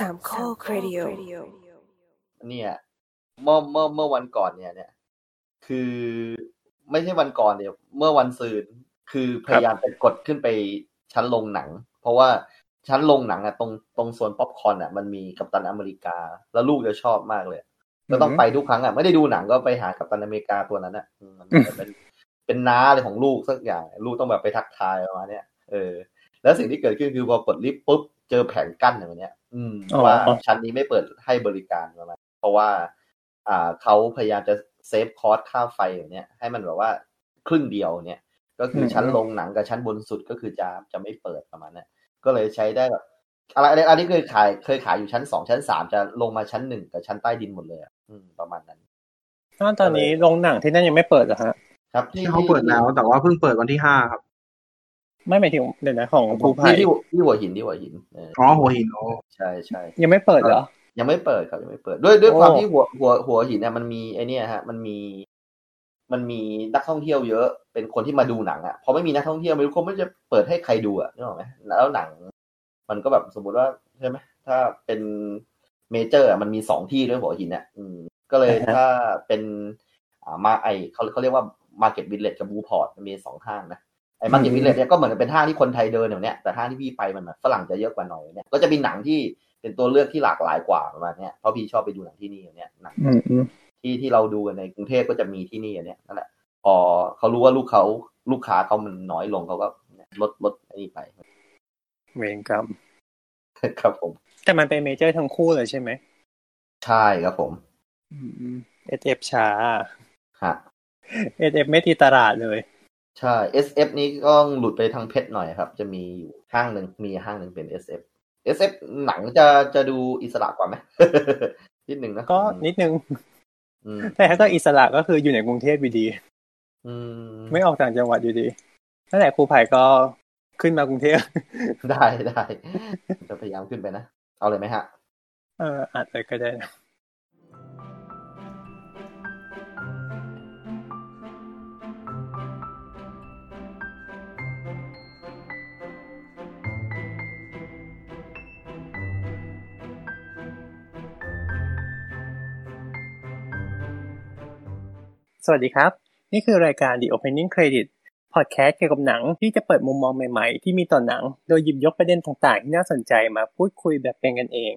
สามข้อครดิโอเนี่ยเมื่อเมื่อเมื่อวันก่อนเนี่ยเนี่ย คือไม่ใช่วันก่อนเนี่ยเมื่อวันซืนคือพยายามไปกดขึ้นไปชั้นลงหนัง เพราะว่าชั้นลงหนังอะตรงตรงโซนป๊อปคอร์นอะมันมีกัปตันอเมริกา แล้วลูกจะชอบมากเลยก็ต้องไปทุกครั้งอะไม่ได้ดูหนังก็ไปหากัปตันอเมริกาตัวนั้นอะอืมมันจะเป็นเป็นน้าเลยของลูกสักอย่าง ลูกต้องแบบไปทักทายประมาณเนี้ยเออ แล้วสิ่งที่เกิดขึ้นคือพอกดลิฟต์ปุ๊บเจอแผงกั้นอย่างเนี้ย อืมอ๋อว่าชั้นนี้ไม่เปิดให้บริการประมาณเพราะว่า อ่าเขาพยายามจะ save cost ค่าไฟอย่างเนี้ยให้มันแบบว่าครึ่งเดียวเนี่ย ก็คือชั้นโรงหนังกับชั้นบนสุดก็คือจะจะไม่เปิดประมาณนั้นก็เลยใช้ได้แบบอะไรอะไรอันนี้เคยขายเคยขายอยู่ชั้นสองชั้นสามจะลงมาชั้นหนึ่งกับชั้นใต้ดินหมดเลยอะอืมประมาณนั้นตอนตอนนี้โรงหนังที่นั่นยังไม่เปิดเหรอฮะ ครับที่เขาเปิดแล้วแต่ว่าเพิ่งเปิดวันที่ห้าครับ ไม่หมายถึงเดี๋ยวนะของภูไผ่ที่ที่ที่หัวหินที่หัวหินเอออ๋อหัวหินโอ้ใช่ใช่ยังไม่เปิดเหรอยังไม่เปิดครับยังไม่เปิด ด้วยด้วยโอ้ความที่หัวหัวหัวหินเนี่ยมันมีไอเนี่ยฮะ มันมีมันมีนักท่องเที่ยวเยอะ เป็นคนที่มาดูหนังอะพอไม่มีนักท่องเที่ยวไม่รู้เขาไม่จะเปิดให้ใครดูอะนึกออกไหมแล้วหนัง มันก็แบบสมมุติว่าใช่ไหมถ้าเป็นเมเจอร์อะมันมีสองที่ด้วยหัวหินเนี่ยอืม ก็เลยอ่าฮะถ้าเป็นอ่ามาไอเขาเขาเรียกว่า Market Village กับ Bluport มันมีสองห้างนะ ไอ้ Market Village เนี่ยก็เหมือนเป็นห้างที่คนไทยเดินอย่างเนี้ยแต่ห้างที่พี่ไปมันแบบฝรั่งจะเยอะกว่าหน่อยเนี่ยก็จะมีหนังที่เป็นตัวเลือกที่หลากหลายกว่าประมาณเนี้ยเพราะพี่ชอบไปดูหนังที่นี่อย่างเนี้ยหนังอืมอืมที่ที่เราดูกันในกรุงเทพก็จะมีที่นี่อันเนี้ยนั่นแหละพอเขารู้ว่าลูกเขาลูกค้าเขามันน้อยลงเขาก็ลดลดไอ้นี่ไป เวรกรรมครับผม แต่มันเป็นเมเจอร์ทั้งคู่เลยใช่ไหมใช่ครับผมอืมเอสเอฟช้าฮะ SF ไม่ตีตลาดเลย ใช่ SF นี้ก็หลุดไปทางเพชรหน่อยครับ จะมีอยู่ห้างหนึ่งมีห้างหนึ่งเป็น SF SF หนังจะจะดูอิสระกว่าไหมนิดหนึ่งนะก็นิดนึงอืมแต่ถ้าก็อิสระก็คืออยู่ในกรุงเทพอยู่ดีอืมไม่ออกต่างจังหวัดอยู่ดีนั่นแหละครูไผ่ก็ขึ้นมากรุงเทพได้ได้จะพยายามขึ้นไปนะ เอาเลยไหมฮะ เอออัดเลยก็ได้นะ สวัสดีครับ นี่คือรายการ The Opening Credit พอดแคสต์เกี่ยวกับหนังที่จะเปิดมุมมองใหม่ๆ ที่มีต่อหนัง โดยหยิบยกประเด็นต่างๆ ที่น่าสนใจมาพูดคุยแบบเป็นกันเอง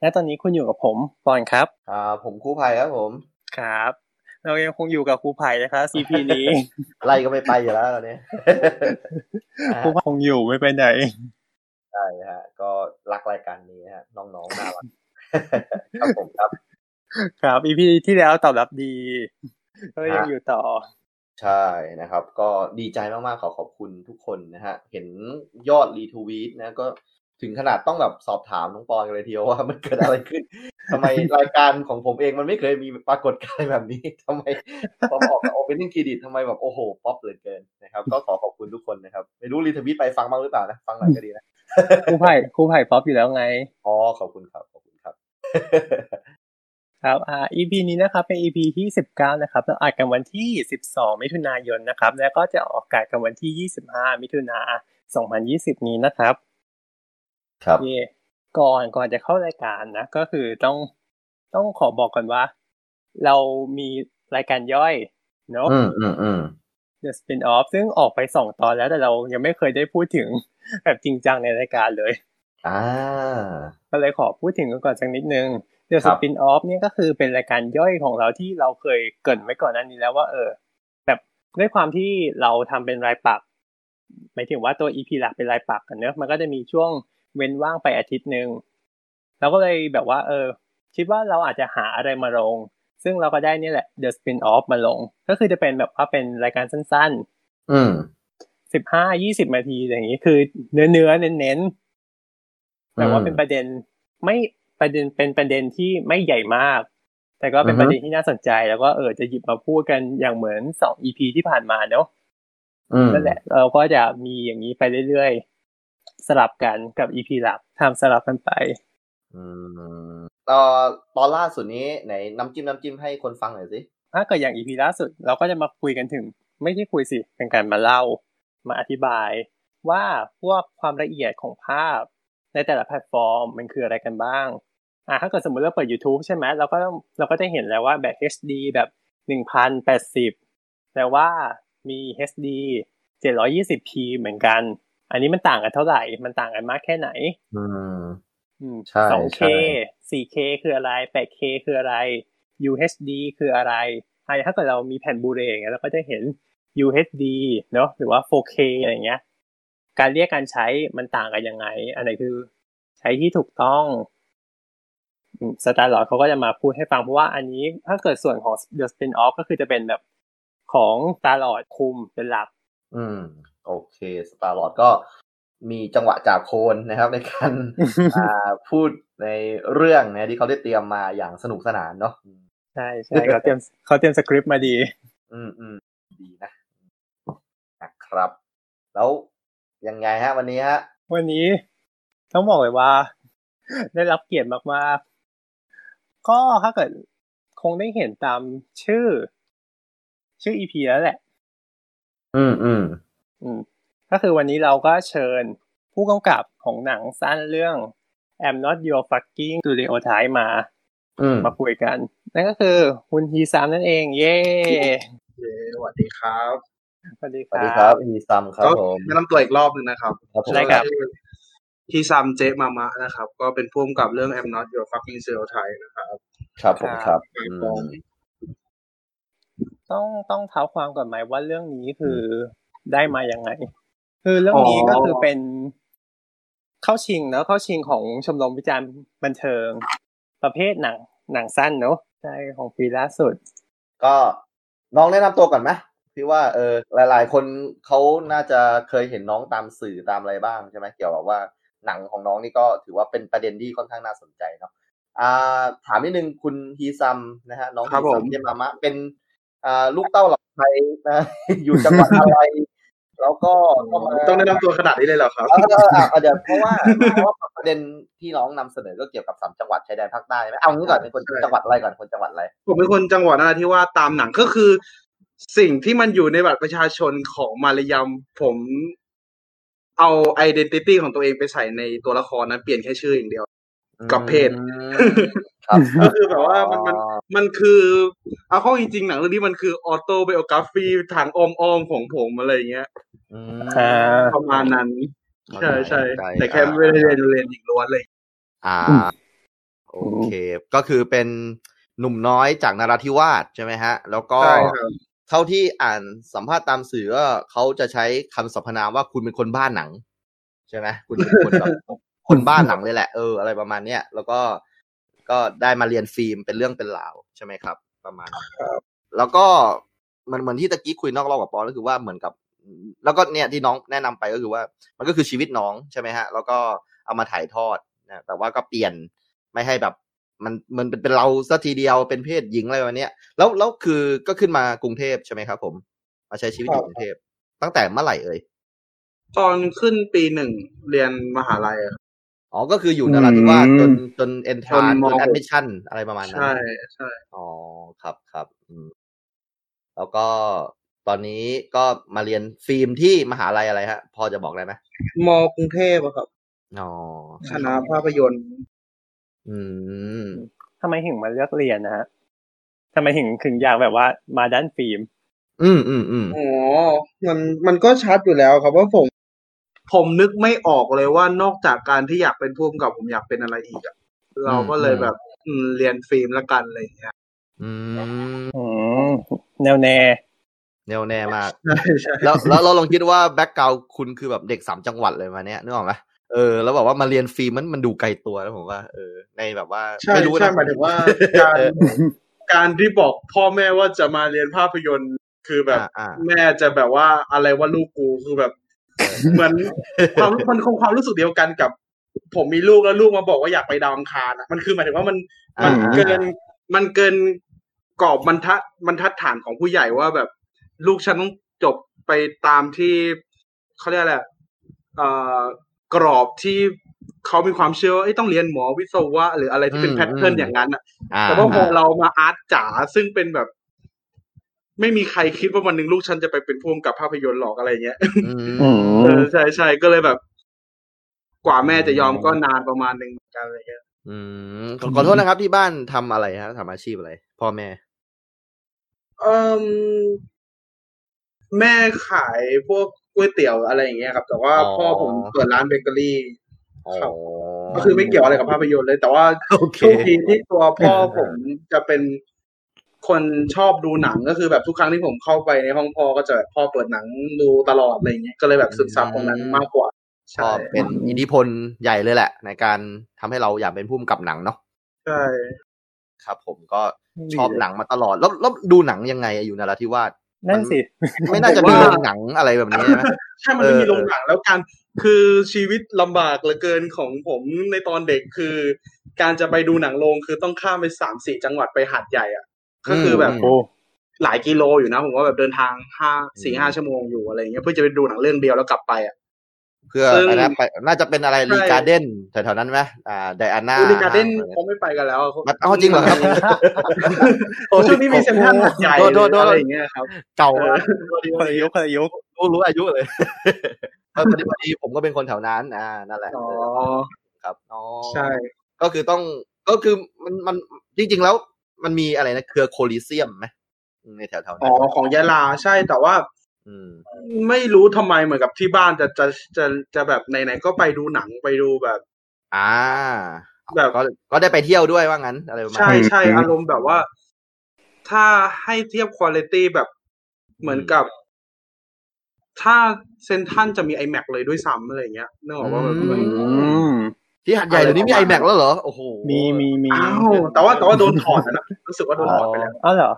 และตอนนี้คุณอยู่กับผมปอนครับอ่าผมครู่ภัยครับผมครับ เรายังคงอยู่กับครูไผ่นะครับ CP นี้ไล่ก็ไม่ไปอยู่แล้วตอนนี้ครูไผ่คงอยู่ไม่ไปไหนใช่ฮะก็รักรายการนี้ฮะน้องๆน่ารักครับผมครับ ครับ EP ที่แล้วตอบรับดี ก็ยังอยู่ต่อ ใช่นะครับ ก็ดีใจมากๆขอขอบคุณทุกคนนะฮะ เห็นยอดรีทวีตนะก็ถึงขนาดต้องแบบสอบถามน้องปอนกันเลยทีเดียวว่ามันเกิดอะไรขึ้นทำไมรายการของผมเองมันไม่เคยมีปรากฏการณ์แบบนี้ทำไมพอมาออกกับ Opening Credit ทำไมแบบโอ้โห ป๊อปเหลือเกินนะครับ ก็ขอขอบคุณทุกคนนะครับ ไม่รู้รีทวีตไปฟังบ้างหรือเปล่านะ ฟังหน่อยก็ดีนะครูไผ่ครูไผ่ป๊อปอยู่แล้วไง อ๋อ ขอบคุณครับ ขอบคุณครับ ครับอ่า EP นี้นะครับเป็น EP ที่สิบเก้านะครับเราอัดกันวันที่สิบสองมิถุนายนนะครับ แล้วก็จะออกอากาศกันวันที่ยี่สิบห้ามิถุนาสองพันยี่สิบนี้นะครับ ครับเย่ก่อนก่อนจะเข้ารายการนะ ก็คือต้องต้องขอบอกก่อนว่า เรามีรายการย่อยเนาะอืมอืมอืม The Spin Off ซึ่งออกไปสองตอนแล้วแต่เรายังไม่เคยได้พูดถึงแบบจริงจังในรายการเลย อ่า ก็เลยขอพูดถึงกันก่อนสักนิดนึง The ครับ Spin Off เนี่ยก็คือเป็นรายการย่อยของเราที่เราเคยเกรินไว้ก่อนหน้านี้แล้วว่าเออ แบบด้วยความที่เราทำเป็นรายปักหมายถึงว่าตัว EP หลักเป็นรายปักกันเนอะมันก็จะมีช่วงเว้นว่างไปอาทิตย์หนึ่งเราก็เลยแบบว่า เออ คิดว่าเราอาจจะหาอะไรมาลง ซึ่งเราก็ได้นี่แหละ The Spin Off มาลง ก็คือจะเป็นแบบว่าเป็นรายการสั้น ๆ อืมสิบห้ายี่สิบนาทีอย่างนี้คือเนื้อเนื้อเน้นเน้นๆแต่ว่าอืมเป็นประเด็นไม่ ประเด็นเป็นประเด็นที่ไม่ใหญ่มาก แต่ก็เป็นอือฮึประเด็นที่น่าสนใจ แล้วก็เออจะหยิบมาพูดกันอย่างเหมือนสองอีพีที่ผ่านมาเนาะอืมนั่นแหละเราก็จะมีอย่างนี้ไปเรื่อยๆ สลับกันกับอีพีหลักทำสลับกันไปอืมตอนตอนล่าสุดนี้ไหนน้ำจิ้มน้ำจิ้มให้คนฟังหน่อยสิถ้าเกิดอย่างอีพีล่าสุด เราก็จะมาคุยกันถึง ไม่ใช่คุยสิเป็นการมาเล่า มาอธิบาย ว่าพวกความละเอียดของภาพในแต่ละแพลตฟอร์มมันคืออะไรกันบ้าง อ่าถ้าเกิดสมมติเราเปิด YouTube ใช่ไหมเราก็เราก็จะเห็นแล้วว่าแบบ HD แบบหนึ่งพันแปดสิบแต่ว่ามี HD เจ็ดร้อยี่สิบ p เหมือนกัน อันนี้มันต่างกันเท่าไหร่ มันต่างกันมากแค่ไหน อืมอืมใช่สองใช่ K สี่ K คืออะไรแปด K คืออะไร UHD คืออะไรอะถ้าเกิดเรามีแผ่น Blu-ray อย่างเงี้ยเราก็จะเห็น UHD เนอะหรือว่า 4K อะไรอย่างเงี้ย การเรียกการใช้มันต่างกันยังไง อันไหนคือใช้ที่ถูกต้อง Star-Lord เขาก็จะมาพูดให้ฟังเพราะว่าอันนี้ถ้าเกิดส่วนของ The Spin Off ก็คือจะเป็นแบบของ Star-Lord คุมเป็นหลัก อืม โอเค Star-Lord ก็มีจังหวะจากโคนนะครับ ในการอ่าพูดในเรื่องนะที่เขาได้เตรียมมาอย่างสนุกสนานเนาะใช่ใช่เขาเตรียมเขาเตรียมสคริปต์มาดี อืมอืมดีนะนะครับ แล้วยังไงฮะ วันนี้ฮะ วันนี้ต้องบอกเลยว่า ได้รับเกียรติมากๆ ก็ถ้าเกิดคงได้เห็นตามชื่อ ชื่อ EP แล้วแหละ อืมอืมอืมก็คือวันนี้เราก็เชิญผู้กำกับของหนังสั้นเรื่อง I'm Not Your Fucking Stereotype มาอืมมาคุยกัน นั่นก็คือคุณฮีซามนั่นเอง เย้เย้สวัสดีครับ สวัสดีสควัสรัดีครับบฮีซัมครับก็ผมแนะนำตัวอีกรอบหนึ่งนะครับครับผมได้ครั บชื่อที่ซัมเจมามะนะครับ ก็เป็นผู้กำกับเรื่อง I'm Not Your Fucking Stereotype นะครับ ครับผมครับอืมต้องต้องเท้าความก่อนไหมว่าเรื่องนี้คือได้มาอย่างไง คือเรื่องนี้ก็คือเป็นเข้าชิงเนอะเข้าชิงของชมรมวิจารณ์บันเทิง ประเภทหนังหนังสั้นเนอะใช่ของปีล่าสุด ก็น้องแนะนำตัวก่อนไหมพี่ว่าเออหลาย ๆ คนเขาน่าจะเคยเห็นน้องตามสื่อตามอะไรบ้างใช่ไหมเกี่ยวกับว่า หนังของน้องนี่ก็ถือว่าเป็นประเด็นที่ค่อนข้างน่าสนใจเนาะอ่าถามนิดนึงคุณฮีซัมนะฮะน้องครับฮีซัผมมเยมามะเป็นอ่าลูกเต้าเหล่าไทยนะอยู่จังหวัดอะไร แล้วก็ก็มาต้องแนะนำตัวขนาดนี้เลยเหรอครับเออเอออะเดี๋ยวเพราะว่าเพราะว่าประเด็นที่น้องนำเสนอก็เกี่ยวกับสามจังหวัดชายแดนภาคใต้ใช่ไหมเอางี้ก่อนเป็นคนใช่จังหวัดอะไรก่อนคนจังหวัดอะไรผมเป็นคนจังหวัดนราธิวาสตามหนังก็คือ สิ่งที่มันอยู่ในบัตรประชาชนของมารยมผม เอาidentity ของตัวเองไปใส่ในตัวละครนั้นเปลี่ยนแค่ชื่ออย่างเดียวกับเพศอืมครับก็คือแบบว่ามันมันมันคือเอาเข้าจริงๆหนังเรื่องนี้มันคือ autobiography ทางอ้อมๆของผมอะไรอย่างเงี้ยอืมอ่าประมาณนั้น ใช่ใช่เข้าใจแต่แค่ไม่ได้เรียนเรียนหญิงล้วนเลย อ่า โอเค ก็คือเป็นหนุ่มน้อยจากนราธิวาสใช่ไหมฮะ แล้วก็ใช่ครับ เท่าที่อ่านสัมภาษณ์ตามสื่อก็เขาจะใช้คำสรรพนามว่าคุณเป็นคนบ้านหนัง ใช่ไหมคุณเป็นคนแบบคนบ้านหนังเลยแหละเอออะไรประมาณเนี้ยแล้วก็ก็ได้มาเรียนฟิล์มเป็นเรื่องเป็นราวใช่ไหมครับ ประมาณนั้นแล้วก็มันเหมือนที่ตะกี้คุยนอกรอบกับปอก็คือว่าเหมือนกับ แล้วก็เนี่ยที่น้องแนะนำไปก็คือว่า มันก็คือชีวิตน้องใช่ไหมฮะ แล้วก็เอามาถ่ายทอดนะแต่ว่าก็เปลี่ยนไม่ให้แบบ มันมันเป็นเป็นเราสัทีเดียวเป็นเพศหญิงอะไรแบบเนี้ยแล้วแล้วคือก็ขึ้นมากรุงเทพใช่ไหมครับผม มาใช้ชีวิตอยู่กรุงเทพตั้งแต่เมื่อไหร่เอ่ยตอนขึ้นปีหนึ่งเรียนมหาลัยอะอ๋อก็คืออยู่นราธิวาสจนจนเอนทรานจนมจนหก admission อะไรประมาณนั้นใช่ใช่อ๋อครับครับอืมแล้วก็ตอนนี้ก็มาเรียนฟิล์มที่มหาลัยอะไรฮะ พอจะบอกได้ไหมมกรุงเทพอะครับอ๋อคณะภาพยนตร์ อืมทำไมถึงมาเลือกเรียนนะฮะทำไมถึงถึงอยากแบบว่ามาด้านฟิล์ม อืมอืมอืมอ๋อ มันมันก็ชัดอยู่แล้วครับว่าผม ผมนึกไม่ออกเลยว่านอกจากการที่อยากเป็นผู้กำกับผมอยากเป็นอะไรอีกอะเราก็เลยแบบอืมเรียนฟิล์มละกันอะไรอย่างเงี้ย อืมอืมแนวแน่แนวแน่มากใช่ใช่แล้วแล้วเราลองคิดว่าแบ็กกราวคุณคือแบบเด็กสามจังหวัดเลยมาเนี้ยนึกออกไหม เออ แล้วแบบว่ามาเรียนฟิล์มมันมันดูไกลตัวแล้วผมว่า เออ ในแบบว่าใช่ไม่รู้ใช่นะหมายถึงว่าการการที่บอกพ่อแม่ว่าจะมาเรียนภาพยนตร์คือแบบอ่าอ่าแม่จะแบบว่าอะไรว่าลูกกูคือแบบเหมือนความมันคงความรู้สึกเดียวกันกับ ผมมีลูกแล้วลูกมาบอกว่าอยากไปดาวอังคารอะมันคือหมายถึงว่ามันมันอ่าเกินมันเกินกรอบบรรทัดบรรทัดฐานของผู้ใหญ่ว่าแบบ ลูกฉันต้องจบไปตามที่เขาเรียกอะไรอะเอ่อ กรอบที่เขามีความเชื่อว่าเอ้ยต้องเรียนหมอวิศวะ หรืออะไรที่เป็นอืมแพทเทิร์นอืมอย่างนั้นอะอ่าแต่ว่าพอเรามาอาร์ตจ๋าซึ่งเป็นแบบ ไม่มีใครคิดว่าวันหนึ่งลูกฉันจะไปเป็นผู้กำกับภาพยนตร์หรอกอะไรเงี้ยอืมอืมเออใช่ใช่ก็เลยแบบ กว่าแม่จะยอมก็นานประมาณหนึ่งเหมือนกันอะไรเงี้ยอืมขอขอโทษนะครับที่บ้านทำอะไรฮะทำอาชีพอะไร พ่อแม่เอ่มแม่ขายพวก ก๋วยเตี๋ยวอะไรอย่างเงี้ยครับ แต่ว่าอ๋อพ่อผมเปิดร้านเบเกอรี่อ๋อครับก็คือไม่เกี่ยวอะไรกับภาพยนตร์เลย แต่ว่าโอเคโชคดีที่ตัวพ่อผมจะเป็นคนชอบดูหนังก็คือแบบทุกครั้งที่ผมเข้าไปในห้องพ่อก็จะแบบพ่อเปิดหนังดูตลอดอะไรอย่างเงี้ยก็เลยแบบซึมซับตรงนั้นมากกว่าก็ใช่เป็นอิทธิพลใหญ่เลยแหละ ในการทำให้เราอยากเป็นผู้กำกับหนังเนาะใช่ครับผมก็ชอบหนังมาตลอดแล้วแล้วดูหนังยังไงอะอยู่นราธิวาส นั่นสิ ไม่น่าจะมีโรงหนังอะไรแบบนี้ใช่ไหมใช่มันไม่มีเออโรงหนังแล้วการคือชีวิตลำบากเหลือเกินของผมในตอนเด็กคือ การจะไปดูหนังโรงคือต้องข้ามไปสามสี่จังหวัดไปหาดใหญ่อะ ก็คือแบบโอ้หลายกิโลอยู่นะ ผมว่าแบบเดินทางห้าสี่ห้าชั่วโมงอยู่อะไรเงี้ยเพื่อจะไปดูหนังเรื่องเดียวแล้วกลับไปอะ เพื่อซึ่งอะไรนะไปน่าจะเป็นอะไรใช่รีการ์เด้นแถวๆนั้นไหมอ่าไดอาน่าอูริการ์เด้นเขาไม่ไปกันแล้วมันอ้าวจริงเหรอครับช่วงนี้มีเซ็นทรัลหาดใหญ่โทษโทษโทษอะไรอย่างเงี้ยครับเก่าเอมาอกคนละยุคคนละยุครู้รู้อายุเลยเออพอดีพอดีผมก็เป็นคนแถวนั้น อ่านั่นแหละอ๋อครับอ๋อใช่ ก็คือต้องก็คือมันมันจริง ๆ แล้วมันมีอะไรนะเครือโคลิเซียมไหมในแถวๆอ๋นั้อนของยะลาใช่แต่ว่าอืม ไม่รู้ทำไมเหมือนกับที่บ้านจะจะจะจะแบบไหนๆก็ไปดูหนังไปดูแบบ อ่า แบบก็ก็ได้ไปเที่ยวด้วยว่างั้นอะไรประมาณใช่นั้นใช่อารมณ์แบบว่า ถ้าให้เทียบคุณภาพแบบเหมือนกับ ถ้าเซนทรันจะมี iMac เลยด้วยซ้ำอะไรอย่างเงี้ยนึกออกว่าแบบเหมือนอืม ที่หัดใหญ่เดี๋ยวนี้มีอะไรไอประมาณแม็กแล้วเหรอโอ้โหมีมีมีอ้าวแต่ว่าแต่ว่าโดนถอดนะรู้สึกว่าโดนถอดไปแล้วอ๋อเหรอ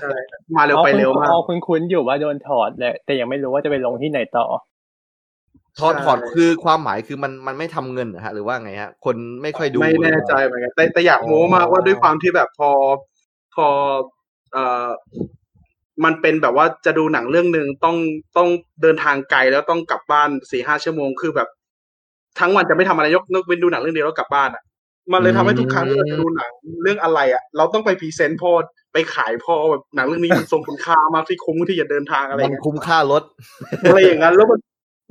ใช่มาเร็วไปเร็วมากอ๋อคุณคุ้นๆอยู่ว่าโดนถอดแหละแต่ยังไม่รู้ว่าจะไปลงที่ไหนต่อถอดใช่ถอดคือความหมายคือมันมันไม่ทำเงินเหรอฮะหรือว่าไงฮะ คนไม่ค่อยดูไม่แน่ใจเหมือนกันแต่แต่อยากโม้มากว่าด้วยความที่แบบพอพอเอ่อมันเป็นแบบว่าจะดูหนังเรื่องหนึ่งต้องต้องเดินทางไกลแล้วต้องกลับบ้านสี่ห้าชั่วโมงคือแบบ ทั้งวันจะไม่ทำอะไรยกนกเว้นดูหนังเรื่องเดียวแล้วกลับบ้านอะ มันเลยทำให้ทุกครั้งที่เราจะดูหนังเรื่องอะไรอะ เราต้องไปพรีเซนต์พ่อไปขายพ่อแบบหนังเรื่องนี้มันทรงคุณค่ามากที่คุ้มที่จะเดินทางอะไรมันเงี้ยคุ้มค่ารถอะไรอย่างนั้นแล้วมัน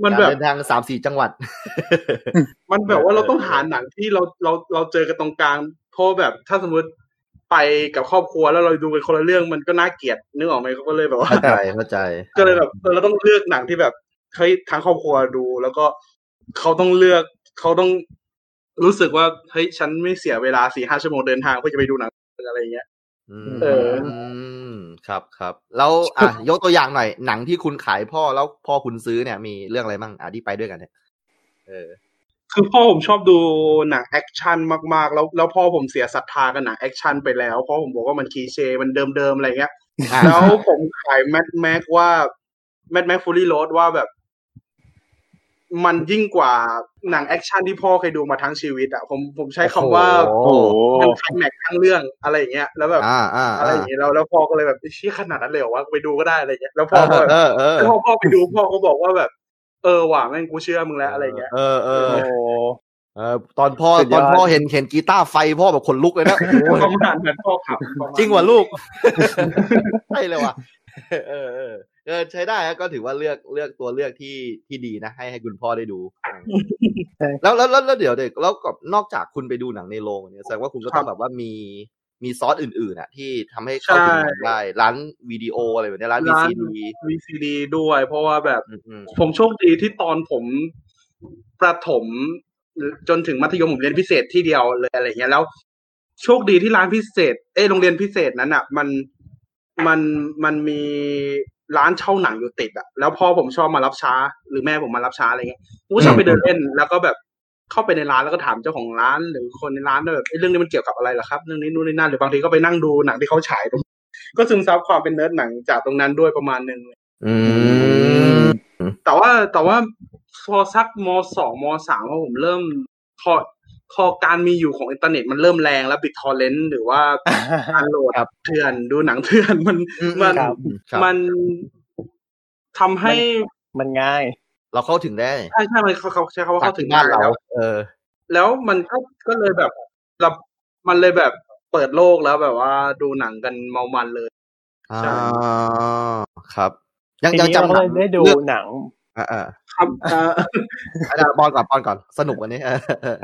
มันการแบบเดินทางสามสี่จังหวัด มันแบบว่าเราต้องหาหนังที่เราเราเราเจอกันตรงกลางเพราะแบบถ้าสมมติไปกับครอบครัวแล้วเราดูกันคนละเรื่องมันก็น่าเกลียดนึกออกไหมเขาก็เลยแบบว่าเข้าใจเข้าใจ ก็เลยแบบเออเราต้องเลือกหนังที่แบบเฮ้ยทั้งครอบครัวดูแล้วก็ เขาต้องเลือกเขาต้องรู้สึกว่าเฮ้ยฉันไม่เสียเวลาสี่ห้าชั่วโมงเดินทางเพื่อจะไปดูหนังอะไรอย่างเงี้ยอืมเออมครับครับแล้วอะยกตัวอย่างหน่อยหนังที่คุณขายพ่อแล้วพ่อคุณซื้อเนี่ยมีเรื่องอะไรบ้างอะที่ไปด้วยกันเนี่ยเออ คือพ่อผมชอบดูหนังแอคชั่นมากๆ แล้วแล้วพ่อผมเสียศรัทธากับหนัง action ไปแล้วเพราะผมบอกว่ามัน cliché มันเดิมๆอะไรเงี้ยอะแล้วผมขาย Mad Max ว่าMad Max Fury Road ว่าแบบ มันยิ่งกว่าหนัง action ที่พ่อเคยดูมาทั้งชีวิตอะผมผมใช้คำว่าโอ้โอ้โหโหมันคลแม็กทั้งเรื่องอะไรอย่างเงี้ยแล้วแบบอ่าอ่าอะไรอ่าอย่างเงี้ยแล้วแล้วพ่อก็เลยแบบเชี่ยขนาดนั้นเลยเหรอวะไปดูก็ได้อะไรเงี้ยแล้วพ่อก็แบบเออเออแล้วพอพ่อไปดูพ่อก็บอกว่าแบบ เออว่ะแม่งกูเชื่อมึงแล้วอะไรเงี้ยเออเออโอ้โหเออตอนพ่อสุดยตออดนพ่อเห็นเห็นกีตาร์ไฟพ่อแบบขนลุกเลยนะประมาณนั้นพ่อขับประมาณจริงว่ะลูกใช่เลยว่ะเออ เออเออใช้ได้ฮะก็ถือว่าเลือกเลือกตัวเลือกที่ที่ดีนะ ให้ให้คุณพ่อได้ดู แล้วแล้วแล้วแล้วเดี๋ยวเด็กแล้วก็นอกจากคุณไปดูหนังในโรงเนี่ยแสดงว่าคุณก็ต้องแบบว่ามีมีซอสอื่นๆอะ ที่ทำให้เข้าถึงหนังได้ ร้านวิดีโออะไรแบบเนี้ยร้านวีร้านซีดี VCD ด้วย เพราะว่าแบบอืมอืมผมโชคดีที่ตอนผมประถมจนถึงมัธยมผมเรียนพิเศษที่เดียวเลยอะไรเงี้ยแล้วโชคดีที่ร้านพิเศษ เอ้ยโรงเรียนพิเศษนั้นอะ มันมันมันมี ร้านเช่าหนังอยู่ติดอะแล้วพ่อผมชอบมารับช้า หรือแม่ผมมารับช้าอะไรเงี้ยผมก็ชอบไปเดินเล่น แล้วก็แบบเข้าไปในร้านแล้วก็ถามเจ้าของร้านหรือคนในร้านว่าแบบเอ้ยเรื่องนี้มันเกี่ยวกับอะไรล่ะครับเรื่องนี้นู่นนี่นั่นหรือบางทีก็ไปนั่งดูหนังที่เขาฉายตรงก็ซึมซับความเป็นเนิร์ดหนังจากตรงนั้นด้วยประมาณหนึ่งอืมแต่ว่าแต่ว่าพอสักมสองมสามพอผมเริ่มพอ พอการมีอยู่ของอินเทอร์เน็ตมันเริ่มแรงแล้ว BitTorrent หรือว่าการโหลดครับเถื่อนดูหนังเถื่อนมันอืมมันครับครับมันทำให้มันง่าย เราเข้าถึงได้ใช่ใช่มันเขาเขาใช้คำว่าเข้าถึงบ้านง่ายเราแล้วเออ แล้วมันก็ก็เลยแบบเรามันเลยแบบเปิดโลกแล้วแบบว่าดูหนังกันเมามันเลยอ่าใช่ครับ ยังทียังนี้เราจำหก็นัเลงยได้ดูเรื่องหนัง อ่าอ่าครับเอ่ออาจารย์ปอนก่อนปอนก่อนสนุกวันนี้เออเออ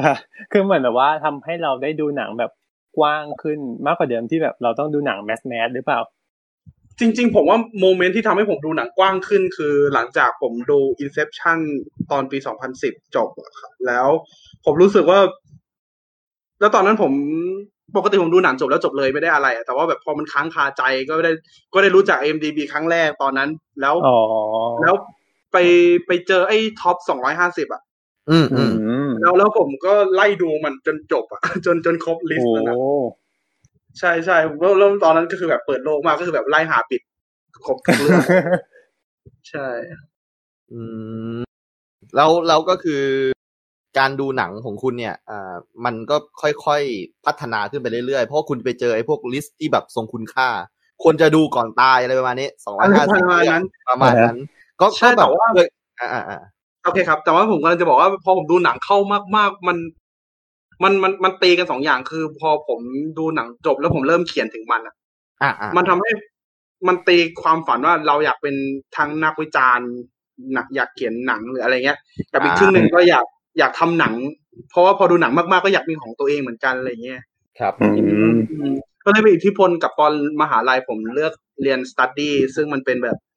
คือเหมือนแบบว่าทำให้เราได้ดูหนังแบบกว้างขึ้นมากกว่าเดิมที่แบบเราต้องดูหนังแมสแมสหรือเปล่า จริง ๆ ผมว่าโมเมนต์ที่ทำให้ผมดูหนังกว้างขึ้น คือหลังจากผมดู Inception ตอนปี 2010จบอะครับแล้วผมรู้สึกว่า แล้วตอนนั้นผมปกติผมดูหนังจบแล้วจบเลยไม่ได้อะไรอะแต่ว่าแบบพอมันค้างคาใจก็ได้ ก็ได้รู้จัก IMDb ครั้งแรกตอนนั้น แล้วอ๋อแล้ว ไปไปเจอไอ้ท็อป250อะ อืมอือืมมแล้วแล้วผมก็ไล่ดูมันจนจบอะ จนจนครบลิสโอ้ต์แล้วนะใช่ใช่ผมก็แล้วตอนนั้นก็คือแบบเปิดโลกมากก็คือแบบไล่หาปิดครบทุกเรื่องใช่ อืมแล้วแล้วก็คือการดูหนังของคุณเนี่ย อ่า มันก็ค่อยๆ พัฒนาขึ้นไปเรื่อยๆ เพราะว่าคุณไปเจอไอ้พวกลิสต์ที่แบบทรงคุณค่า ควรจะดูก่อนตายอะไรประมาณนี้สองร้อยห้าสิบประมาณนั้นประมาณนั้น ก็ใช่ก็แบบแต่ว่าเคยอ่าอ่าอ่าโอเคครับ แต่ว่าผมกำลังจะบอกว่าพอผมดูหนังเข้ามากๆมันมันมันมันตีกันสองอย่างคือ พอผมดูหนังจบแล้วผมเริ่มเขียนถึงมันอะอ่าอ่ามันทำให้มันตีความฝันว่าเราอยากเป็นทั้งนักวิจารณ์หนักอยากเขียนหนังหรืออะไรเงี้ยกับอีกครึ่งหนึ่งก็อยากอยากทำหนัง เพราะว่าพอดูหนังมากๆก็อยากมีของตัวเองเหมือนกันอะไรเงี้ยครับอืมอืมก็เลยมีอิทธิพลกับตอนมหาลัยผมเลือกเรียนสตัดดี้ซึ่งมันเป็นแบบอ่า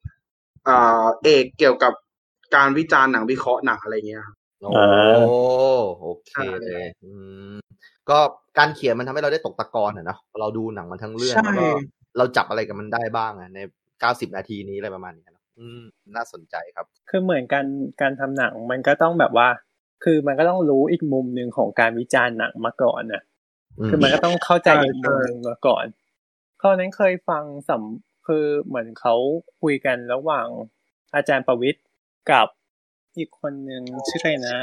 เอกเกี่ยวกับการวิจารณ์หนังวิเคราะห์หนังอะไรเงี้ยครับโอ้อ่าโอเคใช่เลยอืมก็การเขียนมันทำให้เราได้ตกตะกอนอะเนาะเราดูหนังมันทั้งเรื่องใช่แล้วก็เราจับอะไรกับมันได้บ้างอะในเก้าสิบนาทีนี้อะไรประมาณนี้เนอะอืมน่าสนใจครับ คือเหมือนการการทำหนังมันก็ต้องแบบว่า คือมันก็ต้องรู้อีกมุมหนึ่งของการวิจารณ์หนังมาก่อนนะอืมคือมันก็ต้องเข้าใจใช่อีกมุมหนึ่งมาก่อนคราวนั้นเคยฟังสัม คือเหมือนเขาคุยกันระหว่างอาจารย์ประวิทย์กับอีกคนหนึ่งชื่ออะไรนะ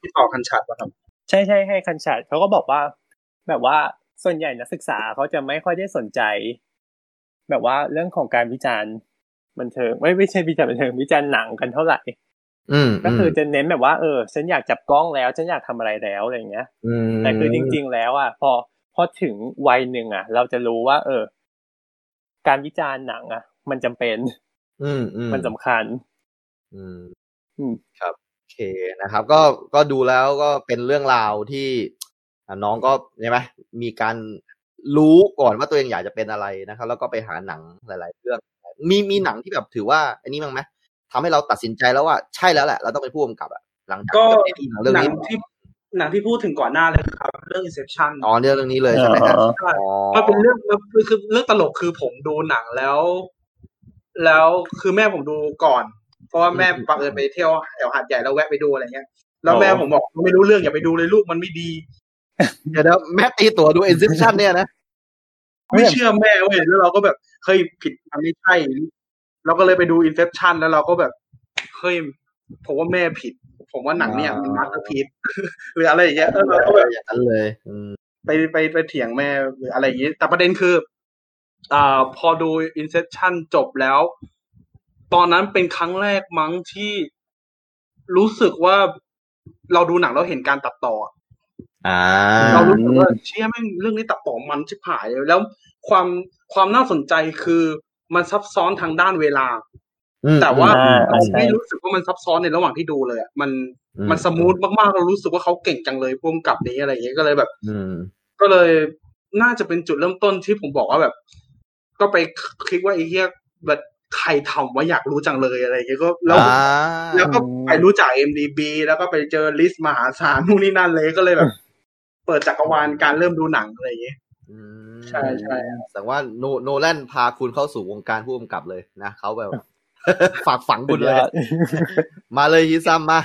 ที่ต่อคันฉัดว่าครับใช่ใช่ให้คันชัดเขาก็บอกว่า แบบว่าส่วนใหญ่นักศึกษาเขาจะไม่ค่อยได้สนใจ แบบว่าเรื่องของการวิจารณ์บันเทิงไม่ไม่ใช่วิจารณ์บันเทิงวิจารณ์หนังกันเท่าไหร่ อืมก็คือจะเน้นแบบว่าเออฉันอยากจับกล้องแล้วฉันอยากทำอะไรแล้วอะไรเงี้ยอืมแต่คือจริง ๆ แล้วอะพอพอถึงวัยหนึ่งอะ เราจะรู้ว่า เออ การวิจารณ์หนังอะ มันจำเป็น อืมอืมมันสำคัญอืมอืมครับโอเคนะครับ ก็ก็ดูแล้วก็เป็นเรื่องราวที่อะน้องก็ใช่ไหมมีการรู้ก่อนว่าตัวเองอยากจะเป็นอะไรนะครับ แล้วก็ไปหาหนังหลาย ๆ เรื่อง มีมีหนังที่แบบถือว่า อันนี้มั้งไหมทำให้เราตัดสินใจแล้วว่าใช่แล้วแหละเราต้องเป็นผู้กำกับอะหลังจากก็ที่ได้ดูหนังเรื่องหนังนี้ที่หนังที่พูดถึงก่อนหน้าเลยครับ เรื่อง Inception อ๋อเรื่องนี้เลยใช่ไหมฮะอ๋อใช่อ๋อมันเป็นเรื่องคือคือเรื่องตลกคือผมดูหนังแล้ว แล้วคือแม่ผมดูก่อน เพราะว่าแม่บังเอิญไปเที่ยวแถวหาดใหญ่แล้วแวะไปดูอะไรเงี้ยแล้วแม่ผมบอกไม่รู้เรื่องอย่าไปดูเลยลูกมันไม่ดีเดี๋ยวนะแม่ตีตั๋วดู Inception เนี่ยนะไม่เชื่อแม่เว้ยแล้วเราก็แบบเฮ้ยผิดมันไม่ใช่เราก็เลยไปดู Inception แล้วเราก็แบบเฮ้ยผมว่าแม่ผิด ผมว่าหนังเนี่ยมัน masterpiece หรืออะไรอย่างเงี้ยเออเราก็แบบอย่างนั้นเลยอืมไปไปไปเถียงแม่หรืออะไรอย่างนี้แต่ประเด็นคืออ่าพอดู Inception จบแล้ว ตอนนั้นเป็นครั้งแรกมั้งที่รู้สึกว่าเราดูหนังแล้วเห็นการตัดต่ออะอ่าเรารู้สึกว่าเชี่ยแม่งเรื่องนี้ตัดต่อมันชิบหายเลยแล้วความความน่าสนใจคือมันซับซ้อนทางด้านเวลาอืม แต่ว่าอ่าเราใช่ไม่รู้สึกว่ามันซับซ้อนในระหว่างที่ดูเลยอะมันอืมัน smooth มากๆเรารู้สึกว่าเขาเก่งจังเลยพ่วงกับนี้อะไรอย่างเงี้ยก็เลยแบบอืมก็เลยน่าจะเป็นจุดเริ่มต้นที่ผมบอกว่าแบบ ก็ไปคลิกว่าไอ้เหี้ยแบบใครทำว่าอยากรู้จังเลยอะไรอย่างเงี้ยก็แล้วอ่าแล้วก็ไปรู้จัก MDB แล้วก็ไปเจอลิสต์มหาศาลนู่นนี่นั่นเลยก็เลยแบบ เปิดจักรวาลการเริ่มดูหนังอะไรอย่างเงี้ยอืมใช่ใช่แต่ว่าโนโนแลนพาคุณเข้าสู่วงการผู้กำกับเลยนะเขาแบบ ฝากฝังคุณเลยสุดยอดมาเลยฮิซัมมา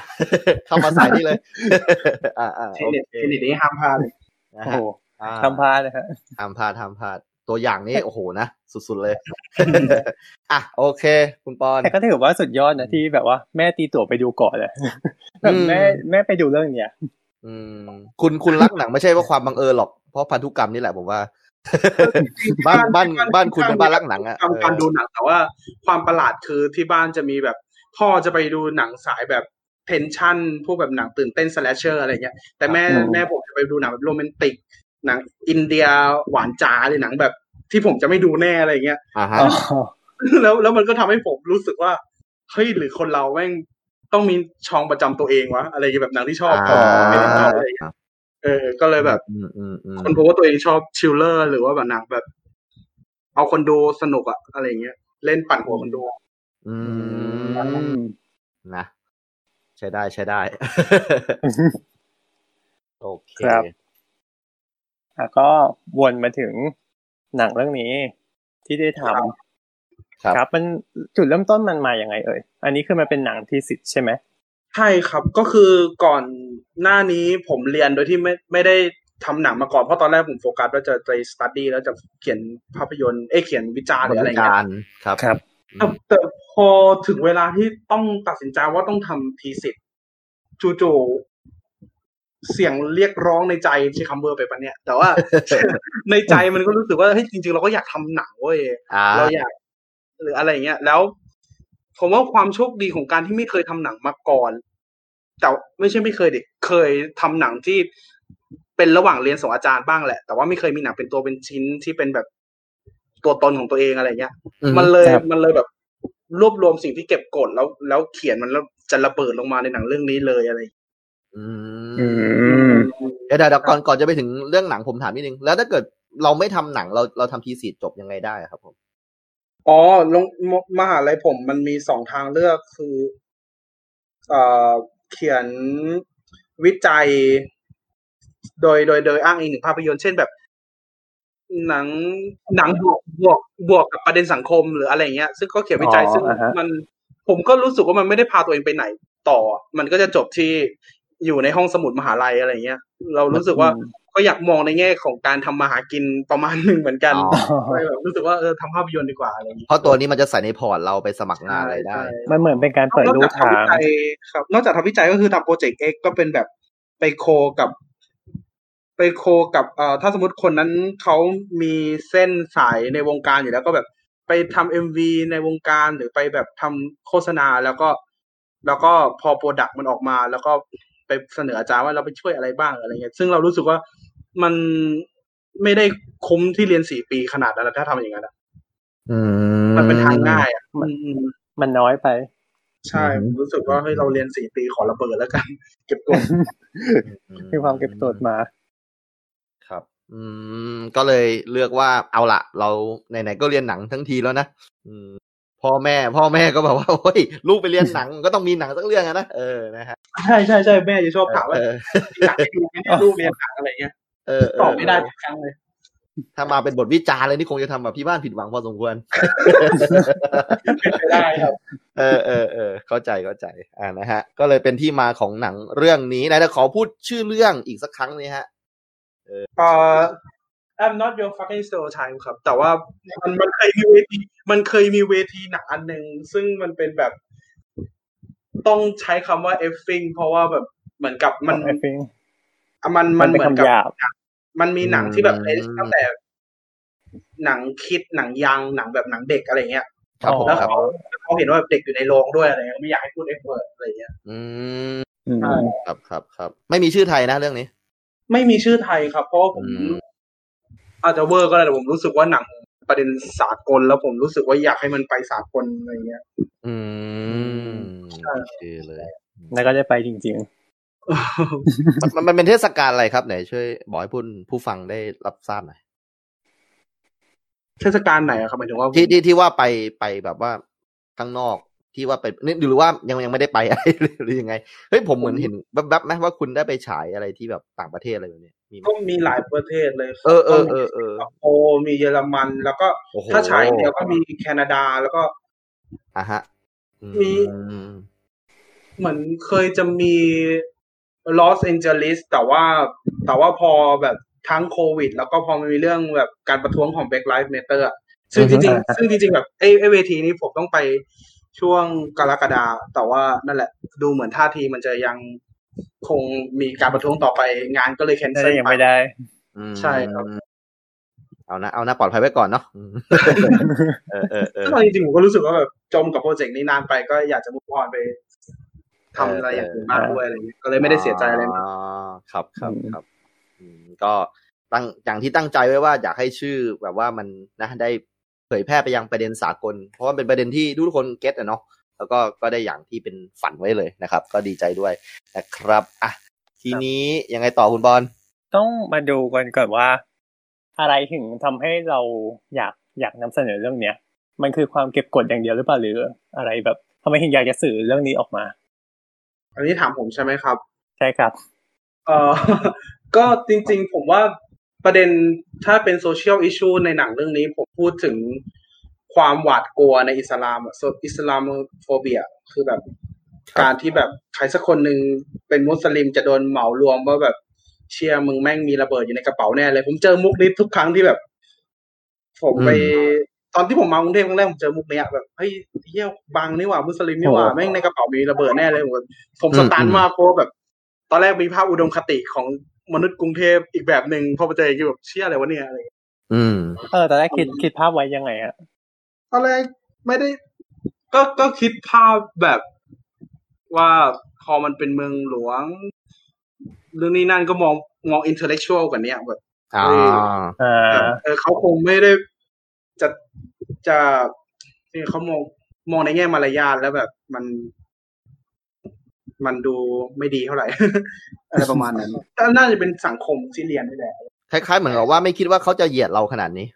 เข้ามาใส่นี่เลยอ่าอ่าเทโอนเน็ตเคเทนเน็ตนี้ห้ามพลาดเลยนะโอ้ฮะโหอ่าทำพลาดนะฮะทำพลาดทำพลาดตัวอย่างนี้โอ้โหนะสุดๆเลย อะโอเค คุณปอนแต่ก็ถือว่าสุดยอดนะที่แบบว่าแม่ตีตั๋วไปดูก่อนเลยแบบแม่แม่ไปดูเรื่องเนี้ยอืมคุณคุณรักหนังไม่ใช่ว่าความบังเอิญหรอกเพราะพันธุกรรมนี่แหละผมว่า บ้านบ้านบ้านคุณเป็นบ้านรักหนังอะทำการดูหนังแต่ว่าความประหลาดคือที่บ้านจะมีแบบ พ่อจะไปดูหนังสายแบบ tension พวกแบบหนังตื่นเต้น slasher อะไรเงี้ย แต่แม่อืมแม่ผมจะไปดูหนังแบบโรแมนติก หนังอินเดียหวานจ๋าหรือหนังแบบที่ผมจะไม่ดูแน่อะไรเงี้ยอ่าฮะอ๋อแล้วแล้วมันก็ทำให้ผมรู้สึกว่าเฮ้ยหรือคนเราแม่งต้องมีช่องประจำตัวเองวะอะไรอย่างเงี้ยแบบหนังที่ชอบอ่าไม่ได้ชอบอะไรอย่าง เงี้ยเออ ก็เลยแบบอืมอืมอืมคนพบว่าตัวเองชอบ thriller หรือว่าแบบหนังแบบ เอาคนดูสนุกอะอะไรอย่างเงี้ย เล่นปั่นหัวคนดู อือืมมนะ ใช้ได้ใช้ได้ โอเคครับแล้วก็วนมาถึงหนังเรื่องนี้ที่ได้ทำครับครับมันจุดเริ่มต้นมันมาอย่างไงเอ่ย อันนี้คือมันเป็นหนังทีสิทธ์ใช่ไหม ใช่ครับก็คือก่อนหน้านี้ผมเรียนโดยที่ไม่ไม่ได้ทำหนังมาก่อนเพราะตอนแรกผมโฟกัสว่าจะไปสตัดดี้แล้วจะเขียนภาพยนตร์เอ้ยเขียนวิจารณ์หรืออะไรบริเงี้ยการครับครับแต่แต่พอถึงเวลาที่ต้องตัดสินใจว่าต้องทำทีสิทธ์จู่ๆเสียงเรียกร้องในใจใช้คำเบอร์ไปปะเนี่ย แต่ว่าในใจมันก็รู้สึกว่าเฮ้ยจริง ๆ เราก็อยากทำหนังเว้ยอ่าเราอยาก หรืออะไรเงี้ย แล้ว ผมว่าความโชคดีของการที่ไม่เคยทำหนังมาก่อน แต่ไม่ใช่ไม่เคยดิเคยทำหนังที่เป็นระหว่างเรียนส่งอาจารย์บ้างแหละ แต่ว่าไม่เคยมีหนังเป็นตัวเป็นชิ้นที่เป็นแบบตัวตนของตัวเองอะไรเงี้ยอืมมันเลยครับมันเลยแบบรวบรวมสิ่งที่เก็บกดแล้ว แล้วเขียนมันแล้วจะระเบิดลงมาในหนังเรื่องนี้เลยอะไรอย่างเงี้ยอือืมมเดี๋ยวเดี๋ยวเดี๋ยวก่อนก่อนจะไปถึงเรื่องหนังผมถามนิดนึง แล้วถ้าเกิดเราไม่ทำหนังเราเราทำทีสีจบยังไงได้อะครับผม อ๋อลงมมหาลัยผมมันมีสองทางเลือกคือ เอ่อ เขียนวิจัย โดยโดยโดยอ้างอิงถึงภาพยนตร์เช่นแบบ หนังหนังบวกบวกบวกกับประเด็นสังคมหรืออะไรเงี้ย ซึ่งก็เขียนวิจัยอ๋อซึ่งอ่าฮะมันผมก็รู้สึกว่ามันไม่ได้พาตัวเองไปไหนต่อ มันก็จะจบที่อยู่ในห้องสมุดมหาลัยอะไรเงี้ย เรารู้สึกว่าอืม ก็อยากมองในแง่ของการทำมาหากินประมาณหนึ่งเหมือนกันอ๋อก็เลยแบบรู้สึกว่าเออทำภาพยนตร์ดีกว่าอะไรอย่างเงี้ยเพราะตัวนี้มันจะใส่ในพอร์ตเราไปสมัครงานอะไรได้ใช่มันเหมือนเป็นการเปิดนอกรูจากทางทำวิจัยครับ นอกจากทำวิจัยก็คือทำโปรเจกต์เอ็กก็เป็นแบบไป co กับ ไป co กับเอ่อถ้าสมมติคนนั้นเขามีเส้นสายในวงการอยู่แล้วก็แบบไปทำ MV ในวงการหรือไปแบบทำโฆษณาแล้วก็ แล้วก็พอ product มันออกมา แล้วก็ไป เสนออาจารย์ว่าเราไปช่วยอะไรบ้างอะไรเงี้ยซึ่งเรารู้สึกว่ามันไม่ได้คุ้มที่เรียนสี่ปีขนาดนั้นนะถ้าทำอย่างนั้นอะอืมันเป็นทางง่ายอะมันอืมมันน้อยไป ใช่อืมผมรู้สึกว่าเฮ้ยเราเรียนสี่ปีขอระเบิดแล้วกัน เก็บกดมีความเก็บตดมา ครับ อืมก็เลยเลือกว่าเอาละเราไหนๆก็เรียนหนังทั้งทีแล้วนะอืม พ่อแม่ พ่อแม่ก็แบบว่าโอ้ยลูกไปเรียนหนังก็ต้องมีหนังสักเรื่องอะนะเออนะฮะใช่ใช่ใช่แม่จะชอบถามว่าเอออยากให้ดูไหมเนี่ยลูกเรียนหนังอะไรเงี้ยเออเตอบไม่ได้ทุกครั้งเลยถ้ามาเป็นบทวิจารณ์เลยนี่คงจะทำแบบพี่บ้านผิดหวังพอสมควรเป็นไปได้ครับ เออเออเออเข้าใจเข้าใจ อ่านะฮะ ก็เลยเป็นที่มาของหนังเรื่องนี้นะแต่ขอพูดชื่อเรื่องอีกสักครั้งนี้ฮะ เอ่อ I'm not your fucking stereotype ครับ แต่ว่ามันมันเคยมีเวที มันเคยมีเวทีหนังอันหนึ่งซึ่งมันเป็นแบบ ต้องใช้คำว่า effing เพราะว่าแบบเหมือนกับมัน effing อะมันมัมันนเป็นเหมือนคำกับหยาบมันมีหนังที่แบบอืมเอ้ยตั้งแต่ หนังคิดหนังยังหนังแบบหนังเด็กอะไรเงี้ยครับผมแล้วครับเขาเขาเห็นว่าเด็กอยู่ในโรงด้วยอะไรเงี้ยไม่อยากให้พูด F-word อะไรเงี้ย อืมอืมใช่ครับครับครับ ไม่มีชื่อไทยนะเรื่องนี้ ไม่มีชื่อไทยครับ เพราะว่าผม อืมอาจจะเวอร์ก็ได้แต่ผมรู้สึกว่าหนังประเด็นสากลแล้วผมรู้สึกว่าอยากให้มันไปสากลอะไรเงี้ย อืมใช่โอเคเลยแล้วก็ได้ไปจริงมันมันมันเป็นเทศกาลอะไรครับไหนช่วยบอกให้ผู้ผู้ฟังได้รับทราบหน่อยเทศกาลไหนอะครับหมายถึงว่าที่ที่ที่ว่าไปไปแบบว่าข้างนอกที่ว่าไปนี่หรือว่ายังยังไม่ได้ไปอะไรหรือยังไงเฮ้ยผมเหมือนเห็นแวบๆไหมว่าคุณได้ไปฉายอะไรที่แบบต่างประเทศอะไรแบบนี้ มีไหมก็มีหลายประเทศเลยครับเออเออเออเออก็มีสิงคโปร์มีเยอรมัน แล้วก็โอ้โหถ้าฉายเดียวก็มีแคนาดาแล้วก็อะฮะอืมีเหมือนเคยจะมีลอสแองเจลิสแต่ว่าแต่ว่าพอแบบทั้งโควิด แล้วก็พอมันมีเรื่องแบบการประท้วงของ Black Lives Matter อะซึ่งจริงๆซึ่งจริงๆแบบไอ้ไอ้เวทีนี้ผมต้องไปช่วงกรกฎาแต่ว่านั่นแหละ ดูเหมือนท่าทีมันจะยัง คงมีการประท้วงต่อไปงานก็เลยแคนๆได้เซิลยังไปไม่ได้อืมใช่ครับเอานะเอานะปลอดภัยไว้ก่อนเนาะอืมเออเออเออซึ่งเอาจริงๆผมก็รู้สึกว่าแบบจมกับโปรเจกต์นี้นานไปก็อยากจะมุกออนไปทำอะไรอย่างอื่นบ้างด้วยอะไรอย่างเงี้ยก็เลยไม่ได้เสียใจอะไรมากอ๋อครับครับอืมครับอืมก็ตั้งอย่างที่ตั้งใจไว้ว่าอยากให้ชื่อแบบว่ามันนะได้เผยแพร่ไปยังประเด็นสากล เพราะว่าเป็นประเด็นที่ทุกคนเก็ตอะเนาะ แล้วก็ก็ได้อย่างที่เป็นฝันไว้เลยนะครับ ก็ดีใจด้วยนะครับอะทีนี้ยังไงต่อคุณบอลต้องมาดูกันก่อนว่า อะไรถึงทำให้เราอยากอยากนำเสนอเรื่องเนี้ย มันคือความเก็บกดอย่างเดียวหรือเปล่าหรืออะไรแบบทำไมถึงอยากจะสื่อเรื่องนี้ออกมา อันนี้ถามผมใช่ไหมครับ ใช่ครับเออก็จริงๆ ผมว่าประเด็นถ้าเป็น social issue ในหนังเรื่องนี้ผมพูดถึง ความหวาดกลัวในอิสลามอะ Islamophobia คือแบบการที่แบบใครสักคนหนึ่งเป็นมุสลิมจะโดนเหมารวมว่าแบบเชี่ยมึงแม่งมีระเบิดอยู่ในกระเป๋าแน่เลย ผมเจอมุกนี้ทุกครั้งที่แบบ ผมไป ตอนที่ผมมากรุงเทพครั้งแรกผมเจอมุกเนี้ยแบบเฮ้ยเที่ยวบังนี่หว่ามุสลิมนี่หว่าโอ้แม่งในกระเป๋ามีระเบิดแน่เลยผมผมสตันมากเพราะว่าแบบ ตอนแรกมีภาพอุดมคติของมนุษย์กรุงเทพอีกแบบหนึ่งพอไปเจออีกทีแบบเชี่ยอะไรวะเนี่ยอะไรอย่างเงี้ยอืมเออตอนแรกคิดคิดภาพไว้ยังไงอะ ตอนแรกไม่ได้ ก็ก็คิดภาพแบบว่าพอมันเป็นเมืองหลวง เรื่องนี้นั่นก็มองมองอินเทลเล็กชวลกว่าเนี้ยแบบอ่าอ่าแบบเออเขาคงไม่ได้จะจะที่เขามองมองในแง่มารยาทแล้วแบบมันมันดูไม่ดีเท่าไหร่ อะไรประมาณนั้นแต่น่าจะเป็นสังคมซีเรียนนี่แหละคล้ายๆเหมือนกับว่าไม่คิดว่าเขาจะเหยียดเราขนาดนี้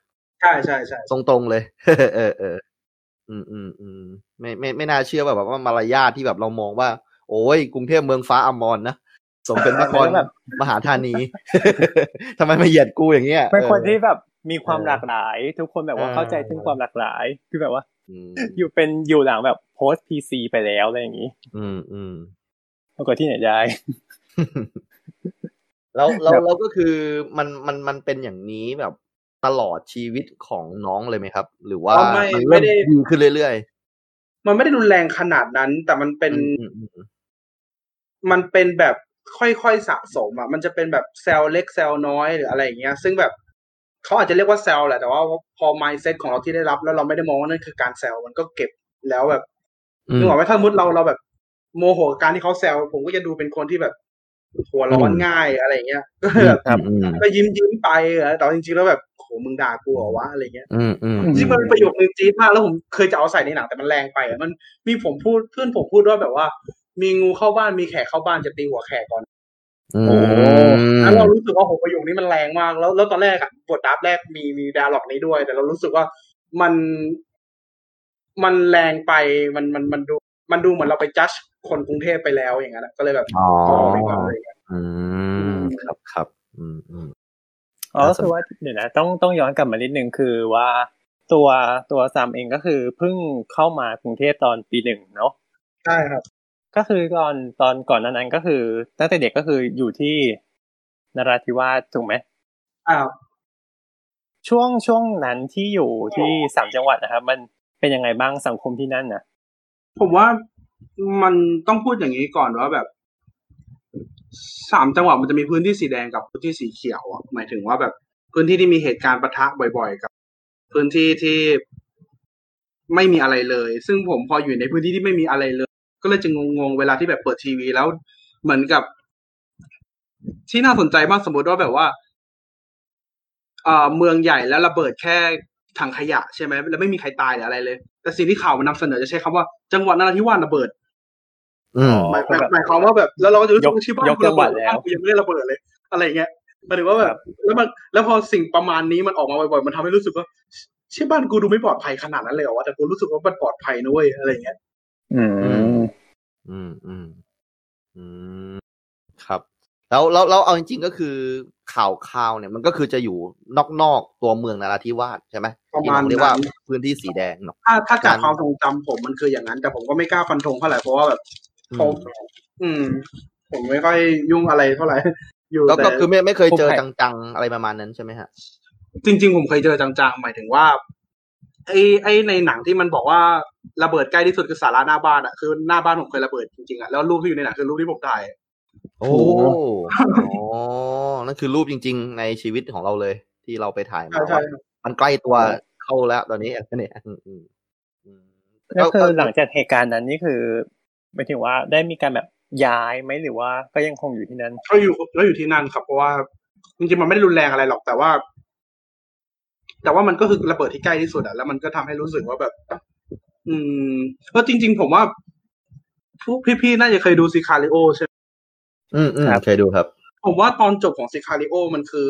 ใช่ใช่ใช่ตรงๆเลย เออเอออืมอืมอืมไม่ไม่ไม่น่าเชื่อว่าแบบว่ามารยาทที่แบบเรามองว่า โอ้ยกรุงเทพเมืองฟ้าอมรนะสมเป็นนครแบบมหาธานีทำไมมาเหยียดกูอย่างเงี้ยเป็นคนออที่แบบมีความเออหลากหลาย ทุกคนแบบว่าเออเข้าใจถึงความหลากหลายคือแบบว่าอืมอยู่เป็นอยู่หลังแบบโพสพีซีไปแล้วอะไรอย่างนี้อืมอืมปรากฏที่ไหนได้แล้วแล้วแบบแล้วก็คือมันมันมันเป็นอย่างนี้แบบ ตลอดชีวิตของน้องเลยไหมครับ หรือว่าอ๋อไม่มันไม่เริ่มได้ดีขึ้นเรื่อยมันไม่ได้รุนแรงขนาดนั้น แต่มันๆเป็นอืมอืมอืมมันเป็นแบบค่อยๆสะสมอะมันจะเป็นแบบเซลล์เล็กเซลล์น้อยหรืออะไรอย่างเงี้ย ซึ่งแบบเขาอาจจะเรียกว่าเซลล์แหละแต่ว่าพอ mindset ของเราที่ได้รับแล้วเราไม่ได้มองว่านั่นคือการเซลล์มันก็เก็บแล้วแบบอืมนึกออกไหมถ้าสมมุติเราเราแบบ โมโหกับการที่เขาแซวผมก็จะดูเป็นคนที่แบบหัวร้อนอืมง่ายอะไรอย่างเงี้ยก็แบบอืมก็ยิ้มยิ้มๆไปเออแต่จริงๆแล้วแบบ โหมึงด่ากูเหรอวะอะไรเงี้ยอืมอืมจริงๆมันเป็นประโยคนึงจี๊ดมากแล้วผมเคยจะเอาใส่ในหนังแต่มันแรงไปอะมันมีผมพูดเพื่อนผมพูดว่าแบบว่า มีงูเข้าบ้านมีแขกเข้าบ้านจะตีหัวแขกก่อนอืมโอ้แล้วเรารู้สึกว่าโหประโยคนี้มันแรงมาก แล้วแล้วตอนแรกอะบทดับแรกมีมีดาล็อกนี้ด้วย แต่เรารู้สึกว่ามัน มันแรงไปมันมันมันดู มันดูเหมือนเราไปจัดคนกรุงเทพไปแล้วอย่างนั้นอะก็เลยแบบอ๋อพอดีกว่าอะไรเงี้ยอืมครับครับ อืมอืม อ๋อก็คือว่าเดี๋ยวนะต้องต้องย้อนกลับมานิดนึงคือว่าตัวตัวซามเองก็คือเพิ่งเข้ามากรุงเทพตอนปีหนึ่งเนาะใช่ครับ ก็คือตอนตอนก่อนหนานั้นก็คือตั้งแต่เด็กก็คืออยู่ที่นราธิวาสถูกไหมอ้าวช่วงช่วงนั้นที่อยู่ที่สามจังหวัดนะครับ มันเป็นยังไงบ้างสังคมที่นั่นนะผมว่ามันต้องพูดอย่างนี้ก่อนว่าแบบ สามจังหวัดมันจะมีพื้นที่สีแดงกับพื้นที่สีเขียวอะหมายถึงว่าแบบพื้นที่ที่มีเหตุการณ์ปะทะบ่อย ๆ กับ พื้นที่ที่ไม่มีอะไรเลย ซึ่งผมพออยู่ในพื้นที่ที่ไม่มีอะไรเลย ก็เลยจะงงๆเวลาที่แบบเปิดทีวีแล้วเหมือนกับ ที่น่าสนใจมากสมมติว่าแบบว่าเอ่อเมืองใหญ่แล้วระเบิดแค่ถังขยะใช่ไหมแล้วไม่มีใครตายหรืออะไรเลย แต่สิ่งที่ข่าวมันนำเสนอจะใช้คำว่าจังหวัดนราธิวาสระเบิด หมายหมายหมายความว่าแบบ แล้วเราก็จะรู้สึกยกว่าที่บ้านยกกูจัระงหวัเบิดดแล้วบ้านกูยังไม่ได้ระเบิดเลย อะไรอย่างเงี้ยหมายถึงว่าแบบแล้วมันแล้วพอสิ่งประมาณนี้มันออกมาบ่อยๆมันทำให้รู้สึกว่าเชื่อบ้านกูดูไม่ปลอดภัยขนาดนั้นเลยเหรอวะแต่กูรู้สึกว่ามันปลอดภัยนะเว้ยอะไรอย่างเงี้ยอืมอืมอืมอืมครับ แล้วแล้วแล้วเอาจริงๆก็คือข่าวข่าวเนี่ยมันก็คือจะอยู่นอกๆตัวเมืองนราธิวาสใช่ไหมประที่มาณเราเรียกว่านั้นพื้นที่สีแดงเนาะถ้าถ้าจากการความทรงจำผมมันคืออย่างนั้น แต่ผมก็ไม่กล้าฟันธงเท่าไหร่เพราะว่าแบบอื ผมมอืม ผมไม่ค่อยยุ่งอะไรเท่าไหร่ อยู่ก็แต่ก็คือไม่ไม่เคยเจอผมแค่จังๆ อะไรประมาณนั้นใช่ไหมฮะ จริง ๆ ผมเคยเจอจังๆ หมายถึงว่า ไอ้ไอ้ในหนังที่มันบอกว่าระเบิดใกล้ที่สุดคือสาราหน้าบ้านอะคือหน้าบ้านผมเคยระเบิดจริงๆอะแล้วรูปที่อยู่ในหนังคือรูปที่ผมถ่ายโอ้อ๋อนั่นคือรูปจริง ๆ ในชีวิตของเราเลย ที่เราไปถ่ายมาใช่ใช่ว่ามันใกล้ตัวเข้าแล้วตอนนี้เนี่ยอืมอืมอืมก็คือหลังจากเหตุการณ์นั้นนี่คือ หมายถึงว่าได้มีการแบบย้ายไหมหรือว่าก็ยังคงอยู่ที่นั่นก็อยู่ก็อยู่ที่นั่นครับเพราะว่าจริงๆมันไม่ได้รุนแรงอะไรหรอกแต่ว่า แต่ว่ามันก็คือระเบิดที่ใกล้ที่สุดอะแล้วมันก็ทำให้รู้สึกว่าแบบ อืมเพราะจริง ๆ ผมว่าพวกพี่ๆน่าจะเคยดู Sicario ใช่ไหมอืมอืมเคยดูครับ ผมว่าตอนจบของ Sicario มันคือ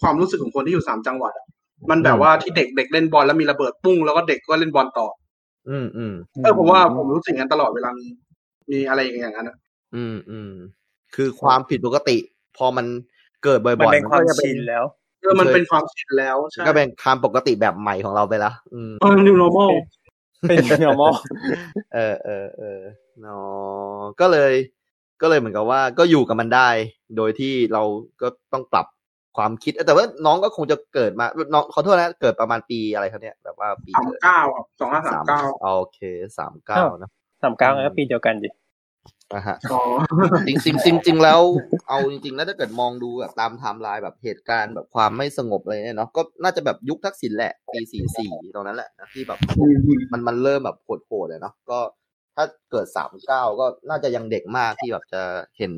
ความรู้สึกของคนที่อยู่สามจังหวัดอะมันแบบว่าที่เด็กเด็กเล่นบอลแล้วมีระเบิดปุ้งแล้วก็เด็กก็เล่นบอลต่อ อืมอืมเออผมว่าผมรู้สึกอย่างนั้นตลอดเวลามี มีอะไรอย่างนั้นอะอืมอืมคือความผิดปกติ พอมันเกิดบ่อยๆมันเป็นความก็จะชินแล้วเออมันเป็นความชินแล้วใช่ก็เป็นความปกติแบบใหม่ของเราไปละอืมเออ new normal เป็น normal เออเออเออเนาะก็เลย ก็เลยเหมือนกับว่า ก็อยู่กับมันได้ โดยที่เราก็ต้องปรับความคิด แต่ว่าน้องก็คงจะเกิดมา น้องขอโทษนะเกิดประมาณปีอะไรครับเนี่ยแบบว่าปีสามเกิดเก้าครับสองห้าสามเก้าโอเคสามเก้านะ สามเก้าก็ปีเดียวกันดินะฮะอ๋อจริงจริงจริงจริงแล้วเอาจริงๆแล้วถ้าเกิดมองดูแบบตามไทม์ไลน์แบบเหตุการณ์แบบความไม่สงบอะไรเนี่ยเนาะก็น่าจะแบบยุคทักษิณแหละปีสี่สี่ตรงนั้นแหละนะที่แบบมันมันเริ่มแบบโหดๆเลยเนาะก็ถ้าเกิดสามเก้าก็น่าจะยังเด็กมากที่แบบจะเห็น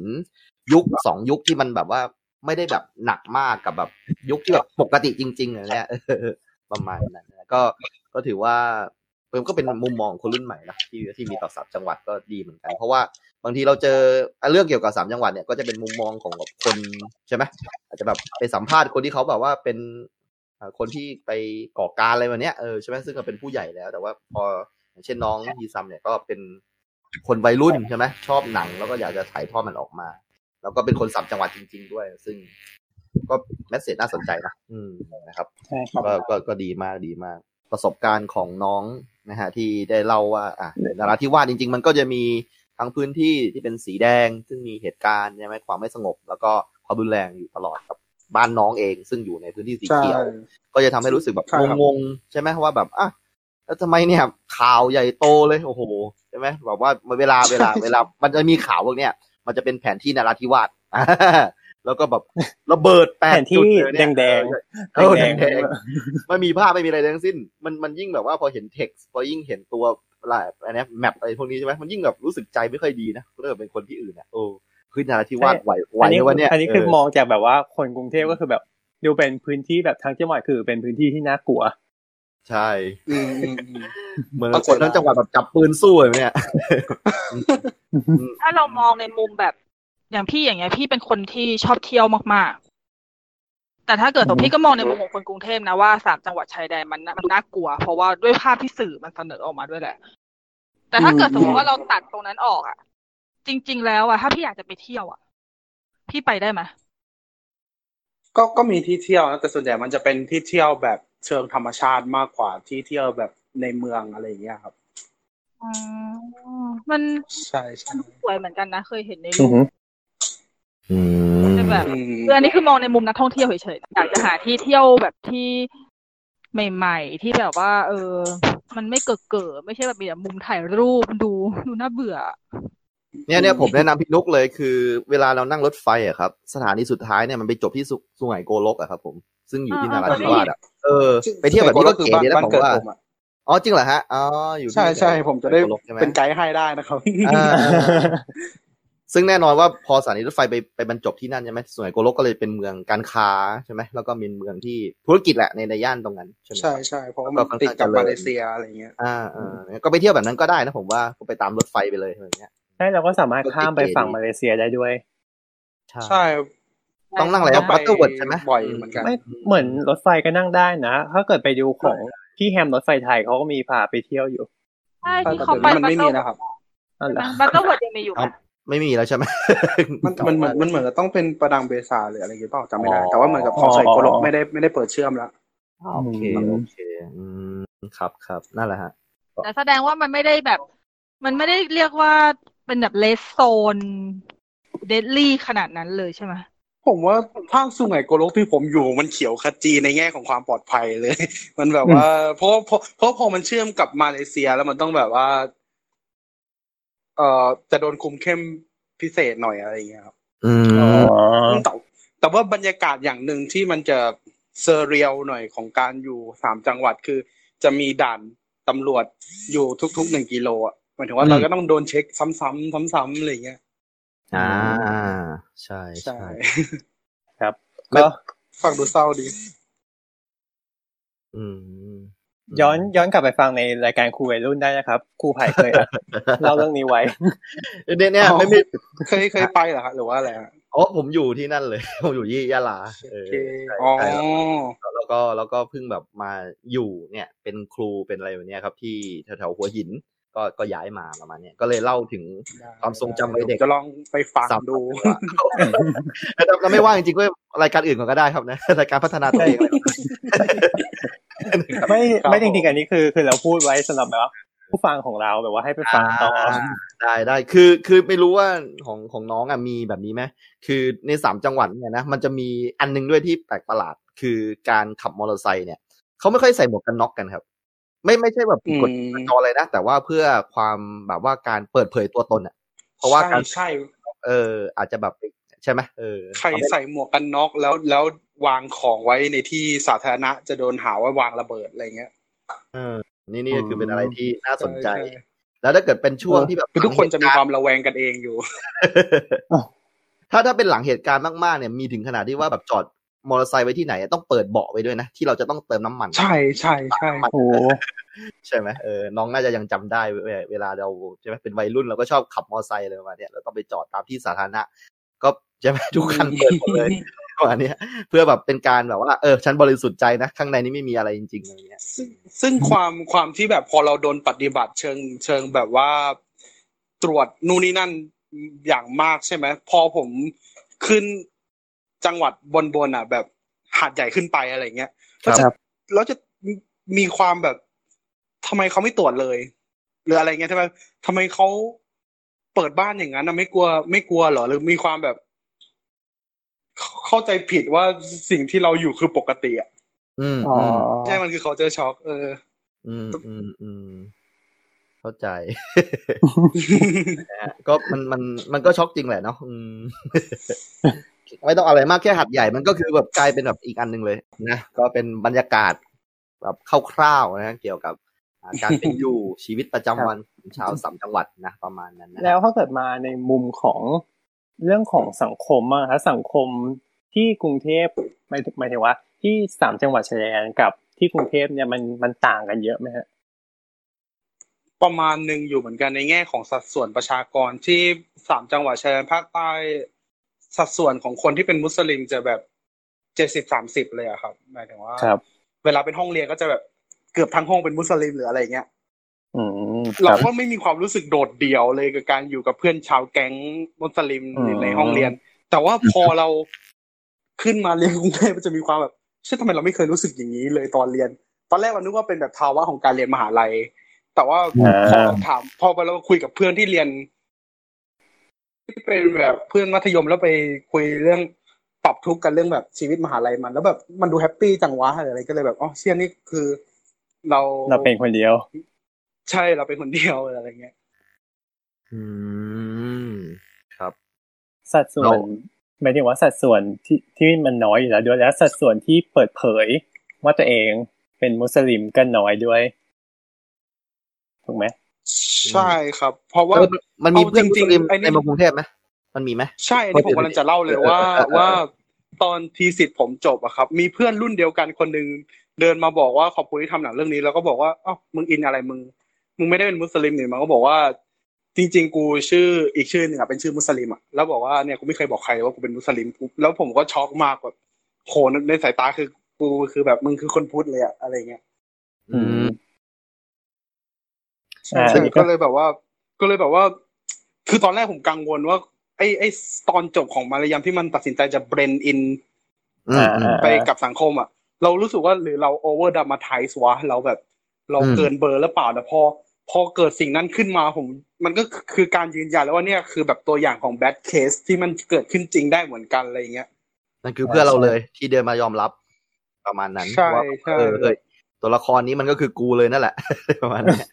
ยุคสองยุคที่มันแบบว่าไม่ได้แบบหนักมากกับแบบยุคที่แบบปกติจริงๆอะไรเงี้ยเออประมาณนั้นนะก็ก็ถือว่า มันก็เป็นมุมมองคนรุ่นใหม่นะที่ที่มีต่อสามจังหวัดก็ดีเหมือนกัน เพราะว่าบางทีเราเจอเรื่องเกี่ยวกับสามจังหวัดเนี่ยก็จะเป็นมุมมองของแบบคนใช่ไหมอาจจะแบบไปสัมภาษณ์คนที่เขาแบบว่าเป็นอ่าคนที่ไปก่อการอะไรแบบเนี้ยเออใช่ไหมซึ่งก็เป็นผู้ใหญ่แล้ว แต่ว่าพออย่างเช่นน้องยีซัมเนี่ยก็เป็นคนวัยรุ่นใช่ไหมชอบหนังแล้วก็อยากจะถ่ายทอดมันออกมา แล้วก็เป็นคนสับจังหวัดจริง ๆ ด้วย ซึ่งก็แมสเซจน่าสนใจนะอืมนะครับใช่ครับก็ก็ก็ดีมากดีมาก ประสบการณ์ของน้อง นะฮะที่ได้เล่าว่าอะนาราธิวาสจริง ๆ มันก็จะมีทั้งพื้นที่ที่เป็นสีแดง ซึ่งมีเหตุการณ์ใช่ไหมความไม่สงบ แล้วก็ความรุนแรงอยู่ตลอดกับบ้านน้องเอง ซึ่งอยู่ในพื้นที่สีใช่เขียว ก็จะทำให้รู้สึกแบบใช่ครับงงๆใช่ไหมว่าแบบอะแล้วทำไมเนี่ยข่าวใหญ่โตเลยโอ้โหใช่ไหมแบบว่าเวลาเวลาเวลา มันจะมีข่าวพวกเนี้ยมันจะเป็นแผนที่นาราธิวาส แล้วก็แบบระเบิดแปแผดนจุดที่เลยเนี่ยแดงเออแดแดงงๆแดงๆไม่มีภาพไม่มีอะไรทั้งสิ้น มันมันยิ่งแบบว่าพอเห็นเท็กซ์พอยิ่งเห็นตัวอะไรอะไรนะแมปอะไรพวกนี้ใช่ไหมมันยิ่งแบบรู้สึกใจไม่ค่อยดีนะถ้าเกิดเป็นคนที่อื่นนะโอ้คือนาราธิวาสไหวไหวอันนี้ไหมวะเนี่ยอันนี้คือเมองจากแบบว่าคนกรุงเทพก็คือแบบดูเป็นพื้นที่แบบทางจังหวัดคือเป็นพื้นที่ที่น่ากลัว ใช่อืมอืมอืมเหมือนปรากคฏนทั้งจังหวัดแบบจับปืนสู้เลยเนี่ยถ้าเรามองในมุมแบบ อย่างพี่อย่างเงี้ย พี่เป็นคนที่ชอบเที่ยวมากๆ แต่ถ้าเกิดตัวพี่ก็มองในมุมของคนกรุงเทพนะว่าสามจังหวัดชายแดนมันน่ามันน่ากลัว เพราะว่าด้วยภาพที่สื่อมันเสนอออกมาด้วยแหละ แต่ถ้าเกิดสมมติว่าเราตัดตรงนั้นออกอะ จริง ๆ แล้วอะถ้าพี่อยากจะไปเที่ยวอะ พี่ไปได้ไหมก็ก็มีที่เที่ยวนะแต่ส่วนใหญ่มันจะเป็นที่เที่ยวแบบเชิงธรรมชาติมากกว่าที่เที่ยวแบบในเมืองอะไรอย่างเงี้ยครับอ๋อมันใช่ใช่มันสวยเหมือนกันนะ เคยเห็นในอืรูอปฮึอืม แต่แบบอืมคืออันนี้คือมองในมุมนักท่องเที่ยวเฉยๆอยากจะหาที่เที่ยวแบบที่ใหม่ๆ ที่แบบว่า เออ มันไม่เกิดเกิดไม่ใช่แบบมีแต่มุมถ่ายรูปดูดูน่าเบื่อ เนี่ยเนี่ยผมแนะนำพี่นุกเลยคือ เวลาเรานั่งรถไฟอะครับ สถานีสุดท้ายเนี่ยมันไปจบที่สุสุไหงโกลกอะครับ ผมซึ่งอยู่ที่อ่านาราธิอ่าวาสอะเออ ไปเที่ยวแบบนี้ก็เก๋ดีนะบ้านผมเกิดว่าผมอะอ๋อจริงเหรอฮะอ๋ออยู่ที่ใช่ใช่ผมจะได้สุหงโกลกใช่ไหมเป็นไกด์ให้ได้นะครับอ่าอ่าอ่า ซึ่งแน่นอนว่าพอสถานีรถไฟไปไปบรรจบที่นั่นใช่ไหมสุไหงโกลกก็เลยเป็นเมืองการค้าใช่ไหมแล้วก็เป็นเมืองที่ธุรกิจแหละในในย่านตรงนั้นใช่ไหมใช่ใช่เพราะว่ามันติดกับมาเลเซียอะไรเงี้ยอ่าอ่าก็ไปเที่ยวแบบนั้นก็ได้นะผมว่าก็ไปตามรถไฟไปเลยอะไรเงี้ยใช่เราก็สามารถข้ามไปฝั่งมาเลเซียได้ด้วยใช่ต้องนั่งอะไรก็นะไป Butterworth ใช่ไหมบ่อยเหมือนกันไม่เหมือนรถไฟก็นั่งได้นะ ถ้าเกิดไปดูของที่แฮมรถไฟไทยเขาก็มีพาไปเที่ยวอยู่ใช่แต่ที่เดี๋เขายวไปนี้มันไม่มีนะครับนั่นแหละ Butterworth ยังมีอยู่ ไหมไม่มีแล้วใช่ไหมมันมันเหมือนมันเหมือนกับต้องเป็นประดังเบซาหรืออะไรอย่างเงี้ยเปล่าจำไม่ได้อ๋อแต่ว่าเหมือนกับพอใส่โกลกไม่ได้ไม่ได้เปิดเชื่อมแล้วโอเคโอเคอืมครับครับนั่นแหละฮะแต่แสดงว่ามันไม่ได้แบบ มันไม่ได้เรียกว่าเป็นแบบเลสโซนเดดลี่ขนาดนั้นเลยใช่ไหมผมว่าภาคสุไหงโกลกที่ผมอยู่มันเขียวขจีในแง่ของความปลอดภัยเลย มันแบบว่า เพราะเพราะเพราะพอมันเชื่อมกับมาเลเซียแล้วมันต้องแบบว่า เอ่อจะโดนคุมเข้มพิเศษหน่อยอะไรอย่างเงี้ยครับอืมอ๋อแต่แต่ว่าบรรยากาศอย่างหนึ่งที่มันจะเซอร์เรียลหน่อยของการอยู่สามจังหวัดคือ จะมีด่านตำรวจอยู่ทุกๆหนึ่งกิโลอะหมายถึงว่าเราก็ต้องโดนเช็คซ้ำๆซ้ำๆอะไรอย่างเงี้ยอ่า ใช่ใช่ใช่ครับไม่ก็ฟังดูเศร้าดี อืม ย้อนย้อนกลับไปฟังในรายการครูวัยรุ่นได้นะครับครูไผ่เคยเล่าเรื่องนี้ไว้เนี่ยเนี่ยไม่มีเคยเคยไปเหรอครับหรือว่าอะไรอ๋อผมอยู่ที่นั่นเลยผมอยู่ยี่ยะลาเอออ๋อแล้วก็แล้วก็เพิ่งแบบมาอยู่เนี่ย เป็นครูเป็นอะไรแบบนี้ครับ ที่แถวๆหัวหิน ก็ก็ย้ายมาประมาณนี้ก็เลยเล่าถึงความทรงจำวัยเด็กจะลองไปฟังดูเราไม่ว่าจริงๆก็รายการอื่นก็ได้ครับนะรายการพัฒนาตัวเองไม่ไม่จริงๆอันนี้คือคือเราพูดไว้สำหรับแบบผู้ฟังของเราแบบว่าให้ไปฟังต่อได้ได้คือคือไม่รู้ว่าของของน้องอะมีแบบนี้ไหมคือในสามจังหวัดเนี่ยนะมันจะมีอันนึงด้วยที่แปลกประหลาด คือการขับมอเตอร์ไซค์เนี่ยเขาไม่ค่อยใส่หมวกกันน็อกกันครับ ไม่ไม่ใช่แบบกดจอเลยนะ แต่ว่าเพื่อความแบบว่าการเปิดเผยตัวตนอะ เพราะว่าการใช่เออ อาจจะแบบใช่ไหมเออใครใส่หมวกกันน็อกแล้วแล้ววางของไว้ในที่สาธารณะจะโดนหาว่าวางระเบิดอะไรเงี้ยเออ นี่นี่คือเป็นอะไรที่น่าสนใจ แล้วถ้าเกิดเป็นช่วงที่แบบทุกคนจะมีความระแวงกันเองอยู่ ถ้าถ้าเป็นหลังเหตุการณ์มากๆเนี่ยมีถึงขนาดที่ว่าแบบจอด มอเตอร์ไซค์ไว้ที่ไหนต้องเปิดเบาะไว้ด้วยนะ ที่เราจะต้องเติมน้ำมัน ใช่ใช่ใช่โอ้ใช่ไหมเออน้องน่าจะยังจำได้เวลาเราใช่ไหมเป็นวัยรุ่นเราก็ชอบขับมอเตอร์ไซค์เลยมาเนี่ยเราต้องไปจอดตามที่สาธารณะก็ใช่ไหมทุกคันเปิดหมดเลยประมาณนี้เพื่อแบบเป็นการแบบว่าเออฉันบริสุทธิ์ใจนะ ข้างในนี้ไม่มีอะไรจริงๆอะไรเงี้ยซึ่งซึ่งความความที่แบบพอเราโดนปฏิบัติเชิงเชิงแบบว่าตรวจนู่นนี่นั่นอย่างมากใช่ไหมพอผมขึ้น จังหวัดบนบนอะ แบบหาดใหญ่ขึ้นไปอะไรเงี้ยแล้วจะแล้วจะมีความแบบทำไมเขาไม่ตรวจเลย หรืออะไรเงี้ยทำไมทำไมเขาเปิดบ้านอย่างนั้นนะไม่กลัวไม่กลัวหรอหรือมีความแบบ เข้าใจผิดว่าสิ่งที่เราอยู่คือปกติอะอืมใช่มันคือเขาเจอช็อกเออ อืมอืมอืมเข้าใจ ก็มันมันมันก็ช็อกจริงแหละเนาะ ไม่ต้องอะไรมากแค่หัดใหญ่มันก็คือแบบกลายเป็นแบบอีกอันหนึ่งเลยนะก็เป็นบรรยากาศแบบคร่าวๆนะเกี่ยวกับการเป็นอยู่ชีวิตประจำวันชาวสามจังหวัดนะประมาณนั้นนะแล้วถ้าเกิดมาในมุมของเรื่องของสังคมอะฮะสังคมที่กรุงเทพหมายหมายถึงว่า ที่สามจังหวัดชายแดนกับที่กรุงเทพเนี่ยมันมันต่างกันเยอะไหมฮะประมาณหนึ่งอยู่เหมือนกันในแง่ของสัดส่วนประชากรที่สามจังหวัดชายแดนภาคใต้ สัดส่วนของคนที่เป็นมุสลิมจะแบบเจ็ดสิบสามสิบเลยอะครับหมายถึงว่าเวลาเป็นห้องเรียนก็จะแบบเกือบทั้งห้องเป็นมุสลิมหรืออะไรเงี้ยเราก็ไม่มีความรู้สึกโดดเดี่ยวเลยกับการอยู่กับเพื่อนชาวแก๊งมุสลิมในห้องเรียน แต่ว่าพอเราขึ้นมาเรียนกรุงเทพมันจะมีความแบบเชื่อทำไมเราไม่เคยรู้สึกอย่างนี้เลยตอนเรียน ตอนแรกเรานึกว่าเป็นแบบภาวะของการเรียนมหาลัย แต่ว่าพอถาม พอไปเราคุยกับเพื่อนที่เรียน ที่เป็นแบบเพื่อนมัธยมแล้วไปคุยเรื่องปรับทุกข์กันเรื่องแบบชีวิตมหาลัยมัน แล้วแบบมันดูแฮปปี้จังวะอะไรก็เลยแบบอ๋อเชี่ยนี่คือ เราเราเป็นคนเดียว ใช่เราเป็นคนเดียวอะไรเงี้ย อืมครับ สัดส่วนหมายถึงว่าสัดส่วนที่ที่มันน้อยอยู่แล้วด้วยแล้วสัดส่วนที่เปิดเผยว่าตัวเองเป็นมุสลิมก็น้อยด้วยถูกไหม ใช่ครับ เพราะว่ามันมีเพื่อนจริงๆในกรุงเทพไหมมันมีไหมใช่ที่ผมกำลังจะเล่าเลยว่าว่าตอนทีสิทธิ์ผมจบอะครับ มีเพื่อนรุ่นเดียวกันคนหนึ่งเดินมาบอกว่าขอบคุณที่ทำหนังเรื่องนี้แล้วก็บอกว่าอ๋อมึงอินอะไรมึง มึงไม่ได้เป็นมุสลิมเนี่ยมันก็บอกว่า จริง ๆ กูชื่ออีกชื่อหนึ่งอะเป็นชื่อมุสลิมอะแล้วบอกว่าเนี่ยกูไม่เคยบอกใครว่ากูเป็นมุสลิมแล้วผมก็ช็อกมากแบบโหในสายตาคือกูคือแบบมึงคือคนพุทธเลยอะอะไรเงี้ย อืม ก็เลยแบบว่า ก็เลยแบบว่า คือตอนแรกผมกังวลว่า ไอ้ไอ้ตอนจบของมารยามที่มันตัดสินใจจะ blend in ไปกับสังคมอะ เรารู้สึกว่าหรือเรา over-dramatize วะเราแบบ เราเกินเบอร์แล้วเปล่าแต่พอ พอเกิดสิ่งนั้นขึ้นมาผม มันก็คือการยืนยันแล้วว่าเนี่ยคือแบบตัวอย่างของแบดเคสที่มันเกิดขึ้นจริงได้เหมือนกันอะไรเงี้ยนั่นคือเพื่อเราเลยที่เดินมายอมรับประมาณนั้นว่าเออตัวละครนี้มันก็คือกูเลยนั่นแหละประมาณนี้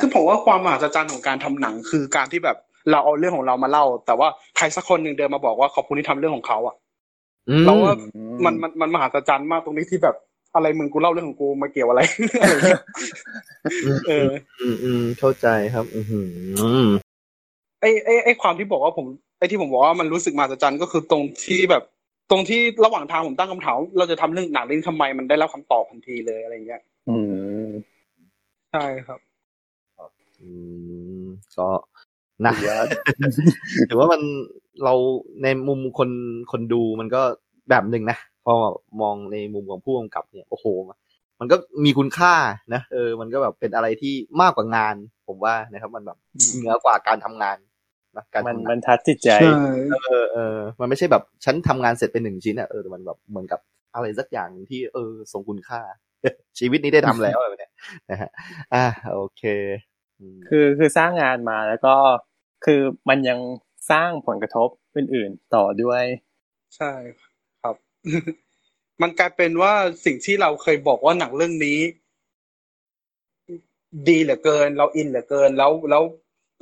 คือผมว่าความมหัศจรรย์ของการทำหนังคือการที่แบบเราเอาเรื่องของเรามาเล่า แต่ว่าใครสักคนหนึ่งเดินมาบอกว่าขอบคุณที่ทำเรื่องของเขาอะเราว่ามันมันมันมหัศจรรย์มากตรงนี้ที่แบบอะไรมึงกูเล่าเรื่องของกูมาเกี่ยวอะไรเออ อืมอืมเข้าใจครับอืมไอ้ไอ้ไอ้ความที่บอกว่าผมไอ้ที่ผมบอกว่ามันรู้สึกมหัศจรรย์ก็คือตรงที่แบบ ตรงที่ระหว่างทางผมตั้งคำถามเราจะทำเรื่องหนังเรื่องทำไมมันได้รับคำตอบทันทีเลยอะไรเงี้ย อืม ใช่ครับ อืมก็นะถือว่ามันเราในมุมคนคนดูมันก็แบบหนึ่งนะพอมองในมุมของผู้กำกับเนี่ยโอ้โห มันก็มีคุณค่านะเออ มันก็แบบเป็นอะไรที่มากกว่างาน ผมว่านะครับ มันแบบเหนือกว่าการทำงานนะการมันทำงามันนทัดจิตใจเออเออมันไม่ใช่แบบฉันทำงานเสร็จเป็นหนึ่งชิ้นอะเออแต่มันแบบเหมือนกับอะไรสักอย่างหนึ่งที่เออทรงคุณค่า ชีวิตนี้ได้ทำแล้วอะไรเนี่ยนะฮะอ่าโอเคอืมคือคือสร้างงานมาแล้วก็คือมันยังสร้างผลกระทบอื่นๆต่อด้วย ใช่ครับ มันกลายเป็นว่าสิ่งที่เราเคยบอกว่าหนังเรื่องนี้ ดีเหลือเกิน เราอินเหลือเกิน แล้วแล้ว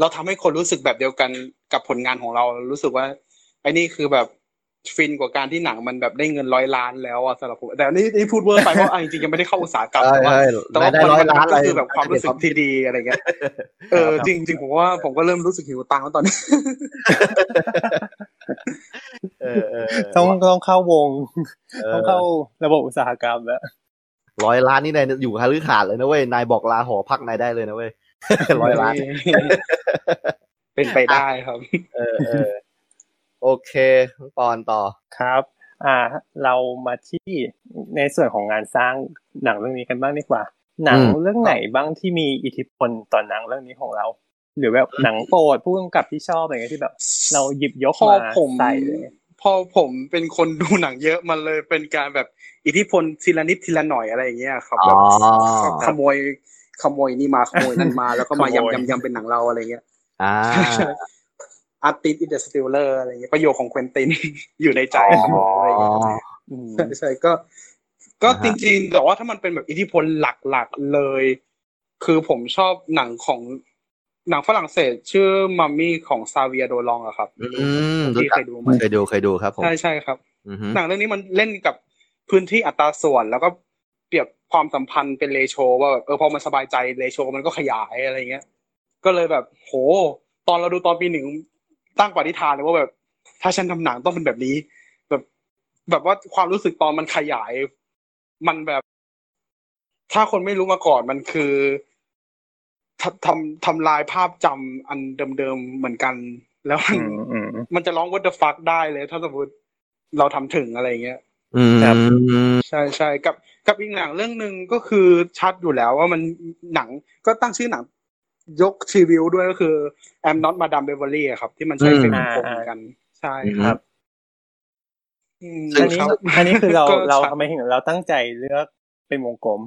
เราทำให้คนรู้สึกแบบเดียวกันกับผลงานของเรา รู้สึกว่าไอ้นี่คือแบบ ฟินกว่าการที่หนังมันแบบได้เงินร้อยล้านแล้วอะสำหรับผมแต่นี่นี่พูดเวอร์ไปเพราะอะจริงๆยังไม่ได้เข้าอุตสาหกรรมใช่แต่ว่าใช่แต่ว่าได้มันร้อยมันล้านก็อะไรคือแบบความรู้สึกที่ดีอะไรเงี้ยเออจริงจริงผมว่าผมก็เริ่มรู้สึกหิวตังค์แล้วตอนนี้เออเออต้องต้องเข้าวงเออต้องเข้าระบบอุตสาหกรรมแล้วร้อยล้านนี่นายอยู่คาลือขาดเลยนะเว้ยนายบอกลาหอพักนายได้เลยนะเว้ยร้อยล้าน เป็นไปได้ครับ เออเออ โอเคน้องปอนต่อครับอ่าเรามาที่ในส่วนของงานสร้างหนังเรื่องนี้กันบ้างดีกว่า หนังอืมเรื่องไหนบ้างที่มีอิทธิพลต่อหนังเรื่องนี้ของเรา หรือแบบหนังโปรดผู้กำกับที่ชอบอะไรเงี้ยที่แบบ เราหยิบยกพอมาผมใส่เลยพอผมเป็นคนดูหนังเยอะมันเลยเป็นการแบบอิทธิพลทีละนิดทีละหน่อยอะไรอย่างเงี้ยครับอ๋แบอบขโมยขโมยนี่มาขโมยนั่นมาแล้วก็มาขโมยยำยำยำเป็นหนังเราอะไรเงี้ยอ่า artist is the stealer อะไรเงี้ยประโยคของ Quentin อยู่ในใจอ๋เสมออะไรอเงี้ยอืมใช่ใช่ก็ ก็อ่าฮะจริงๆแต่ว่าถ้ามันเป็นแบบอิทธิพลหลักๆเลย คือผมชอบหนังของหนังฝรั่งเศสชื่อมัมมี่ของซาเวียโดลองอะครับอืมที่เคยดูไหมเคยดูเคยดูครับผมใช่ใช่ครับอือฮึหนังเรื่องนี้มันเล่นกับพื้นที่อัตราส่วนแล้วก็เปรียบความสัมพันธ์เป็นเรโชว่าแบบเออพอมันสบายใจเรโชมันก็ขยายอะไรเงี้ย ก็เลยแบบ โห ตอนเราดูตอนปีหนึ่ง ตั้งปณิธานเลยว่าแบบ ถ้าฉันทำหนังต้องเป็นแบบนี้ แบบ แบบว่าความรู้สึกตอนมันขยาย มันแบบ ถ้าคนไม่รู้มาก่อนมันคือทำทำทำลายภาพจำอันเดิมๆเหมือนกัน แล้วมันอืมอืมมันจะร้อง what the fuck ได้เลย ถ้าสมมติเราทำถึงอะไรเงี้ยอืมครับใช่ใช่กับ กับอีกหนังเรื่องหนึ่งก็คือชัดอยู่แล้วว่ามันหนังก็ตั้งชื่อหนัง ยกชีวิวด้วยก็คือ I'm not Madame Beverly อะครับ ที่มันใช้อืมเฟรมวงกลมเหมือนกัน ใช่ครับอืมอันนี้ครับอันนี้คือเราก็เราชัดทำไมถึงเราตั้งใจเลือกเป็นวงกลม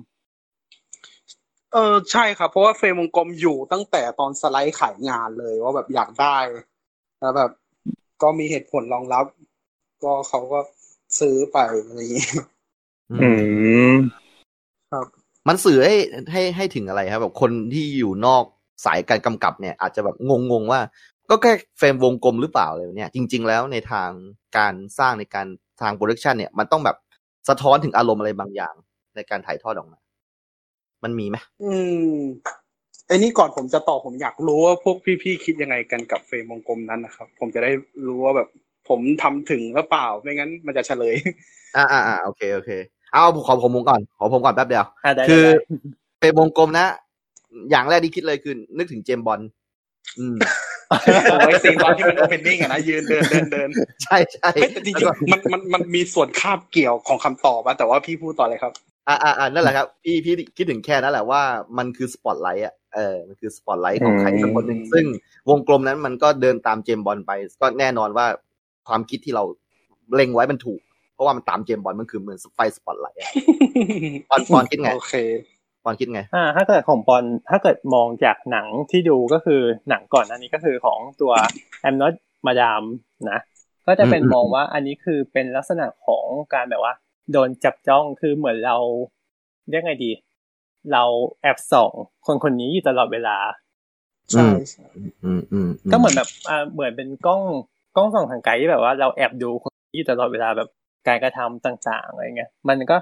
เออใช่ครับ เพราะว่าเฟรมวงกลมอยู่ตั้งแต่ตอนสไลด์ขายงานเลยว่าแบบอยากได้ แล้วแบบ ก็มีเหตุผลรองรับ ก็เขาก็ซื้อไปอะไรอย่างเงี้ยอืมครับ มันสื่อให้ให้ให้ถึงอะไรครับ แบบคนที่อยู่นอก สายการกำกับเนี่ยอาจจะแบบงงๆว่า ก็แค่เฟรมวงกลมหรือเปล่าอะไรแบบเนี่ย จริง ๆ แล้วในทางการสร้างในการทางโปรดักชันเนี่ยมันต้องแบบสะท้อนถึงอารมณ์อะไรบางอย่าง ในการถ่ายทอดออกมา มันมีไหมอืมไอ้นี่ก่อนผมจะตอบผมอยากรู้ว่าพวกพี่ๆคิดยังไงกันกับเฟรมวงกลมนั้นนะครับ ผมจะได้รู้ว่าแบบผมทำถึงหรือเปล่าไม่งั้นมันจะเฉลย อ่าอ่าอ่าโอเคโอเค เอาขอผมผมก่อนขอผมก่อนแป๊บเดียวอะได้คือได้เป็นวงกลมนะ อย่างแรกที่คิดเลยคือนึกถึงเจมส์บอนด์อืมโอ้ยซีนตอนที่มัน opening อะนะยืนเดินเดินเดินใช่ใช่เฮ้ยแต่จริงๆมันมันมันมีส่วนคาบเกี่ยวของคำตอบอะแต่ว่าพี่พูดต่อเลยครับอ่าอ่าอ่านั่นแหละครับพี่พี่คิดถึงแค่นั้นแหละว่ามันคือสปอตไลท์อะเออมันคือสปอตไลท์ของใครสักคนหนึ่งซึ่งวงกลมนั้นมันก็เดินตามเจมส์บอนด์ไป ก็แน่นอนว่าความคิดที่เราเล็งไว้มันถูก เพราะว่ามันตามเจมส์บอนด์มันคือเหมือนไฟสปอตไลท์อะปอนปอนคิดไงโอเค ปอนคิดไงอ่าถ้าเกิดของปอนถ้าเกิดมองจากหนังที่ดูก็คือหนังก่อนอันนี้ก็คือของตัว I'm not Madame นะก็จะเป็นอืมมองว่าอันนี้คือเป็นลักษณะของการแบบว่า โดนจับจ้องคือเหมือนเราเรียกไงดี เราแอบส่องคนคนนี้อยู่ตลอดเวลาใช่ใช่อืมอืมก็เหมือนแบบอ่าเหมือนเป็นกล้องกล้องส่องทางไกลที่แบบว่าเราแอบดูคนนี้อยู่ตลอดเวลาแบบการกระทำต่าง ๆอะไรเงี้ยมันก็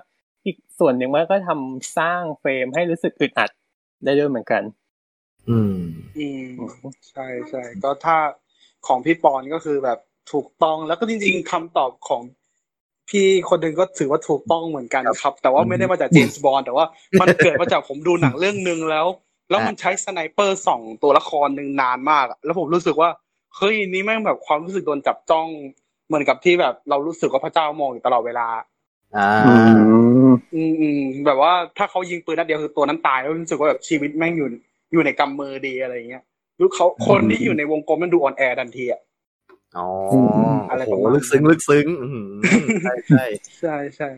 อีกส่วนหนึ่งมันก็ทำสร้างเฟรมให้รู้สึกอึดอัดได้ด้วยเหมือนกัน อืม อืม ใช่ใช่ก็ถ้าของพี่ปอนก็คือแบบถูกต้องแล้วก็จริงๆคำตอบของพี่คนหนึ่งก็ถือว่าถูกต้องเหมือนกันครับ แต่ว่าไม่ได้มาจากเจมส์บอนด์แต่ว่ามันเกิดมาจากผมดูหนังเรื่องหนึ่งแล้ว แล้วมันใช้ sniper ส่องตัวละครหนึ่งนานมากอะแล้วผมรู้สึกว่าเฮ้ยนี่แม่งแบบความรู้สึกโดนจับจ้อง เหมือนกับที่แบบเรารู้สึกว่าพระเจ้ามองอยู่ตลอดเวลา อ่าอืมอืมอืมแบบว่าถ้าเขายิงปืนนัดเดียวคือตัวนั้นตายแล้วรู้สึกว่าแบบชีวิตแม่งอยู่อยู่ในกำมือดีอะไรเงี้ยรู้เขาคนที่อยู่ในวงกลมมันดูอ่อนแอทันทีอะอ๋ออะไรโอ้ประโหมาณนั้นลึกซึ้งลึกซึ้งอื้อหือใช่ใช่ใช่ใช่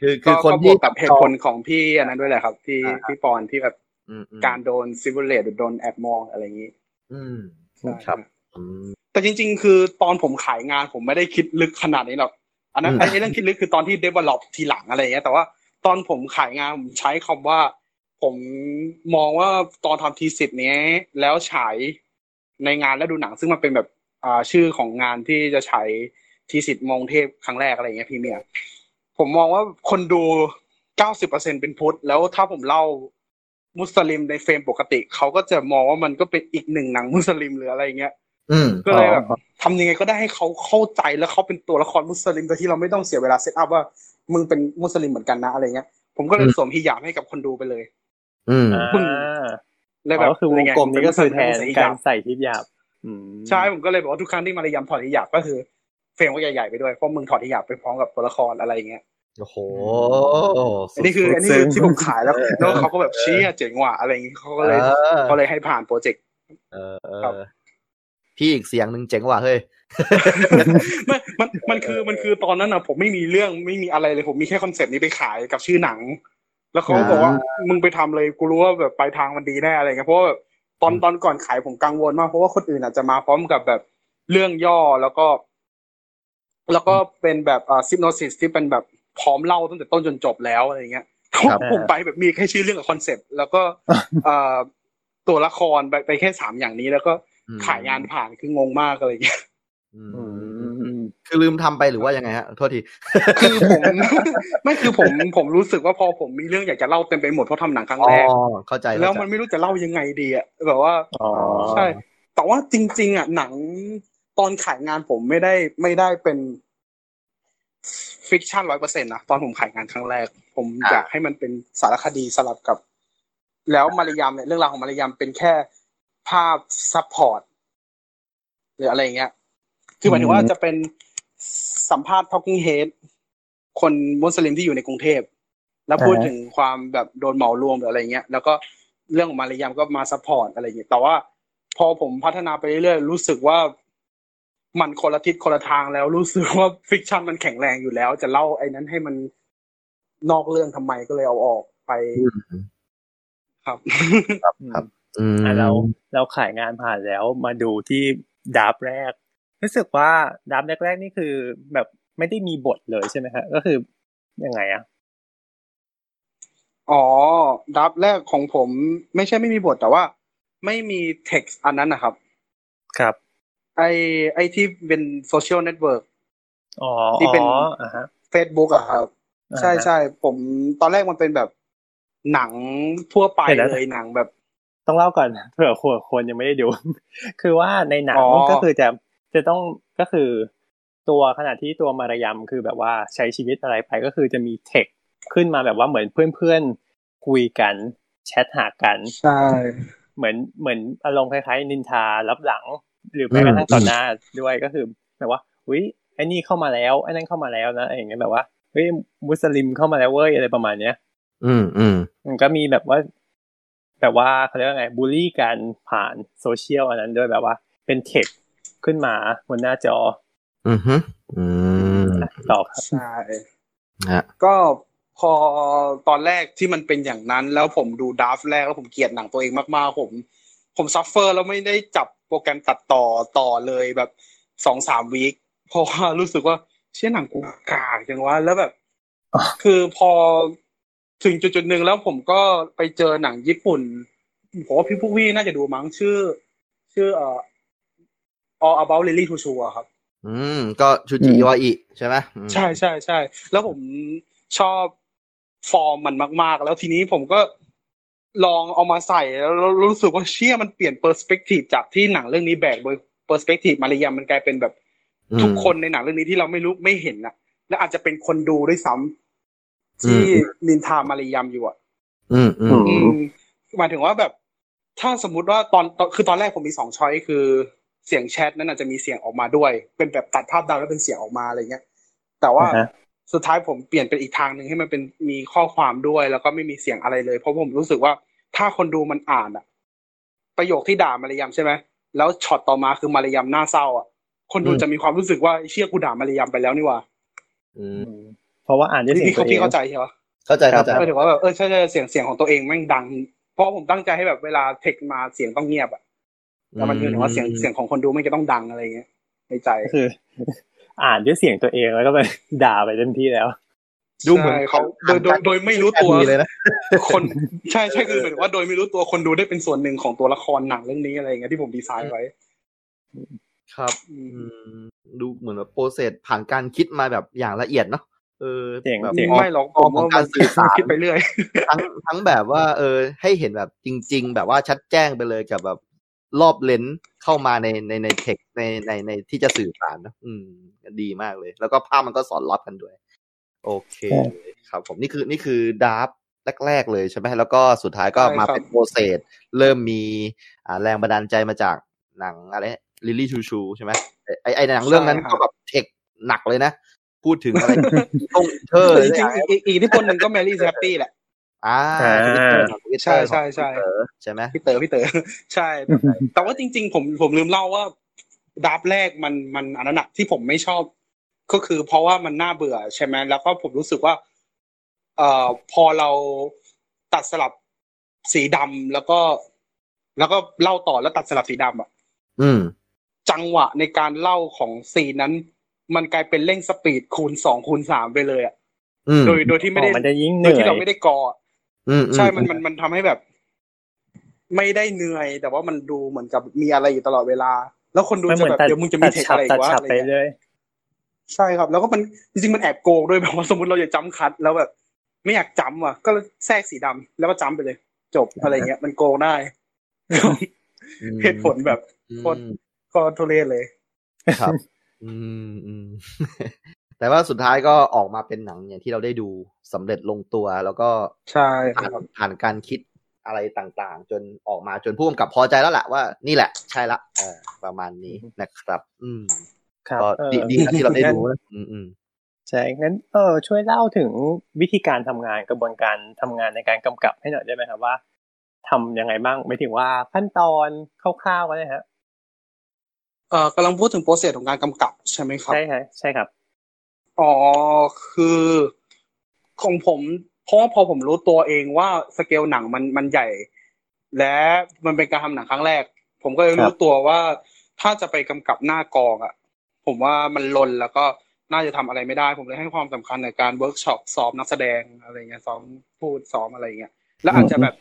คือคืก็อคนก็บที่วกกับเหตุผลของพี่อันนั้นด้วยแหละครับ ที่อ่าพี่ปอนที่แบบอืมอืมการโดนซิบูเลตหรือโดนแอบมองอะไรอย่างนี้ อืมใช่ครับอืมแต่จริง ๆ คือตอนผมขายงานผมไม่ได้คิดลึกขนาดนี้หรอก อันนั้นอืมไอ้เรื่องคิดลึกคือตอนที่ develop ทีหลังอะไรอย่างเงี้ยแต่ว่าตอนผมขายงานผมใช้คำว่า ผมมองว่าตอนทำทีสิทธ์นี้ยแล้วฉายในงานและดูหนัง ซึ่งมันเป็นแบบอ่าชื่อของงานที่จะฉายทีสิทธ์มองเทพครั้งแรกอะไรอย่างเงี้ยพี่เมียผมมองว่าคนดูเก้าสิบเปอร์เซ็นเป็นพุทธแล้วถ้าผมเล่ามุสลิมในเฟรมปกติ เขาก็จะมองว่ามันก็เป็นอีกหนึ่งหนังมุสลิมหรืออะไรเงี้ยอืม ก็เลยแบบทำยังไงก็ได้ให้เขาเข้าใจแล้วเขาเป็นตัวละครมุสลิมโดยที่เราไม่ต้องเสียเวลา set up ว่ามึงเป็นมุสลิมเหมือนกันนะอะไรเงี้ย ผมก็เลยอืมสวมฮิญาบให้กับคนดูไปเลย อืมอ่าปึ้งเลยแบบก็คือวงกลมนี้ก็คือแทนเป็มุสลิมกาใส่ฮิญรใส่ทิพยาบอืมใช่ผมก็เลยบอกว่าทุกครั้งที่มารยามถอดฮิญาบก็คือ เฟรมก็ใหญ่ๆไปด้วยเพราะมึงถอดฮิญาบไปพร้อมกับตัวละครอะไรเงี้ยโอ้โหอันนี้คืออันนี้คือที่ผมขายแล้วแล้วเขาก็แบบเชี่ยเจ๋งว่ะอะไรอย่างงี้เขาก็เลยออเขาเลยให้ผ่านโปรเจกต์เออเอครับอ พี่อีกเสียงหนึ่งเจ๋งว่ะเฮ้ยไม่มันมันคือมันคือตอนนั้นนะผมไม่มีเรื่องไม่มีอะไรเลย ผมมีแค่คอนเซปต์นี้ไปขายกับชื่อหนัง แล้วเขาก็บอกว่ามึงไปทำเลยกูรู้ว่าแบบปลายทางมันดีแน่อะไรเงี้ยเพราะว่าแบบตอนตอนก่อนขายผมกังวลมากเพราะว่าคนอื่นอาจจะมาพร้อมกับแบบเรื่องย่อแล้วก็ แล้วก็เป็นแบบอ่า synopsis ที่เป็นแบบพร้อมเล่าตั้งแต่ต้นจนจบแล้วอะไรเงี้ยครับผมไปแบบมีแค่ชื่อเรื่องกับคอนเซปต์แล้วก็เอ่อตัวละครไปไปแค่สามอย่างนี้แล้วก็อืม ขายงานผ่านคืองงมากอะไรเงี้ยอือืมมอืมคือลืมทำไปหรือว่ายังไงฮะโทษที คือผมไม่คือผมผมรู้สึกว่าพอผมมีเรื่องอยากจะเล่าเต็มไปหมดเพราะทำหนังครั้งอ๋อแรกเข้าใจแล้วเข้าใจมันไม่รู้จะเล่ายังไงดีอะแบบว่าอ๋อใช่ แต่ว่าจริง ๆ อะ หนังตอนขายงานผมไม่ได้ไม่ได้เป็น fiction ร้อยเปอร์เซ็นต์นะตอนผมขายงานครั้งแรก ผมอยากให้มันเป็นสารคดีสลับกับ แล้วมารยามเนี่ยเรื่องราวของมารยามเป็นแค่ ภาพ support หรืออะไรอย่างเงี้ย คือหมายถึงว่าจะเป็นสัมภาษณ์ talking head คนมุสลิมที่อยู่ในกรุงเทพ แล้วพูดอ่าฮะถึงความแบบโดนเหมารวมหรืออะไรเงี้ย แล้วก็เรื่องของมารยามก็มา support อะไรอย่างเงี้ย แต่ว่าพอผมพัฒนาไปเรื่อยๆ รู้สึกว่ามันคนละทิศคนละทางแล้วรู้สึกว่า fiction มันแข็งแรงอยู่แล้ว จะเล่าไอ้นั้นให้มันนอกเรื่องทำไมก็เลยเอาออกไป ครับ ครับอืมอะ เราเราขายงานผ่านแล้วมาดูที่ draft แรก รู้สึกว่า draft แรกๆนี่คือแบบไม่ได้มีบทเลยใช่ไหมฮะก็คือยังไงอะอ๋อ draft แรกของผมไม่ใช่ไม่มีบทแต่ว่า ไม่มีเท็กซ์อันนั้นนะครับ ครับ ไอไอที่เป็นโซเชียลเน็ตเวิร์กอ๋อที่เป็นอ๋ออ่าฮะเฟซบุ๊กอะครับอ่าฮะใช่ใช่ผมตอนแรกมันเป็นแบบหนังทั่วไปเดี๋ยวนะเลยหนังแบบ ต้องเล่าก่อนเผื่อคนคนยังไม่ได้ดู คือว่าในหนังอ๋อก็คือจะจะต้องก็คือตัวขณะที่ตัวมารยามคือแบบว่าใช้ชีวิตอะไรไปก็คือจะมีเทคขึ้นมาแบบว่าเหมือนเพื่อนๆคุยกันแชทหากันใช่เหมือนเหมือนอารมณ์คล้ายๆนินทารับหลัง หรือแม้กระทั่งต่อหน้าด้วยก็คือแบบว่าอุ้ยไอ้นี่เข้ามาแล้วไอ้นั่นเข้ามาแล้วนะอะไรอย่างเงี้ยแบบว่าเฮ้ยมุสลิมเข้ามาแล้วเว้ยอะไรประมาณเนี้ย อืมอืมมันก็มีแบบว่า แบบว่าเขาเรียกว่าไงบูลลี่กันผ่านโซเชียลอันนั้นด้วยแบบว่า เป็นเทคขึ้นมาบนหน้าจอ อืมฮึอืมต่อครับใช่ฮะก็พอตอนแรกที่มันเป็นอย่างนั้น แล้วผมดู draft แรกแล้วผมเกลียดหนังตัวเองมากๆผม ผม suffer แล้วไม่ได้จับโปรแกรมตัดต่อต่อเลยแบบสองสาม week เพราะว่ารู้สึกว่าเชี่ยหนังกูกากจังวะแล้วแบบอ๋อคือพอ ถึงจุดจุดๆหนึ่งแล้วผมก็ไปเจอหนังญี่ปุ่นผมว่าพี่พวกพี่น่าจะดูมั้งชื่อ ชื่อเอ่อ All About Lily Chou-Chou อะครับ อืม ก็ชุนจิ อิวาอิใช่ไหมอืมใช่ใช่ใช่แล้วผมชอบฟอร์มมันมาก ๆ แล้วทีนี้ผมก็ลองเอามาใส่แล้วรู้สึกว่าเชี่ยมันเปลี่ยน perspective จากที่หนังเรื่องนี้แบกโดย perspective มารยามมันกลายเป็นแบบ ทุกคนในหนังเรื่องนี้ที่เราไม่รู้ไม่เห็นน่ะและอาจจะเป็นคนดูด้วยซ้ำ ที่นินทามารยามอยู่อะอืมอืมอืมหมายถึงว่าแบบ ถ้าสมมุติว่าตอนตอนคือตอนแรกผมมีสองช้อยคือเสียงแชทนั้นอาจจะมีเสียงออกมาด้วย เป็นแบบตัดภาพดาวแล้วเป็นเสียงออกมาอะไรเงี้ย แต่ว่าอ่าฮะสุดท้ายผมเปลี่ยนเป็นอีกทางหนึ่งให้มันเป็นมีข้อความด้วย แล้วก็ไม่มีเสียงอะไรเลย เพราะผมรู้สึกว่าถ้าคนดูมันอ่านอะประโยคที่ด่ามารยามใช่ไหมแล้วช็อตต่อมาคือมารยามหน้าเศร้าอะคนดูจะมีความรู้สึกว่าเชี่ยกูด่ามารยามไปแล้วนี่หว่าอืม เพราะว่าอ่านด้วยพี่เสียงพี่ตัวเองเขาพี่เข้าใจใช่ปะเข้าใจเข้าใจหมายถึงว่าแบบเออใช่ใช่เสียงเสียงของตัวเองแม่งดัง เพราะผมตั้งใจให้แบบเวลาเทคมาเสียงต้องเงียบอะแล้วมันคือถึงว่าเสียงเสียงของคนดูไม่จะต้องดังอะไรเงี้ยในใจก็คือ อ่านด้วยเสียงตัวเองแล้วก็ไปด่าไปเต็มที่แล้ว ดูเหมือนใช่เขาโดยโดยโดยไม่รู้ตัวดีเลยนะคนใช่ใช่คือเหมือนว่าโดยไม่รู้ตัวคนดูได้เป็นส่วนหนึ่งของตัวละครหนังเรื่องนี้อะไรเงี้ยที่ผมดีไซน์ไว้ ครับอืมอืมดูเหมือนว่าโปรเซสผ่านการคิดมาแบบอย่างละเอียดเนาะ เออเจ๋งแบบเจ๋งไม่หรอกผมว่าของการสื่อสารคิดไปเรื่อยทั้งทั้งแบบว่า เออ ให้เห็นแบบจริง ๆ แบบว่าชัดแจ้งไปเลยกับแบบรอบเลนส์เข้ามาในในในเทคในในในที่จะสื่อสารนะอืมดีมากเลย แล้วก็ภาพมันก็สอนรับกันด้วย โอเค ครับ ผมนี่คือนี่คือดาร์ฟแรกๆเลยใช่ไหมแล้วก็สุดท้ายก็ใช่มาครับเป็นโปรเซสเริ่มมีอ่าแรงบันดาลใจมาจากหนังอะไรลิลลี่ชูชูใช่ไหมไอไอหนังเรื่องนั้นก็แบบเทคหนักเลยนะ พูดถึงอะไรต้องเธอจริงๆอีกอีกอีกที่คนหนึ่งก็แมรี่แซปปี้แหละอ่าอ่า Twitter ใช่ใช่ใช่ของ Twitter ใช่ไหมพี่เต๋อพี่เต๋อใช่ แต่ว่าจริง ๆ ผมผมลืมเล่าว่าดับแรกมันมันอันนั้นอะที่ผมไม่ชอบ ก็คือเพราะว่ามันน่าเบื่อใช่ไหมแล้วก็ผมรู้สึกว่า เอ่อพอเราตัดสลับสีดำแล้วก็ แล้วก็เล่าต่อแล้วตัดสลับสีดำอะอืม จังหวะในการเล่าของซีนนั้น มันกลายเป็นเร่งสปีดคูณสองคูณสามไปเลยอะอืมโดยโดยที่ไม่ได้อ๋อมันจะยิ่งเหโดยนื่อที่เรายไม่ได้กออืมใช่มันมันมันทำให้แบบ ไม่ได้เหนื่อย แต่ว่ามันดูเหมือนกับมีอะไรอยู่ตลอดเวลา แล้วคนดูมันเหจะมือนแบบตัดเดี๋ยวมึงจะมีตัดเทคฉับอะไรอีตัดกวะฉับอะไรไปเงี้ยเลยใช่ครับ แล้วก็มันจริงๆมันแอบโกงด้วยแบบว่าสมมติเราจะจำคัด แล้วแบบ ไม่อยากจำอะ ก็แทรกสีดำแล้วก็จำไปเลย จบอะไรเงี้ย มันโกงได้เหตุผลแบบโคตรก็ทุเรศเลยครับ อืมอืมแต่ว่าสุดท้ายก็ออกมาเป็นหนังอย่างที่เราได้ดูสำเร็จลงตัวแล้วก็ใช่คผ่านรับผ่านการคิดอะไรต่างๆ จนออกมาจนผู้กำกับพอใจแล้วแหละว่านี่แหละ ใช่ละเออประมาณนี้นะครับ อืมครับก็เออดีดีนะที่เราได้ดูนะอืมอืมใช่งั้นเออช่วยเล่าถึงวิธีการทำงานกระบวนการทำงานในการกำกับให้หน่อยได้ไหมครับว่าทำยังไงบ้างไม่ถึงว่าขั้นตอนคร่าวๆก็ได้ฮะ เอ่อกำลังพูดถึงโปรเซสของการกำกับใช่ไหมครับ ใช่ครับใช่ครับอ๋อคือของผมเพราะว่าพอผมรู้ตัวเองว่าสเกลหนังมันมันใหญ่ และมันเป็นการทำหนังครั้งแรก ผมก็เลยครัรู้ตัวว่าถ้าจะไปกำกับหน้ากองอะ ผมว่ามันลนแล้วก็น่าจะทำอะไรไม่ได้ ผมเลยให้ความสำคัญในการเวิร์กช็อปซ้อมนักแสดงอะไรเงี้ยซ้อมพูดซ้อมอะไรเงี้ยแล้วอาจจะแบบ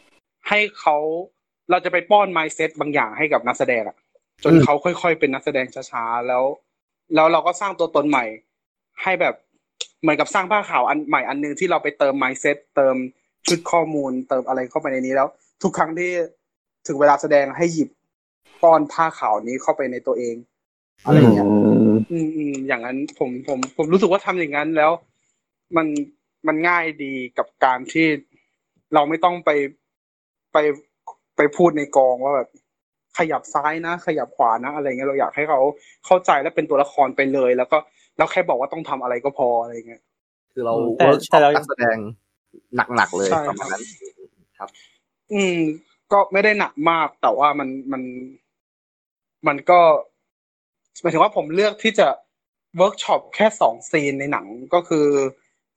ให้เขาเราจะไปป้อน mindset บางอย่างให้กับนักแสดงอะ จนเขาค่อยๆเป็นนักแสดงช้าๆแล้ว แล้วเราก็สร้างตัวตนใหม่ ให้แบบเหมือนกับสร้างผ้าขาวอันใหม่อันหนึ่งที่เราไปเติม mindset เติมชุดข้อมูล เติมอะไรเข้าไปในนี้แล้ว ทุกครั้งที่ถึงเวลาแสดงให้หยิบป้อนผ้าขาวนี้เข้าไปในตัวเอง อะไรอย่างเงี้ยอืมอืมอย่างนั้นผมผมผมรู้สึกว่าทำอย่างนั้นแล้ว มันมันง่ายดีกับการที่เราไม่ต้องไปไปไปพูดในกองว่าแบบ ขยับซ้ายนะ ขยับขวานะ อะไรเงี้ยเราอยากให้เขาเข้าใจและเป็นตัวละครไปเลย แล้วก็แล้วแค่บอกว่าต้องทำอะไรก็พออะไรเงี้ยคือเราแต่เวิร์กช็แต่เรานักแสดงหนักๆเลยใช่ประมาณนั้นครับ อืม ก็ไม่ได้หนักมากแต่ว่ามันมัน มันก็หมายถึงว่าผมเลือกที่จะเวิร์กช็อปแค่สองซีนในหนังก็คือ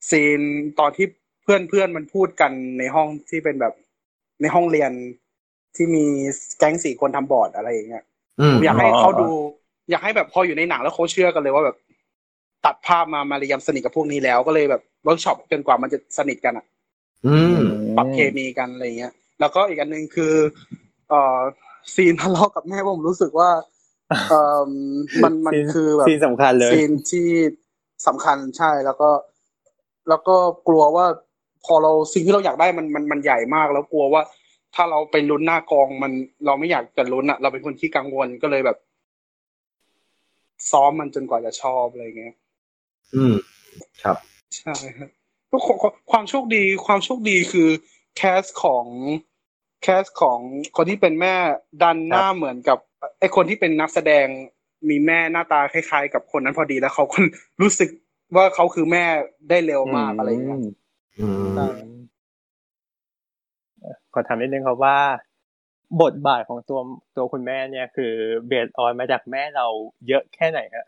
ซีนตอนที่เพื่อนเพื่อนมันพูดกันในห้องที่เป็นแบบในห้องเรียน ที่มีแก๊งสี่คนทำบอร์ดอะไรอย่างเงี้ยอืมผมอยากให้อ๋อเขาดู อยากให้แบบพออยู่ในหนังแล้วเขาเชื่อกันเลยว่าแบบ ตัดภาพมามาเรียมสนิทกับพวกนี้แล้วก็เลยแบบเวิร์กช็อปจนกว่ามันจะสนิทกันอะอืมปรับเคมีกันอะไรเงี้ย แล้วก็อีกอันหนึ่งคือ เอ่อซีนทะเลาะกับแม่ผมรู้สึกว่าเอ่อมันมันซีนคือแบบซีนสำคัญเลยซีนที่สำคัญใช่แล้วก็ แล้วก็กลัวว่าพอเราสิ่งที่เราอยากได้มันมันมันใหญ่มากแล้วกลัวว่า ถ้าเราไปลุ้นหน้ากองมันเราไม่อยากจะลุ้นอะเราเป็นคนที่กังวลก็เลยแบบ ซ้อมมันจนกว่าจะชอบอะไรเงี้ย อืม ครับ ใช่ครับก็ขอขอความโชคดีความโชคดีคือ แคสของแคสของคนที่เป็นแม่ดันหน้าเหมือนกับไอคนที่เป็นนักแสดงมีแม่หน้าตาคล้ายๆ กับคนนั้นพอดีแล้วเขาก็รู้สึกว่าเขาคือแม่ได้เร็วมากอะไรอย่างเงี้ยอืมใช่ ขอถามนิดนึงครับว่า บทบาทของตัวตัวคุณแม่เนี่ย คือ base on มาจากแม่เราเยอะแค่ไหนฮะ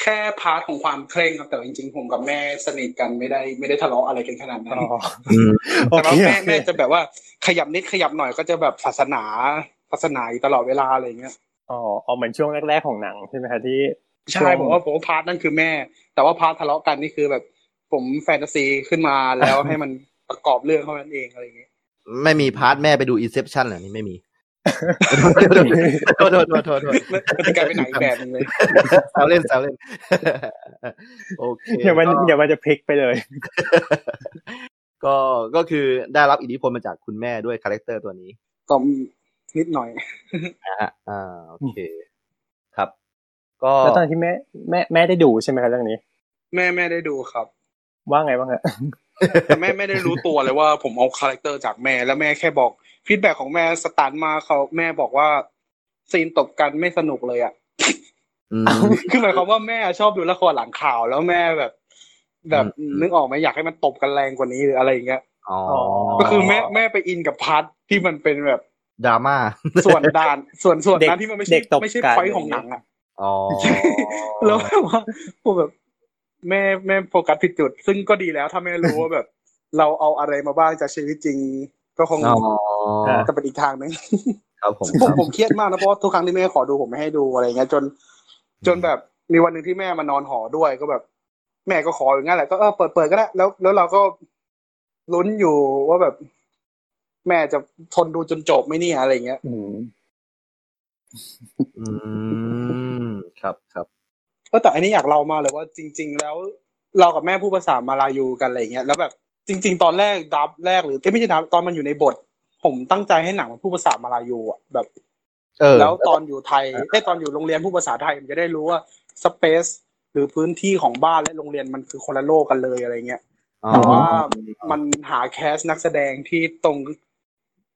แค่ part ของความเคร่งครัดแต่จริงๆผมกับแม่สนิทกันไม่ได้ไม่ได้ทะเลาะอะไรกันขนาดนั้นอ๋ออืมโอแต่เคว่าแม่โอเคแม่จะแบบว่า ขยับนิดขยับหน่อยก็จะแบบศาสนาศาสนาอยู่ตลอดเวลาอะไรอย่างเงี้ยอ๋อเอาเหมือนช่วงแรกๆของหนังใช่ไหมคะที่ใช่ผมว่าผมว่า part นั่นคือแม่ แต่ว่า part ทะเลาะกันนี่คือแบบ ผมแฟนตาซีขึ้นมาแล้วให้มันประกอบเรื่องเท่านั้นเองอะไรอย่างเงี้ย ไม่มีพาร์ทแม่ไปดูอินเซ t ชันเหรอนี่ไม่มีโทษโทษโทษโทษโทษมันมันจะกลายเป็นหนังอีกแบบหนึงเลยแซวเล่นแซวเล่นโอเคเดี๋ยวมันก็เดี๋ยวมันจะพลิกไปเลย ก็ก็คือได้รับอิทธิพลมาจากคุณแม่ด้วย character ตัวนี้ ก็นิดหน่อยนะฮะอ่าโอเค ครับ ก็แล้วตอนที่แม่แม่แม่ได้ดูใช่ไหมครับเรื่องนี้ แม่แม่ได้ดูครับ ว่าไงบ้างฮะ แต่แม่ไม่ได้รู้ตัวเลยว่า ผมเอา character จากแม่แล้วแม่แค่บอก feedback ของแม่สตันมาเขาแม่บอกว่า scene ตบกันไม่สนุกเลยอะอืมคือหมายความว่าแม่ชอบดูละครหลังข่าวแล้วแม่แบบ แบบอืมนึกออกไหมอยากให้มันตบกันแรงกว่านี้หรืออะไรอย่างเงี้ยอ๋อก็คือแม่แม่ไป in กับ part ที่มันเป็นแบบดราม่าส่วนด่านส่วนส่วนเด็กนั้นที่มันไม่เด็ใช่กตบไม่ใช่กันพอยของหนังอะอ๋อแล้วแบบว่าผมแบบ แม่แม่โฟกัสผิดจุด ซึ่งก็ดีแล้วถ้าแม่รู้ว่าแบบ เราเอาอะไรมาบ้างจากชีวิตจริง ก็คงอ๋อจะเป็นอีกทางหนึงครับผมผมครับผมเครียดมากนะเพราะว่าทุกครั้งที่แม่ขอดูผมไม่ให้ดูอะไรเงี้ยจน จนแบบมีวันหนึ่งที่แม่มานอนหอด้วยก็แบบ แม่ก็ขออย่างงั้นแหละก็เออเปิดเปิดก็ได้แล้ว แล้วเราก็ลุ้นอยู่ว่าแบบ แม่จะทนดูจนจบไหม่เนี่ยอะไรเงี้ย อืม อืม ครับครับ เออแต่อันนี้อยากเล่ามากเลยว่าจริง ๆ แล้วเรากับแม่พูดภาษามาลายูกันอะไรเงี้ยแล้วแบบจริง ๆ ตอนแรกดับแรกหรือเอ้ยไม่ใช่ดับตอนมันอยู่ในบท ผมตั้งใจให้หนังมันพูดภาษามาลายูอะแบบเออแล้วตอนอยู่ไทยไอ้ยตอนอยู่โรงเรียนผู้ภาษาไทยมันจะได้รู้ว่าสเปซหรือพื้นที่ของบ้านและโรงเรียนมันคือคนละโลกกันเลยอะไรเงี้ยอ๋อแต่ว่ามันหาแคสนักแสดงที่ตรง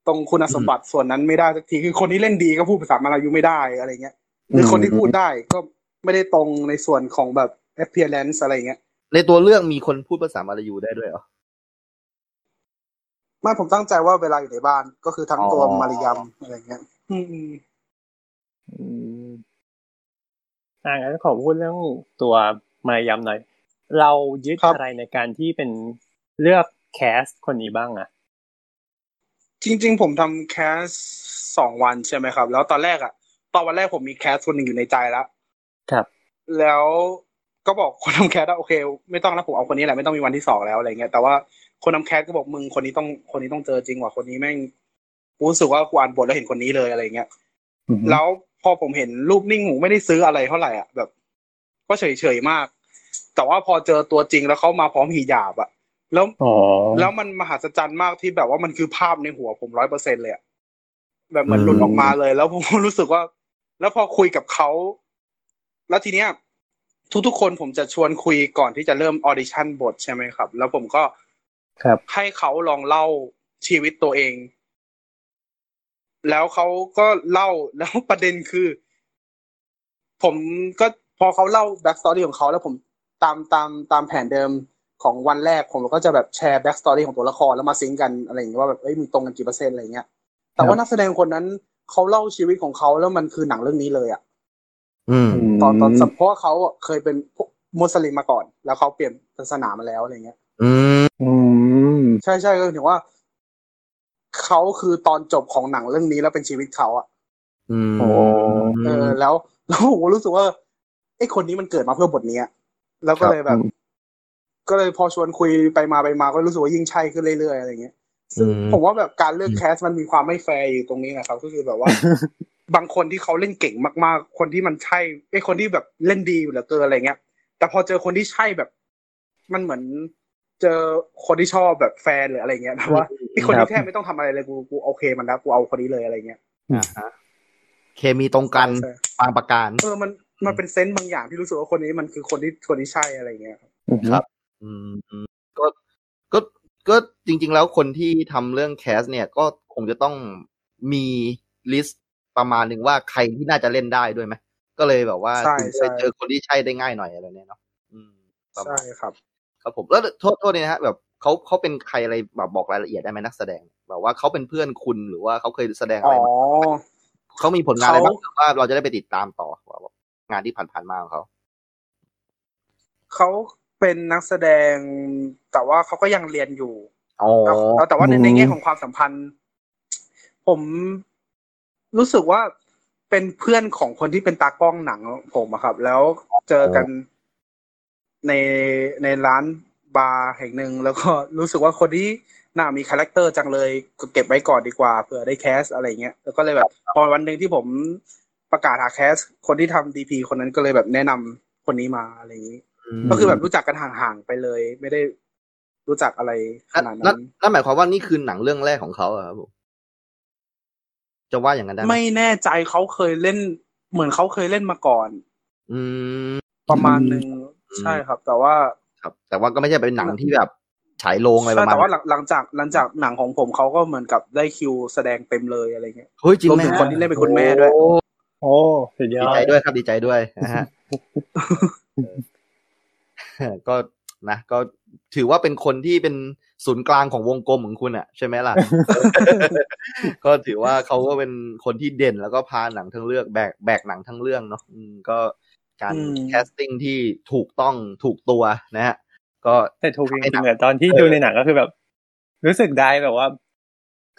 ตรงคุณสมบัติส่วนนั้นไม่ได้สักทีคือคนที่เล่นดีก็พูดภาษามาลายูไม่ได้อะไรเงี้ยหรือคนที่พูดได้ก็ ไม่ได้ตรงในส่วนของแบบ appearance อะไรเงี้ย ในตัวเรื่องมีคนพูดภาษามาลายูได้ด้วยเหรอไม่ผมตั้งใจว่าเวลาอยู่ในบ้านก็คือทั้งตัวอ๋อมาริยัมอะไรเงี้ยอืมอืมอืมอ่างั้นขอพูดเรื่องตัวมายำหน่อย เรายึดอะไรในการที่เป็นเลือกแคสคนนี้บ้างอะจริง ๆ ผมทำแคสสองวันใช่ไหมครับ แล้วตอนแรกอะตอนวันแรกผมมีแคสคนหนึ่งอยู่ในใจแล้ว ครับ แล้วก็บอกคนทำแคสว่าโอเค ไม่ต้องแล้วผมเอาคนนี้แหละไม่ต้องมีวันที่สองแล้วอะไรเงี้ยแต่ว่าคนทำแคสก็บอกมึงคนนี้ต้องคนนี้ต้องเจอจริงว่ะคนนี้แม่งกูรู้สึกว่ากูอ่านบทแล้วเห็นคนนี้เลยอะไรเงี้ยแล้วพอผมเห็นรูปนิ่งผมไม่ได้ซื้ออะไรเท่าไหร่อะแบบ ก็เฉยเฉยๆมาก แต่ว่าพอเจอตัวจริงแล้วเขามาพร้อมหีหยาบอะแล้วอ๋อแล้วมันมหัศจรรย์มากที่แบบว่ามันคือภาพในหัวผมร้อยเปอร์เซ็นเลยอะแบบเหมือนหลุดออกมาเลย แล้วผมรู้สึกว่า แล้วพอคุยกับเขา แล้วทีเนี้ยทุกๆคนผมจะชวนคุยก่อนที่จะเริ่มออดิชั่นบทใช่ไหมครับ แล้วผมก็ครับให้เขาลองเล่าชีวิตตัวเอง แล้วเขาก็เล่าแล้วประเด็นคือ ผมก็พอเขาเล่า backstory ของเขาแล้วผมตามตามตามแผนเดิมของวันแรก ผมก็จะแบบแชร์ backstory ของตัวละครแล้วมา sync กันอะไรอย่างเงี้ยว่าแบบเอ้ยมึงตรงกันกี่เปอร์เซ็นต์อะไรเงี้ยแต่ว่านักแสดงคนนั้นเขาเล่าชีวิตของเขาแล้วมันคือหนังเรื่องนี้เลยอะอืม ตอนตอนเพราะว่าเขาอะเคยเป็นมุสลิมมาก่อน แล้วเขาเปลี่ยนศาสนามาแล้วอะไรเงี้ยอืมอืมใช่ใช่ก็ถือว่าเขาคือตอนจบของหนังเรื่องนี้แล้วเป็นชีวิตเขาอะอืมโอ้เออ แล้วแล้วผมรู้สึกว่าไอ้คนนี้มันเกิดมาเพื่อบทเนี้ยแล้วก็เลยแบบ ก็เลยพอชวนคุยไปมาไปมาก็รู้สึกว่ายิ่งใช่ขึ้นเรื่อยๆอะไรเงี้ยซึ่งอืมผมว่าแบบการเลือกแคสมันมีความไม่แฟร์อยู่ตรงนี้นะครับ ก็คือแบบว่า บางคนที่เขาเล่นเก่งมากๆ คนที่มันใช่ไอ้คนที่แบบเล่นดีอยู่เหลือเกินอะไรเงี้ย แต่พอเจอคนที่ใช่แบบ มันเหมือน เจอคนที่ชอบแบบแฟนหรืออะไรเงี้ยแต่ว่าไอ้คนที่แทบไม่ต้องทำอะไรเลยกูกูโอเคมันแล้วกูเอาคนนี้เลยอะไรเงี้ยอ่าฮะเคมีตรงกันใช่บางประการเออมันมันเป็น sense บางอย่างที่รู้สึกว่าคนนี้มันคือคนที่คนที่ใช่อะไรเงี้ยครับอครับอืมก็ก็ก็จริง ๆ แล้วคนที่ทำเรื่อง cast เนี่ย ก็คงจะต้องมี list ประมาณหนึ่งว่าใครที่น่าจะเล่นได้ด้วยไหมก็เลยแบบว่าใช่ใช่เจอคนที่ใช่ได้ง่ายหน่อยอะไรเนี่ยเนาะอืมประมาใช่ณครับ ครับผมแล้วโทษโทษนี่นะฮะแบบเขาเขาเป็นใครอะไรแบบบอกรายละเอียดได้ไหมนักแสดงแบบว่าเขาเป็นเพื่อนคุณหรือว่าเขาเคยแสดงอะอ๋ไรอมาเขามีผลงานอะไรบ้างเขาหรือว่าเราจะได้ไปติดตามต่อว่าแบบงานที่ผ่านๆมาของเขาเขาเป็นนักแสดง แต่ว่าเขาก็ยังเรียนอยู่อ๋อแต่แต่ว่าในอืมในแง่ของความสัมพันธ์ ผม รู้สึกว่าเป็นเพื่อนของคนที่เป็นตากล้องหนังผมอะครับ แล้วเจอกันในในร้านบาร์แห่งหนึ่งแล้วก็รู้สึกว่าคนที่น่ามี character จังเลยก็เก็บไว้ก่อนดีกว่าเผื่อได้ cast อะไรเงี้ยแล้วก็เลยแบบ พอวันหนึ่งที่ผมประกาศหา cast คนที่ทำ DP คนนั้นก็เลยแบบแนะนำคนนี้มาอะไรอย่างนี้ก็คือแบบรู้จักกันห่างๆไปเลย ไม่ได้รู้จักอะไรขนาดนั่นั้นนนั่นหมายความว่านี่คือหนังเรื่องแรกของเขาอะครับผม จะว่าอย่างนั้นได้ไหมไม่แน่ใจเขาเคยเล่น เหมือนเขาเคยเล่นมาก่อน อืมประมาณหนึ่งอืมใช่ครับ แต่ว่าครับ แต่ว่าก็ไม่ใช่เป็นหนังที่แบบฉายโรงอะไรปใช่ระมาณแต่ว่าหลังหลังจากหลังจากหนังของผมเขาก็เหมือนกับได้คิวแสดงเต็มเลยอะไรเงี้ยเฮ้ยจริงรวมไหมถึงฮะคนที่เล่นเป็นคุณแม่ด้วย โอ้โอ้สุดยดีอดใจด้วยครับดีใจด้วยนะฮะก็ นะก็ถือว่าเป็นคนที่เป็นศูนย์กลางของวงกลมของคุณอะใช่ไหมล่ะ ก็ถือว่าเขาก็เป็นคนที่เด่นแล้วก็พาหนังทั้งเรื่องแบกแบกหนังทั้งเรื่องเนาะอืมก็การอืม casting ที่ถูกต้องถูกตัวนะฮะก็แต่ถูกจริงๆอะตอนที่ดูในหนังก็คือแบบ รู้สึกได้แบบว่า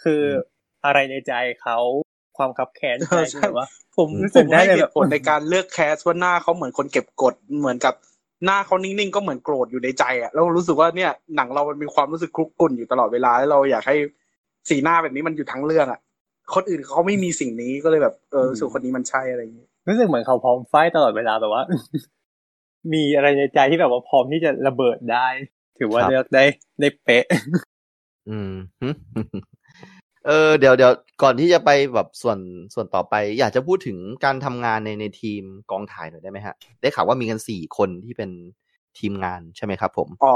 คืออะไรในใจเขาความคับแค้นใจเออใช่แบบว่าผมรู้ผสึกมได้ให้เลยเหแบบตุผลในการเลือก cast ว่าหน้าเขาเหมือนคนเก็บกดเหมือนกับ หน้าเขานิ่งๆก็เหมือนโกรธอยู่ในใจอะแล้วรู้สึกว่าเนี่ยหนังเรามันมีความรู้สึกคลุกกลุ่นอยู่ตลอดเวลาแล้วเราอยากให้สีหน้าแบบนี้มันอยู่ทั้งเรื่องอะคนอื่นเขาไม่มีสิ่งนี้ก็เลยแบบเออรู้สึกคนนี้มันใช่อะไรอย่างนี้รู้สึกเหมือนเขาพร้อมไฟต์ตลอดเวลาแบบว่า มีอะไรในใจที่แบบว่าพร้อมที่จะระเบิดได้ ถือว่าเลือกได้ได้เป๊ะ อืมหึ เออเดี๋ยวเดี๋ยวก่อนที่จะไปแบบส่วนส่วนต่อไป อยากจะพูดถึงการทำงานในในทีมกองถ่ายหน่อยได้ไหมฮะ ได้ข่าวว่ามีกันสี่คนที่เป็นทีมงานใช่ไหมครับ ผม อ๋อ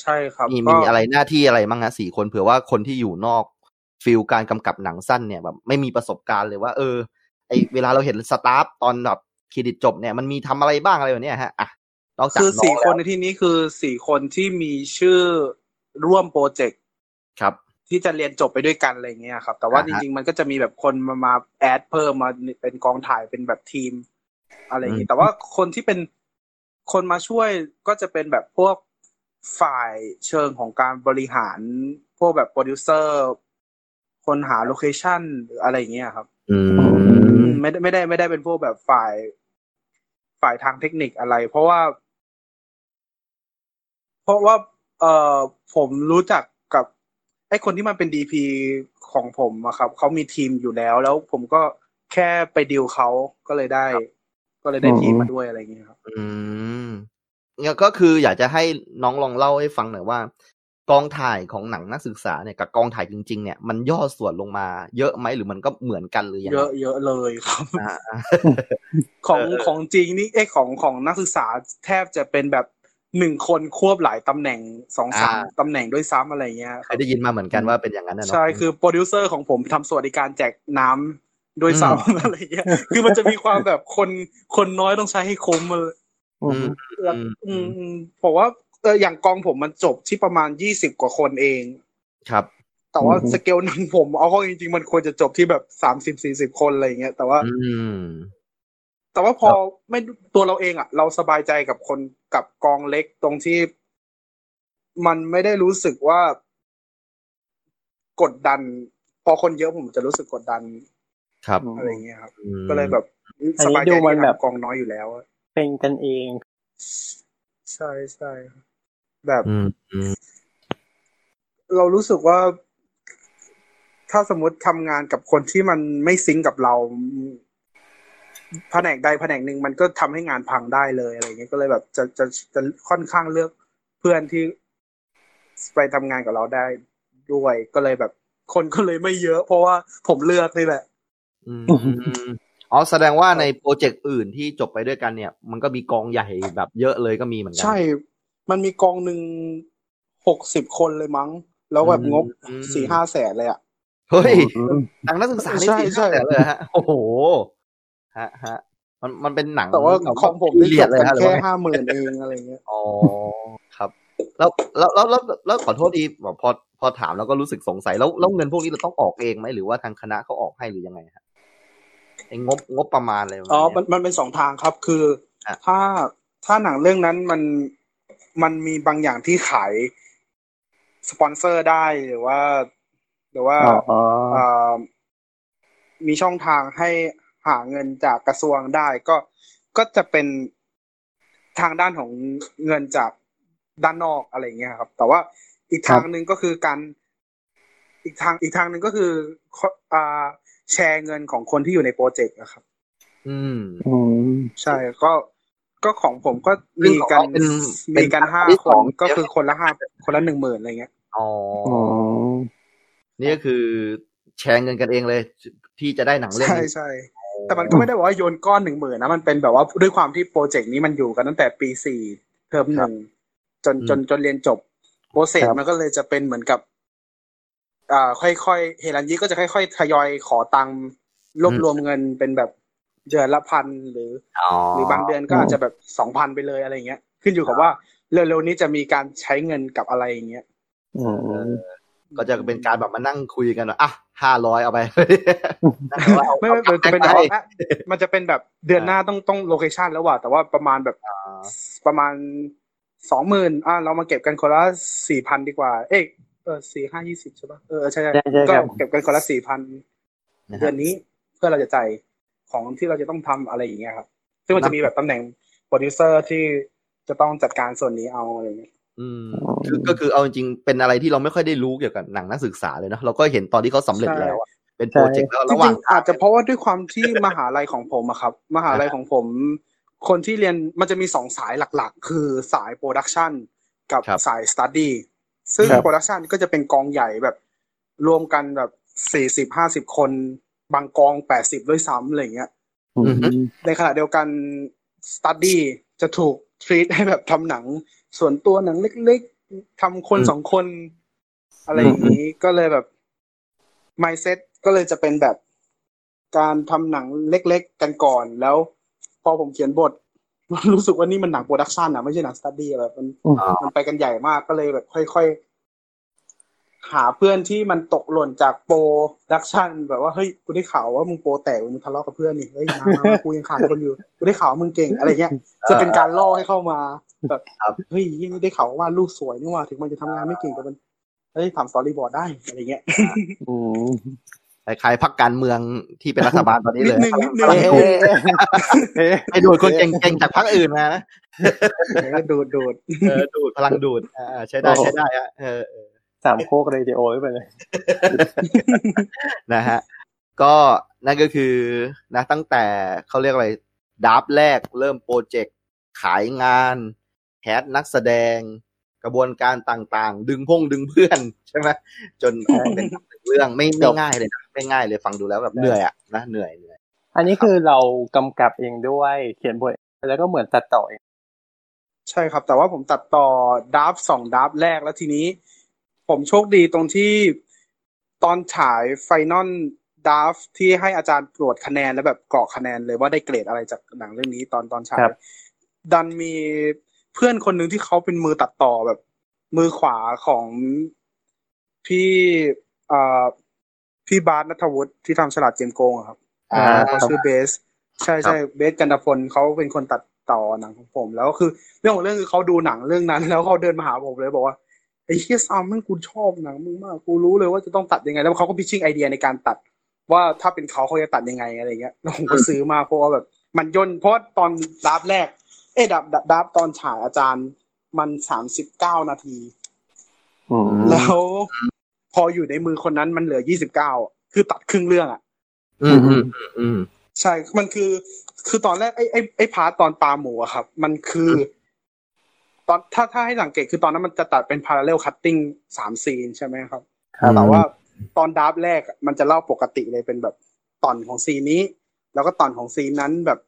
ใช่ครับ มีก็มีอะไรหน้าที่อะไรบ้างฮะสี่คนเผื่อว่าคนที่อยู่นอกฟิลการกำกับหนังสั้นเนี่ยแบบไม่มีประสบการณ์เลยว่า เออไอเวลาเราเห็นสตาฟตอนแบบเครดิตจบเนี่ยมันมีทำอะไรบ้างอะไรแบบเนี้ยฮะอะนอกจากคือสี่งคนในแล้วที่นี้คือสี่คนที่มีชื่อร่วมโปรเจกต์ครับ ที่จะเรียนจบไปด้วยกันอะไรเงี้ยครับ แต่ว่าอ่าฮะจริง ๆ มันก็จะมีแบบคนมามา add เพิ่มมาเป็นกองถ่ายเป็นแบบทีม อะไรอย่างงี้อืมแต่ว่าคนที่เป็นคนมาช่วยก็จะเป็นแบบพวกฝ่ายเชิงของการบริหาร พวกแบบโปรดิวเซอร์ คนหา location หรืออะไรอย่างเงี้ยครับอืมไม่ได้ไม่ได้ไม่ได้เป็นพวกแบบฝ่ายฝ่ายทางเทคนิคอะไร เพราะว่า เพราะว่า เอ่อผมรู้จักกับ ไอ้คนที่มันเป็นดีพีของผมอะครับเขามีทีมอยู่แล้ว แล้วผมก็แค่ไปดิวเขาก็เลยได้ ก็เลยได้อืมทีมมาด้วยอะไรอย่างเงี้ยครับ อืมเนี่ยก็คืออยากจะให้น้องลองเล่าให้ฟังหน่อยว่า กองถ่ายของหนังนักศึกษาเนี่ยกับกองถ่ายจริง ๆ เนี่ยมันย่อส่วนลงมาเยอะไหมหรือมันก็เหมือนกันหรือยังเยไงอะเยอะเลยครับอ่าอ่าของเออของจริงนี่เอ้ยของของนักศึกษาแทบจะเป็นแบบ หนึ่งคนควบหลายตำแหน่งสองสามตำแหน่งด้วยซ้ำอะไรเงี้ยเคยได้ยินมาเหมือนกันว่าเป็นอย่างนั้นนะเนาะใช่คือโปรดิวเซอร์ของผมทำสวัสดิการแจกน้ำด้วยซ้ำอะไรเงี้ยคือมันจะมีความแบบคนคนน้อยต้องใช้ให้คุ้มเลยอืมแล้วอืมอืมอืมผมว่าเอออย่างกองผมมันจบที่ประมาณยี่สิบกว่าคนเองครับแต่ว่าอืมสเกลหนังผมเอาเข้าจริงๆมันควรจะจบที่แบบสามสิบสี่สิบคนอะไรเงี้ยแต่ว่าอืม แต่ว่าพอไม่ตัวเราเองอะ เราสบายใจกับคนกับกองเล็กตรงที่มันไม่ได้รู้สึกว่ากดดัน พอคนเยอะผมจะรู้สึกกดดัน ครับอะไรเงี้ยครับอืมก็เลยแบบอันสนี้บายใจดูมันที่แบบทำกองน้อยอยู่แล้วอะเป็นกันเอง ใช่ใช่แบบอืมอืมเรารู้สึกว่า ถ้าสมมติทำงานกับคนที่มันไม่ซิงก์กับเรา แผนกใดแผนกหนึ่งมันก็ทำให้งานพังได้เลยอะไรเงี้ยก็เลยแบบจะจะจะค่อนข้างเลือกเพื่อนที่ไปทำงานกับเราได้ด้วยก็เลยแบบ คนก็เลยไม่เยอะ เพราะว่าผมเลือกนี่แหละอืมอ๋อแสดงว่าในโปรเจกต์อื่นที่จบไปด้วยกันเนี่ย มันก็มีกองใหญ่แบบเยอะเลยก็มีเหมือนกัใช่ มันมีกองหนึ่งหกสิบคนเลยมั้ง แล้วแบบงบอืมสี่ห้าแสนเลยอะ เฮ้ยอืมหนังนักศึกษานี่ใช่สี่ใช่ห้าแสนเลยฮะ โอ้โห ฮะฮะมันมันเป็นหนังแต่ว่าของผมนี่เรีจยบเลยกันฮะหรือแค่ว่าไงห้าหมื่นเองอะไรเงี้ยอ๋อครับ แล้วแล้วแล้วแล้วแล้วขอโทษดีบอกพอพอถามแล้วก็รู้สึกสงสัยแล้วแล้วเงินพวกนี้เราต้องออกเองไหมหรือว่าทางคณะเขาออกให้หรือยังไงฮะไอ้งบงบประมาณอะไรประมาณอ๋อเนี้ยมันมันเป็นสองทางครับคืออะถ้าถ้าหนังเรื่องนั้นมันมันมีบางอย่างที่ขายสปอนเซอร์ได้หรือว่า หรือว่าอ๋อเอ่อมีช่องทางให้ หาเงินจากกระทรวงได้ก็ก็จะเป็นทางด้านของเงินจากด้านนอกอะไรเงี้ยครับ แต่ว่าอีกทางหนึ่งก็คือการอีกทางอีกทางหนึ่งก็คืออ่าแชร์เงินของคนที่อยู่ในโปรเจกต์นะครับ อืมอืมใช่ก็ก็ของผมก็มีกันซึ่งของเราเป็นเป็นมีกันห้าที่คสอนงก็คือคนละห้าคนละหนึ่งหมื่นอะไรเงี้ยอ๋ออ๋อนี่ก็คือแชร์เงินกันเองเลย ที่จะได้หนังเรื่องใช่นี้ใช่ แต่มันก็ไม่ได้บอกว่าโยนก้อนหนึ่งหมื่นนะ มันเป็นแบบว่าด้วยความที่โปรเจกต์นี้มันอยู่กันตั้งแต่ปีสี่เทอมหนึ่งจนจนจนเรียนจบโปรเซสมันก็เลยจะเป็นเหมือนกับ อ่า ค่อยๆเฮรันยิก็จะค่อยๆทยอยขอตังค์รวบรวมเงินเป็นแบบเดือนละพันหรืออ๋อหรือบางเดือนก็อาจจะแบบสองพันไปเลยอะไรเงี้ย ขึ้นอยู่กับว่าเร็วๆนี้จะมีการใช้เงินกับอะไรอย่างเงี้ยอืม ก็จะเป็นการแบบมานั่งคุยกันว่าอะห้าร้อยเอาไปไม่ไม่มันจะเป็นแบบว่ามันจะเป็นแบบเดือนหน้าต้องต้องโลเคชันแล้วว่ะแต่ว่าประมาณแบบประมาณสองหมื่นอะเรามาเก็บกันคนละสี่พันดีกว่า เอ๊ะเออสี่ห้ายี่สิบใช่ป่ะเออใช่ใช่ใช่ใช่ก็ครับเก็บกันคนละสี่พันนะฮะเดือนนี้เพื่อเราจะจ่ายของที่เราจะต้องทำอะไรอย่างเงี้ยครับ ซึ่งมันจะมีแบบตำแหน่งโปรดิวเซอร์ที่จะต้องจัดการส่วนนี้เอาอะไรอย่างเงี้ย อืมคือก็คือเอาจริงๆเป็นอะไรที่เราไม่ค่อยได้รู้เกี่ยวกับหนังนักศึกษาเลยเนอะเราก็เห็นตอนที่เขาสำเร็จแล้วอะเป็น project แล้วระหว่างจริงๆอาจจะเพราะว่าด้วยความที่มหาลัยของผมอะครับ มหาลัยของผม คนที่เรียนมันจะมีสองสายหลักๆ คือสาย production กับครับสาย study ซึ่งครับ production ก็จะเป็นกองใหญ่แบบรวมกันแบบสี่สิบห้าสิบคน บางกองแปดสิบด้วยซ้ำอะไรอย่างเงี้ยอืมในขณะเดียวกัน study จะถูก treat ให้แบบทำหนัง ส่วนตัวหนังเล็กๆทำคนอืมสองคน อะไรอย่างนี้ก็เลยแบบ mindset ก็เลยจะเป็นแบบการทำหนังเล็ก ๆ กันก่อนแล้ว พอผมเขียนบทรู้สึกว่านี่มันหนัง production อะไม่ใช่หนัง study แบบมันอ่ามันไปกันใหญ่มากก็เลยแบบ ค่อยๆหาเพื่อนที่มันตกหล่นจาก production แบบว่าเฮ้ยกูได้ข่าวว่ามึง pro แตกมึงทะเลาะกับเพื่อนนี่เฮ้ยมามามากูยังขาดคนอยู่กูได้ข่าวว่ามึงเก่งอะไรเงี้ยจะเป็นการล่อให้เข้ามา แบบครับเฮ้ยยี่นี่ได้ข่าวว่ารูปสวยนี่ว่าถึงมันจะทำงานไม่เก่งแต่มันเฮ้ยทำ storyboard ได้อะไรเงี้ยอืมคล้ายๆพรรคการเมืองที่เป็นรัฐบาลตอนนี้นิดนึงเลยนิดนึงพลังเอ๊ะเอ๊ะไปดูดคนเก่งๆจากพรรคอื่นมานะดูดดูดเออดูดพลังดูดอ่าใช้ได้ใช้ได้อะเออเออสามโคกเรดิโอหรือเปล่าเนี่ยนะฮะก็นั่นก็คือนะตั้งแต่เขาเรียกอะไรดับแรกเริ่ม project ขายงาน แคสนักแสดง กระบวนการต่างๆ ดึงพงดึงเพื่อนใช่ไหมจนออกเป็นเรื่องไม่ไม่ง่ายเลยนะไม่ง่ายเลยฟังดูแล้วแบบเหนื่อยอะนะเหนื่อยเหนื่อยอันนี้คือเรากำกับเองด้วยเขียนบทแล้วก็เหมือนตัดต่อเอง ใช่ครับ แต่ว่าผมตัดต่อดับสองดับแรกแล้วทีนี้ ผมโชคดีตรงที่ตอนฉายไฟนอลดับที่ให้อาจารย์ตรวจคะแนนแล้วแบบกรอกคะแนนเลยว่าได้เกรดอะไรจากหนังเรื่องนี้ตอนตอนฉายดันมี เพื่อนคนหนึ่งที่เขาเป็นมือตัดต่อแบบ มือขวาของพี่เอ่อพี่บาสนัทวุฒิที่ทำฉลาดเกมโกงอะครับอ่าเขาชื่อเบส ใช่ใช่เบสกันตพลเขาเป็นคนตัดต่อหนังของผม แล้วก็คือเรื่องของเรื่องคือเขาดูหนังเรื่องนั้น แล้วเขาเดินมาหาผมเลยบอกว่าไอ้เฮียซามมันกูชอบหนังมึงมากกูรู้เลยว่าจะต้องตัดยังไง แล้วเขาก็พิชชิ่งไอเดียในการตัด ว่าถ้าเป็นเขาเขาจะตัดยังไงอะไรเงี้ยแล้วผมก็ซื้อมาเพราะว่าแบบมันย่นเพราะว่าตอน draft แรก เอ้ย draft draft draft ตอนฉายอาจารย์มันสามสิบเก้านาทีอืมแล้ว พออยู่ในมือคนนั้นมันเหลือยี่สิบเก้าคือตัดครึ่งเรื่องอะอืมอืมอืมอืมใช่ มันคือ คือตอนแรกไอ้ไอ้ไอ้ part ตอนปลาหมูอะครับ มันคือ ตอนถ้าถ้าให้สังเกตคือตอนนั้นมันจะตัดเป็น parallel cutting สามซีนใช่ไหมครับครับแต่ว่าตอน draft แรกอะมันจะเล่าปกติเลยเป็นแบบตอนของซีนนี้ แล้วก็ตอนของซีนนั้นแบบ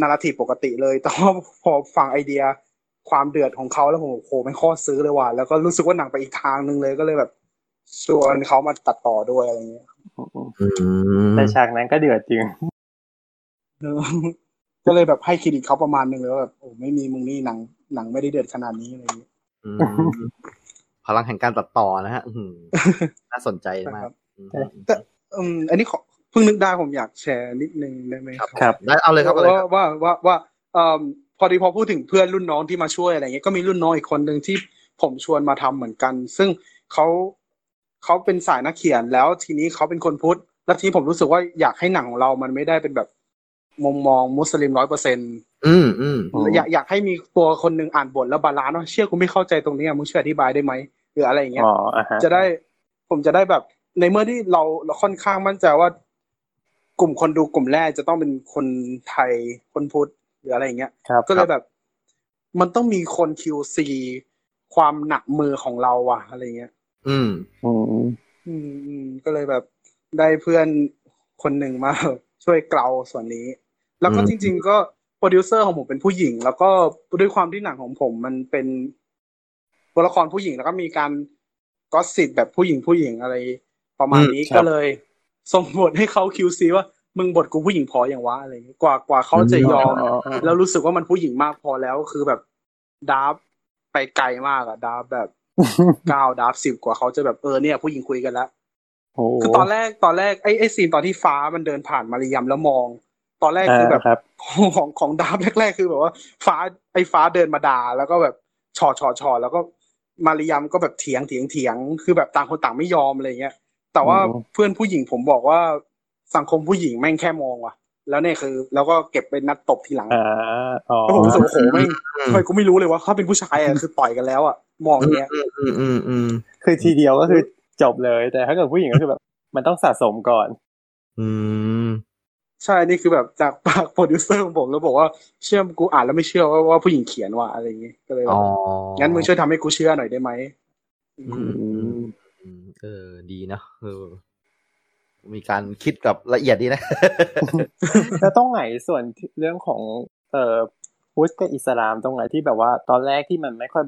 นาราทีปกติเลยแต่ว่าพอฟังไอเดียความเดือดของเขาแล้วผมโอ้โหไม่ข้อซื้อเลยว่ะแล้วก็รู้สึกว่าหนังไปอีกทางหนึ่งเลยก็เลยแบบชวนเขามาตัดต่อด้วยอะไรเงี้ยอืมแต่ฉากนั้นก็เดือดจริงเออก็เลยแบบให้เครดิตเขาประมาณหนึ่งเลยว่าแบบโอ้ไม่มีมึงนี่หนังหนังไม่ได้เดือดขนาดนี้อะไรอย่างเงี้ยอืมพลังแห่งการตัดต่อนะฮะอืมน่าสนใจมากอืมแต่อืมอันนี้ขอ เพิ่งนึกได้ผมอยากแชร์นิดนึงได้ไหมครับครับได้เอาเลยครับเอาเลยครับว่าว่าว่าว่าเอ่อพอดีพอพูดถึงเพื่อนรุ่นน้องที่มาช่วยอะไรเงี้ยก็มีรุ่นน้องอีกคนหนึ่งที่ผมชวนมาทำเหมือนกัน ซึ่งเขาเขาเป็นสายนักเขียนแล้วทีนี้เขาเป็นคนพุทธแล้วทีนี้ผมรู้สึกว่าอยากให้หนังของเรามันไม่ได้เป็นแบบมุมมองมุสลิมร้อยเปอร์เซ็นต์อืมอืมอืมอยากอยากให้มีตัวคนหนึ่งอ่านบทแล้ว balance ว่าเชี่ยกูไม่เข้าใจตรงนี้อะมึงช่วยอธิบายได้ไหมหรืออะไรอย่างเงี้ยอ๋ออะฮะจะได้ผมจะได้แบบในเมื่อที่เราเราค่อนข้างมั่นใจว่า กลุ่มคนดูกลุ่มแรกจะต้องเป็นคนไทยคนพุทธหรืออะไรอย่างเงี้ยครับก็เลยแบบ มันต้องมีคน QC ความหนักมือของเราอะอะไรเงี้ยอืมอืมอืมอืมก็เลยแบบได้เพื่อนคนหนึ่งมาช่วยเกลาส่วนนี้ แล้วก็อืมจริง ๆ ก็โปรดิวเซอร์ของผมเป็นผู้หญิง แล้วก็ด้วยความที่หนังของผม มันเป็นตัวละครผู้หญิงแล้วก็มีการ gossip แบบผู้หญิงผู้หญิงอะไร ประมาณนี้ก็เลย ส่งบทให้เขา QC ว่ามึงบทกูผู้หญิงพออย่างวะอะไรเงี้ยกว่ากว่าเขาจะยอม แล้วรู้สึกว่ามันผู้หญิงมากพอแล้วคือแบบ draft ไปไกลมากอะ draft แบบเก้า draft สิบกว่าเขาจะแบบเออเนี่ย ผู้หญิงคุยกันแล้วโอ้คือตอนแรกตอนแรกไอ้ไอ้ซีนตอนที่ฟ้ามันเดินผ่านมาริยมแล้วมอง ตอนแรกคือแบบครับของของดาร์ฟแรกๆคือแบบว่าฟ้าไอ้ฟ้าเดินมาด่าแล้วก็แบบชอชอชอแล้วก็มาริยมก็แบบเถียงเถียงเถียงคือแบบต่างคนต่างไม่ยอมอะไรเงี้ย แต่ว่าอืมเพื่อนผู้หญิงผมบอกว่าสังคมผู้หญิงแม่งแค่มองว่ะ แล้วเนี่ยคือ แล้วก็เก็บเป็นนัดตบทีหลังอ่าอ๋อแล้วผมรู้สึกว่าโอ้โหแม่งอืมทำไมกูไม่รู้เลยว่าเขาเป็นผู้ชายอะคือต่อยกันแล้วอะมองอย่างเงี้ยอืมอืมอืมอืมคือทีเดียวก็คือจบเลย แต่ถ้าเกิดผู้หญิงก็คือแบบ มันต้องสะสมก่อน อืมใช่นี่คือแบบจากปากโปรดิวเซอร์ของผมแล้วบอกว่าเชื่อมกูอ่านแล้วไม่เชื่อว่าว่าผู้หญิงเขียนว่ะอะไรอย่างเงี้ยก็เลยแบอ๋บองั้นมึงช่วยทำให้กูเชื่อหน่อยได้ไหมอืมอืมอืม เออ ดีนะเออ มีการคิดกับละเอียดดีนะ แล้วตรงไหนส่วนที่เรื่องของ เอ่อพุทธกับอิสลามตรงไหนที่แบบว่าตอนแรกที่มันไม่ค่อย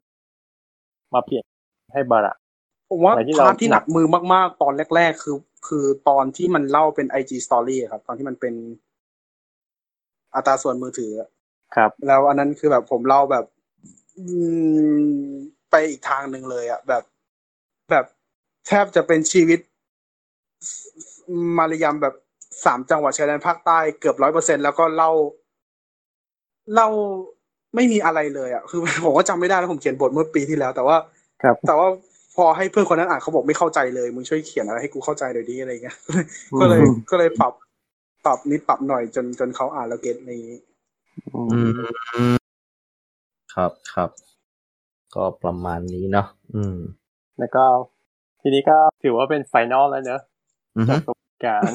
มาเปลี่ยนให้บาระผมว่าอะไรที่เราพาร์ทที่หนักมือมาก ๆ ตอนแรก ๆ คือ คือตอนที่มันเล่าเป็น IG Story อะครับ ตอนที่มันเป็นอัตราส่วนมือถืออะครับ แล้วอันนั้นคือแบบผมเล่าแบบอืมไปอีกทางหนึ่งเลยอะแบบ แบบ แทบจะเป็นชีวิตมารยามแบบสามจังหวัดชายแดนภาคใต้เกือบร้อยเปอร์เซ็นแล้วก็เล่า เล่าไม่มีอะไรเลยอะคือผมก็จำไม่ได้แล้วผมเขียนบทเมื่อปีที่แล้ว แต่ว่าครับ แต่ว่าพอให้เพื่อนคนนั้นอ่านเขาบอกไม่เข้าใจเลยมึงช่วยเขียนอะไรให้กูเข้าใจหน่อยดีอะไรเงี้ยก็เลยก็เลยปรับปรับนิดปรับหน่อยจนจนเขาอ่านแล้วเก็ตอะไรอย่างงี้อือืมมครับครับ ก็ประมาณนี้เนาะอืม แล้วก็ ทีนี้ก็ถือว่าเป็นไฟนอลแล้วเนอะอือฮึจากประสบการณ์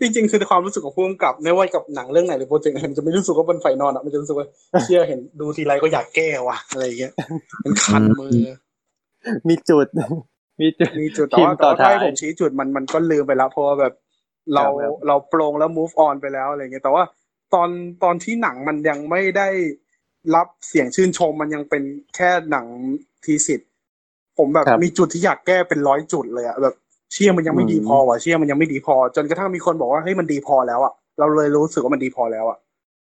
จริงๆคือความรู้สึกของผู้กำกับไม่ว่ากับหนังเรื่องไหนหรือโปรเจกต์ไหนมันจะไม่รู้สึกว่าเป็น final อะมันจะรู้สึกว่าเชี่ยเห็นดูทีไรก็อยากแก้ว่ะอะไรอย่างเงี้ยมันคันมือ มีจุด มีจุดมีจุดแต่พิมว่าพ์แต่ต่อว่าถ้าให้ถ้าให้ผมชี้จุดมันมันก็ลืมไปแล้วเพราะว่าแบบเราครับเราปลงแล้ว move on ไปแล้วอะไรเงี้ยแต่ว่าตอนตอนที่หนังมันยังไม่ได้รับเสียงชื่นชมมันยังเป็นแค่หนัง thesis ผมแบบครับมีจุดที่อยากแก้เป็นร้อยจุดเลยอะแบบเชื่อมันยังไม่ดีพอว่ะเชื่อมันยังไม่ดีพอ จนกระทั่งมีคนบอกว่าเฮ้ยมันดีพอแล้วอะเราเลยรู้สึกว่ามันดีพอแล้วอะ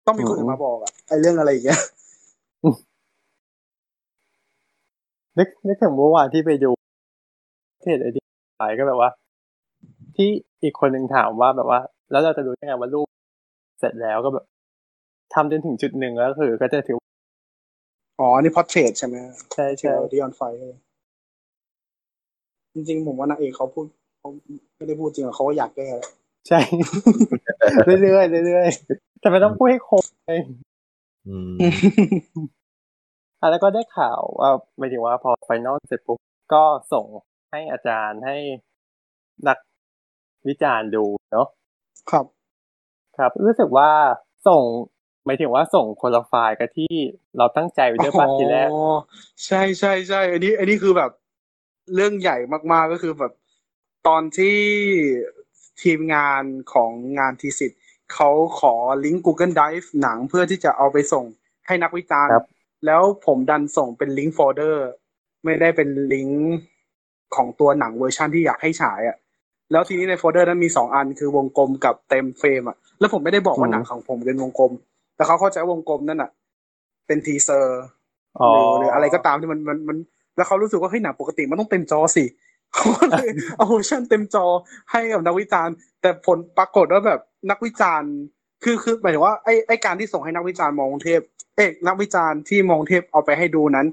ต้องมีคนอื่นมาบอกอะไอเรื่องอะไรอย่างเงี้ยนึกนึกถึงเมื่อวานที่ไปดูเทศไอเดียขายก็แบบว่า ที่อีกคนหนึ่งถามว่าแบบว่า แล้วเราจะรู้ยังไงว่ารูปเสร็จแล้วก็แบบทำจนถึงจุดหนึ่งแล้วคือ ก็จะถืออ๋ออันนี่พอเทรสใช่ไหมใช่ที่ใช่เราที่ออนไฟ จริงๆ ผมว่านางเอกเขาพูดเขาไม่ได้พูดจริงอะเขาก็อยากแก้แหละใช่ เรื่อยๆเรื่อยๆแต่ไม่ต้องพูดให้ครบเลยอืมอะแล้วก็ได้ข่าวว่าหมายถึงว่าพอไฟนอลเสร็จปุ๊บก็ส่งให้อาจารย์ให้นักวิจารณ์ดูเนาะครับ ครับรู้สึกว่าส่งหมายถึงว่าส่งคนละไฟล์กับที่เราตั้งใจไว้ด้วยป่ะทีแรกอ๋อใช่ใช่ใช่อันนี้ อันนี้คือแบบ เรื่องใหญ่มากๆก็คือแบบตอนที่ทีมงานของงาน thesis เขาขอลิงก์ Google Drive หนังเพื่อที่จะเอาไปส่งให้นักวิจารณ์ครับแล้วผมดันส่งเป็นลิงก์โฟลเดอร์ ไม่ได้เป็นลิงก์ของตัวหนังเวอร์ชันที่อยากให้ฉายอะแล้วทีนี้ในโฟลเดอร์นั้นมีสองอันคือวงกลมกับเต็มเฟรมอะแล้วผมไม่ได้บอกว่าหนังของผมเป็นวงกลม แต่เขาเข้าใจวงกลมนั่นอะเป็นทีเซอร์หรือหรืออะไรก็ตามที่มันมันมัน แล้วเขารู้สึกว่าเฮ้ยหนังปกติมันต้องเต็มจอสิเขาก็เลยเอาเวอร์ชันเต็มจอให้กับนักวิจารณ์ แต่ผลปรากฏว่าแบบนักวิจารณ์ คือคือหมายถึงว่าไอ้ไอ้การที่ส่งให้นักวิจารณ์มองกรุงเทพ เอกนักวิจารณ์ที่มองกรุงเทพเอาไปให้ดูนั้น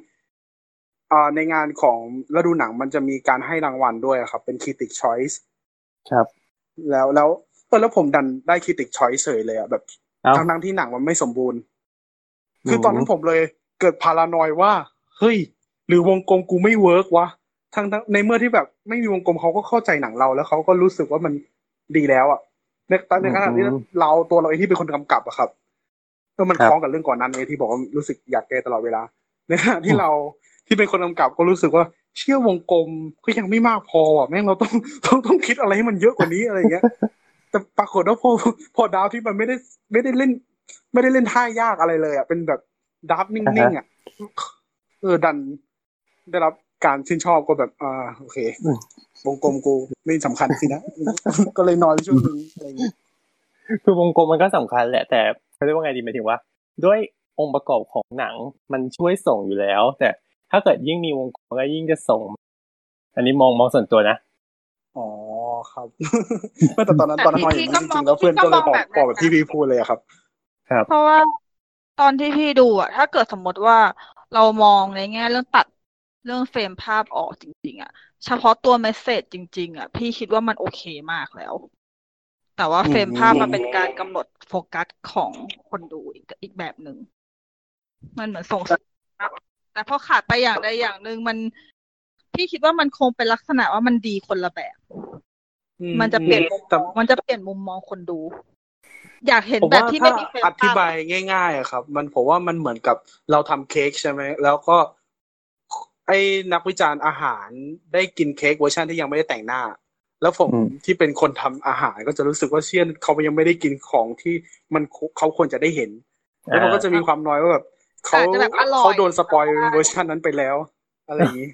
อ่าในงานของฤดูหนังมันจะมีการให้รางวัลด้วยครับ เป็น critic choice ครับ แล้วแล้วเออแล้วผมดันได้ critic choice เฉยเลยอะแบบเอ้าทั้งทั้งที่หนังมันไม่สมบูรณ์ คือมตอนนั้นผมเลยเกิดพารานอยว่า เฮ้ย หรือวงกลมกูไม่เวิร์กวะทั้งทั้งในเมื่อที่แบบ ไม่มีวงกลมเขาก็เข้าใจหนังเรา แล้วเขาก็รู้สึกว่ามันดีแล้วอะในตอนในขณะที่เราตัวเราเองที่เป็นคนกำกับอะครับก็มันครัคบล้องกับเรื่องก่อนนั้นเลยที่บอกว่ารู้สึกอยากแก้ตลอดเวลาในขณะที่เราที่เป็นคนกำกับก็รู้สึกว่าเชื่อวงกลมก็ยังไม่มากพออะแม่งเราต้องต้องต้องคิดอะไรให้มันเยอะกว่านี้อะไรอย่างเงี้ย แต่ปรากฏว่าพอพอดาวที่มันไม่ได้ไม่ได้เล่น ไม่ได้เล่นท่ายากอะไรเลยอะเป็นแบบดับนิ่งๆอะเออดัน ได้รับการชื่นชอบก็แบบอ่าโอเคอืมวงกลมกูไม่สำคัญสินะก็เลยนอนช่วงนึงอะไรอย่างเงี้ยคือวงกลมมันก็สำคัญแหละแต่เขาเรียกว่าไงดีหมายถึงว่า ด้วยองค์ประกอบของหนังมันช่วยส่งอยู่แล้ว แต่ถ้าเกิดยิ่งมีวงกลมก็ยิ่งจะส่ง อันนี้มองมองส่วนตัวนะอ๋อครับไม่แต่ตอนนั้นตอนนั้นนอนอย่างนี้จริงๆแล้วเพื่อนก็เลยบอกบอกแบบที่พี่พูดเลยอะครับ เพราะว่าตอนที่พี่ดูอะถ้าเกิดสมมติว่าเรามองในแง่เรื่องตัด เรื่องเฟรมภาพออกจริง ๆอะเฉพาะตัวเมสเซจจริง ๆอะพี่คิดว่ามันโอเคมากแล้ว แต่ว่าเฟรมภาพมันเป็นการกำหนดโฟกัสของคนดูอีกอีกแบบหนึ่งมันเหมือนส่งสัญญาณแต่พอขาดไปอย่างใดอย่างหนึ่งมันพี่คิดว่ามันคงเป็นลักษณะว่ามันดีคนละแบบ มันจะเปลี่ยนมุมมแต่องมันจะเปลี่ยนมุมมองคนดู อยากเห็นผมแบบว่าที่ถ้าไม่มีเฟรมอธิภาพบายง่าย ๆอะครับ มันผมว่ามันเหมือนกับเราทำเค้กใช่ไหมแล้วก็ ไอ้นักวิจารณ์อาหารได้กินเค้กเวอร์ชันที่ยังไม่ได้แต่งหน้า แล้วผมอืมที่เป็นคนทำอาหารก็จะรู้สึกว่าเชี่ยเขายังไม่ได้กินของที่มันเขาควรจะได้เห็น แล้วมันก็จะมีความนอยด์ว่าแบบเขาอาจจะแบบอร่อยเขาโดน spoil เวอร์ชันนั้นไปแล้ว อะไรอย่างนี้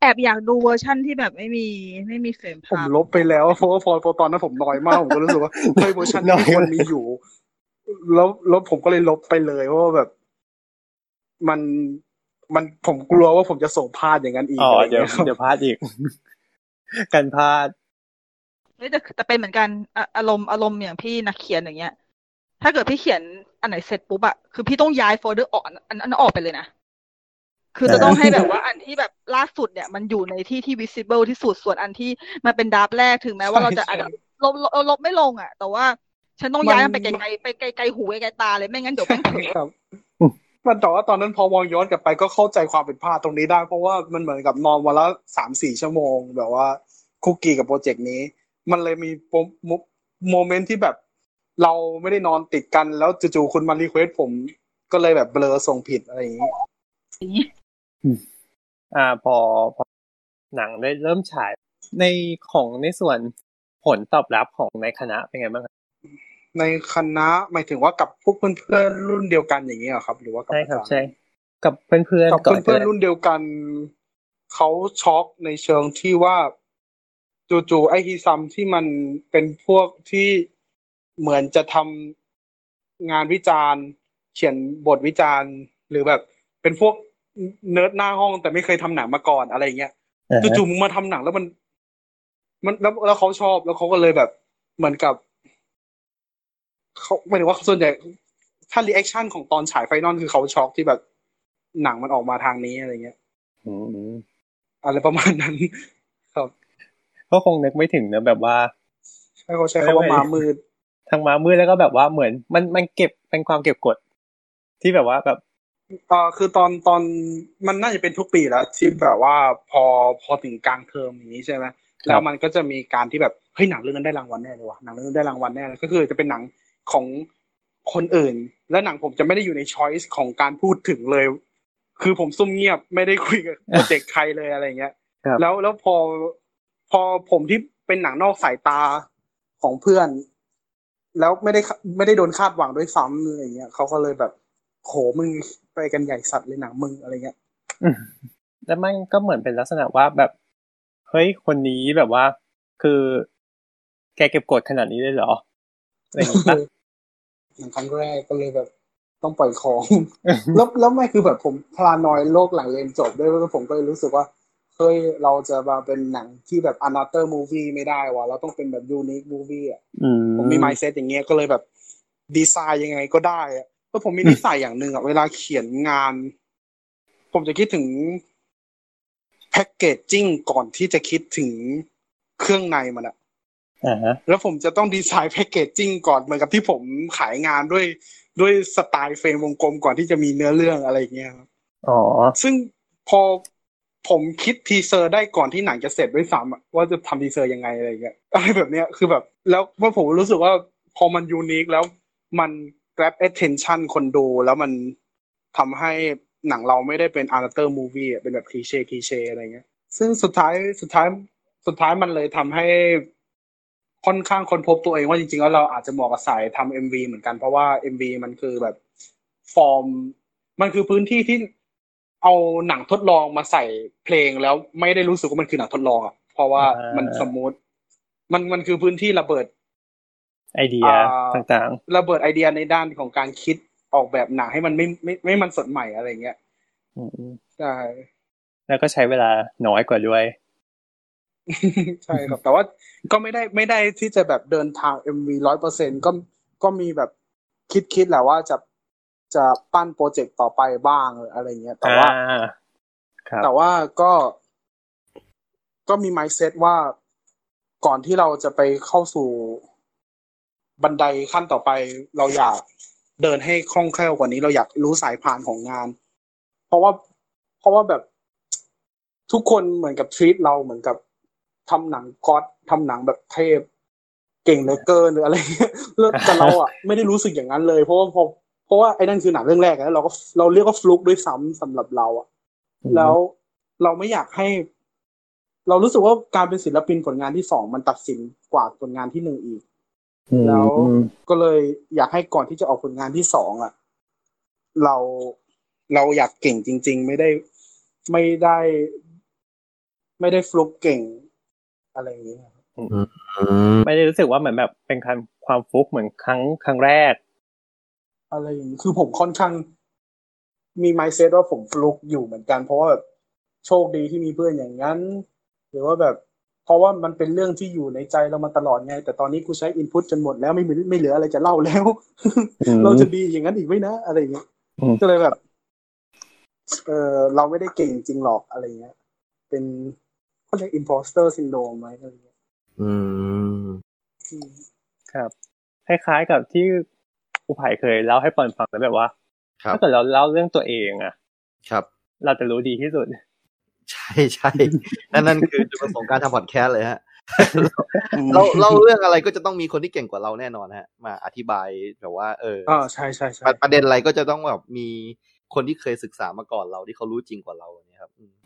แอบอยากดูเวอร์ชั่นที่แบบไม่มีไม่มีเฟรมผมภาพลบไปแล้วเพราะว่าพอพอตอนนั้นผมนอยด์มากผมก็รู้สึกว่าเฮ้ยเวอร์ชันนี้ควรมีอยู่ แล้วแล้วผมก็เลยลบไปเลยเพราะว่าแบบ มัน มันผมกลัวว่าผมจะส่งพลาดอย่างนั้นอีกอ๋ออะไรอย่างเดี๋ยวเงี้ยครับเดี๋ยวพลาดอีกกันพลาดเฮ้ยแต่แต่เป็นเหมือนกันอะอารมณ์อารมณ์อย่างพี่นักเขียนอย่างเงี้ย ถ้าเกิดพี่เขียนอันไหนเสร็จปุ๊บอะคือพี่ต้องย้ายโฟลเดอร์ออกอันอันนั้นออกไปเลยนะคือจะต้องให้แบบว่าอันที่แบบล่าสุดเนี่ยมันอยู่ในที่ที่ visible ที่สุดส่วนอันที่มันเป็น draft แรกถึงแม้ว่าเราจะอาจจะลบลบลบไม่ลงอะแต่ว่าฉันต้องย้ายมันไปไกลๆไปไกลๆหูไกลๆตาเลยไม่งั้นเดี๋ยวแม่งเผลอครับ มันแต่ว่าตอนนั้นพอมองย้อนกลับไปก็เข้าใจความเป็นพลาดตรงนี้ได้ เพราะว่ามันเหมือนกับนอนวันละสามสี่ชั่วโมง แบบว่าคลุกคลีกับโปรเจกต์นี้ มันเลยมีโมโมเมนต์ที่แบบเราไม่ได้นอนติดกันแล้วจู่ๆคุณมา request ผมก็เลยแบบเบลอส่งผิดอะไรอย่างนี้อ่าพอพอหนังได้เริ่มฉายในของในส่วนผลตอบรับของในคณะเป็นไงบ้างครับ ในคณะหมายถึงว่ากับพวกเพื่อนๆรุ่นเดียวกันอย่างนี้ยเหรอครับ หรือว่ากับใช่ครับอาจาย์ใช่กับเพื่อนกับๆก่อนเพื่อนๆรุ่นเดียวกันเขาช็อกในเชิงที่ว่าจู่ๆไอฮีซัมที่มันเป็นพวกที่เหมือนจะทำงานวิจารณ์ เขียนบทวิจารณ์ หรือแบบเป็นพวกเนิร์ดหน้าห้องแต่ไม่เคยทำหนังมาก่อนอะไรอย่างเงี้ยอ่าฮะจู่ๆมึงมาทำหนังแล้วมัน มันแล้วแล้วเขาชอบแล้วเขาก็เลยแบบ เหมือนกับ เขาหมายถึงว่าส่วนใหญ่ถ้า reaction ของตอนฉาย final คือเขาช็อกที่แบบหนังมันออกมาทางนี้อะไรเงี้ยอืมอะไรประมาณนั้น ครับก็คงนึกไม่ถึงนะแบบว่าใช่เขาใช้คำว่ามามืดทางมามืดแล้วก็แบบว่าเหมือน มันมันเก็บเป็นความเก็บกด ที่แบบว่าแบบเอ่อคือตอนตอนมันน่าจะเป็นทุกปีแล้วที่แบบว่าพอพอถึงกลางเทอมอย่างนี้ใช่ไหมแล้วมันก็จะมีการที่แบบเฮ้ยหนังเรื่องนั้นได้รางวัลแน่เลยว่ะหนังเรื่องนั้นได้รางวัลแน่เลยก็คือจะเป็นหนัง ของคนอื่น และหนังผมจะไม่ได้อยู่ในช้อยส์ของการพูดถึงเลย คือผมซุ่มเงียบไม่ได้คุยกับโปรเจกต์ใครเลยอะไรเงี้ยครับแล้วแล้วพอพอผมที่เป็นหนังนอกสายตาของเพื่อน แล้วไม่ได้ไม่ได้โดนคาดหวังด้วยซ้ำอะไรเงี้ยเขาก็เลยแบบโหมึงไปกันใหญ่สัตว์เลยหนังมึงอะไรเงี้ยแล้วมันก็เหมือนเป็นลักษณะว่าแบบเฮ้ยคนนี้แบบว่า คือ แกเก็บกดขนาดนี้เลยเหรออะไรอย่างเงี้ย หนังครั้งแรกก็เลยแบบต้องปล่อยของแล้วแล้วไม่คือแบบผมพลานอยโลกหลังเรียนจบด้วยแล้วผมก็เลยรู้สึกว่าเฮ้ยเราจะมาเป็นหนังที่แบบ another movie ไม่ได้ว่ะเราต้องเป็นแบบ unique movie อะอืมผมมี mindset อย่างเงี้ยก็เลยแบบดีไซน์ยังไงก็ได้อะเพราะผมมีนิสัยอย่างหนึ่งอะเวลาเขียนงาน ผมจะคิดถึง packaging ก่อนที่จะคิดถึงเครื่องในมันอะอ่าฮะ แล้วผมจะต้องดีไซน์ packaging ก่อนเหมือนกับที่ผมขายงานด้วยด้วยสไตล์เฟรมวงกลมก่อนที่จะมีเนื้อเรื่องอะไรอย่างเงี้ยครับอ๋อซึ่งพอผมคิดทีเซอร์ได้ก่อนที่หนังจะเสร็จด้วยซ้ำอะว่าจะทำทีเซอร์ยังไงอะไรอย่างเงี้ยอะไรแบบเนี้ยคือแบบ แล้วเพราะผมรู้สึกว่าพอมัน unique แล้วมัน grab attention คนดูแล้วมันทำให้หนังเราไม่ได้เป็น another movie อะเป็นแบบ cliché cliché อะไรเงี้ย ซึ่งสุดท้ายสุดท้ายสุดท้ายมันเลยทำให้ ค่อนข้างค้นพบตัวเองว่าจริงๆแล้วเราอาจจะเหมาะกับสายทำเอ็มวีเหมือนกันเพราะว่าเอ็มวีมันคือแบบฟอร์ม มันคือพื้นที่ที่เอาหนังทดลองมาใส่เพลงแล้วไม่ได้รู้สึกว่ามันคือหนังทดลองอะเพราะว่าอ่ามัมัน smooth มันมันคือพื้นที่ระเบิด ไอเดียอ่าต่างระเบิดไอเดียในด้านของการคิดออกแบบหนังให้มันไม่ไม่ไม่มันสดใหม่อะไรเงี้ยๆอืมใช่แล้วก็ใช้เวลาน้อยกว่าด้วย ใช่ครับ แต่ว่าก็ไม่ได้ไม่ได้ที่จะแบบเดินทาง MV ร้อยเปอร์เซ็นก็ก็มีแบบคิดคิดแหละว่าจะจะปั้น project ต่อไปบ้างอะไรเงี้ยแต่ว่าอ่าครับแต่ว่าก็ก็มี mindset ว่าก่อนที่เราจะไปเข้าสู่บันไดขั้นต่อไป เราอยากเดินให้คล่องแคล่วกว่านี้ เราอยากรู้สายพานของงาน เพราะว่าเพราะว่าแบบทุกคนเหมือนกับทรีตเราเหมือนกับ ทำหนังก๊อตทำหนังแบบเทพ เก่งเหลือเกินหรืออะไรเงี้ยแล้วแต่เราอะไม่ได้รู้สึกอย่างนั้นเลย เพราะว่าพอเพราะว่าไอ้นั่นคือหนังเรื่องแรกแล้วเราก็เราเรียกว่าฟลุกด้วยซ้ำสำหรับเราอะ แล้วเราไม่อยากให้ เรารู้สึกว่าการเป็นศิลปินผลงานที่สองมันตัดสินกว่าผลงานที่หนึ่งอีกอืมแล้วอืมก็เลยอยากให้ก่อนที่จะออกผลงานที่สองอะ เราเราอยากเก่งจริง ๆ ไม่ได้ไม่ได้ ไม่ได้ฟลุกเก่ง อะไรอย่างเงี้ยครับไม่ได้รู้สึกว่าเหมือนแบบเป็นการความฟุกเหมือนครั้งครั้งแรก อะไรอย่างนี้คือผมค่อนข้าง มีไมเซ็ตว่าผมฟลุกอยู่เหมือนกัน เพราะว่าแบบโชคดีที่มีเพื่อนอย่างนั้น หรือว่าแบบ เพราะว่ามันเป็นเรื่องที่อยู่ในใจเรามาตลอดไง แต่ตอนนี้กูใช้อินพุตจนหมดแล้วไม่มีไม่เหลืออะไรจะเล่าแล้วอืมเราจะดีอย่างนั้นอีกไหมนะอะไรอย่างเงี้ยอืมก็เลยแบบ เออเราไม่ได้เก่งจริงหรอกอะไรเงี้ย เป็น เขาเรียก imposter syndrome ไหมอะไรเงี้ยอืมอืมครับ คล้ายๆกับที่อุไผ่เคยเล่าให้ปอนฟังแล้วแบบว่าครับถ้าเกิดเราเล่าเรื่องตัวเองอะครับ เราจะรู้ดีที่สุด ใช่ใช่นั่นนั่นคือจุดประสงค์การทำพอดแคสต์เลยฮะเราเล่าเรื่องอะไรก็จะต้องมีคนที่เก่งกว่าเราแน่นอนฮะ มาอธิบายแบบว่า เอออ่าใช่ใช่ใช่ประประเด็นอะไรก็จะต้องแบบมีคนที่เคยศึกษามาก่อนเราที่เขารู้จริงกว่าเราเนี่ยครับอืม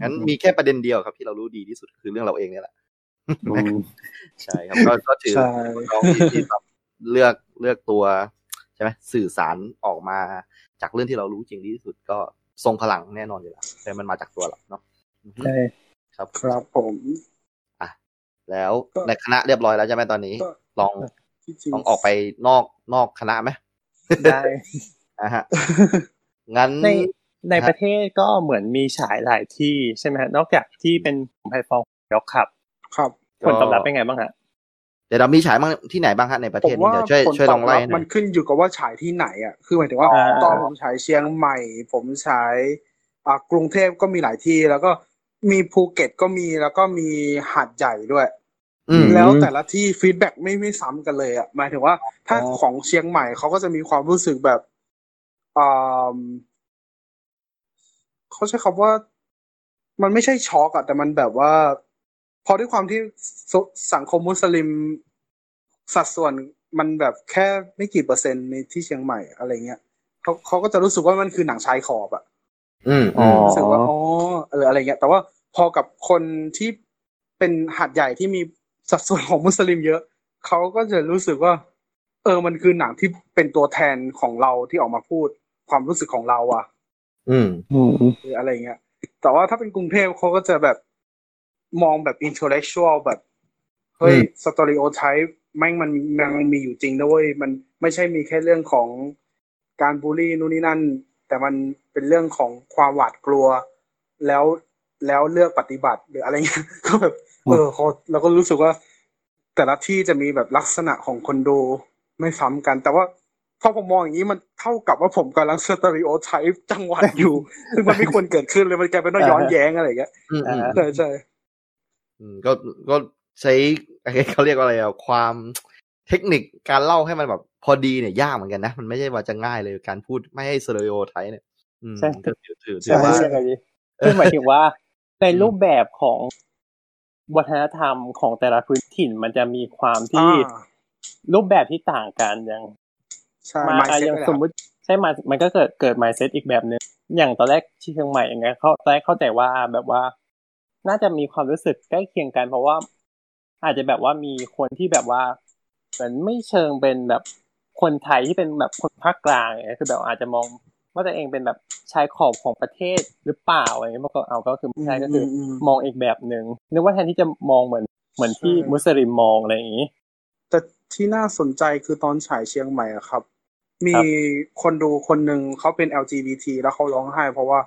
งั้นอืมมีแค่ประเด็นเดียวครับที่เรารู้ดีที่สุดคือเรื่องเราเองเนี่ยแหละใช่ครับก็ก็ถือใช่น้องที่ที่แบบเลือกเลือกตัวใช่ไหมสื่อสารออกมาจากเรื่องที่เรารู้จริงที่สุดก็ทรงพลังแน่นอนอยู่แล้วแต่มันมาจากตัวเราเนาะอือฮึใช่ครับครับผมแล้วก็ในคณะเรียบร้อยแล้วใช่ไหมตอนนี้ก็ลองที่จริงลองออกไปนอกนอกคณะไหมได้อะฮะงั้น ในในประเทศก็เหมือนมีฉายหลายที่ใช่ไหมฮะนอกจากที่เป็นแพลตฟอร์มยกขับ ครับผลตอบรับเป็นไงบ้างฮะเดี๋ยวเรามีฉายบ้างที่ไหนบ้างฮะในประผเทศมนี้ว่าเดี๋ยวช่วยผลช่วยตลออบงไล่รับให้หน่มัอยนขึ้นอยู่กับว่าฉายที่ไหนอะคือหมายถึงว่าอ่าตอนผมฉายเชียงใหม่ ผมฉายอ่ากรุงเทพก็มีหลายที่แล้วก็มีภูเก็ตก็มีแล้วก็มีหาดใหญ่ด้วยอืมแล้วแต่ละที่ฟีดแบ็กไม่ไม่ซ้ำกันเลยอะหมายถึงว่าถ้าอ๋อของเชียงใหม่เขาก็จะมีความรู้สึกแบบอ่า เขาใช้คำว่า มันไม่ใช่ช็อกอะแต่มันแบบว่า พอด้วยความที่สสังคมมุสลิมสัดส่วนมันแบบแค่ไม่กี่เปอร์เซ็นต์ในที่เชียงใหม่อะไรเงี้ยเขาเขาก็จะรู้สึกว่ามันคือหนังชายขอบอะอืมอ๋ออืมรู้สึกว่าอ๋อเอออะไรเงี้ย แต่ว่าพอกับคนที่เป็นหัดใหญ่ที่มีสัดส่วนของมุสลิมเยอะเขาก็จะรู้สึกว่า เออมันคือหนังที่เป็นตัวแทนของเราที่ออกมาพูดความรู้สึกของเราอะ อืมอืมหรืออะไรเงี้ย แต่ว่าถ้าเป็นกรุงเทพเขาก็จะแบบมองแบบ intellectual แบบเฮ้ยสตอริโอไทป์แม่งมันมันมีอยู่จริงนะเว้ยมันไม่ใช่มีแค่เรื่องของการบูลลี่นู่นนี่นั่น แต่มันเป็นเรื่องของความหวาดกลัว แล้วแล้วเลือกปฏิบัติหรืออะไรเงี้ยก็แบบเออเขาเราก็รู้สึกว่า แต่ละที่จะมีแบบลักษณะของคนดูไม่ซ้ำกัน แต่ว่า พอผมมองอย่างนี้มันเท่ากับว่าผมกำลังสตอริโอไทป์จังหวัดอยู่ ซึ่งมันไม่ควรเกิดขึ้นเลยมันกลายเป็นว่าย้อนแย้งอะไรอย่างเงี้ยอืมอืมใช่ใช่อืมก็ก็ใช้เขาเรียกว่าอะไรอะความเทคนิคการเล่าให้มันแบบพอดีเนี่ยยากเหมือนกันนะ มันไม่ใช่ว่าจะง่ายเลยการพูดไม่ให้สเตอริโอไทป์เนี่ยอืมใช่ก็ถือถือถืใช่อว่าใช่ครับพี่คือหมายถึงว่าในรูปแบบของวัฒนธรรมของแต่ละพื้นถิ่นมันจะมีความที่อ่ารูปแบบที่ต่างกันอย่าง ใช่มา mindset อย่างเลยสมมุติใช่มามันก็เกิดเกิด mindset อีกแบบหนึ่งอย่างตอนแรกที่เชียงใหม่อย่างเงี้ยเขาตอนแรกเข้าใจว่าแบบว่า น่าจะมีความรู้สึกใกล้เคียงกัน เพราะว่า อาจจะแบบว่ามีคนที่แบบว่าเหมือนไม่เชิงเป็นแบบคนไทยที่เป็นแบบคนภาคกลางอย่างเงี้ยคือแบบอาจจะมองว่าตัวเองเป็นแบบชายขอบของประเทศหรือเปล่าอะไรเงี้ยมันก็เอาก็คือไม่ใช่ก็คืออมมองอีกแบบหนึ่งนึกว่าแทนที่จะมองเหมือนเหมือนที่ใช่มุสลิมมองอะไรอย่างนี้แต่ ที่น่าสนใจคือตอนฉายเชียงใหม่อะครับ มีครับคนดูคนหนึ่งเขาเป็น LGBT แล้วเขาร้องไห้ เพราะว่า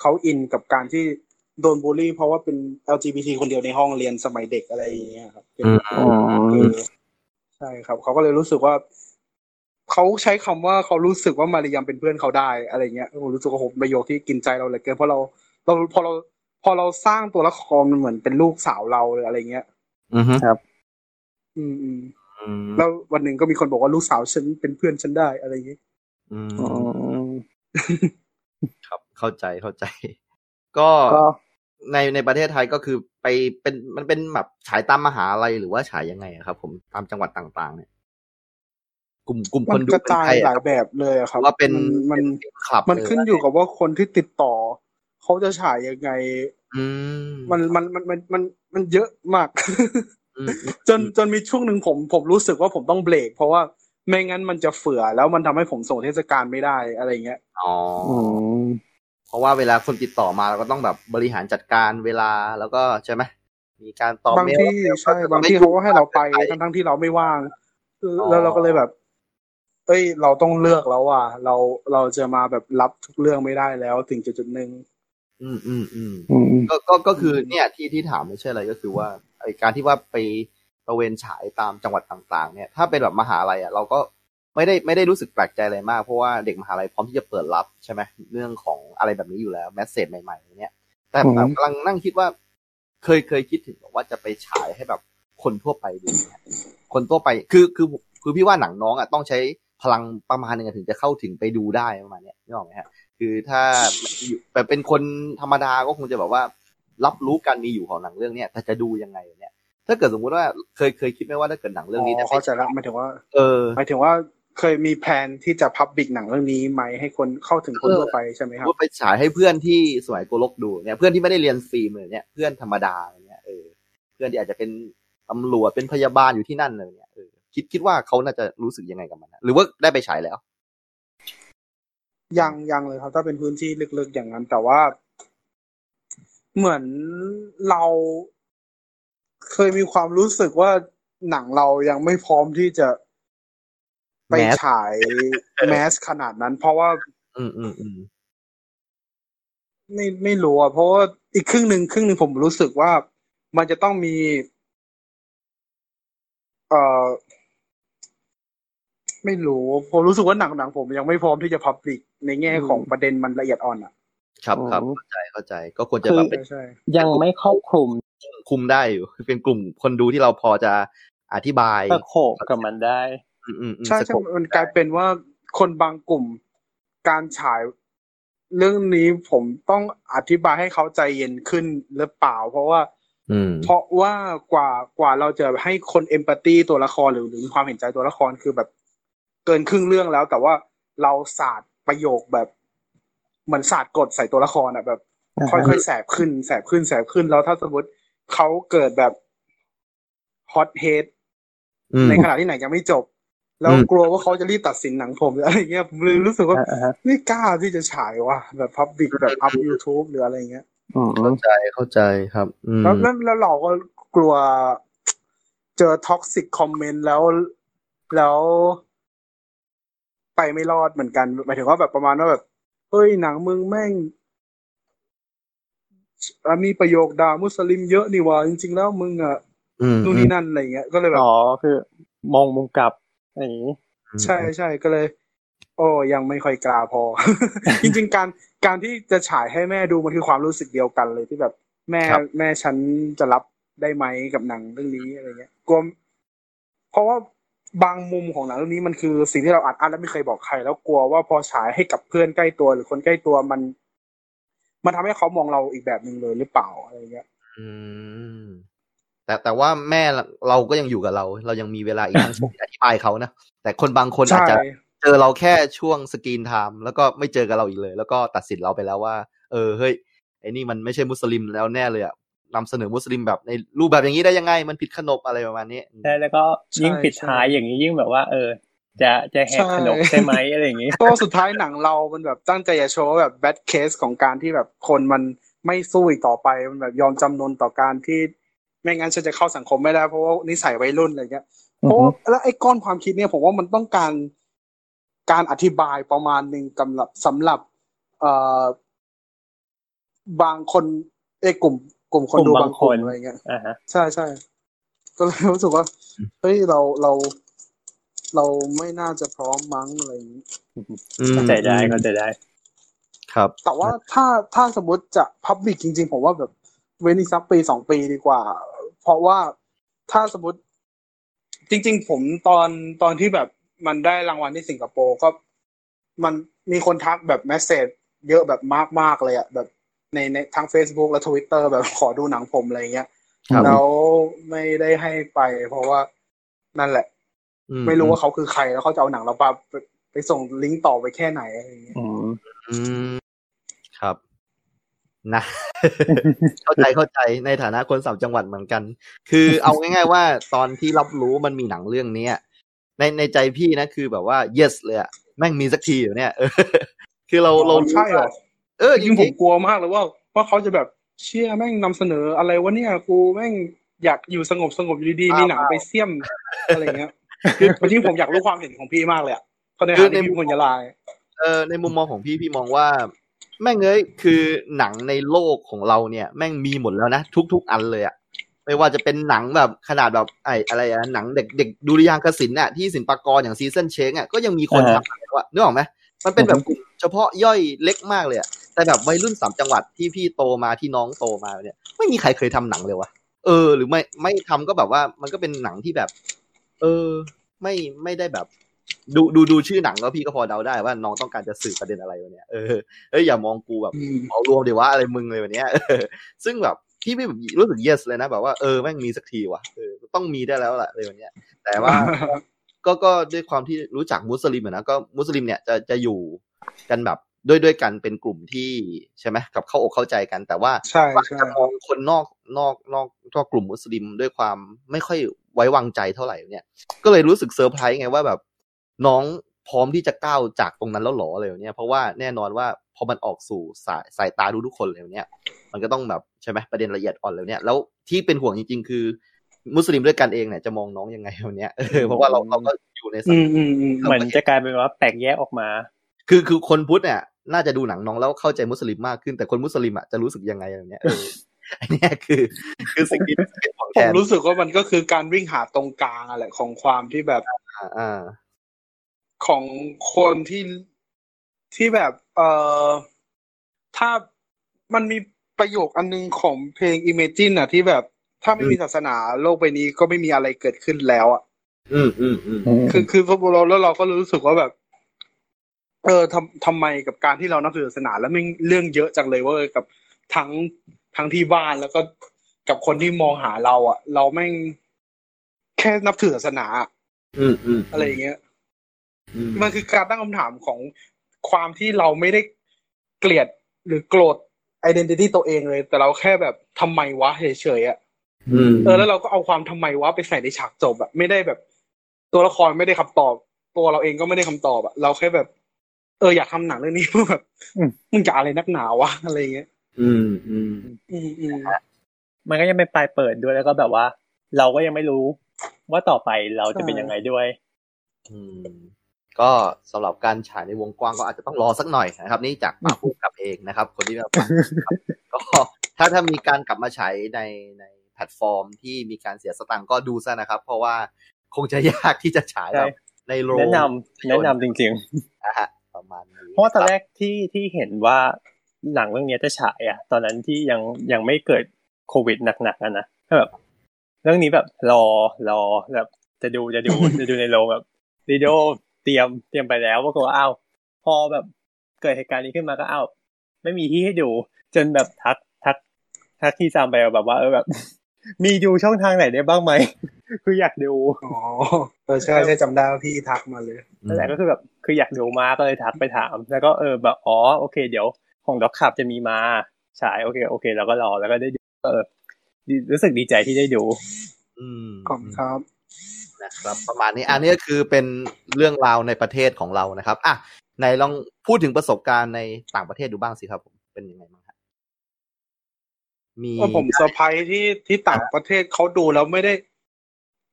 เขาอินกับการที่โดนบูลลี่ เพราะว่าเป็น LGBT คนเดียวในห้องเรียนสมัยเด็กอะไรอย่างเงี้ยครับเป็นอืมอ๋อเออใช่ครับเขาก็เลยรู้สึกว่าเขาใช้คำว่าเขารู้สึกว่ามาริยามเป็นเพื่อนเขาได้อะไรเงี้ยผมรู้สึกว่าผมประโยคที่กินใจเราเหลยเกินเพราะเราเราพอเราพอเราสร้างตัวละครมันเหมือนเป็นลูกสาวเราเลยอะไรเงี้ย อือฮึอืมอืมอืม แล้ววันหนึ่งก็มีคนบอกว่าลูกสาวฉันเป็นเพื่อนฉันได้อะไรอย่างเงี้ยอืมอืมครับเข้าใจเข้าใจก็ก็ในในประเทศไทยก็คือไปเป็นมันเป็นแบบฉายตามมหาลัยหรือว่าฉายยังไงอะครับ ผมตามจังหวัดต่าง ๆ เนี่ย กลุ่มกลุ่มคมันนดูกระเป็นจายใครหอะลายแบบเลยอะครับว่าเป็นมันเป็นคลับมันเลยขึ้นอยู่กับว่าคนที่ติดต่อ เขาจะฉายยังไง อืมมันมันมันมันมันมันเยอะมากอืมอืม จนจนมีช่วงหนึ่งผมผมรู้สึกว่าผมต้องเบรกเพราะว่าไม่งั้นมันจะเฟื่อแล้วมันทำให้ผมส่งเทศกาลไม่ได้อะไรเงี้ยอ๋อออืมเพราะว่าเวลาคนติดต่อมาเราก็ต้องแบบบริหารจัดการเวลาแล้วก็ใช่ไหมมีการตอบบางเมลที่ใช่บางที่เขาก็ให้เราไปทั้งทั้งที่เราไม่ว่างแล้วเราก็เลยแบบเอ้ย เราต้องเลือกแล้วว่าเราเราจะมาแบบรับทุกเรื่องไม่ได้แล้ว ถึงจุดจุดหนึ่ง อืมอืมอืมอืมก็ก็ก็คือเนี่ยที่ที่ถามไม่ใช่อะไรก็คือว่าไอการที่ว่าไปตระเวนฉายตามจังหวัดต่าง ๆ เนี่ย ถ้าเป็นแบบมหาลัยอะเราก็ไม่ได้ไม่ได้รู้สึกแปลกใจอะไรมาก เพราะว่าเด็กมหาลัยพร้อมที่จะเปิดรับใช่ไหมเรื่องของอะไรแบบนี้อยู่แล้วแมสเซจใหม่ๆเนี่ย แต่อืมแบบกำลังนั่งคิดว่า เคยเคยคิดถึงแบบว่าจะไปฉายให้แบบคนทั่วไปดูเนี่ยคนทั่วไปคือคือคือพี่ว่าหนังน้องอะต้องใช้พลังประมาณหนึงอะถึงจะเข้าถึงไปดูได้ประมาณเนี้ยนึกออกไหมฮะ คือถ้าแบบเป็นคนธรรมดาก็คงจะแบบว่า รับรู้การมีอยู่ของหนังเรื่องเนี้ยแต่จะดูยังไงเนี่ย ถ้าเกิดสมมุติว่าเคยเคยคิดไหมว่าถ้าเกิดหนังเรื่องนี้อ๋จะอไปเข้าใจแล้วหมายถึงว่า เออหมายถึงว่าเคยมีแผนที่จะพับบิกหนังเรื่องนี้ไหมให้คนเข้าถึงคนเออทั่วไปใช่ไหมครับว่าไปฉายให้เพื่อนที่สมัยโกลกดูเนี่ยเพื่อนที่ไม่ได้เรียนฟิล์มเลยเนี่ยเพื่อนธรรมดาเนี่ยเออเพื่อนที่อาจจะเป็นตำรวจเป็นพยาบาลอยู่ที่นั่นเลยเนี่ยเออคิดคิดว่าเขาน่าจะรู้สึกยังไงกับมันนะหรือว่าได้ไปฉายแล้ว ยังยังเลยครับ ถ้าเป็นพื้นที่ลึกๆอย่างนั้น แต่ว่า เหมือนเราเคยมีความรู้สึกว่าหนังเรายังไม่พร้อมที่จะไปแมสฉายแมสขนาดนั้น เพราะว่า อืมอืมอืมไม่ไม่รู้อะเพราะว่าอีกครึ่งหนึ่งครึ่งหนึ่งผมรู้สึกว่ามันจะต้องมี เอ่อ ไม่รู้ผมรู้สึกว่าหนังหนังผมยังไม่พร้อมที่จะพับลิกในแง่ของประเด็นมันละเอียดอ่อนอะ ครับครับอืมเข้าใจเข้าใจ ก็ควรจะแบบเป็นใช่ใช่ยังไม่ครอบคลุมคุมได้อยู่คือเป็นกลุ่มคนดูที่เราพอจะอธิบายตะโขบกับมันได้อืมอืมอืมใช่สใช่โคปมันกลายเป็นว่าคนบางกลุ่มการฉายเรื่องนี้ผมต้องอธิบายให้เขาใจเย็นขึ้นหรือเปล่า เพราะว่าอืมเพราะว่ากว่ากว่าเราจะให้คนเอมพัตตีตัวละครหรือหรือมีความเห็นใจตัวละครคือแบบ เกินครึ่งเรื่องแล้ว แต่ว่าเราศาสตร์ประโยคแบบเหมือนศาสตร์กดใส่ตัวละครอะแบบอ่าฮะค่อยๆแสบขึ้นแสบขึ้นแสบขึ้นแล้วถ้าสมมติเขาเกิดแบบฮอตเฮดอืมในขณะที่หนังยังไม่จบ แล้วกลัวว่าเขาจะรีบตัดสินหนังผมหรืออะไรเงี้ยผมเลยรู้สึกว่าอ่าฮะไม่กล้าที่จะฉายว่ะแบบพับบิกแบบอัพ YouTube หรืออะไรเงี้ยอืมเข้าใจเข้าใจครับอืมแล้วแล้วแล้วเราก็กลัว เจอ toxic comment แล้วแล้ว ไปไม่รอดเหมือนกันหมายถึงว่าแบบประมาณว่าแบบเฮ้ยหนังมึงแม่งอะมีประโยคด่ามุสลิมเยอะนี่หว่าจริง ๆ แล้วมึงอะอืมนู่นนี่นั่นอะไรเงี้ย ก็เลยแบบอ๋อคือ มองมุมกลับอย่างนี้ใช่ใช่ก็เลย โอ้ยังไม่ค่อยกล้าพอ จริง ๆ การการที่จะฉายให้แม่ดูมันคือความรู้สึกเดียวกันเลยที่แบบ แม่แม่ฉันจะรับได้ไหมกับหนังเรื่องนี้อะไรเงี้ยกลัวเพราะว่า บางมุมของหนังเรื่องนี้มันคือสิ่งที่เราอัดอั้นและไม่เคยบอกใคร แล้วกลัวว่าพอฉายให้กับเพื่อนใกล้ตัวหรือคนใกล้ตัวมัน มันทำให้เขามองเราอีกแบบหนึ่งเลยหรือเปล่าอะไรเงี้ย อืม แต่แต่ว่าแม่เราก็ยังอยู่กับเรา เรายังมีเวลาอีกทั้งชั่วโมงที่อธิบายเขานะแต่คนบางคนอาจใช่จะเจอเราแค่ช่วง screen time แล้วก็ไม่เจอกับเราอีกเลย แล้วก็ตัดสินเราไปแล้วว่า เออเฮ้ยไอ้นี่มันไม่ใช่มุสลิมแล้วแน่เลยอะ นำเสนอมุสลิมแบบในรูปแบบอย่างนี้ได้ยังไง มันผิดขนบอะไรประมาณนี้ใช่แล้วก็ยิ่งใช่ปิดใช่ท้ายอย่างนี้ยิ่งแบบว่า เออ จะจะแหกใช่ขนบใช่ไหมอะไรอย่างนี้ก็สุดท้ายหนังเรา มันแบบตั้งใจจะโชว์ว่าแบบ bad case ของการที่แบบคนมันไม่สู้อีกต่อไปมันแบบยอมจำนนต่อการที่ไม่งั้นฉันจะเข้าสังคมไม่ได้เพราะว่านิสัยวัยรุ่นอะไรเงี้ยเพราะว่าแล้วไอ้ก้อนความคิดเนี่ยผมว่ามันต้องการการอธิบายประมาณหนึ่งสำหรับสำหรับ เอ่อบางคนไอ้กลุ่ม กลุ่มคนดูกลุ่มบาบางงคนคนอะไรเงี้ยอ่าฮะใช่ใช่ก็เลยรู้สึกว่าเฮ้ยเราเรา เราไม่น่าจะพร้อมมั้งอะไรอย่างนี้อืมเข้าใจได้เข้าใจได้ ครับ แต่ว่าถ้าถ้าสมมติจะพับบิกจริง ๆ ผมว่าแบบเว้นอีกสักปีสองปีดีกว่า เพราะว่าถ้าสมมติ จริง ๆ ผมตอนตอนที่แบบมันได้รางวัลที่สิงคโปร์ก็มันมีคนทักแบบแมสเซจเยอะแบบมากๆเลยอะแบบ ในในทั้ง Facebook และ Twitter แบบขอดูหนังผมอะไรเงี้ยครับแล้วไม่ได้ให้ไป เพราะว่านั่นแหละอืไม่รู้ว่าเขาคือใครแล้วเขาจะเอาหนังเราไปไปไปส่งลิงก์ต่อไปแค่ไหนอะไรอย่างเงี้ยอืมอืมครับ นะ เข้าใจเข้าใจในฐานะคนสามจังหวัดเหมือนกัน คือเอาง่าย ๆ ว่าตอนที่รับรู้มันมีหนังเรื่องเนี้ยในในใจพี่นะคือแบบว่า yes เลยอะแม่งมีสักทีอยู่เนี่ยเออคือเราเราใช่เหรอ เออจจริงๆผริมงกลัวมากเลยว่าว่าเขาจะแบบเชี่ยแม่งนำเสนออะไรวะเนี่ยกูแม่งอยากอยู่สงบสงบอยู่ดีๆมีหนังไปเสี่ยมอะไรเงี้ยคือจริงๆผมอยากรู้ความเห็นของพี่มากเลยอะเพราะในฐานะที่พี่เป็นคนยะลาเออในมุมมองของพี่พี่มองว่า แม่งเอ้ยคือหนังในโลกของเราเนี่ย แม่งมีหมดแล้วนะทุก ๆ อันเลยอะไม่ว่าจะเป็นหนังแบบขนาดแบบไอ้อะไรอะหนังเด็กเด็กดุริยางคศิลป์อะที่ศิลปากรอย่างซีซันเชงอะก็ยังมีคนอ่าทำแล้วอะนึกออกไหมมันเป็นแบบกลุ่มเฉพาะย่อยเล็กมากเลยอะ แต่แบบวัยรุ่นสามจังหวัดที่พี่โตมาที่น้องโตมาเนี่ย ไม่มีใครเคยทำหนังเลยวะเออ หรือไม่ไม่ทำก็แบบว่ามันก็เป็นหนังที่แบบ เออ ไม่ไม่ได้แบบ ดูดูดูชื่อหนังแล้วพี่ก็พอเดาได้ว่าน้องต้องการจะสื่อประเด็นอะไรวะเนี่ยเออเอ้ยอย่ามองกูแบบอืมเอารวมดีว่าอะไรมึงเลยวันเนี้ยเออซึ่งแบบพี่ไม่แบบรู้สึก yes เลยนะแบบว่าเออแม่งมีสักทีว่ะเออต้องมีได้แล้วแหละเลยวันเนี้ย แต่ว่าก็ก็ด้วยความที่รู้จักมุสลิมอะนะก็มุสลิมเนี่ยจะจะอยู่กันแบบ ด้วยด้วยกันเป็นกลุ่มที่ใช่ไหมกับเข้าอกเข้าใจกัน แต่ว่าใช่ว่าใช่จะมองคนนอกนอกนอกนอกกลุ่มมุสลิมด้วยความไม่ค่อยไว้วางใจเท่าไหร่เนี่ย ก็เลยรู้สึกเซอร์ไพรส์ไงว่าแบบน้องพร้อมที่จะก้าวจากตรงนั้นแล้วเหรออะไรแบบเนี้ยเพราะว่าแน่นอนว่าพอมันออกสู่สายสายตาดูทุกคนเลยเนี่ย มันก็ต้องแบบใช่ไหมประเด็นละเอียดอ่อนเลยเนี่ยแล้วที่เป็นห่วงจริง ๆ คือ มุสลิมด้วยกันเองเนี่ยจะมองน้องยังไงวันเนี้ยเออเพราะว่าเราเราก็อยู่ในสัอืงมอืมอืมเหมือนจะกลายเป็นว่าแตกแยกออกมา คือคือคนพุทธเนี่ย น่าจะดูหนังน้องแล้วเข้าใจมุสลิมมากขึ้นแต่คนมุสลิมอะจะรู้สึกยังไงอะไรเนี้ยเอออันเนี้ยคือ คือสิ่งที่เป็นห่วงผแทมนรู้สึกว่ามันก็คือการวิ่งหาตรงกลางอะแหละของความที่แบบอ่าอ่าของคนที่ที่แบบ เอ่อถ้ามันมีประโยคอันนึงของเพลง Imagine อะ ที่แบบ ถ้าไม่มีศาสนาโลกใบนี้ก็ไม่มีอะไรเกิดขึ้นแล้วอะ อืมอืมอืมคือคือพอเราแล้วเราก็รู้สึกว่าแบบ เออทำทำไมกับการที่เรานับถือศาสนา แล้วไม่งเรื่องเยอะจังเลยเว่ากับทั้งทั้งที่บ้านแล้วก็กับคนที่มองหาเรา อะ เราแม่งแค่นับถือศาสนาอะอืมอืมอะไรอย่างเงี้ยอืมมันคือการตั้งคำถามของความที่เราไม่ได้เกลียดหรือโกรธ identity ตัวเองเลย แต่เราแค่แบบทำไมวะเฉยๆอะอืมเออแล้วเราก็เอาความทำไมวะไปใส่ในฉากจบอะไม่ได้แบบ ตัวละครไม่ได้คำตอบ ตัวเราเองก็ไม่ได้คำตอบอะเราแค่แบบ เอออยากทำหนังเรื่องนี้เพื่อแบบอืมมึงจะอะไรนักหนาวะอะไรเงี้ย อืมอืมอืมอืมมันก็ยังเป็นปลายเปิดด้วยแล้วก็แบบว่า เราก็ยังไม่รู้ ว่าต่อไปเราจะเป็นยังไงด้วย อืม ก็สำหรับการฉายในวงกว้างก็อาจจะต้องรอสักหน่อยนะครับ นี่จากปากผู้กำกับเองนะครับ คนที่มาฟังนะครับก็ถ้าถ้ามีการกลับมาฉายในในแพลตฟอร์มที่มีการเสียสตังค์ก็ดูซะนะครับ เพราะว่าคงจะยากที่จะฉายแบบในโรงแนะนำแนะนำจริงนะฮะ ประมาณนี้เพราะว่าตอนแรกที่ที่เห็นว่าหนังเรื่องนี้จะฉายอะ ตอนนั้นที่ยังยังไม่เกิดโควิดหนักๆอะนะแบบเรื่องนี้แบบรอรอแบบจะดูจะดูจะดูในโรงแบบวิดีโอเตรียมเตรียมไปแล้วปรากฏว่าอ้าวพอแบบเกิดเหตุการณ์นี้ขึ้นมาก็อ้าวไม่มีที่ให้ดู จนแบบทักทักทักที่ซามไปแบบว่าเออแบบ มีดูช่องทางไหนได้บ้างไหม คืออยากดูอ๋อเออใช่ใช่จำได้ว่าพี่ทักมาเลยอืนั่มนแหละก็คือแบบคืออยากดูมาก็เลยทักไปถาม แล้วก็เออแบบอ๋อโอเค เดี๋ยวของด็อกขับจะมีมาฉายโอเคโอเคเราก็รอแล้วก็ได้ดูเออดีรู้สึกดีใจที่ได้ดู อืมขอบคุณครับนะครับ ประมาณนี้อันนี้ก็คือเป็นเรื่องราวในประเทศของเรานะครับอะไหนลองพูดถึงประสบการณ์ในต่างประเทศดูบ้างสิครับผมเป็นยังไงบ้างครับมีเออผมเซอร์ไพรส์ที่ที่ต่างประเทศเขาดูแล้วไม่ได้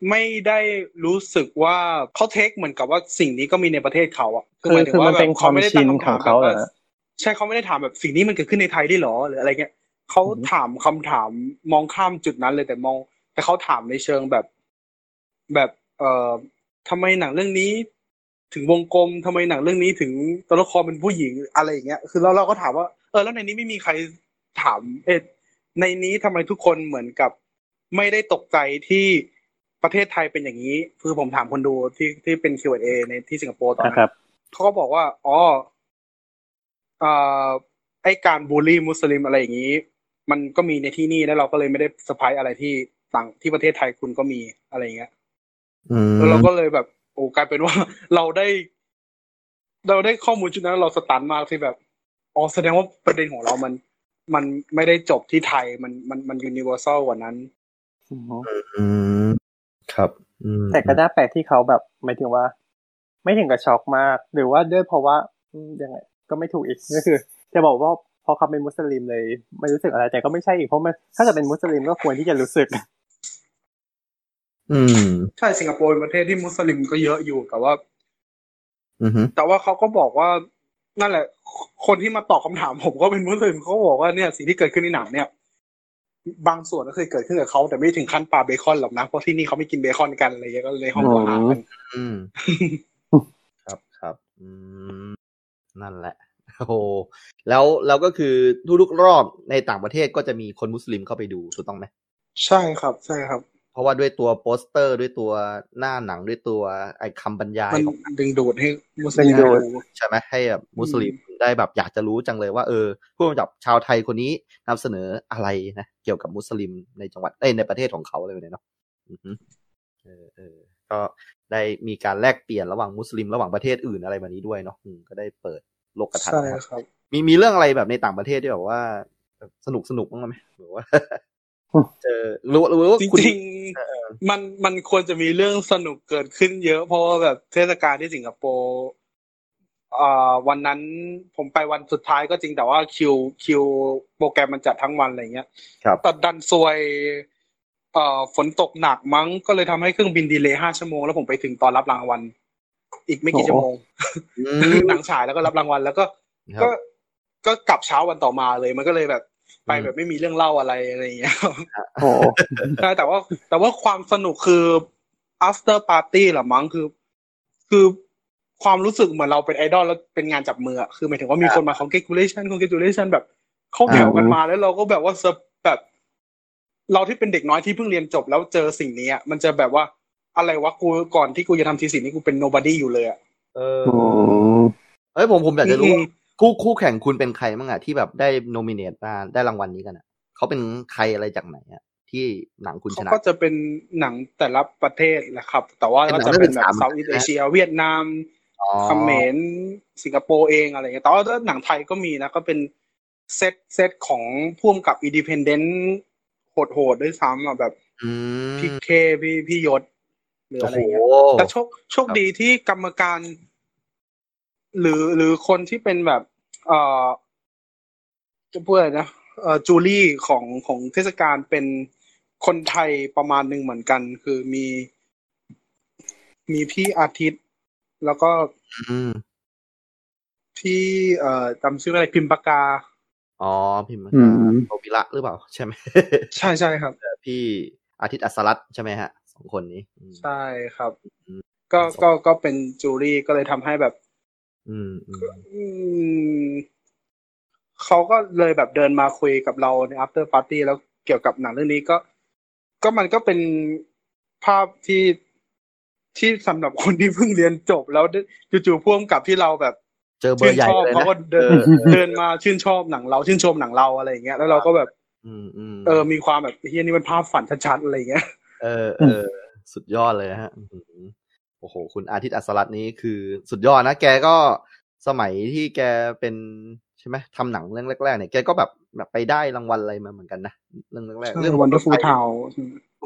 ไม่ได้รู้สึกว่าเขาเทคเหมือนกับว่าสิ่งนี้ก็มีในประเทศเขาอะคือหายถึคือมันแบบเป็นความไได้ชิตั้นคำถมของเขาแบบเหรว่าอใช่เขาไม่ได้ถามแบบสิ่งนี้มันเกิดขึ้นในไทยได้หรอหรืออะไรเงี้ยเขาอือฮึถามคำถามมองข้ามจุดนั้นเลยแต่มอง แต่เขาถามในเชิงแบบ แบบเอ่อทำไมหนังเรื่องนี้ ถึงวงกลมทำไมหนังเรื่องนี้ถึงตัวละครเป็นผู้หญิงอะไรอย่างเงี้ยคือเราเราก็ถามว่าเออแล้วในนี้ไม่มีใครถาม เอะในนี้ทำไมทุกคนเหมือนกับ ไม่ได้ตกใจที่ ประเทศไทยเป็นอย่างนี้ คือผมถามคนดูที่ที่เป็น Q&A ในที่สิงคโปร์ตอนนั้นนะครับเขาก็บอกว่าอ๋อเอ่อไอการบูลลี่มุสลิมอะไรอย่างนี้ มันก็มีในที่นี่แล้วเราก็เลยไม่ได้สะพายอะไรที่ต่างที่ประเทศไทยคุณก็มีอะไรอย่างเงี้ยอืมแล้วเราก็เลยแบบ โอ้กลายเป็นว่าเราได้ เราได้ข้อมูลชุดนั้นเราสตันมากที่แบบอ๋อแสดงว่าประเด็นของเรามัน มันไม่ได้จบที่ไทยมันมันมันยูนิเวอร์แซลกว่านั้นอืม ครับอืมแต่ก็น่าแปลกที่เขาแบบหมายถึงว่า ไม่ถึงกับช็อกมาก หรือว่าด้วยเพราะว่าอืมยังไงก็ไม่ถูกอีกก็คือจะบอกว่าพอเขาเป็นมุสลิมเลย ไม่รู้สึกอะไร แต่ก็ไม่ใช่อีกเพราะมันถ้าเกิดเป็นมุสลิมก็ควรที่จะรู้สึก อืม ใช่สิงคโปร์เป็นประเทศที่มุสลิมก็เยอะอยู่แต่ว่าอือฮึแต่ว่าเขาก็บอกว่านั่นแหละ คนที่มาตอบคำถามผมก็เป็นมุสลิมเขาก็บอกว่าเนี่ยสิ่งที่เกิดขึ้นในหนังเนี่ย บางส่วนก็เคยเกิดขึ้นกับเขาแต่ไม่ถึงขั้นปลาเบคอนหรอกนะเพราะที่นี่เขาไม่กินเบคอนกันอะไรเงี้ยก็เลยห้องก็หากันอืมครับครับอืมนั่นแหละโอ้โหแล้วแล้วก็คือทุกๆรอบในต่างประเทศก็จะมีคนมุสลิมเข้าไปดูถูกต้องไหมใช่ครับ ใช่ครับ เพราะว่าด้วยตัวโปสเตอร์ด้วยตัวหน้าหนังด้วยตัวไอ้คำบรรยายมันของดึงดูดให้มุสลิมดึงดูดดูใช่ไหมให้แบบมุสลิมได้แบบอยากจะรู้จังเลยว่าเออผู้กำกับชาวไทยคนนี้นำเสนออะไรนะเกี่ยวกับมุสลิมในจังหวัดเอ้ยในประเทศของเขาอะไรแบบนี้เนาะอือฮึเออเออก็ได้มีการแลกเปลี่ยนระหว่างมุสลิมระหว่างประเทศอื่นอะไรแบบนี้ด้วยเนาะอืมก็ได้เปิดโลกทัศน์ใช่นะครับครับมีมีเรื่องอะไรแบบในต่างประเทศที่แบบว่าแบบสนุกสนุกบ้างไหมหรือว่า เจอรู้รู้ว่าจคุณริงๆมันมันควรจะมีเรื่องสนุกเกิดขึ้นเยอะ เพราะว่าแบบเทศกาลที่สิงคโปร์อ่าวันนั้นผมไปวันสุดท้ายก็จริงแต่ว่าคิวคิวโปรแกรมมันจัดทั้งวันอะไรเงี้ยครับแต่ดันซวยเอ่อฝนตกหนักมั้งก็เลยทำให้เครื่องบินดีเลย์ห้าชั่วโมงแล้วผมไปถึงตอนรับรางวัล อีกไม่กี่ชั่วโมงอืมหนังฉายแล้วก็รับรางวัลแล้วก็ครับก็ก็กลับเช้าวันต่อมาเลยมันก็เลยแบบ ไปอืมแบบไม่มีเรื่องเล่าอะไรอะไรอย่างเงี้ยโอ้ใช่แต่ว่าแต่ว่าความสนุกคือ after party เหรอมั้งคือ คือความรู้สึกเหมือนเราเป็นไอดอลแล้วเป็นงานจับมืออะคือหมายถึงว่ามีคนมา congratulation congratulation แบบเข้าแถวกันมาแล้วเราก็แบบว่าเซอร์แบบเราที่เป็นเด็กน้อยที่เพิ่งเรียนจบแล้วเจอสิ่งนี้อะมันจะแบบว่าอะไรวะกูก่อนที่กูจะทำทีสิ่งนี้กูเป็น nobody อยู่เลยอะเอออืมเอ้ยผมผมอยากจะรู้อืมว่า คู่คู่แข่งคุณเป็นใครบ้างอะที่แบบได้โนมิเนตมาได้รางวัลนี้กันอะเขาเป็นใครอะไรจากไหนอะที่หนังคุณชเขานะก็จะเป็นหนังแต่ละประเทศแหละครับ แต่ว่าเป็นหนัก็จะเป็นแบบนักศึกษา Southeast Asia เวียดนามอ๋อเขมรสิงคโปร์เองอะไรเงี้ยแต่ว่าหนังไทยก็มีนะ ก็เป็น set set ของพ่วงกับ independent โหดๆด้วยซ้ำอะแบบอืมพี่เคพี่พี่ยศหรือโอ้อะไรโหเงี้ยแต่โชคโชคดีที่กรรมการ หรือหรือคนที่เป็นแบบ เอ่อจะพูดอะไรนะเอ่อจูลี่ของของเทศกาลเป็นคนไทยประมาณหนึ่งเหมือนกัน คือมี มีพี่อาทิตย์ แล้วก็อืมพี่เอ่อจำชื่ออะไรพิมพ์ปากกาอ๋อพิมพ์อืมโอปิระหรือเปล่า ใช่ไหมใช่ใช่ครับพี่อาทิตย์อัสรัตน์ใช่ไหมฮะสองคนนี้อืมใช่ครับอืมก็ก็ก็เป็นจูรี่ก็เลยทำให้แบบ อืมอืมอืมเขาก็เลยแบบเดินมาคุยกับเราใน after party แล้วเกี่ยวกับหนังเรื่องนี้ก็ ก็มันก็เป็นภาพที่ที่สำหรับคนที่เพิ่งเรียนจบแล้วจู่ๆพ่วงกับที่เราแบบเจอเบอชื่ร์นใหญ่ชอบเลยเขานะก็เดินเออเออเดินมาชื่นชอบหนังเรา ชื่นชมหนังเราอะไรอย่างเงี้ยแล้วเราก็แบบอืมอืมเออ มีความแบบเฮียนี่มันภาพฝันชัดๆอะไรอย่างเงี้ยเออเออสุดยอดเลยฮะ อื้อหือโอ้โห คุณอาทิตย์อัสสรัตน์นี้คือสุดยอดนะ แกก็สมัยที่แกเป็นใช่ไหมทำหนังเรื่องแรกๆเนี่ยแกก็แบบแบบไปได้รางวัลอะไรมาเหมือนกันนะเรื่องแรกๆเรื่อง Wonderful Town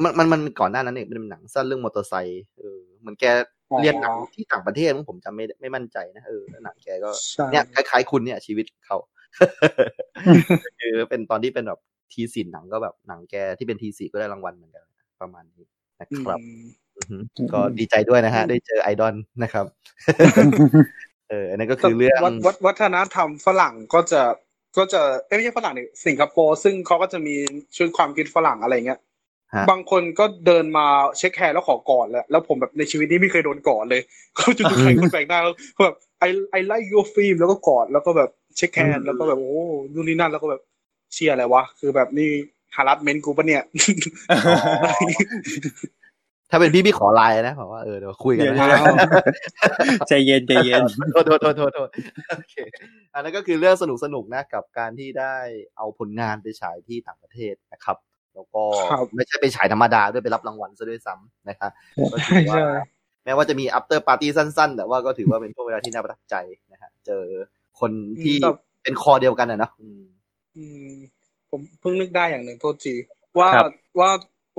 มันมันมันก่อนหน้านั้นเนี่ยเป็นหนังสั้นเรื่องมอเตอร์ไซค์เออเหมือนแกเรียนหนังที่ต่างประเทศมั้งผมจำไม่ได้ไม่มั่นใจนะเออแล้วหนังแกก็ใช่เนี่ยคล้ายๆคุณเนี่ยชีวิตเขาคือเป็นตอนที่เป็นแบบทีสินหนังก็แบบหนังแกที่เป็นทีสีก็ได้รางวัลเหมือนกันประมาณนี้นะครับอืมอือฮึ ก็ดีใจด้วยนะฮะ ได้เจอไอดอลนะครับ เอออันนั้นก็คือเรื่องวัฒวัฒวัฒนธรรมฝรั่งก็จะก็จะเอ้ยไม่ใช่ฝรั่งนี่สิงคโปร์ซึ่งเขาก็จะมีชุดความคิดฝรั่งอะไรเงี้ยฮะบางคนก็เดินมาเช็คแฮนด์แล้วขอกอดแล้วแล้วผมแบบในชีวิตนี้ไม่เคยโดนกอดเลยเขาจู่ๆใครคนแปลกหน้าแล้วแบบ I I like your film แล้วก็กอดแล้วก็แบบshake hand แล้วก็แบบโอ้นู่นนี่นั่นแล้วก็แบบเชียร์อะไรวะคือแบบนี่ harassment กูปะเนี่ย ถ้าเป็นพี่พี่ขอไลน์นะบอกว่าเออเดี๋ยวคุยกันเดี๋ยวนะนะใจเย็นใจเย็นโทษโทษโทษโทษโทษโอเคอันนั้นก็คือเรื่องสนุกสนุกๆนะกับการที่ได้เอาผลงานไปฉายที่ต่างประเทศนะครับ แล้วก็ครับไม่ใช่ไปฉายธรรมดาด้วยไปรับรางวัลซะด้วยซ้ำนะครับก็ถือว่าใช่แม้ว่าจะมี after party สั้น ๆ แต่ว่าก็ถือว่าเป็นช่วงเวลาที่น่าประทับใจนะฮะเจอคนที่แบบเป็นคอเดียวกันนะเนาะอืมอืมผมเพิ่งนึกได้อย่างหนึ่งโทษทีว่าครับว่า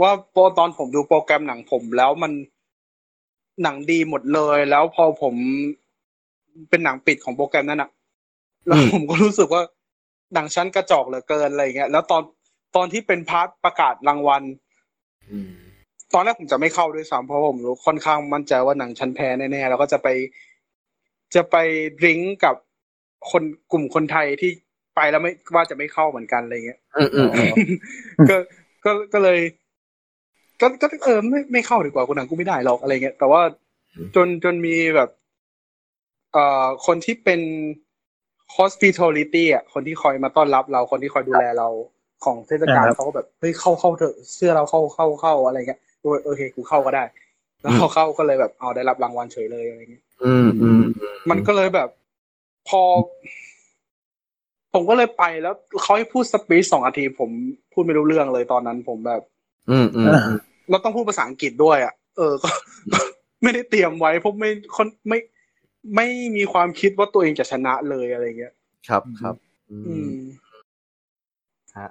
ว่าพอตอนผมดูโปรแกรมหนังผมแล้วมันหนังดีหมดเลย แล้วพอผมเป็นหนังปิดของโปรแกรมนั้นอะแล้วผมก็รู้สึกว่าหนังชั้นกระจอกเหลือเกินอะไรอย่างเงี้ย แล้วตอนตอนที่เป็น part ประกาศรางวัลอืมตอนแรกผมจะไม่เข้าด้วยซ้ำเพราะผมรู้ค่อนข้างมั่นใจว่าหนังชั้นแพ้แน่ๆแล้วก็จะไปจะไปดริงก์กับคนกลุ่มคนไทยที่ไปแล้วไม่ว่าจะไม่เข้าเหมือนกันอะไรเงี้ยอืมอืมอืมก็ก็ก็เลย ก็ก็เออไม่ไม่เข้าดีกว่ากูหนังกูไม่ได้หรอกอะไรเงี้ยแต่ว่าจนจนมีแบบเอ่อคนที่เป็น hospitality อะคนที่คอยมาต้อนรับเราคนที่คอยดูแลเราของเทศกาลอ่าครับเขาก็แบบเฮ้ยเข้าเข้าเถอะเสื้อเราเข้าเข้าเข้าอะไรเงี้ยโอโอเคกูเข้าก็ได้ แล้วพอเข้าก็เลยแบบเอาได้รับรางวัลเฉยเลยอะไรเงี้ยอืมอืมอืมมันก็เลยแบบ พอ ผมก็เลยไปแล้วเขาให้พูดสปีชสองนาที ผมพูดไม่รู้เรื่องเลยตอนนั้นผมแบบ อืมอืมอืม เราต้องพูดภาษาอังกฤษด้วยอะ เออ ก็ไม่ได้เตรียมไว้เพราะไม่คนไม่ไม่มีความคิดว่าตัวเองจะชนะเลยอะไรเงี้ย ครับครับ อือืมมฮะ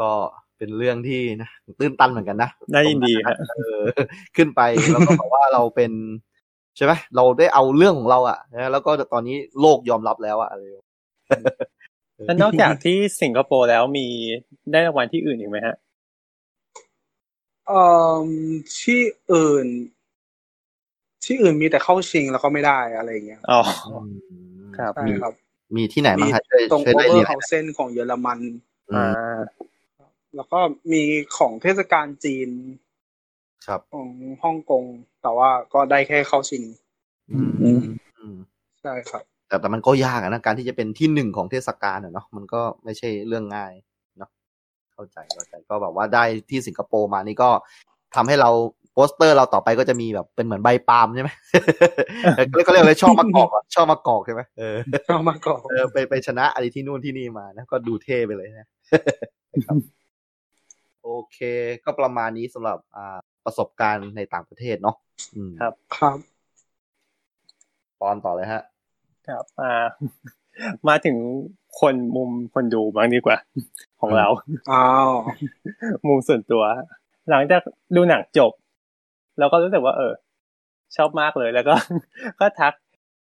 ก็เป็นเรื่องที่นะตื้นตันเหมือนกันนะน่ายินดีครับเออ ขึ้นไปแล้วก็บอกว่าเราเป็นใช่ไหมเราได้เอาเรื่องของเราอะนะแล้วก็ตอนนี้โลกยอมรับแล้วอะอะไรแล้วนอกจากที่สิงคโปร์แล้วมีได้รางวัลที่อื่นอีกไหมฮะ เอ่อที่อื่น ที่อื่นมีแต่เข้าชิงแล้วก็ไม่ได้อะไรเงี้ยอ๋ออืมครับใช่มีครับ มีที่ไหนบ้างคะช่วยตรงช่วยโอไล่เวอเรียงร์เฮาเซนของเยอรมันอือ่มาแล้วก็มีของเทศกาลจีน ครับของฮ่องกง แต่ว่าก็ได้แค่เข้าชิง อืมอืมอืมใช่ครับแต่แต่มันก็ยากอะนะการที่จะเป็นที่หนึ่งของเทศกาลอะเนาะมันก็ไม่ใช่เรื่องง่าย เนาะเข้าใจเข้าใจก็แบบว่าได้ที่สิงคโปร์มานี่ก็ทำให้เราโปสเตอร์เราต่อไปก็จะมีแบบเป็นเหมือนใบปาล์มใช่ไหมก็เรียกอะไรชอบมะกอกอะชอบมะกอกใช่ไหมเออเข้ามาก่อนเออไปไปชนะอะไรที่นู่นที่นี่มานะก็ดูเท่ไปเลยนะนะครับโอเค ก็ประมาณนี้สำหรับอ่าประสบการณ์ในต่างประเทศเนาะอืมครับครับปอนต่อเลยฮะ ครับ อ่า มาถึง คนมุมคนดูบ้างดีกว่า ของเราอ้าวมุมส่วนตัว หลังจากดูหนังจบ เราก็รู้สึกว่า เออ ชอบมากเลยแล้วก็ ก็ทัก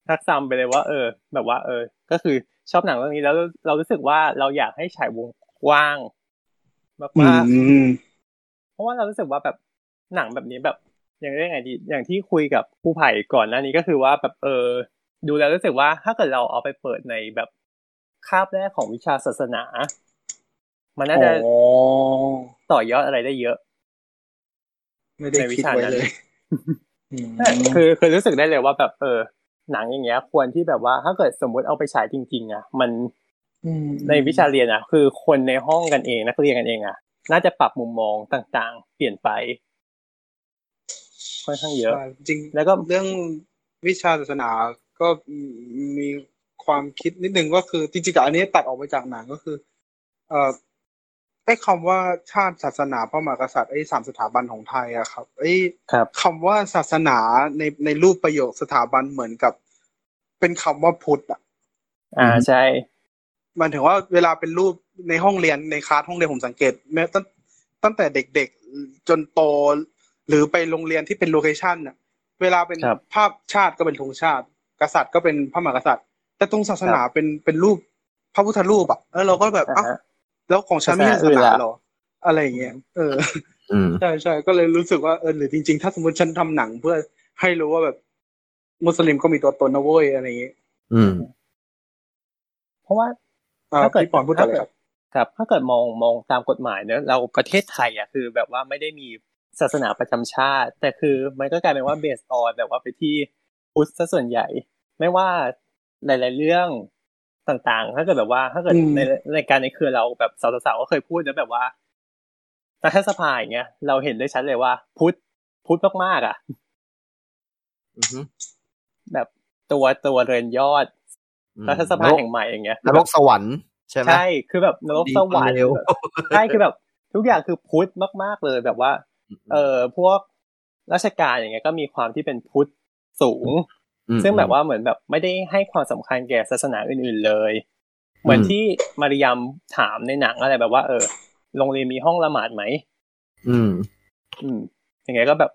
ทักซ้ำไปเลยว่า เออ แบบว่า เออ ก็คือชอบหนังเรื่องนี้แล้วเรารู้สึกว่าเราอยากให้ฉายวงกว้างมากๆเพราะว่าเรารู้สึกว่าแบบหนังแบบนี้แบบอย่างเรื่องไงดีอย่างที่คุยกับผู้ไผ่ก่อนหน้านี้ก็คือว่าแบบเออ ดูแล้วรู้สึกว่าถ้าเกิดเราเอาไปเปิดในแบบ คาบแรกของวิชาศาสนา มันน่าจะต่อยอดอะไรได้เยอะ ไม่ได้คิดไว้เลยคือคือรู้สึกได้เลยว่าแบบเออ หนังอย่างเงี้ย ควรที่แบบว่าถ้าเกิดสมมุติเอาไปฉายจริง ๆ อะ มันในวิชาเรียนอะ คือคนในห้องกันเองนักเรียนกันเองอะ น่าจะปรับมุมมองต่างๆ เปลี่ยนไปค่อนข้างเยอะ จริง แล้วก็เรื่องวิชาศาสนาก็มี ความคิดนิดนึงก็คือจริงๆกับอันนี้ตัดออกไปจากหนังก็คือ เอ่อไอ้คำว่าชาติศาสนาพระมหากษัตริย์ไอ้สามสถาบันของไทยอะครับไอ้คำว่าศาสนาในในรูปประโยคสถาบันเหมือนกับ เป็นคำว่าพุทธอะอ่าใช่มันถึงว่าเวลาเป็นรูปในห้องเรียนในคลาสห้องเรียนผมสังเกตแม้ตั้งตั้งแต่เด็กๆจนโต หรือไปโรงเรียนที่เป็น location น่ะเวลาเป็นภาพชาติก็เป็นธงชาติ กษัตริย์ก็เป็นพระมหากษัตริย์ แต่ตรงศาสนาเป็นเป็นรูปพระพุทธรูปอะเออเราก็แบบอ้าวแล้วของฉันไม่ใช่ศาสนาหรออะไรอย่างเงี้ยเออใช่ใช่ก็เลยรู้สึกว่าเออหรือจริง ๆ ถ้าสมมติฉันทำหนังเพื่อให้รู้ว่าแบบ มุสลิมก็มีตัวตนนะเว้ยอะไรอย่างเงี้ยอืม เพราะว่าถ้าเกิดพูดอะไรครับครับ ถ้าเกิดมองมองตามกฎหมายเนอะเราประเทศไทยอะคือ แบบว่าไม่ได้มีศาสนาประจำชาติ แต่คือมันก็กลายเป็นว่าเบสออนแบบว่าไปที่พุทธซะส่วนใหญ่ ไม่ว่า หลาย ๆ เรื่องต่างๆ ถ้าเกิดแบบว่า ถ้าเกิดในในการในเครือเราแบบสาวๆก็เคยพูดนะแบบว่ารัฐสภาอย่างเงี้ยเราเห็นได้ชัดเลยว่า พุทธพุทธมากๆอะแบบตัวตัวเรือนยอดรัฐสภาแห่งใหม่อย่างเงี้ยนรกสวรรค์ใช่ไหมใช่คือแบบนรกสวรรค์ใช่คือแบบ ทุกอย่างคือพุทธมาก ๆเลยแบบว่า เออพวกราชการอย่างเงี้ยก็มีความที่เป็นพุทธสูง ซึ่งแบบว่าเหมือนแบบไม่ได้ให้ความสำคัญแก่ศาสนาอื่น ๆเลย เหมือนที่มาริยมถามในหนังอะไรแบบว่า เออโรงเรียนมีห้องละหมาดไหมอืม อืมอย่างเงี้ยก็แบบ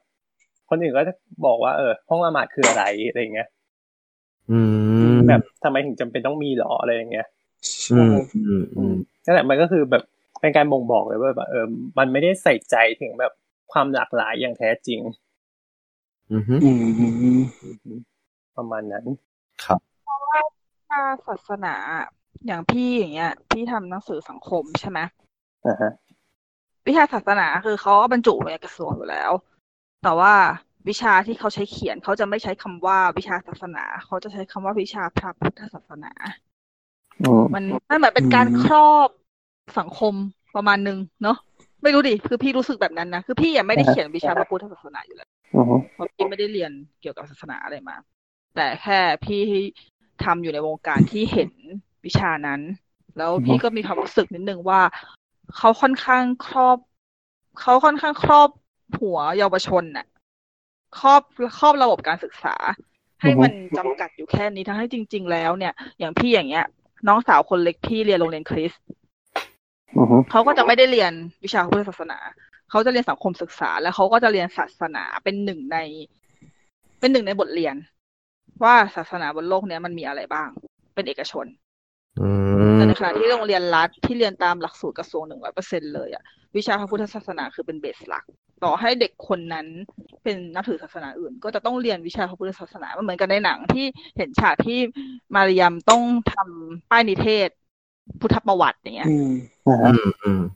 คนอื่นก็จะบอกว่าเออ ห้องละหมาดคืออะไรอะไรเงี้ยอืมแบบทำไมถึงจำเป็นต้องมีหรออะไรอย่างเงี้ยอืมอืมอืมนั่นแหละมันก็คือแบบเป็นการบ่งบอกเลยว่าแบบเออมันไม่ได้ใส่ใจถึงแบบความหลากหลายอย่างแท้จริง อืม ประมาณนั้น ครับเพราะว่าถ้าศาสนาอย่างพี่อย่างเงี้ย พี่ทำหนังสือสังคมใช่ไหมอ่าฮะวิชาศาสนาคือเขาบรรจุในกระทรวงอยู่แล้ว แต่ว่าวิชาที่เขาใช้เขียนเขาจะไม่ใช้คำว่าวิชาศาสนา เขาจะใช้คำว่าวิชาพระพุทธศาสนามันมันเหมือนเป็นการครอบสังคมประมาณนึงเนาะไม่รู้ดิคือพี่รู้สึกแบบนั้นนะคือพี่ยังไม่ได้เขียนวิชาพระพุทธศาสนาอยู่แล้วเพราะพี่ไม่ได้เรียนเกี่ยวกับศาสนาอะไรมา แต่แค่พี่ทำอยู่ในวงการที่เห็นวิชานั้น แล้วพี่ก็มีความรู้สึกนิดนึงว่าเขาค่อนข้างครอบเขาค่อนข้างครอบหัวเยาวชนน่ะ ครอบครอบระบบการศึกษา ให้มันจำกัดอยู่แค่นี้ทั้งให้จริง ๆ แล้วเนี่ย อย่างพี่อย่างเงี้ย น้องสาวคนเล็กพี่เรียนโรงเรียนคริสเขาก็จะไม่ได้เรียนวิชาพุทธศาสนา เขาจะเรียนสังคมศึกษา แล้วเขาก็จะเรียนศาสนาเป็นหนึ่งใน เป็นหนึ่งในบทเรียน ว่าศาสนาบนโลกเนี้ยมันมีอะไรบ้าง เป็นเอกชนแต่ในขณะที่โรงเรียนรัฐที่เรียนตามหลักสูตรกระทรวงหนึ่งร้อยเปอร์เซ็นเลยอะวิชาพระพุทธศาสนาคือเป็นเบสหลัก ต่อให้เด็กคนนั้นเป็นนักถือศาสนาอื่น ก็จะต้องเรียนวิชาพระพุทธศาสนามันเหมือนกันในหนังที่เห็นฉากที่มารยมต้องทำป้ายนิเทศ พุทธประวัติอย่างเงี้ย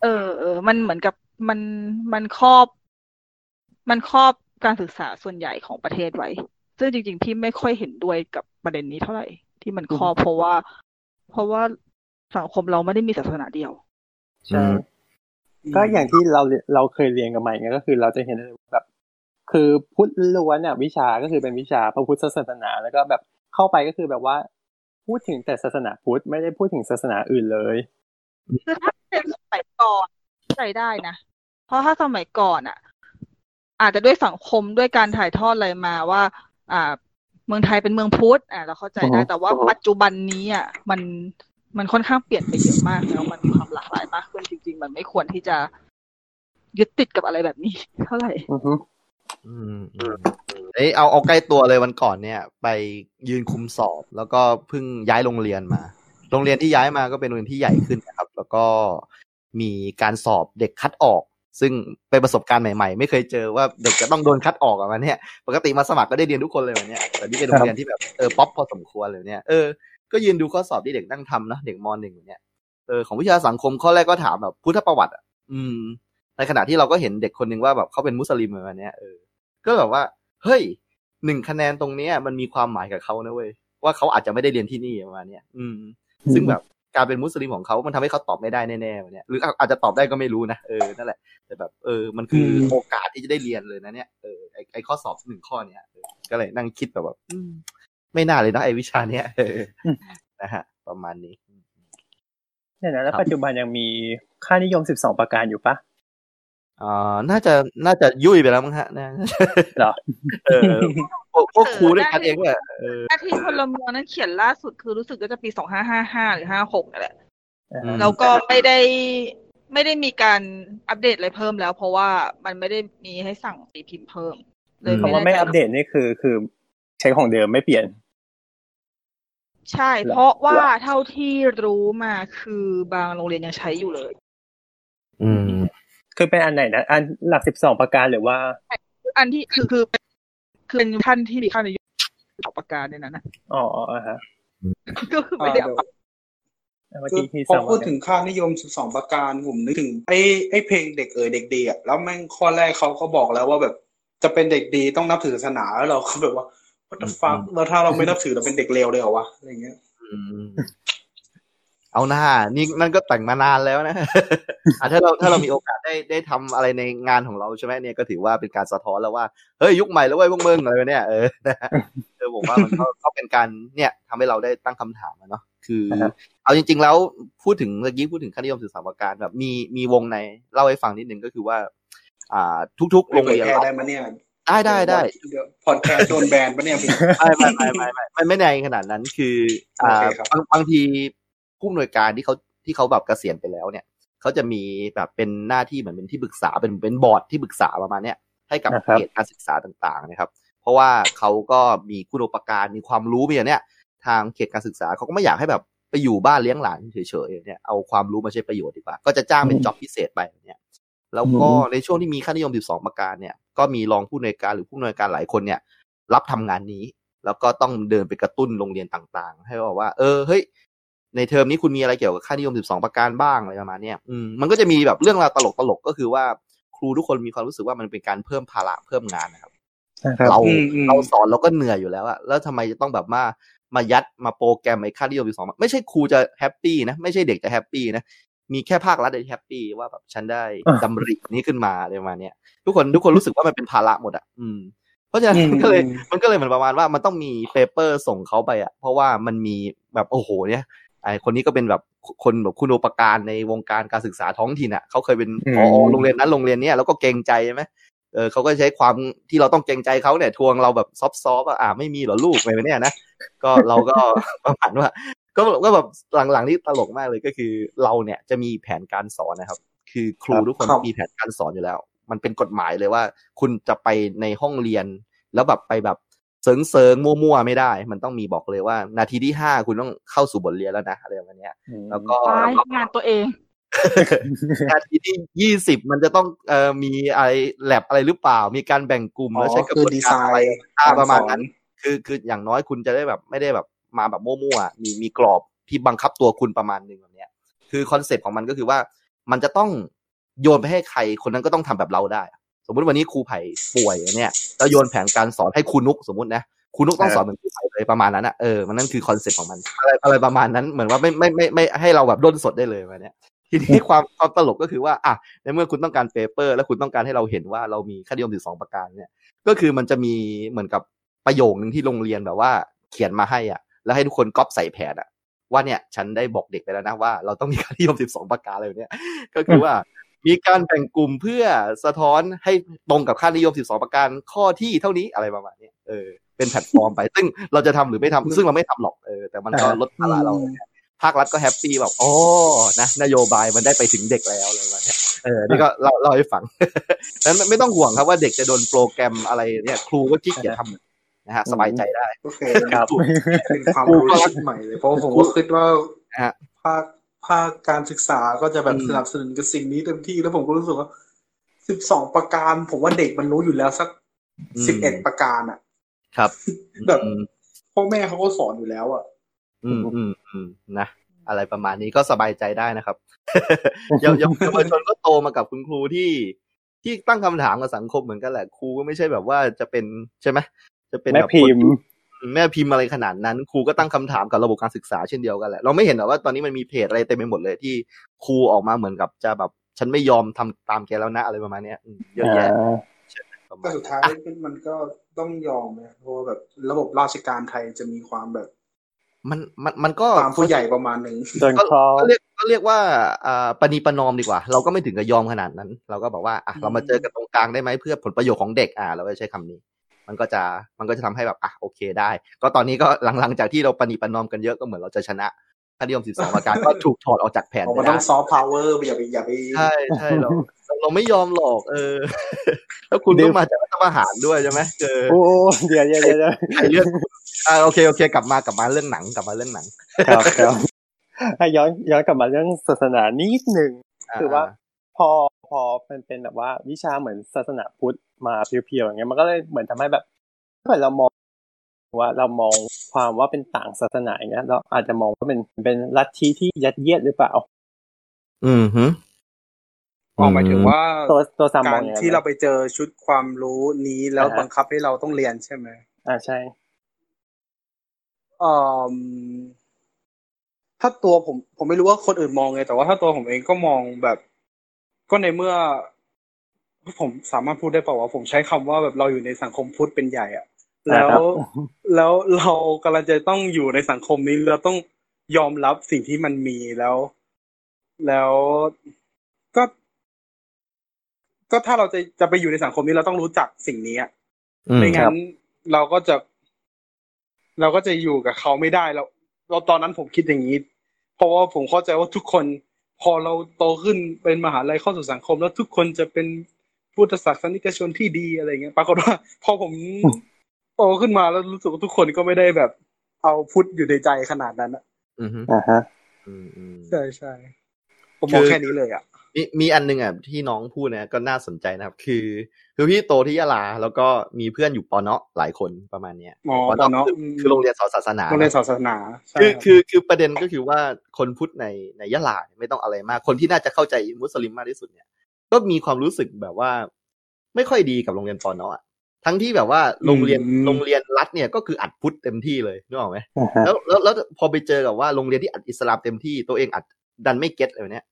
เออเออมันเหมือนกับมันมันครอบ มันครอบการศึกษาส่วนใหญ่ของประเทศไว้ ซึ่งจริงๆ พี่ไม่ค่อยเห็นด้วยกับประเด็นนี้เท่าไหร่ ที่มันครอบเพราะว่า เพราะว่าสังคมเราไม่ได้มีศาสนาเดียวใช่ก็อย่างที่เราเราเคยเรียนกันมาอย่างเงี้ยก็คือเราจะเห็นแบบ คือพุทธล้วนเนี่ยวิชาก็คือเป็นวิชาพระพุทธศาสนา แล้วก็แบบเข้าไปก็คือแบบว่า พูดถึงแต่ศาสนาพุทธไม่ได้พูดถึงศาสนาอื่นเลยคือถ้าเป็นสมัยก่อนใจได้นะเพราะถ้าสมัยก่อนอะ อาจจะด้วยสังคมด้วยการถ่ายทอดอะไรมาว่า อ่า เมืองไทยเป็นเมืองพุทธอ่าเราเข้าใจได้แต่ว่าปัจจุบันนี้อะมันมันค่อนข้างเปลี่ยนไปเยอะมากแล้วมันมีความหลากหลายมากขึ้นจริง ๆ มันไม่ควรที่จะยึดติดกับอะไรแบบนี้ เท่าไหร่อืมอืมเอ้ยเอาเอาใกล้ตัวเลยวันก่อนเนี่ย ไปยืนคุมสอบ แล้วก็เพิ่งย้ายโรงเรียนมา โรงเรียนที่ย้ายมาก็เป็นโรงเรียนที่ใหญ่ขึ้นนะครับ แล้วก็มีการสอบเด็กคัดออก ซึ่งเป็นประสบการณ์ใหม่ๆ ไม่เคยเจอว่าเด็กจะต้องโดนคัดออกอะมันเนี่ยปกติมาสมัครก็ได้เรียนทุกคนเลยวันเนี้ยแต่นี่เป็นโรงเรียนที่แบบเออป๊อปพอสมควรเลยเนี่ยเออก็ยืนดูข้อสอบที่เด็กนั่งทำนะเด็กมหนึ่งเนี่ยเออของวิชาสังคมข้อแรกก็ถามแบบพุทธประวัติอะอืม ในขณะที่เราก็เห็นเด็กคนหนึ่งว่าแบบเขาเป็นมุสลิมอะไรเนี้ยเออก็แบบว่า เฮ้ยหนึ่งคะแนนตรงเนี้ยมันมีความหมายกับเขานะเว้ยว่าเขาอาจจะไม่ได้เรียนที่นี่ประมาณเนี้ยอืม ซึ่งแบบ การเป็นมุสลิมของเขามันทำให้เขาตอบไม่ได้แน่ๆวันเนี้ยหรืออาจจะตอบได้ก็ไม่รู้นะเออนั่นแหละแต่แบบเออมันคือโอกาสที่จะได้เรียนเลยนะเนี่ยเออไอไอข้อสอบหนึ่งข้อเนี้ยก็เลยนั่งคิดแบบว่าอืมไม่น่าเลยนะไอวิชาเนี้ยเออนะฮะ ประมาณนี้เนี่ยนะแล้วปัจจุบันยังมีค่านิยมสิบสองประการอยู่ปะ อ่าน่าจะน่าจะยุ่ยไปแล้วมั้งฮะนะเหรอเออพวกพวกครูด้วยกันเองเนี่ยเออหน้าที่พลเมืองนั้นเขียนล่าสุดคือรู้สึกก็จะปีสองห้าห้าห้าหรือห้าหกนั่นแหละอืมแล้วก็ไม่ได้ไม่ได้มีการอัปเดตอะไรเพิ่มแล้ว เพราะว่ามันไม่ได้มีให้สั่งตีพิมพ์เพิ่มเลยคำว่าไม่อัปเดตนี่คือคือใช้ของเดิมไม่เปลี่ยน ใช่ เพราะว่าเท่าที่รู้มาคือบางโรงเรียนยังใช้อยู่เลยอืม คือเป็นอันไหนนะ อันหลักสิบสองประการหรือว่า อันที่คือคือเป็นคือเป็นท่านที่มีค่านิยมสองประการในนั้นนะอ๋ออ๋อฮะก็คือไม่ได้อ่าเอาเดี๋ยวเมื่อคือกี้ที่พอสามพูดถึงค่านิยม 12 ประการผมนึกถึงไอ้ไอ้เพลงเด็กเอ๋ยเด็กดีอะแล้วแม่งข้อแรกเขาก็บอกแล้วว่าแบบ จะเป็นเด็กดีต้องนับถือศาสนาแล้วเราก็แบบว่า what the fuck แล้วถ้าเราไม่นับถือเราเป็นเด็กเลวเลยเหรอวะอะไรเงี้ยอืม เอาหน้านี่นั่นก็แต่งมานานแล้วนะอะถ้าเราถ้าเรามีโอกาสได้ได้ทำอะไรในงานของเราใช่ไหมเนี่ยก็ถือว่าเป็นการสะท้อนแล้วว่าเฮ้ยยุคใหม่แล้วเว้ยพวกมึงอะไรเนี่ยเออนะฮะเออผมว่ามันก็ก็เป็นการเนี่ยทำให้เราได้ตั้งคำถามอะเนาะคือ เอาจริง ๆ แล้วพูดถึงเมื่อกี้พูดถึงค่านิยมศึกษาประการแบบมีมีวงในเล่าให้ฟังนิดนึงก็คือว่า อ่า ทุกๆโรงเผยเรียนแพร่ได้มาเนี่ยได้ได้ได้พอดแคสต์โดนแบนปะเนี่ยพี่ไม่ไม่ไม่ไม่ไม่ไม่ไม่ในขนาดนั้นคือ อ่าโอเคครับบางบางที ผู้อำนวยการที่เขาที่เขาแบบเกษียณไปแล้วเนี่ยเขาจะมีแบบเป็นหน้าที่เหมือนเป็นที่ปรึกษาเป็นเป็นบอร์ดที่ปรึกษาประมาณเนี้ยให้กับนะครับเขตการศึกษาต่างๆนะครับ เพราะว่าเขาก็มีคุณอุปการมีความรู้ไปอย่างเนี้ยทางเขตการศึกษาเขาก็ไม่อยากให้แบบไปอยู่บ้านเลี้ยงหลานเฉยๆอย่างเนี่ยเอาความรู้มาใช้ประโยชน์ดีกว่า ก็จะจ้างเป็นจ็อบพิเศษไปอย่างเนี่ยแล้วก็ในช่วงที่มีค่านิยม 12 ประการเนี่ยก็มีรองผู้อำนวยการหรือผู้อำนวยการหลายคนเนี่ย รับทำงานนี้ แล้วก็ต้องเดินไปกระตุ้นโรงเรียนต่างๆ ให้บอกว่า เออเฮ้ย ในเทอมนี้คุณมีอะไรเกี่ยวกับค่านิยม 12 ประการบ้างอะไรประมาณเนี้ยอืมมันก็จะมีแบบเรื่องราวตลกๆก็คือว่าครูทุกคนมีความรู้สึกว่ามันเป็นการเพิ่มภาระเพิ่มงานนะครับนะครับเราอืมอืมเราสอนเราก็เหนื่อยอยู่แล้วอะแล้วทำไมจะต้องแบบมามายัดมาโปรแกรมไอ้ค่านิยม12ไม่ใช่ครูจะ happy นะไม่ใช่เด็กจะ happy นะมีแค่ภาครัฐที่ happy ว่าแบบฉันได้อะดำรินี้ขึ้นมาอะไรประมาณเนี้ยทุกคนทุกคนรู้สึกว่ามันเป็นภาระหมดอะอืมเพราะฉะนั้นอืมมันก็เลยอืมมันก็เลยเหมือนประมาณว่ามันต้องมี paper ส่งเขาไปอะเพราะว่ามันมีแบบโอ้โหเนี่ย ไอคนนี้ก็เป็นแบบคนแบบคุณอุปการในวงการการศึกษาท้องถิ่นอะเขาเคยเป็นอืมพอโรงเรียนนั้นโรงเรียนเนี้ยแล้วก็เกรงใจใช่ไหมเออเขาก็ใช้ความที่เราต้องเกรงใจเขาเนี่ยทวงเราแบบซอฟต์ๆอะอ่าไม่มีเหรอลูกอะไรแบบเนี้ยนะก็เราก็ประมาณว่าก็ก็แบบหลังๆนี่ตลกมากเลยก็คือเราเนี่ยจะมีแผนการสอนนะครับ คือครูทุกคนครับมีแผนการสอนอยู่แล้ว มันเป็นกฎหมายเลยว่า คุณจะไปในห้องเรียน แล้วแบบไปแบบ เซิงเซิงมั่วๆไม่ได้ มันต้องมีบอกเลยว่า นาทีที่ห้าคุณต้องเข้าสู่บทเรียนแล้วนะอะไรแบบเนี้ยแล้วก็ตายงานตัวเองนาทีที่ยี่สิบมันจะต้องเอ่อมีอะไรแลบอะไรหรือเปล่า มีการแบ่งกลุ่มอ๋อแล้วใช้กระคืบอวนดีกาไซรอะไรน์อ่าการประมาณสอนนั้น คือคืออย่างน้อยคุณจะได้แบบไม่ได้แบบมาแบบมั่วๆมีมีกรอบที่บังคับตัวคุณประมาณหนึ่งแบบเนี้ยคือคอนเซ็ปต์ของมันก็คือว่า มันจะต้องโยนไปให้ใครคนนั้นก็ต้องทำแบบเราได้ สมมุติวันนี้ครูไผ่ป่วยเนี่ยแล้วโยนแผนการสอนให้ครูนุกสมมตินะครูนุกต้องสอนเหมือนครูไผ่เลยประมาณนั้นอะเออมันนั่นคือ concept ของมันอะไรอะไรประมาณนั้นเหมือนว่าไม่ไม่ไม่ไม่ไม่ให้เราแบบด้นสดได้เลยวันเนี้ยทีนี้ความความตลกก็คือว่าอะในเมื่อคุณต้องการ paper แล้วคุณต้องการให้เราเห็นว่าเรามีค่านิยมสิบสองประการเนี่ย ก็คือมันจะมีเหมือนกับประโยคนึงที่โรงเรียนแบบว่า เขียนมาให้อะ แล้วให้ทุกคนก๊อปใส่แผนอะว่าเนี่ยฉันได้บอกเด็กไปแล้วนะว่าเราต้องมีค่านิยม 12 ประการอะไรแบบเนี้ยก็คือว่า มีการแบ่งกลุ่มเพื่อสะท้อนให้ตรงกับค่านิยม 12 ประการข้อที่เท่านี้อะไรประมาณเนี้ยเออเป็นแพลตฟอร์มไป ซึ่งเราจะทำหรือไม่ทำซึ่งเราไม่ทำหรอกเออแต่มันก็ลดภาระเราภาครัฐก็ happy แบบโอ้นะนโยบายมันได้ไปถึงเด็กแล้วอะไรแบบนี้เออนี่ก็เล่าเล่าให้ฟังนั้นไม่ต้องห่วงครับว่าเด็กจะโดนโปรแกรมอะไรเนี่ย ครูก็ขี้เกียจทำนะฮะสบายใจได้โอเคครับเป็นความรู้ชุดใหม่เลยเพราะผมก็คิดว่าฮะภาค ภาคการศึกษาก็จะแบบอืมสนับสนุนกับสิ่งนี้เต็มที่แล้วผมก็รู้สึกว่าสิบสองประการ ผมว่าเด็กมันรู้อยู่แล้วสักสิบเอ็ดประการอะ ครับ แบบอืมพ่อแม่เขาก็สอนอยู่แล้วอะ อืมอืมอืมนะอะไรประมาณนี้ก็สบายใจได้นะครับเยาวเยาวเยาวชนก็โตมากับคุณครูที่ที่ตั้งคำถามกับสังคมเหมือนกันแหละครูก็ไม่ใช่แบบว่าจะเป็นใช่ไหมจะเป็นแม่แบบพิมพ์คน แม่พิมพ์อะไรขนาดนั้น ครูก็ตั้งคำถามกับระบบการศึกษาเช่นเดียวกันแหละเราไม่เห็นหรอว่าตอนนี้มันมีเพจอะไรเต็มไปหมดเลยที่ครูออกมาเหมือนกับจะแบบฉันไม่ยอมทำตามแกแล้วนะอะไรประมาณเนี้ยอืมเยอะแยะอ่าประมาแต่ณสุดท้ายมันก็ต้องยอมนะเพราะว่าแบบระบบราชการไทยจะมีความแบบ มันมันมันก็ตามผู้ใหญ่ประมาณหนึ่งโดนก็ครอบก็เรียกก็เรียกว่าอ่าปณีประนอมดีกว่า เราก็ไม่ถึงกับยอมขนาดนั้น เราก็บอกว่าอะอืมเรามาเจอกันตรงกลางได้ไหมเพื่อผลประโยชน์ของเด็กอ่าเราก็ใช้คำนี้ มันก็จะมันก็จะทำให้แบบอะโอเคได้ ก็ตอนนี้ก็หลังๆจากที่เราปณีประนอมกันเยอะก็เหมือนเราจะชนะคดียมสิบสองประการก็ถูกถอดออกจากแผนออกไปมาได้ต้องซอฟต์พาวเวอร์อย่าไปอย่าไปใช่ใช่เราเราไม่ยอมหรอกเออแล้วคุณต้องมาจากรัฐประหารด้วยใช่ไหมเออโอ้เดี๋ยวเดี๋ยวเดี๋ยวเดี๋ยวใครเลือกอ่าโอเคโอเค กลับมากลับมาเรื่องหนังกลับมาเรื่องหนังครับครับให้ย้อนย้อนกลับมาเรื่องศาสนานิดหนึ่งคือว่าพอ พอมันเป็นแบบว่าวิชาเหมือนศาสนาพุทธมาเพียวๆอย่างเงี้ยมันก็เลยเหมือนทำให้แบบถ้าเกิดเรามองว่าเรามองความว่าเป็นต่างศาสนาอย่างเงี้ย เราอาจจะมองว่าเป็นเป็นลัทธิที่ยัดเยียดหรือเปล่า อืมฮึออกหมายถึงว่าตัวตัวซามมกาองรอย่างนั้นที่เราไปเจอชุดความรู้นี้แล้วอ่าฮะบังคับให้เราต้องเรียนใช่ไหมอ่าใช่เอ่อถ้าตัวผม ผมไม่รู้ว่าคนอื่นมองไงแต่ว่าถ้าตัวผมเองก็มองแบบ ก็ในเมื่อ ผมสามารถพูดได้เปล่าว่าผมใช้คำว่าแบบเราอยู่ในสังคมพุทธเป็นใหญ่อะแล้วแล้วเรากำลังจะต้องอยู่ในสังคมนี้เราต้องยอมรับสิ่งที่มันมีแล้ว แล้วก็ ก็ถ้าเราจะจะไปอยู่ในสังคมนี้เราต้องรู้จักสิ่งนี้อะอืมไม่คงั้รับนเราก็จะ เราก็จะอยู่กับเขาไม่ได้แล้วเราตอนนั้นผมคิดอย่างนี้ เพราะว่าผมเข้าใจว่าทุกคน พอเราโตขึ้นเป็นมหาลัยเข้าสู่สังคม แล้วทุกคนจะเป็นพุทธศาสนิกชนที่ดีอะไรเงี้ยปรากฏว่า พอผมโตขึ้นมาแล้วรู้สึกว่าทุกคนก็ไม่ได้แบบ เอาพุทธอยู่ในใจขนาดนั้นอะอืมฮึอ่าฮะอืมอืมใช่ใช่ผมมองคือแค่นี้เลยอะ มีมีอันหนึงอะที่น้องพูดนะก็น่าสนใจนะครับ คือ คือพี่โตที่ยะลาแล้วก็มีเพื่อนอยู่ปอเนาะหลายคนประมาณเนี้ยอ๋อปอปอเนาะคืออืมคือโรงเรียนสอนศาสนาโรงเรียนศาสนาใช่คือรับคือคือประเด็นก็คือว่าคนพุทธในในยะลาเนี่ยไม่ต้องอะไรมาก คนที่น่าจะเข้าใจมุสลิมมากที่สุดเนี่ย ก็มีความรู้สึกแบบว่า ไม่ค่อยดีกับโรงเรียนปอเนาะอะทั้งที่แบบว่าโรงเรียนโรงเรียนรัฐเนี่ยก็คืออัดพุทธเต็มที่เลยนึกออกไหมอ่าฮะแล้วแล้วแล้วพอไปเจอกับว่าโรงเรียนที่อัดอิสลามเต็มที่ตัวเองอัดดันไม่เก็ตเลยเนี่ย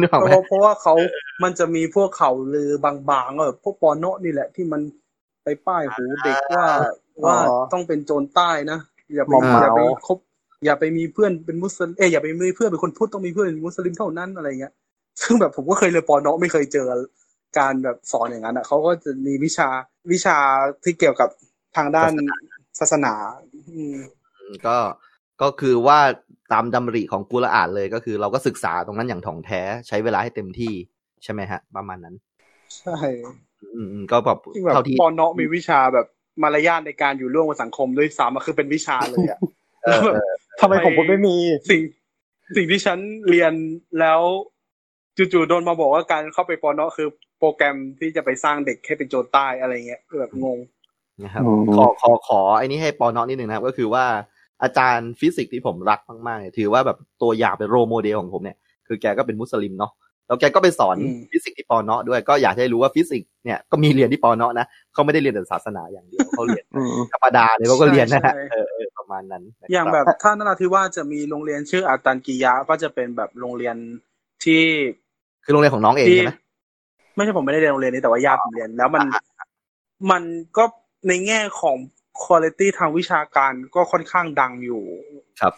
นึกออกเพไหมราะเพราะว่าเขามันจะมีพวกข่าวลือบางๆแบบพวกปอโนะนี่แหละที่มันไปป้ายหูเด็กว่าว่าต้องเป็นโจรใต้นะอย่าไปมอมเมาอย่าไปคบอย่าไปมีเพื่อนเป็นมุสลิมเอยอย่าไปมีเพื่อนเป็นคนพุทธต้องมีเพื่อนเป็นมุสลิมเท่านั้นอะไรเงี้ย ซึ่งแบบผมก็เคยเลยนปอโนะไม่เคยเจอการแบบสอนอย่างนั้นอะเขาก็จะมีวิชาวิชาที่เกี่ยวกับทางด้านศาสนา อืมอืมก็ก็คือว่า ตามดำริของกุรอานเลยก็คือ เราก็ศึกษาตรงนั้นอย่างถ่องแท้ใช้เวลาให้เต็มที่ใช่ไหมฮะ ประมาณนั้น ใช่ อืมอืมก็แบบที่แบบเท่าที่ปอโนะมีวิชาแบบมารยาทในการอยู่ร่วมกับสังคมด้วยซ้ำอะคือเป็นวิชาเลยอะเออเออทำไมผมผมไม่มีสิ่งสิ่งที่ฉันเรียนแล้วจู่ๆโดนมาบอกว่าการเข้าไปปอนอคือโปรแกรมที่จะไปสร้างเด็กให้เป็นโจรใต้อะไรเงี้ยคือแบบงงนะครับอืมขอขอขอไอ้นี่ให้ปอเนาะนิดนึงนะครับ ก็คือว่า อาจารย์ฟิสิกส์ที่ผมรักมากๆเนี่ยถือว่าแบบตัวอย่างเป็น role model ของผมเนี่ย คือแกก็เป็นมุสลิมเนาะแล้วแกก็ไปสอนอืมฟิสิกส์ที่ปอเนาะด้วยก็อยากให้รู้ว่าฟิสิกส์เนี่ยก็มีเรียนที่ปอเนาะนะเขาไม่ได้เรียนแต่ศาสนาอย่างเดียวเขาเรียนอืมธรรมดาเลยเขาก็เรียนนะฮะใช่เออเออประมาณนั้นนะครับอย่างแบบถ้านราธิวาสจะมีโรงเรียนชื่ออัตตัรกียะห์ก็จะเป็นแบบโรงเรียนที่คือโรงเรียนของน้องเองที่ใช่ไหมไม่ใช่ผมไม่ได้เรียนโรงเรียนนี้แต่ว่าญาติผมเรียนแล้วมันมันก็ในแง่ของ คุณภาพทางวิชาการก็ค่อนข้างดังอยู่ ครับ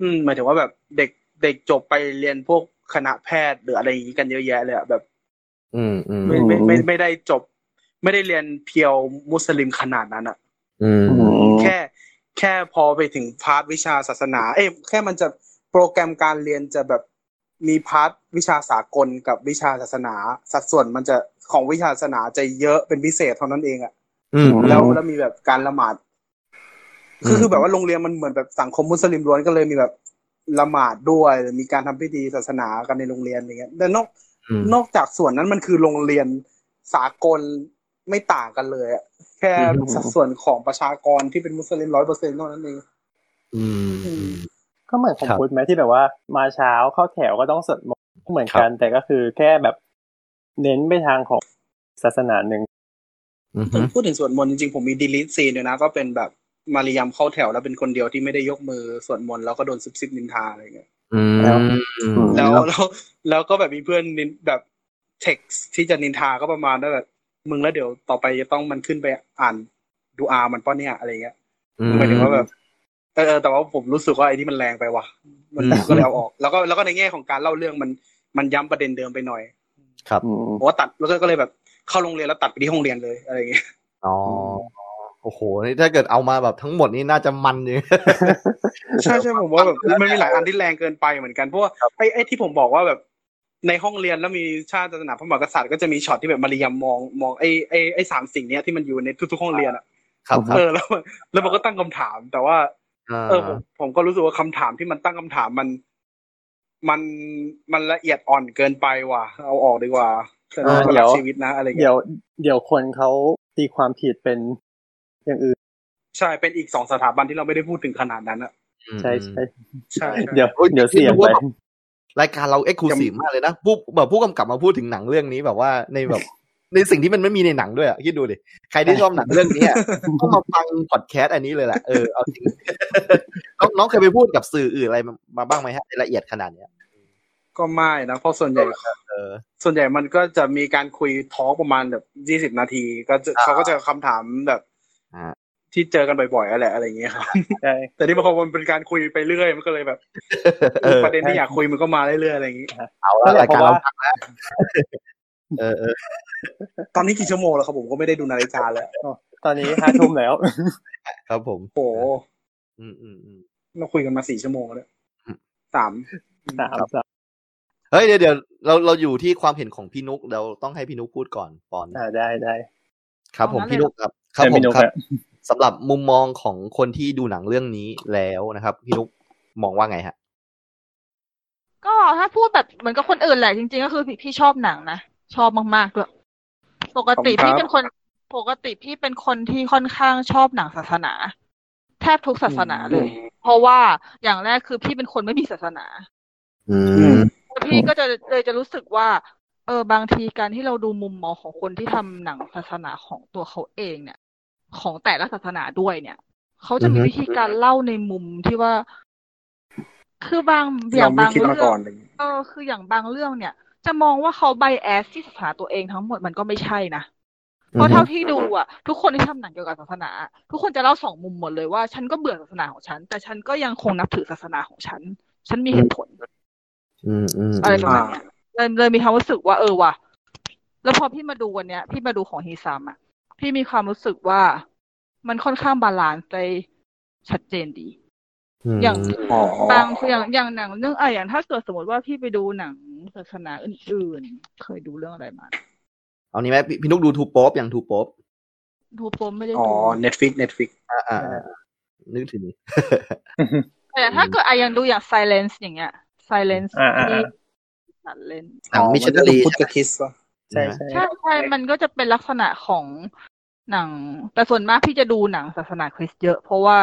อืมหมายถึงว่าแบบเด็กเด็กจบไปเรียนพวกคณะแพทย์หรืออะไรอย่างนี้กันเยอะแยะเลยอะแบบ อืมอืมไม่ไม่ไม่ไม่ได้จบ ไม่ได้เรียนเพียวมุสลิมขนาดนั้นอะอืมอืมแค่แค่พอไปถึงพาร์ทวิชาศาสนา เอ้ยแค่มันจะโปโปรแกรมการเรียนจะแบบมี part วิชาสากลกับวิชาศาสนา สัดส่วนมันจะของวิชาศาสนาจะเยอะเป็นพิเศษเท่านั้นเองอะอืม แล้วแล้วมีแบบการละหมาดคือคือแบบว่าโรงเรียนมันเหมือนแบบสังคมมุสลิมล้วนก็เลยมีแบบละหมาดด้วยมีการทำพิธีศาสนากันในโรงเรียนอย่างเงี้ยแต่นอกอืมนอกจากส่วนนั้นมันคือโรงเรียนสากลไม่ต่างกันเลยอะแค่สัดส่วนของประชากรที่เป็นมุสลิมร้อยเปอร์เซ็นต์เท่านั้นเองอืมอืมก็เหมือนของครับพุทธไหมที่แบบว่า มาเช้าเข้าแถวก็ต้องสวดมนต์เหมือนกัน แต่ก็คือแค่แบบเน้นไปทางของศาสนาหนึ่งอืมผม พูดถึงสวดมนต์จริงๆผมมีดีลิทซีนด้วยนะ ก็เป็นแบบมาริยามเข้าแถวแล้วเป็นคนเดียวที่ไม่ได้ยกมือสวดมนต์แล้วก็โดนซุบซิบนินทาอะไรเงี้ยอืมแล้วแล้วแล้วแล้วก็แบบมีเพื่อนนินแบบเท็กซ์ที่จะนินทาก็ประมาณว่าแบบมึงแล้วเดี๋ยวต่อไปจะต้องมันขึ้นไปอ่านดูอามันป้อนเนี่ยอะไรเงี้ยอืมหมายถึงว่าแบบเออเออแต่ว่าผมรู้สึกว่าไอ้นี่มันแรงไปว่ะ มันอืมก็เลยเอาออก แล้วก็แล้วก็ในแง่ของการเล่าเรื่องมันมันย้ำประเด็นเดิมไปหน่อย ครับอืมผมว่าตัดแล้วก็ก็เลยแบบ เข้าโรงเรียนแล้วตัดไปที่ห้องเรียนเลยอะไรเงี้ยอ๋อโอ้โหนี่ถ้าเกิดเอามาแบบทั้งหมดนี่น่าจะมันอยู่ใช่ใช่ผมว่าแบบมันมีหลายอันที่แรงเกินไปเหมือนกันเพราะว่าไอ้ไอ้ที่ผมบอกว่าแบบในห้องเรียนแล้วมีชาติศาสนาพระมหากษัตริย์ก็จะมีช็อตที่แบบมาริยามมองมองไอ้ไอ้ไอ้สามสิ่งเนี้ยที่มันอยู่ในทุกๆห้องเรียนอะครับครับเออแล้วแล้วมันก็ตั้งคำถาม แต่ว่า เออผมผมก็รู้สึกว่าคำถามที่มันตั้งคำถามมัน มันมันละเอียดอ่อนเกินไปว่ะ เอาออกดีกว่า แต่อ่าก็เดี๋รัยวกชีวิตนะอะไรเงี้เดี๋ยยว เดี๋ยวคนเขาตีความผิดเป็นอย่างอื่น ใช่เป็นอีกสองสถาบันที่เราไม่ได้พูดถึงขนาดนั้นอะใช่ใช่ใช่ใช่เดี๋ยวโอ้ยเดี๋ยวเสียงคิดไปว่าแบบรายการเราเอ็กซ์คลูซีฟมากเลยนะผู้แบบผู้กำกับมาพูดถึงหนังเรื่องนี้แบบว่าในแบบในสิ่งที่มันไม่มีในหนังด้วยอะคิดดูดิใครที่ชอบหนังเรื่องนี้อะต้องมาฟังพอดแคสต์อันนี้เลยแหละเออเอาจริงน้องน้องเคยไปพูดกับสื่ออื่นอะไรมามาบ้างไหมฮะในละเอียดขนาดเนี้ย ก็ไม่นะเพราะส่วนใหญ่เออส่วนใหญ่มันก็จะมีการคุยทอล์กประมาณแบบยี่สิบนาที ก็จะอ่าเขาก็จะคำถามแบบอ่าที่เจอกันบ่อยๆอะไรอะไรอย่างเงี้ยครับใช่แต่ที่พอมันเป็นการคุยไปเรื่อยมันก็เลยแบบเออประเด็นที่อยากคุยมันก็มาเรื่อยๆอะไรอย่างงี้เอาละรายการเราพักแล้วเออเออตอนนี้กี่ชั่วโมงแล้วครับผมก็ไม่ได้ดูนาฬิกาแล้วตอนนี้ห้าทุ่มแล้ว ครับผมโอ้โหอืมอืมอืมเราคุยกันมาสี่ชั่วโมงแล้วอืมสามสามสาม เฮ้ยเดี๋ยวเดี๋ยวเราเราอยู่ที่ความเห็นของพี่นุกเราต้องให้พี่นุกพูดก่อนปอนอ่าได้ได้ครับผมเอางั้นพี่เลยนุกครับครับเชิญผพี่มนุ๊กครับฮะสำหรับมุมมองของคนที่ดูหนังเรื่องนี้แล้วนะครับ พี่นุกมองว่าไงฮะ ก็ถ้าพูดแบบเหมือนกับคนอื่นแหละจริงๆ ก็คือพี่พี่ชอบหนังนะชอบมากๆด้วยปกติพี่เป็นคนปกติพี่เป็นคนที่ค่อนข้างชอบหนังศาสนา แทบทุกศาสนาเลย เพราะว่าอย่างแรกคือพี่เป็นคนไม่มีศาสนาอืม พี่ก็จะเลยจะรู้สึกว่า เออบางทีการที่เราดูมุมมองของคนที่ทำหนังศาสนาของตัวเขาเองเนี่ย ของแต่ละศาสนาด้วยเนี่ยเขาจะมีอือฮึวิธีการเล่าในมุมที่ว่า คือบางอเราย่างไม่บางคิดเรื่มาอก่องนอะไรอย่างงี้เออคืออย่างบางเรื่องเนี่ย จะมองว่าเขาไบแอสที่ศาสนาตัวเองทั้งหมดมันก็ไม่ใช่นะเพราะเท่าที่ดูอะ ทุกคนที่ทำหนังเกี่ยวกับศาสนา ทุกคนจะเล่าสองมุมหมดเลยว่า ฉันก็เบื่อศาสนาของฉัน แต่ฉันก็ยังคงนับถือศาสนาของฉัน ฉันมีเหตุผล อืมอืมอะไรประมาณเนี้ยเลยเลยมีความรู้สึกว่าเออว่ะ แล้วพอพี่มาดูวันเนี้ย พี่มาดูของฮีซัมอะ พี่มีความรู้สึกว่ามันค่อนข้าง balance ได้ชัดเจนดี อย่างอ๋อบางอย่างอย่างหนังเรื่องอะอย่างถ้าเกิดสมมติว่าพี่ไปดูหนังศาสนาอื่นๆ เคยดูเรื่องอะไรมา เอานี้ไหมพี่พี่นุกดู Two Popes อย่าง Two Popesดูปมไม่ได้อ๋อดูเน็ตฟลิกซ์ Netflix อ่าอ่าอ่านึกถึงแต่ถ้าเกิดอะอย่างดูอย่าง silence อย่างเงี้ย silence อ่าอ่าที่อ่าสันเล่นหนังมิชมันชันก็นาจะรีพุทธกับคริสต์วะใช่ใช่ใช่ใช่มันก็จะเป็นลักษณะของหนัง แต่ส่วนมากพี่จะดูหนังศาสนาคริสต์เยอะ เพราะว่า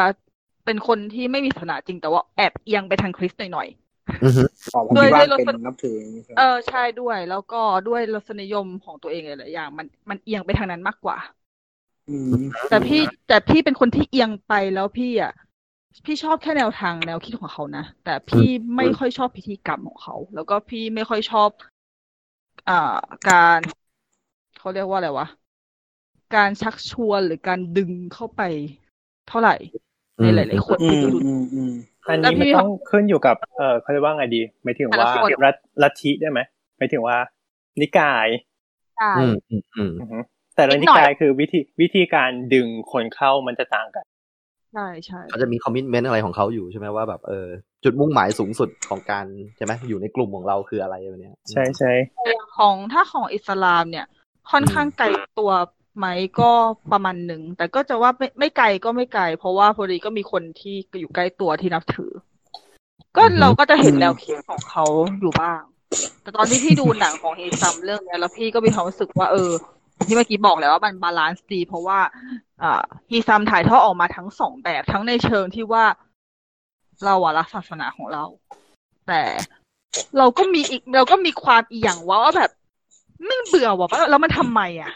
เป็นคนที่ไม่มีศาสนาจริงแต่ว่าแอบเอียงไปทางคริสต์หน่อยอือฮึอ๋อผมด้วยคิดว่าด้วยรสเป็นนับถืออย่างงี้ใช่ไหๆมเออใช่ด้วย แล้วก็ด้วยรสนิยมของตัวเองหลายๆอย่าง มันมันเอียงไปทางนั้นมากกว่าอืมแต่พี่แต่พี่เป็นคนที่เอียงไปแล้วพี่อะ พี่ชอบแค่แนวทางแนวคิดของเขานะ แต่พี่ไม่ค่อยชอบพิธีกรรมของเขา แล้วก็พี่ไม่ค่อยชอบ อ่าการเขาเรียกว่าอะไรวะการชักชวนหรือการดึงเข้าไปเท่าไหร่ในหลายๆคนอืที่มดูอืมอืมอันแล้วนี้พี่มันต้องขึ้นอยู่กับ เออเขาเรียกว่าไงดีหมายถึงว่าแต่ละคนรัฐลัทธิได้ไหมหมายถึงว่า นิกายได้อืมอืมอืมอือฮึแต่ละนินิดหน่อยกายคือวิธีวิธีการดึงคนเข้ามันจะต่างกัน ใช่ใช่เขาจะมีคอมมิชเมนต์อะไรของเขาอยู่ใช่ไหมว่าแบบเออจุดมุ่งหมายสูงสุดของการใช่ไหมอยู่ในกลุ่มของเราคืออะไรแบบเนี้ยใช่ใช่ของถ้าของอิสลามเนี่ย ค่อนข้างไกลตัวไหมก็ประมาณหนึ่ง แต่ก็จะว่าไม่ไม่ไกลก็ไม่ไกล เพราะว่าพอดีก็มีคนที่อยู่ใกล้ตัวที่นับถือ ก็เราก็จะเห็นแนวคิดของเขาอยู่บ้าง แต่ตอนที่พี่ดูหนังของฮีซัมเรื่องเนี้ยแล้วพี่ก็มีความรู้สึกว่าเออ ที่เมื่อกี้บอกแล้วว่ามัน balance ดี เพราะว่าอ่าฮีซัมถ่ายทอดออกมาทั้งสองแบบ ทั้งในเชิงที่ว่าเราอะรักศาสนาของเรา แต่เราก็มีอีกเราก็มีความอีหยังวะว่าแบบไม่เบื่อว่ะแล้วมันทำไมอะ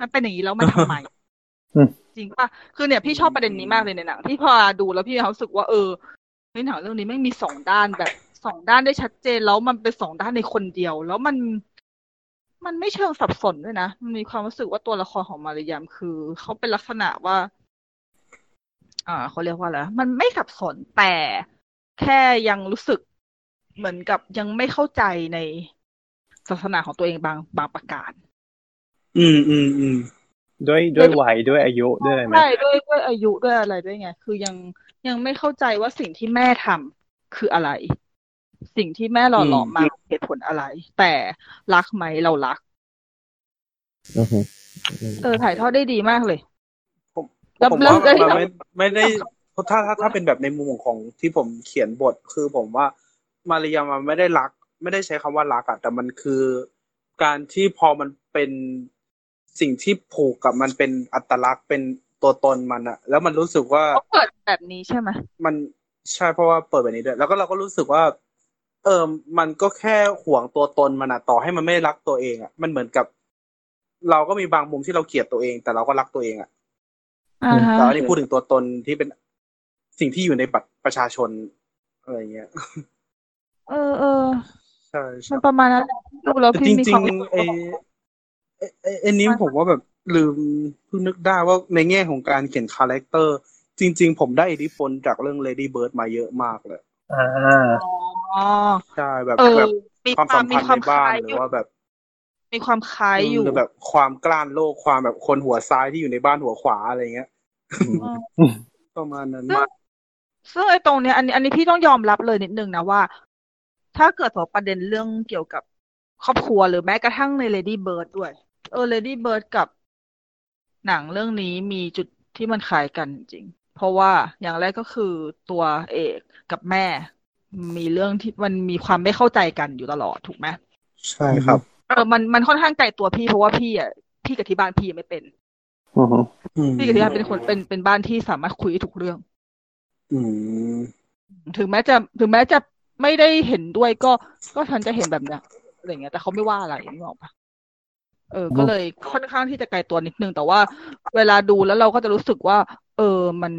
มันเป็นอย่างนี้แล้วมันทำไมจริงป่ะคือเนี่ยพี่ชอบประเด็นนี้มากเลยในหนังที่พอดูแล้วพี่รู้สึกว่าเออในหนังเรื่องนี้ไม่มีสองด้านแบบสองด้านได้ชัดเจนแล้วมันเป็นสองด้านในคนเดียว แล้วมัน มันไม่เชิงสับสนด้วยนะ มันมีความรู้สึกว่าตัวละครของมารยามคือ เขาเป็นลักษณะว่า อ่าเขาเรียกว่าอะไรมันไม่สับสนแต่แค่ยังรู้สึกเหมือนกับยังไม่เข้าใจในศาสนาของตัวเองบางบางประการ อืมอืมอืมด้วยด้วยวัยด้วยอายุด้วยอะไรไหมใช่ด้วยด้วยอายุด้วยอะไรด้วยไง คือยังยังไม่เข้าใจว่าสิ่งที่แม่ทำคืออะไร สิ่งที่แม่หล่อหลอมมาเหตุผลอะไร แต่รักไหมเรารักอือฮึเออถ่ายทอดได้ดีมากเลยผมแล้วผมแล้วว่าแล้วมันไม่ไม่ได้ถ้าถ้าถ้าเป็นแบบในมุมของที่ผมเขียนบทคือผมว่ามาริยามันไม่ได้รัก ไม่ได้ใช้คำว่ารักอะแต่มันคือการที่พอมันเป็นสิ่งที่ผูกกับมันเป็นอัตลักษณ์เป็นตัวตนมันอะแล้วมันรู้สึกว่าเขาเปิดแบบนี้ใช่ไหมมันใช่เพราะว่าเปิดแบบนี้ด้วยแล้วก็เราก็รู้สึกว่า เออมันก็แค่ห่วงตัวตนมันอะต่อให้มันไม่รักตัวเองอะมันเหมือนกับ เราก็มีบางมุมที่เราเกลียดตัวเอง แต่เราก็รักตัวเองอะอ่าฮะแต่อันนี้พูดถึงตัวตนที่เป็นสิ่งที่อยู่ในบัตรประชาชนอะไรเงี้ย เออเออใช่มัใช่นประมาณนั้นดูแล้วแต่พี่จมีริคงวามๆไอ้ไอ้ไอ้ไอ้นี้ผมว่าแบบลืมเพิ่งนึกได้ว่าในแง่ของการเขียนคาแรคเตอร์ จริง ๆ ผมได้อิทธิพลจากเรื่อง Lady Bird มาเยอะมากเลย อ่าอ๋อใช่แบบเออแบบมีความควาสัมมมีพันธ์ความในบ้าคล้านยหอรืยู่อว่าแบบ มีความคล้ายอยู่หรือแบบความกล้านโลกความแบบคนหัวซ้ายที่อยู่ในบ้านหัวขวาอะไรเงี้ยอืมประมาณนั้นซึ่งซึ่งไอ้ตรงเนี้ยอันนี้อันนี้พี่ต้องยอมรับเลยนิดนึงนะว่า ถ้าเกิดสมมติประเด็นเรื่องเกี่ยวกับครอบครัวหรือแม้กระทั่งใน Lady Bird ด้วย เออ Lady Bird กับหนังเรื่องนี้มีจุดที่มันคล้ายกันจริงๆ เพราะว่าอย่างแรกก็คือตัวเอกกับแม่ มีเรื่องที่มันมีความไม่เข้าใจกันอยู่ตลอดถูกไหมใช่ครับ เออมันมันค่อนข้างไกลตัวพี่เพราะว่าพี่อะพี่กับที่บ้านพี่ไม่เป็นอือฮึอืมพี่กับที่บ้านเป็นคนเป็นเป็นบ้านที่สามารถคุยได้ทุกเรื่อง อืมถึงแม้จะถึงแม้จะไม่ได้เห็นด้วยก็ก็ฉันจะเห็นแบบเนี้ยอะไรเงี้ยแต่เขาไม่ว่าอะไรนึกออกปะเออ ก็เลยค่อนข้างที่จะไกลตัวนิดนึง แต่ว่าเวลาดูแล้วเราก็จะรู้สึกว่า เออมัน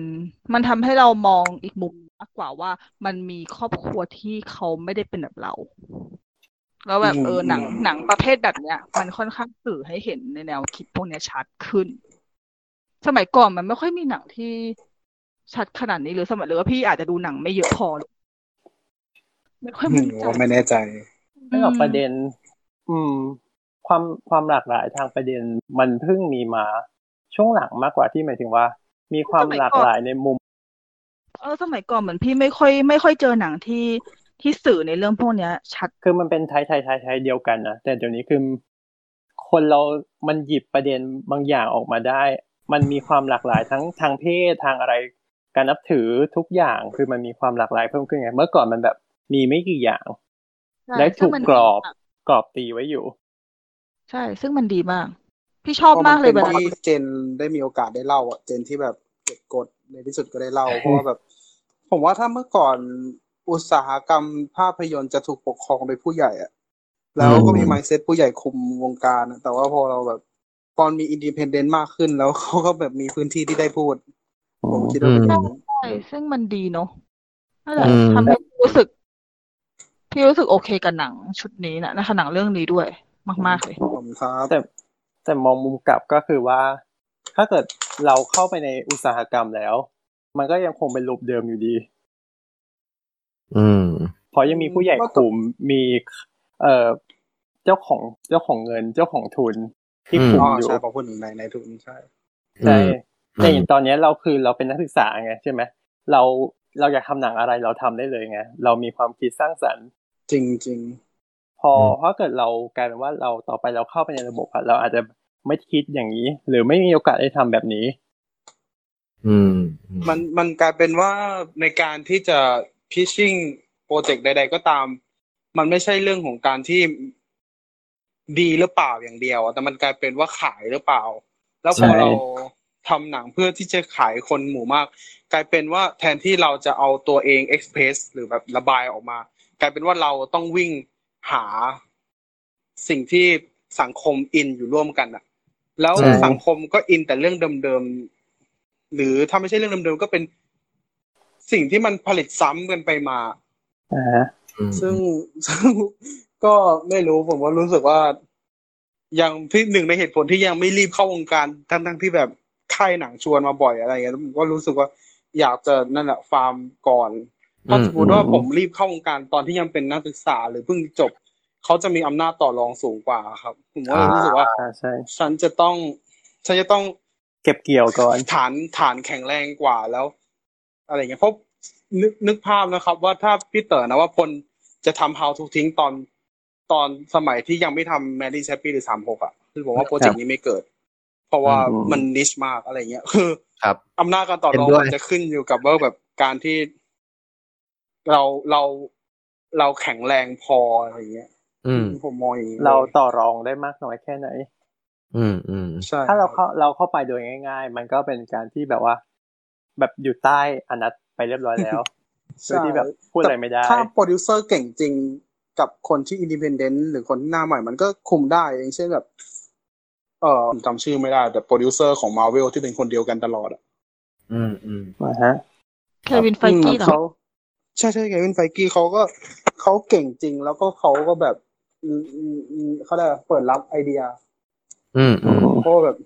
มันทำให้เรามองอีกมุมมากกว่าว่ามันมีครอบครัวที่เขาไม่ได้เป็นแบบเรา แล้วแบบเออหนังหนังประเภทแบบเนี้ย มันค่อนข้างสื่อให้เห็นในแนวคิดพวกเนี้ยชัดขึ้น สมัยก่อนมันไม่ค่อยมีหนังที่ชัดขนาดนี้หรือสมัยหรือว่าพี่อาจจะดูหนังไม่เยอะพอหรือไม่ค่อยอืมั่มนใจว่าไม่แน่ใจเรื่องของประเด็น อืม ความความหลากหลายทางประเด็น มันเพิ่งมีมาช่วงหลังมากกว่าที่หมายถึงว่า มีความหลากหลายในมุม เออสมัยก่อนเหมือนพี่ไม่ค่อย ไม่ค่อยเจอหนังที่ที่สื่อในเรื่องพวกเนี้ย ชัด คือมันเป็นไทยไทยไทยไทยเดียวกันนะแต่เดี๋ยวนี้คือคนเรา มันหยิบประเด็นบางอย่างออกมาได้ มันมีความหลากหลายทั้งทางเพศทางอะไร การนับถือทุกอย่างคือมันมีความหลากหลายเพิ่มขึ้นไง เมื่อก่อนมันแบบมีไม่กี่อย่างใช่และซึ่ถูงกมันกรอบดีมากกรอบตีไว้อยู่ ใช่ ซึ่งมันดีมาก พี่ชอบมากเลยพเวราะนลาป็นที่เจนได้มีโอกาสได้เล่าอะ เจนที่แบบ เก็บกดในที่สุดก็ได้เล่าเพราะว่าแบบ ผมว่าถ้าเมื่อก่อนอุตสาหกรรมภาพยนตร์จะถูกปกครองโดยผู้ใหญ่อะแล้วก็มี mindset ผู้ใหญ่คุมวงการอะแต่ว่าพอเราแบบตอนมีอินดีเพนเดนต์มากขึ้น แล้วเขาก็แบบมีพื้นที่ที่ได้พูด ผมคิดว่าเป็นอย่างนั้นใช่ซึ่งมันดีเนาะนั่นแหละอืมทำให้รู้สึก พี่รู้สึกโอเคกับหนังชุดนี้นะนะคะหนังเรื่องนี้ด้วย มากๆเลยผมครับแต่แต่มองมุมกลับก็คือว่า ถ้าเกิดเราเข้าไปในอุตสาหกรรมแล้ว มันก็ยังคงเป็นรูปเดิมอยู่ดี อืมเพราะยังมีผู้ใหญ่คุมมี เอ่อเจ้าของเจ้าของเงินเจ้าของทุนที่คุมอ๋ออยู่ใช่พอพูดถึงในในทุนใช่ใช่แต่อย่างตอนนี้เราคือเราเป็นนักศึกษาไงใช่ไหมเราเราอยากทำหนังอะไรเราทำได้เลยไงเรามีความคิดสร้างสรรค์ จริงจริงพอถ้าเกิดเรากลายเป็นว่าเราต่อไปเราเข้าไปในระบบอะเราอาจจะ ไม่คิดอย่างนี้ หรือไม่มีโอกาสได้ทำแบบนี้ อืม มันมันกลายเป็นว่าในการที่จะพิชชิ่งโปรเจกต์ใด ๆ ก็ตาม มันไม่ใช่เรื่องของการที่ดีหรือเปล่าอย่างเดียวอะแต่มันกลายเป็นว่าขายหรือเปล่า แล้วพอใช่เราทำหนังเพื่อที่จะขายคนหมู่มาก กลายเป็นว่าแทนที่เราจะเอาตัวเองเอ็กเพรสหรือแบบระบายออกมา กลายเป็นว่าเราต้องวิ่งหาสิ่งที่สังคมอินอยู่ร่วมกันอะ แล้วใช่สังคมก็อินแต่เรื่องเดิมๆหรือถ้าไม่ใช่เรื่องเดิมๆก็เป็นสิ่งที่มันผลิตซ้ำกันไปมาอ่าฮะซึ่งซึ่งก็ไม่รู้ผมว่ารู้สึกว่ายังที่หนึ่งในเหตุผลที่ยังไม่รีบเข้าวงการทั้งทั้งๆที่แบบค่ายหนังชวนมาบ่อยอะไรอย่างเงี้ยผมก็รู้สึกว่าอยากจะนั่นแหละฟาร์มก่อนถ้าสมมติว่าผมรีบเข้าวงการตอนที่ยังเป็นนักศึกษา หรือเพิ่งจบ เขาจะมีอำนาจต่อรองสูงกว่าครับ ผมก็เลยรู้สึกว่าอ่าใช่ฉันจะต้อง ฉันจะต้องเก็บเกี่ยวก่อนฐานฐานแข็งแรงกว่าแล้ว อะไรเงี้ยเพราะนึกนึกภาพนะครับ ว่าถ้าพี่เต๋อนะว่าพลจะทำ how to ทิ้งตอนตอนสมัยที่ยังไม่ทำ Mary s h a p p y หรือสามหกอะคือผมว่าโปรเจกต์นี้ไม่เกิด เพราะว่าอืมมัน niche มากอะไรเงี้ยคือครับอำนาจการต่อรองเห็นด้วยมันจะขึ้นอยู่กับว่าแบบการที่เราเราเราแข็งแรงพออะไรเงี้ยอืม ผมมองอย่างนี้เราต่อรองได้มากน้อยแค่ไหน อืมอืมใช่ถ้าเราเข้าเราเข้าไปโดยง่าย ๆ มันก็เป็นการที่แบบว่า แบบอยู่ใต้อาณัติไปเรียบร้อยแล้วโดยที่แบบพูดอะไรไม่ได้ ถ้าโปรดิวเซอร์เก่งจริงกับคนที่ independent หรือคนที่หน้าใหม่มันก็คุมได้อย่างเช่นแบบ เออผมจำชื่อไม่ได้ แต่โปรดิวเซอร์ของมาเวลที่เป็นคนเดียวกันตลอดอะ อืมอืมอ่าฮะ Kevin Feige เหรอเขาใช่ใช่ Kevin Feige เขาก็เขาเก่งจริงแล้วก็เขาก็แบบ อืมอืมอืมเขาได้เปิดรับไอเดีย อืมอืมเพราะว่าแบบ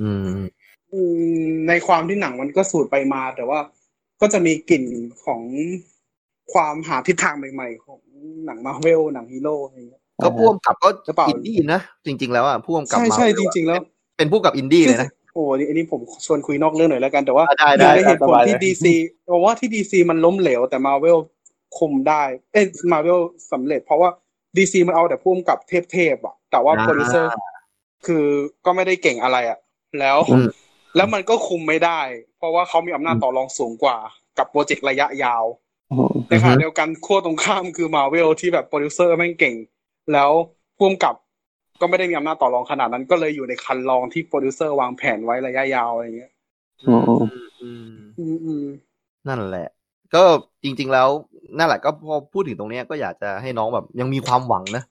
อืมอืมในความที่หนังมันก็สูตรไปมา แต่ว่าก็จะมีกลิ่นของความหาทิศทางใหม่ๆของหนังมาเวลหนังฮีโร่อะไรอย่างเงี้ยก็ผู้กำกับก็หรือเปล่าอินดี้นะจริง ๆ แล้วอะผู้กำกับใช่ใช่ Marvel จริง ๆ แล้ว เป็นผู้กำกับอินดี้เลยนะโอ้นี่อันนี้ผมชวนคุยนอกเรื่องหน่อยแล้วกันแต่ว่าได้ได้ในเหตุผลที่สบายเลย DC บอกว่าที่ DC มันล้มเหลวแต่มาเวลคุมได้ เอ้ยมาเวลสำเร็จ เพราะว่า DC มันเอาแต่ผู้กำกับเทพๆอะ แต่ว่าอ่าโปรดิวเซอร์คือก็ไม่ได้เก่งอะไรอะ แล้วอืมแล้วมันก็คุมไม่ได้ เพราะว่าเขามีอำนาจต่อรองสูงกว่า กับโปรเจกต์ระยะยาวอืมในขณะเดียวกันขั้วตรงข้ามคือมาเวลที่แบบโปรดิวเซอร์แม่งเก่ง แล้วผู้กำกับก็ไม่ได้มีอำนาจต่อรองขนาดนั้น ก็เลยอยู่ในครรลองที่โปรดิวเซอร์วางแผนไว้ระยะยาวอะไรเงี้ยอืมอืมอืมอืมนั่นแหละ ก็จริง ๆ แล้วนั่นแหละก็พอพูดถึงตรงเนี้ยก็อยากจะให้น้องแบบยังมีความหวังนะ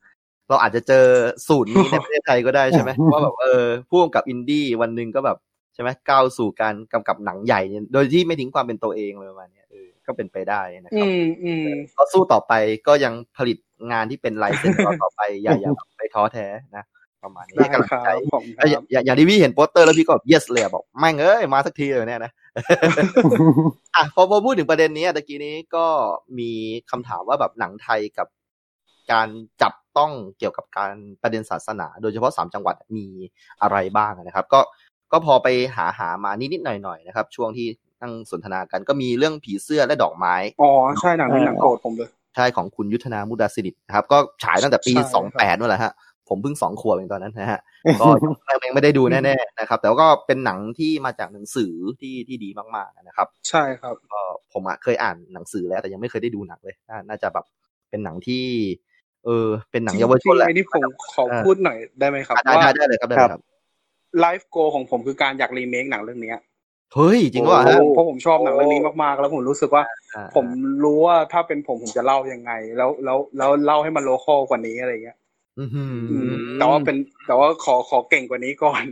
เราอาจจะเจอสูตรนี้ในประเทศไทยก็ได้ใช่ไหมว่าแบบเออผู้กำกับอินดี้วันหนึ่งก็แบบใช่ไหมก้าวสู่การกำกับหนังใหญ่เนี่ยโดยที่ไม่ทิ้งความเป็นตัวเองเลยประมาณเนี้ยเออก็เป็นไปได้นะคอืรับมอืมก็สู้ต่อไปก็ยังผลิตงานที่เป็นไลเซนส์ต่อไปอย่าอย่าไปท้อแท้นะประมาณนี้ได้ให้กำลังครับใจผมคเอ้ยอรัย่าบอย่าอย่างที่พี่เห็นโปสเตอร์แล้วพี่ก็แบบ yes เลยอะบอกแม่งเอ้ยมาสักทีเลยเนี่ยนะ อะพอพอพูดถึงประเด็นนี้อะตะกี้นี้ก็มีคำถามว่าแบบหนังไทยกับการจับต้องเกี่ยวกับการประเด็นศาสนา โดยเฉพาะสามจังหวัดมีอะไรบ้างนะครับ ก็ก็พอไปหาหามานิดๆหน่อยๆนะครับ ช่วงที่นั่งสนทนากันก็มีเรื่องผีเสื้อและดอกไม้อ๋อใช่หนังนี้หนังโปรดผมเลยใช่ของคุณยุทธนามุดาสิรินะครับ ก็ฉายตั้งแต่ปีใช่ครับสองแปดนู่นแหละฮะ ผมเพิ่งสองขวบเองตอนนั้นนะฮะก็ยังไม่ได้ดูแน่ๆนะครับ แต่ว่าก็เป็นหนังที่มาจากหนังสือที่ที่ดีมากๆนะครับ ใช่ครับก็ผมอะเคยอ่านหนังสือแล้วแต่ยังไม่เคยได้ดูหนังเลยน่าน่าจะแบบเป็นหนังที่เออเป็นหนังเยาวชนแหละจริงๆไอ้นี่ผมขอพูดหน่อยได้ไหมครับได้ว่าได้ได้เลยครับได้เลยครับไลฟ์โกของผมคือการอยากรีเมคหนังเรื่องเนี้ยเฮ้ยจริงว่าเพฮะราะผมเพราะผมชอบหนังเรื่องนี้มากๆ แล้วผมรู้สึกว่าอ่า ผมรู้ว่าถ้าเป็นผมผมจะเล่ายังไง แล้วแล้วแล้วเล่าให้มันโลคอลกว่านี้อะไรเงี้ยอื้อหืออืม แต่ว่าเป็นแต่ว่าขอขอเก่งกว่านี้ก่อน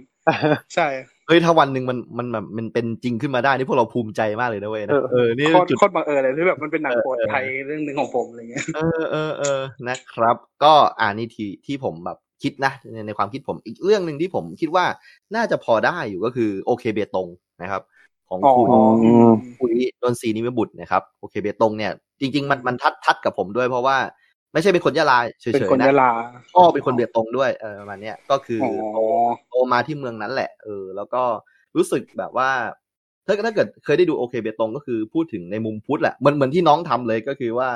ใช่เฮ้ยถ้าวันหนึ่งมันมันแบบมันเป็นจริงขึ้นมาได้นี่พวกเราภูมิใจมากเลยนะเว้ยนะเออเออนี่โคตรจุดโคตรบังเอิญเลยที่แบบมันเป็นหนังเออโปรดเออไทยเรื่องหนึ่งของผมอะไรเงี้ยเออเออเออนะครับ ก็อ่านี่ที่ที่ผมแบบคิดนะในในความคิดผมอีกเรื่องหนึ่งที่ผมคิดว่าน่าจะพอได้อยู่ก็คือโอเคเบตงนะครับ ของอ๋อคุณอืมคุยดนทรีนิมิบุตรนะครับโอเคเบตงเนี่ยจริง ๆ มันมันทัดทัดกับผมด้วยเพราะว่า ไม่ใช่เป็นคนยะลาเฉเป็นยคนๆนะยะลาพ่อเป็นคนเบตงด้วยเออประมาณเนี้ยก็คืออ๋อโตโตมาที่เมืองนั้นแหละเออแล้วก็รู้สึกแบบว่าถ้าถ้าเกิดเคยได้ดูโอเคเบตงก็คือพูดถึงในมุมพุทธแหละเหมือนเหมือนที่น้องทำเลยก็คือว่า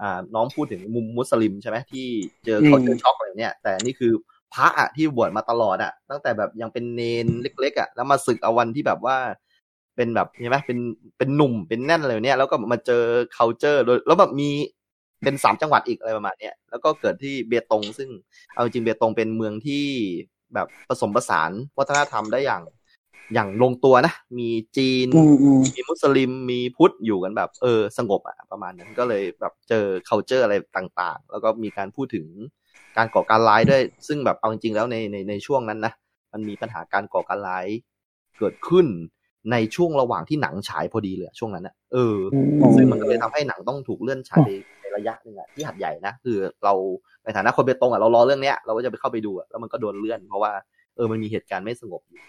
อ่าน้องพูดถึงมุมมุสลิมใช่ไหมที่เจอเขาเจอช็อกอะไรเนี่ยแต่นี่คือพระอะที่บวชมาตลอดอะตั้งแต่แบบยังเป็นเนนเล็กๆอะแล้วมาศึกเอาวันที่แบบว่าเป็นแบบใช่ไหมเป็นเป็นหนุ่มเป็นแน่นอะไรเนี่ยแล้วก็มาเจอ culture โดยแล้วแบบมี เป็นสามจังหวัดอีกอะไรประมาณเนี้ยแล้วก็เกิดที่เบตง ซึ่งเอาจริงเบตงเป็นเมืองที่แบบผสมผสานวัฒนธรรมได้อย่างอย่างลงตัวนะ มีจีนอืมอืมมีมุสลิม มีพุทธอยู่กันแบบ เออ สงบอะประมาณนั้นก็เลยแบบเจอ culture อะไรต่างๆ แล้วก็มีการพูดถึงการก่อการร้ายด้วย ซึ่งแบบเอาจริงๆแล้วในในในช่วงนั้นนะ มันมีปัญหาการก่อการร้ายเกิดขึ้นในช่วงระหว่างที่หนังฉายพอดีเลยอะช่วงนั้นอะเออ ซึ่งมันก็เลยทำให้หนังต้องถูกเลื่อนฉายไปใน ระยะหนึ่งอะที่หัดใหญ่นะคือเราในฐานะคนเบตงอะเรารอเรื่องเนี้ยเราก็จะไปเข้าไปดูอะแล้วมันก็โดนเลื่อน เพราะว่าเออมันมีเหตุการณ์ไม่สงบอยู่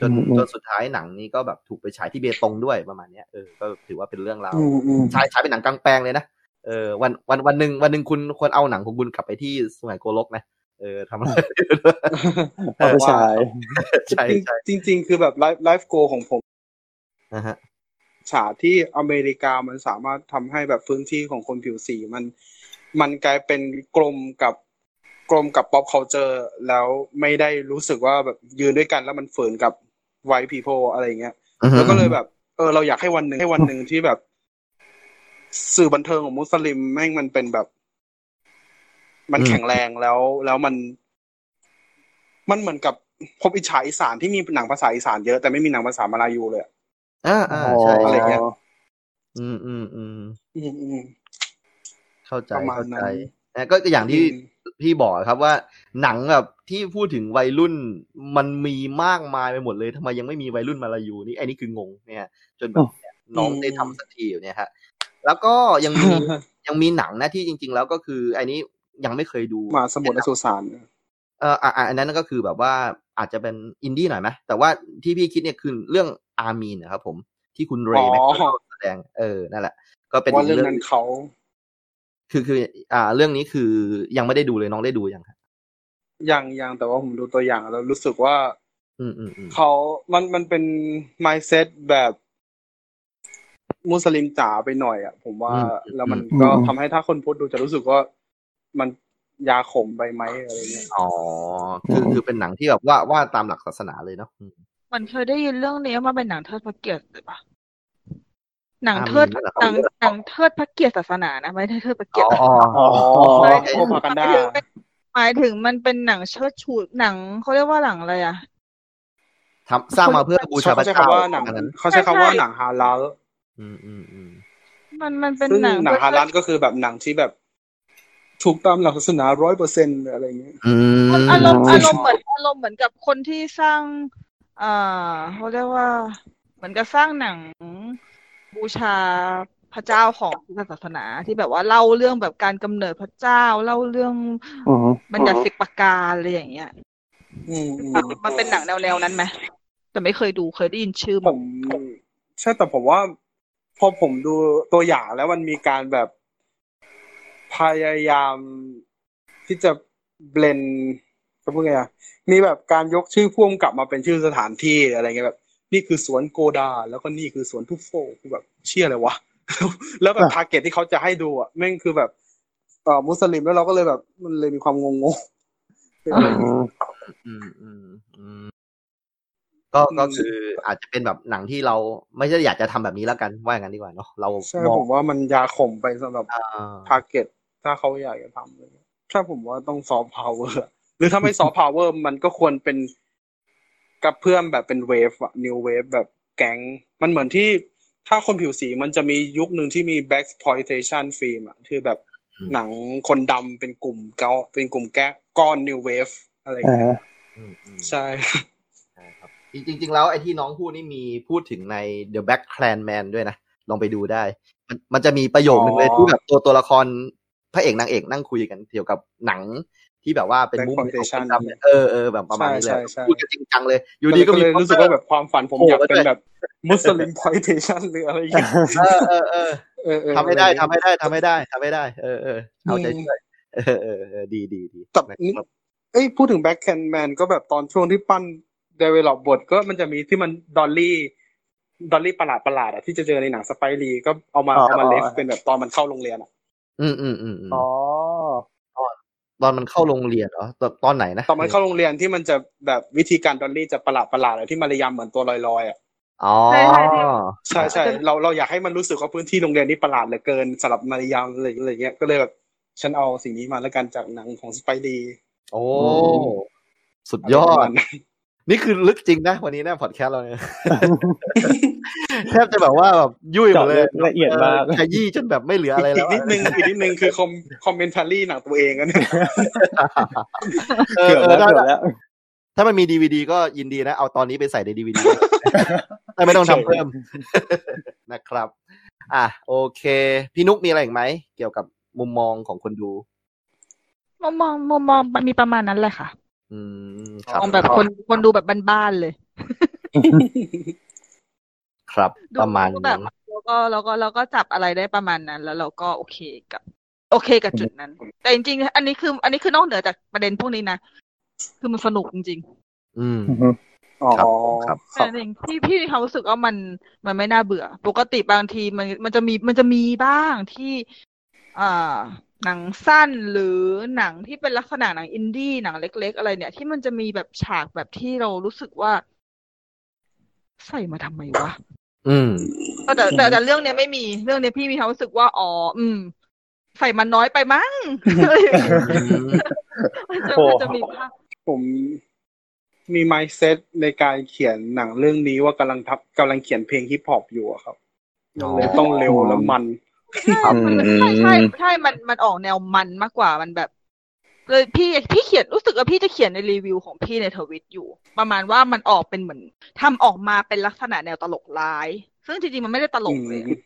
จนอืมอืมจนสุดท้ายหนังนี้ก็แบบถูกไปฉายที่เบตงด้วยประมาณเนี้ยเออก็ถือว่าเป็นเรื่องราวอืมอืมฉายฉายเป็นหนังกลางแปลงเลยนะเออวันวันวันหนึ่งวันหนึ่งคุณควรเอาหนังของคุณกลับไปที่สมัยโกลกนะเออทำอะไรเอาไปฉายใช่ใช่จริงจริงๆคือแบบไลฟ์ไลฟ์โกของผมนะฮะ ฉากที่อเมริกามันสามารถทำให้แบบพื้นที่ของคนผิวสีมัน มันกลายเป็นกลมกับกลมกับ pop culture แล้วไม่ได้รู้สึกว่าแบบยืนด้วยกันแล้วมันฝืนกับ white people อะไรอย่างเงี้ยแล้วก็เลยแบบ เออ เราอยากให้วันหนึ่งให้วันหนึ่งที่แบบ สื่อบันเทิงของมุสลิมแม่งมันเป็นแบบ มันอืมแข็งแรงแล้ว แล้วมัน มันเหมือนกับพบอิจฉาอีสานที่มีหนังภาษาอีสานเยอะแต่ไม่มีหนังภาษามาลายูเลย อะอ่าอ่าใช่อะไรเงี้ยอืมอืมอืมอืมอืมเข้าใจประมาณเข้านั้ใจนนะก็ก็อย่างที่อืมพี่บอกครับว่า หนังแบบที่พูดถึงวัยรุ่นมันมีมากมายไปหมดเลยทำไมยังไม่มีวัยรุ่นมาลายูนี่ไอ้นี่คืองงเนี่ย จนแบบเนี่ยน้องได้ทำสักทีอยู่เนี่ยฮะแล้วก็ยังมียังมีหนังนะที่จริง ๆ แล้วก็คือไอ้นี้ยังไม่เคยดูหมาสมุทรและสุสาน เอออะอะอันนั้นก็คือแบบว่าอาจจะเป็นอินดี้หน่อยไหมแต่ว่าที่พี่คิดเนี่ยคือเรื่องอาร์มีนนะครับผมที่คุณเรย์แม็กแสดง เออนั่นแหละ ก็เป็นว่าอีกเรื่องเรื่องนั้นเขา คือคือ อ่า เรื่องนี้คือยังไม่ได้ดูเลยน้องได้ดูยังครับยังยังแต่ว่าผมดูตัวอย่างแล้วรู้สึกว่า อืมอืมอืมเขา มันมันเป็น mindset แบบมุสลิมจ๋าไปหน่อยอะผมว่าแล้วมันก็ทำให้ถ้าคนพุทธดูจะรู้สึกว่ามัน ยาขมไปไหมอะไรเงี้ยอ๋อคือคือเป็นหนังที่แบบว่าว่าตามหลักศาสนาเลยเนาะอืมมันเคยได้ยินเรื่องนี้มาเป็นหนังเทิดพระเกียรติเลยปะหนังอ่าเทิดมีด้วยเหรอหนังหนังเทิดพระเกียรติศาสนานะไม่ได้เทิดพระเกียรอ๋ติออ๋ออ๋ออ๋อหมายถึงโอพากันดาหมายถึงมันเป็นหนังเชิดชูหนังเขาเรียกว่าหนังอะไรอะทำสร้างมาเพื่อบูชาพเขาระใช้เจ้าคำว่าหนังอันนั้นเขาใช้คำว่าใช่หนังฮาลาลอืมอืมอืมมันมันเป็นซึ่งหนังหนังฮาเพื่อลาลก็คือแบบหนังที่แบบ ถูกตามหลักศาสนาร้อยเปอร์เซ็นต์อะไรเงี้ยอืมมันอารมณ์อารมณ์เหมือนอารมณ์เหมือนกับคนที่สร้างอ่าเขาเรียกว่า เหมือนกับสร้างหนังบูชาพระเจ้าของพุทธศาสนาที่แบบว่าเล่าเรื่องแบบการกำเนิดพระเจ้าเล่าเรื่องอืมบัญญัติสิบประการอะไรอย่างเงี้ยอืมอืมมันเป็นหนังแนวแนวๆนั้นไหมแต่ไม่เคยดูเคยได้ยินชื่อผมใช่แต่ผมว่า พอผมดูตัวอย่างแล้วมันมีการแบบ พยายามที่จะเบลนก็พูดไงอะมีแบบการยกชื่อพ่วงกลับมาเป็นชื่อสถานที่อะไรเงี้ยแบบ นี่คือสวนโกดา แล้วก็นี่คือสวนทุกโฟคือแบบเชี่ยอะไรวะแล้วแบบทาร์เก็ตที่เขาจะให้ดูอะแม่งคือแบบเอ่อมุสลิมแล้วเราก็เลยแบบ มันเลยมีความงงๆอืมอืมอืมอืมก็ก็คืออาจจะเป็นแบบหนังที่เราไม่ใช่อยากจะทำแบบนี้แล้วกันว่าอย่างนั้นดีกว่าเนาะเราใช่มองผมว่ามันยาขมไปสำหรับอ่าทาร์เก็ต ถ้าเขาอยากจะทำเลยถ้าผมว่าต้องซอฟต์พาวเวอร์หรือถ้าไม่ซอฟต์พาวเวอร์มันก็ควรเป็นกับเพื่อมแบบเป็นเวฟอะนิวเวฟแบบแก๊ง มันเหมือนที่ถ้าคนผิวสีมันจะมียุคหนึ่งที่มี black exploitation film อะที่แบบหนังคนดำเป็นกลุ่มเกาเป็นกลุ่มแก้ก้อนนิวเวฟอะไรอย่างอ่าเงี้ยอืมอืมใช่ใช่ครับจริงจริง ๆ แล้วไอ้ที่น้องพูดนี่มีพูดถึงใน The Black Clan Man ด้วยนะ ลองไปดูได้ มันมันจะมีประโยคนึงเลยอ๋อที่แบบตัวตัวละคร พระเอกนางเอกนั่งคุยกันเกี่ยวกับหนังที่แบบว่าเป็นมุมของคน Blaxploitation ดำเนี่ยเออเออแบบประมาณนี้เลยใช่ใช่ใช่พูดกันจริงจังเลย อยู่ดีก็ก็มีเลยรู้สึกว่าแบบความฝันผมโผล่อยากมาเป็นด้วยแบบมุสลิม exploitation หรืออะไรอย่างเงี้ยเออเออเออเออเออทำให้ได้ทำให้ได้ทำให้ได้ทำให้ได้ เออเออเอาใจช่วยเออเออเออดีดีดีแต่นี่เอ้ยพูดถึง BlacKkKlansman ก็แบบตอนช่วงที่ปั้น develop บทก็มันจะมีที่มัน dolly dolly ประหลาดประหลาดอะที่จะเจอในหนัง Spike Lee ก็เอามาเอามา ref เป็นแบบตอนมันเข้าโรงเรียนอะ อืมอืมอืมอืมอ๋อตอนมันเข้าโรงเรียนเหรอตอนตอนไหนนะตอนมันเข้าโรงเรียนที่มันจะแบบวิธีการ dolly จะประหลาดประหลาดอะที่มารยามเหมือนตัวลอยๆอะอ๋อใช่ใช่ที่ใช่ใช่เราเราอยากให้มันรู้สึกว่าพื้นที่โรงเรียนนี้ประหลาดเหลือเกินสำหรับมารยามอะไรอะไรเงี้ยก็เลยแบบฉันเอาสิ่งนี้มาแล้วกันจากหนังของสไปรีโอ้ สุดยอด นี่คือลึกจริงนะ วันนี้นะพอดแคสต์เราเนี่ยแทบจะแบบว่าแบบยุ่ยหมดเลยเจาะลึกละเอียดมากขยี้จนแบบไม่เหลืออะไรอีแล้กวนิดนึงอีกนิดนึงคือคอมคอมเมนทารี่หนังตัวเองอะเนี่ยเออเกือบเอแล้อวถ้าเกือบแล้วถ้ามันมีดีวดีก็ยินดีนะ เอาตอนนี้ไปใส่ในดีวดีไม่ต้องทำเพิ่มนะครับ อะโอเค พี่นุกมีอะไรอีกไหม เกี่ยวกับมุมมองของคนดู มุมมองมุมมองมันมีประมาณนั้นแหละค่ะ อืมครับมองแบบคนคนดูแบบบ้านๆเลย ครับดูประมาณแบนั้บนแล้วก็แล้วก็เราก็จับอะไรได้ประมาณนั้น แล้วเราก็โอเคกับ โอเคกับจุดนั้น แต่จริงๆ อันนี้คือ อันนี้คือนอกเหนือจากประเด็นพวกนี้นะคือมันสนุกจริงอืมอ๋อครับๆแต่จริงพี่พี่มีความรู้สึกว่ามันมันไม่น่าเบื่อ ปกติบางทีมันมันจะมีมันจะมีบ้างที่ อ่า หนังสั้นหรือหนังที่เป็นลักษณะหนังอินดี้หนังเล็ก ๆ อะไรเนี่ย ที่มันจะมีแบบฉากแบบที่เรารู้สึกว่า ใส่มาทำไมวะอืมแต่แต่แต่แต่เรื่องเนี้ยไม่มีเรื่องเนี้ยพี่มีความรู้สึกว่าอ๋ออืม ใส่มันน้อยไปมั้งอะไรอย่างเงี้ยมันจะโอ้มันจะมีภาพผมมี mindset ในการเขียนหนังเรื่องนี้ว่ากำลังทำกำลังเขียนเพลงฮิปฮอปอยู่อะครับมันเลยต้องเร็วแล้วมัน ใช่มันใช่ใช่ใช่มันมันออกแนวมันมากกว่ามันแบบ เลยพี่พี่เขียนรู้สึกว่าพี่จะเขียนในรีวิวของพี่ในทวิตอยู่ ประมาณว่ามันออกเป็นเหมือนทำออกมาเป็นลักษณะแนวตลกร้าย ซึ่งจริงๆมันไม่ได้ตลกเลยอืม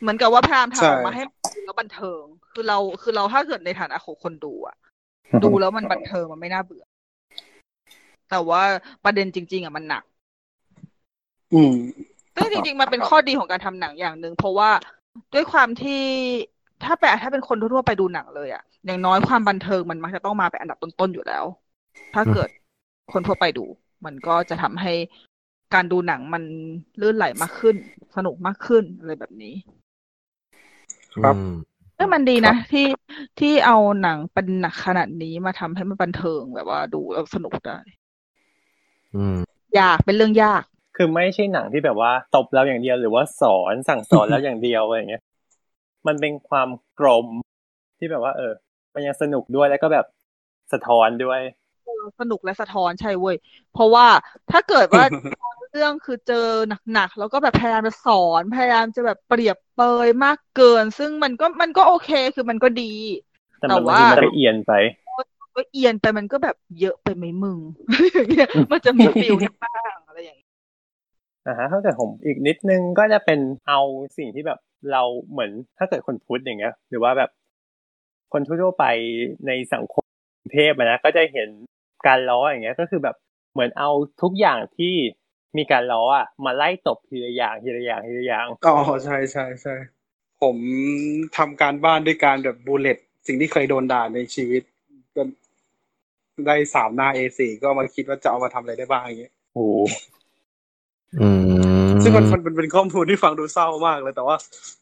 เหมือนกับว่าพยายามใช่ทำออกมาให้มันดูแล้วบันเทิง คือเราคือเราถ้าเกิดในฐานะของคนดูอะดูแล้วมันบันเทิงมันไม่น่าเบื่อ แต่ว่าประเด็นจริง ๆอะมันหนัก อืมซึ่งจริงๆมันเป็นข้อดีของการทำหนังอย่างหนึ่งเพราะว่า ด้วยความที่ถ้าแปลถ้าเป็นคนทั่วๆไปดูหนังเลยอะอย่างน้อยความบันเทิงมันมักจะต้องมาเป็นอันดับต้นๆอยู่แล้ว ถ้าเกิดคนทั่วไปดู มันก็จะทำให้การดูหนังมันลื่นไหลมากขึ้น สนุกมากขึ้นอะไรแบบนี้ ครับอืมซึ่งมันดีนะที่ที่เอาหนังเป็นหนักขนาดนี้มาทำให้มันบันเทิงแบบว่าดูแล้วสนุกได้ อืม ยากเป็นเรื่องยาก คือไม่ใช่หนังที่แบบว่าตบเราอย่างเดียวหรือว่าสอนสั่งสอนแล้วอย่างเดียวอะไรอย่างเงี้ย มันเป็นความกลมที่แบบว่า เออ มันยังสนุกด้วยแล้วก็แบบสะท้อนด้วยสนุกและสะท้อนใช่เว้ย เพราะว่าถ้าเกิดว่าเรื่องคือเจอหนักๆแล้วก็แบบพยายามจะสอนพยายามจะแบบเปรียบเปยมากเกิน ซึ่งมันก็มันก็โอเคคือมันก็ดี แต่แต่มันบางว่าทีมันก็เอียนไปก็เอียนไปมันก็แบบเยอะไปไหมมึงอย่างเงี้ยมันจะมีฟิลนี้บ้างอะไรอย่างเงี้ย นะฮะถ้าเกิดผมอีกนิดนึงก็จะเป็นเอาสิ่งที่แบบเราเหมือนถ้าเกิดคนพุทธอย่างเงี้ย หรือว่าแบบคนทั่วๆไปในสังคมกรุงเทพอะนะก็จะเห็นการล้ออย่างเงี้ย ก็คือแบบเหมือนเอาทุกอย่างที่มีการล้ออะมาไล่ตบทีละอย่างทีละอย่างทีละอย่างอ๋อใช่ใช่ใช่ผมทำการบ้านด้วยการแบบบูเลตสิ่งที่เคยโดนด่าในชีวิตก็ได้สามหน้า A4 ก็มาคิดว่าจะเอามาทำอะไรได้บ้างอย่างเงี้ยโอ้โหอืม ซึ่งมันมันมันเป็นข้อมูลที่ฟังดูเศร้ามากเลย แต่ว่า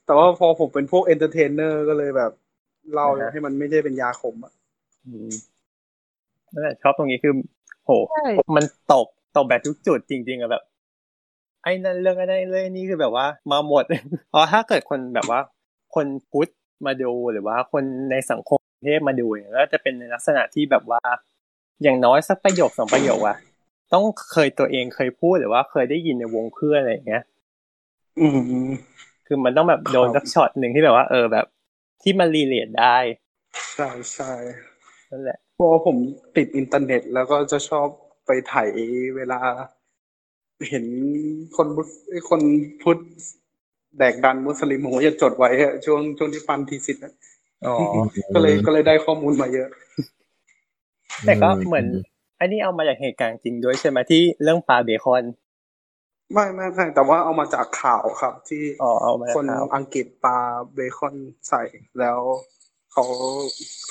แต่ว่าพอผมเป็นพวก entertainer ก็เลยแบบเล่าให้มันไม่ได้เป็นยาขมอะอืมนั่นแหละชอบตรงนี้คือ โหใช่มันตกตกแบบทุกจุดจริง ๆอะแบบ ไอ้นั่นเรื่องไอ้นั่นเรื่องนี้คือแบบว่า มาหมดเพราะถ้าเกิดคนแบบว่า คนพุทธมาดูหรือว่าคนในสังคมไทยมาดูเนี่ยก็จะเป็นในลักษณะที่แบบว่า อย่างน้อยสักประโยคสองประโยคอะ ต้องเคยตัวเองเคยพูดหรือว่าเคยได้ยินในวงเพื่อนอะไรอย่างเงี้ย อืมคือมันต้องแบบโดนครับสักช็อตหนึ่งที่แบบว่า เออแบบ ที่มัน relate ได้ใช่ใช่นั่นแหละเพราะว่าผมติดอินเทอร์เน็ตแล้วก็จะชอบไปถ่ายเวลา เห็นคนมุสคนพุทธแดกดันมุสลิมผมก็จะจดไว้อะช่วงช่วงที่ปันทีสิทธ์อะอ๋อก็เลยก็เลยได้ข้อมูลมาเยอะ แต่ก็เหมือน อันนี้เอามาจากเหตุการณ์จริงด้วยใช่ไหมที่เรื่องปลาเบคอน ไม่ไม่ไม่แต่ว่าเอามาจากข่าวครับ ที่อ๋อเอามาจากคนข่าวอังกฤษปาเบคอนใส่แล้วเขา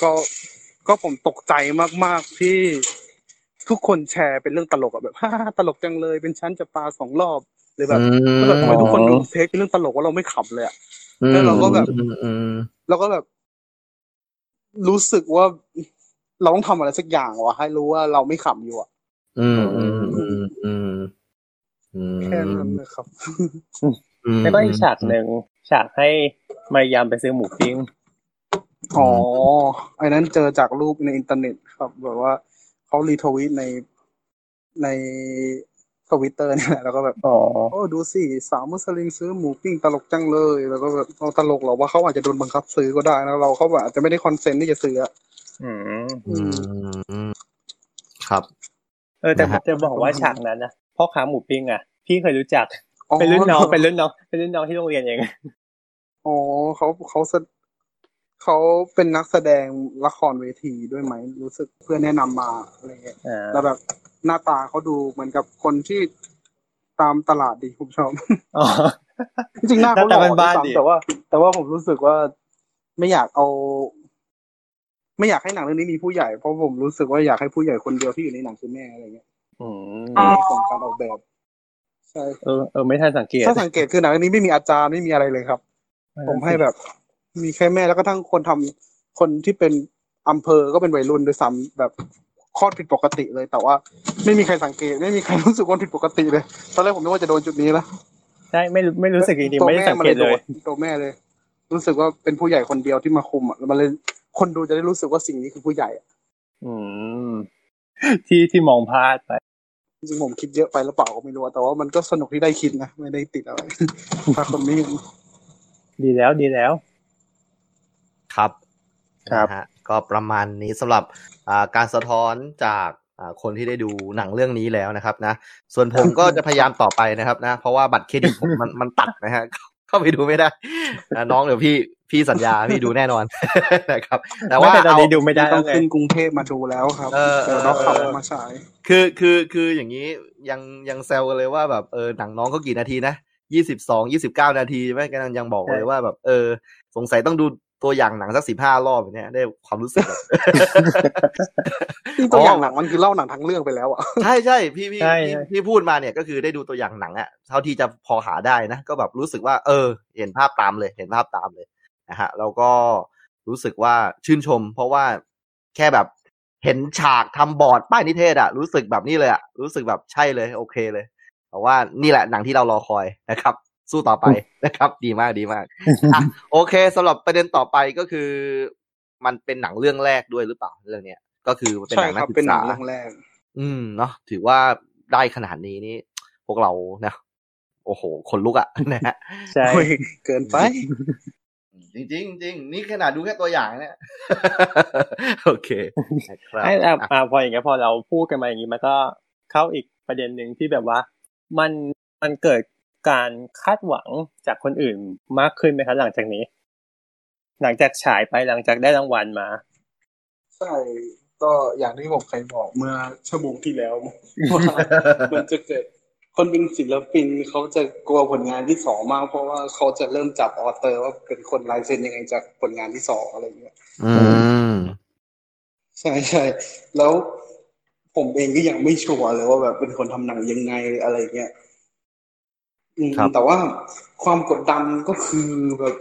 ก็ก็ผมตกใจมากๆที่ทุกคนแชร์เป็นเรื่องตลกอะแบบฮ่าตลกจังเลย เป็นชั้นจะปาสองรอบหรือแบบอืมแล้วแบบทำไมทุกคนดูเทคเป็นเรื่องตลกว่าเราไม่ขำเลยอะแล้วเราก็แบบอืมอืมเราก็แบบ รู้สึกว่า เราต้องทำอะไรสักอย่างวะให้รู้ว่าเราไม่ขำอยู่อะอืมอืมอืมอืมอืมแค่นั้นเลยครับอืมแล้วก็อีกฉากหนึ่งฉากให้มารยามไปซื้อหมูปิ้งอ๋อไอ้นั้นเจอจากรูปในอินเทอร์เน็ตครับแบบว่าเขา retweet ในในทวิตเตอร์นี่แหละแล้วก็แบบอ๋อโอ้ดูสิสาวมุสลิมซื้อหมูปิ้งตลกจังเลย แล้วก็แบบเอาตลกเหรอว่าเขาอาจจะโดนบังคับซื้อก็ได้นะเราเขาแบบอาจจะไม่ได้ consent ที่จะซื้อ อะอืมอืมครับ เออแต่นะฮะจะบอกว่าฉากนั้นนะพ่อค้าหมูปิ้งอะ พี่เคยรู้จักอ๋อเป็นรุ่นน้องเป็นรุ่นน้องเป็นรุ่นน้องที่โรงเรียนเองอ๋อเขาเขาแสเขาเป็นนักแสดงละครเวทีด้วยไหม รู้สึกเพื่อนแนะนำมาอะไรเงี้ยอ่าแล้วแบบหน้าตาเขาดูเหมือนกับคนที่ตามตลาดดีผมชอบอ๋อจริงๆหน้าเขาหล่อหน้าตาบ้านๆด้วยดีซ้ำแต่ว่า แต่ว่าผมรู้สึกว่าไม่อยากเอา ไม่อยากให้หนังเรื่องนี้มีผู้ใหญ่เพราะผมรู้สึกว่าอยากให้ผู้ใหญ่คนเดียวที่อยู่ในหนังคือแม่อะไรเงี้ยอืมอ๋อในส่วนการออกแบบใช่เออเออไม่ทันสังเกตถ้าสังเกตคือหนังเรื่องนี้ไม่มีอาจารย์ไม่มีอะไรเลยครับ ผมให้แบบ มีแค่แม่แล้วก็ทั้งคนทำคนที่เป็นอำเภอก็เป็นวัยรุ่นด้วยซ้ำแบบคลอดผิดปกติเลย แต่ว่า ไม่มีใครสังเกต ไม่มีใครรู้สึกว่าผิดปกติเลยตอนแรกผมนึกว่าจะโดนจุดนี้แล้วใช่ไม่รู้ไม่รู้สึกจริงๆไม่ได้สังเกตเลยตัวแม่เลย รู้สึกว่าเป็นผู้ใหญ่คนเดียวที่มาคุมอะแล้วมันเลย คนดูจะได้รู้สึกว่าสิ่งนี้คือผู้ใหญ่อะอืมที่ที่มองพลาดไป จริงๆผมคิดเยอะไปหรือเปล่าก็ไม่รู้อะแต่ว่ามันก็สนุกที่ได้คิดนะไม่ได้ติดอะไรถ้าคนไม่เห็นดีแล้วดีแล้ว ครับครับนะฮะก็ประมาณนี้สำหรับอ่าการสะท้อนจากอ่าคนที่ได้ดูหนังเรื่องนี้แล้วนะครับนะ ส่วนผมก็จะพยายามต่อไปนะครับนะ เพราะว่าบัตรเครดิตผมมันมันตัดนะฮะเข้าไปดูไม่ได้นะน้องเดี๋ยวพี่ พี่สัญญาพี่ดูแน่นอนนะครับ แต่ว่าไม่แต่ตอนนี้เอาดูไม่ได้ต้แล้อวงไงขึ้นกรุงเทพมาดูแล้วครับเออเดี๋ยวเราขับเออมาฉาย คือคือคืออย่างนี้ยังยังแซวกันเลยว่าแบบเออหนังน้องเขากี่นาทีนะยี่สิบสองยี่สิบเก้านาทีใช่ไหมกันยังบอกเลยว่าแบบเออ สงสัยต้องดูตัวอย่างหนังสักสิบห้ารอบอย่างเนี้ยได้ความรู้สึกแบบที่ตัวอย่างหนังมันคือเล่าหนังทั้งเรื่องไปแล้วอะใช่ใช่พี่พี่ใช่พี่ใช่พี่พูดมาเนี่ยก็คือได้ดูตัวอย่างหนังอะเท่าที่จะพอหาได้นะ ก็แบบรู้สึกว่า เออ เห็นภาพตามเลย เห็นภาพตามเลย นะฮะแล้วก็รู้สึกว่าชื่นชม เพราะว่าแค่แบบเห็นฉากทำบอร์ดป้ายนิเทศอะรู้สึกแบบนี้เลยอะรู้สึกแบบใช่เลย โอเคเลยแต่ว่านี่แหละหนังที่เรารอคอยนะครับ สู้ต่อไปนะครับ ดีมากดีมากอะโอเคสำหรับประเด็นต่อไปก็คือ มันเป็นหนังเรื่องแรกด้วยหรือเปล่าเรื่องเนี้ยก็คือเป็นใช่หนังคนัรักบศึเป็นกหนัษางเรื่องแรก อืมเนาะถือว่าได้ขนาดนี้นี่ พวกเรานะโอ้โห คนลุกอะนะฮะใช่โอ้ยเกินไป จริงจริงจริงนี่ขนาดดูแค่ตัวอย่างเนี่ยโอเคนะครับไอ้อะอะอะพออย่างเงี้ยพอเราพูดกันมาอย่างงี้มันก็เข้าอีกประเด็นหนึ่งที่แบบว่า มันมันเกิดการคาดหวังจากคนอื่นมากขึ้นไหมครับหลังจากนี้ หลังจากฉายไปหลังจากได้รางวัลมาใช่ก็อย่างที่ผมเคยบอกเมื่อชั่วโมงที่แล้วว่ามันจะเกิด คนเป็นศิลปินเขาจะกลัวผลงานที่สองมาก เพราะว่าเขาจะเริ่มจับออเตอร์ว่าเป็นคนลายเซ็นยังไงจากผลงานที่สองอะไรอย่างเงี้ยอืมใช่ใช่แล้วผมเองก็ยังไม่ชัวร์เลยว่าแบบเป็นคนทำหนังยังไงอะไรเงี้ยอืมครับแต่ว่าความกดดันก็คือแบบ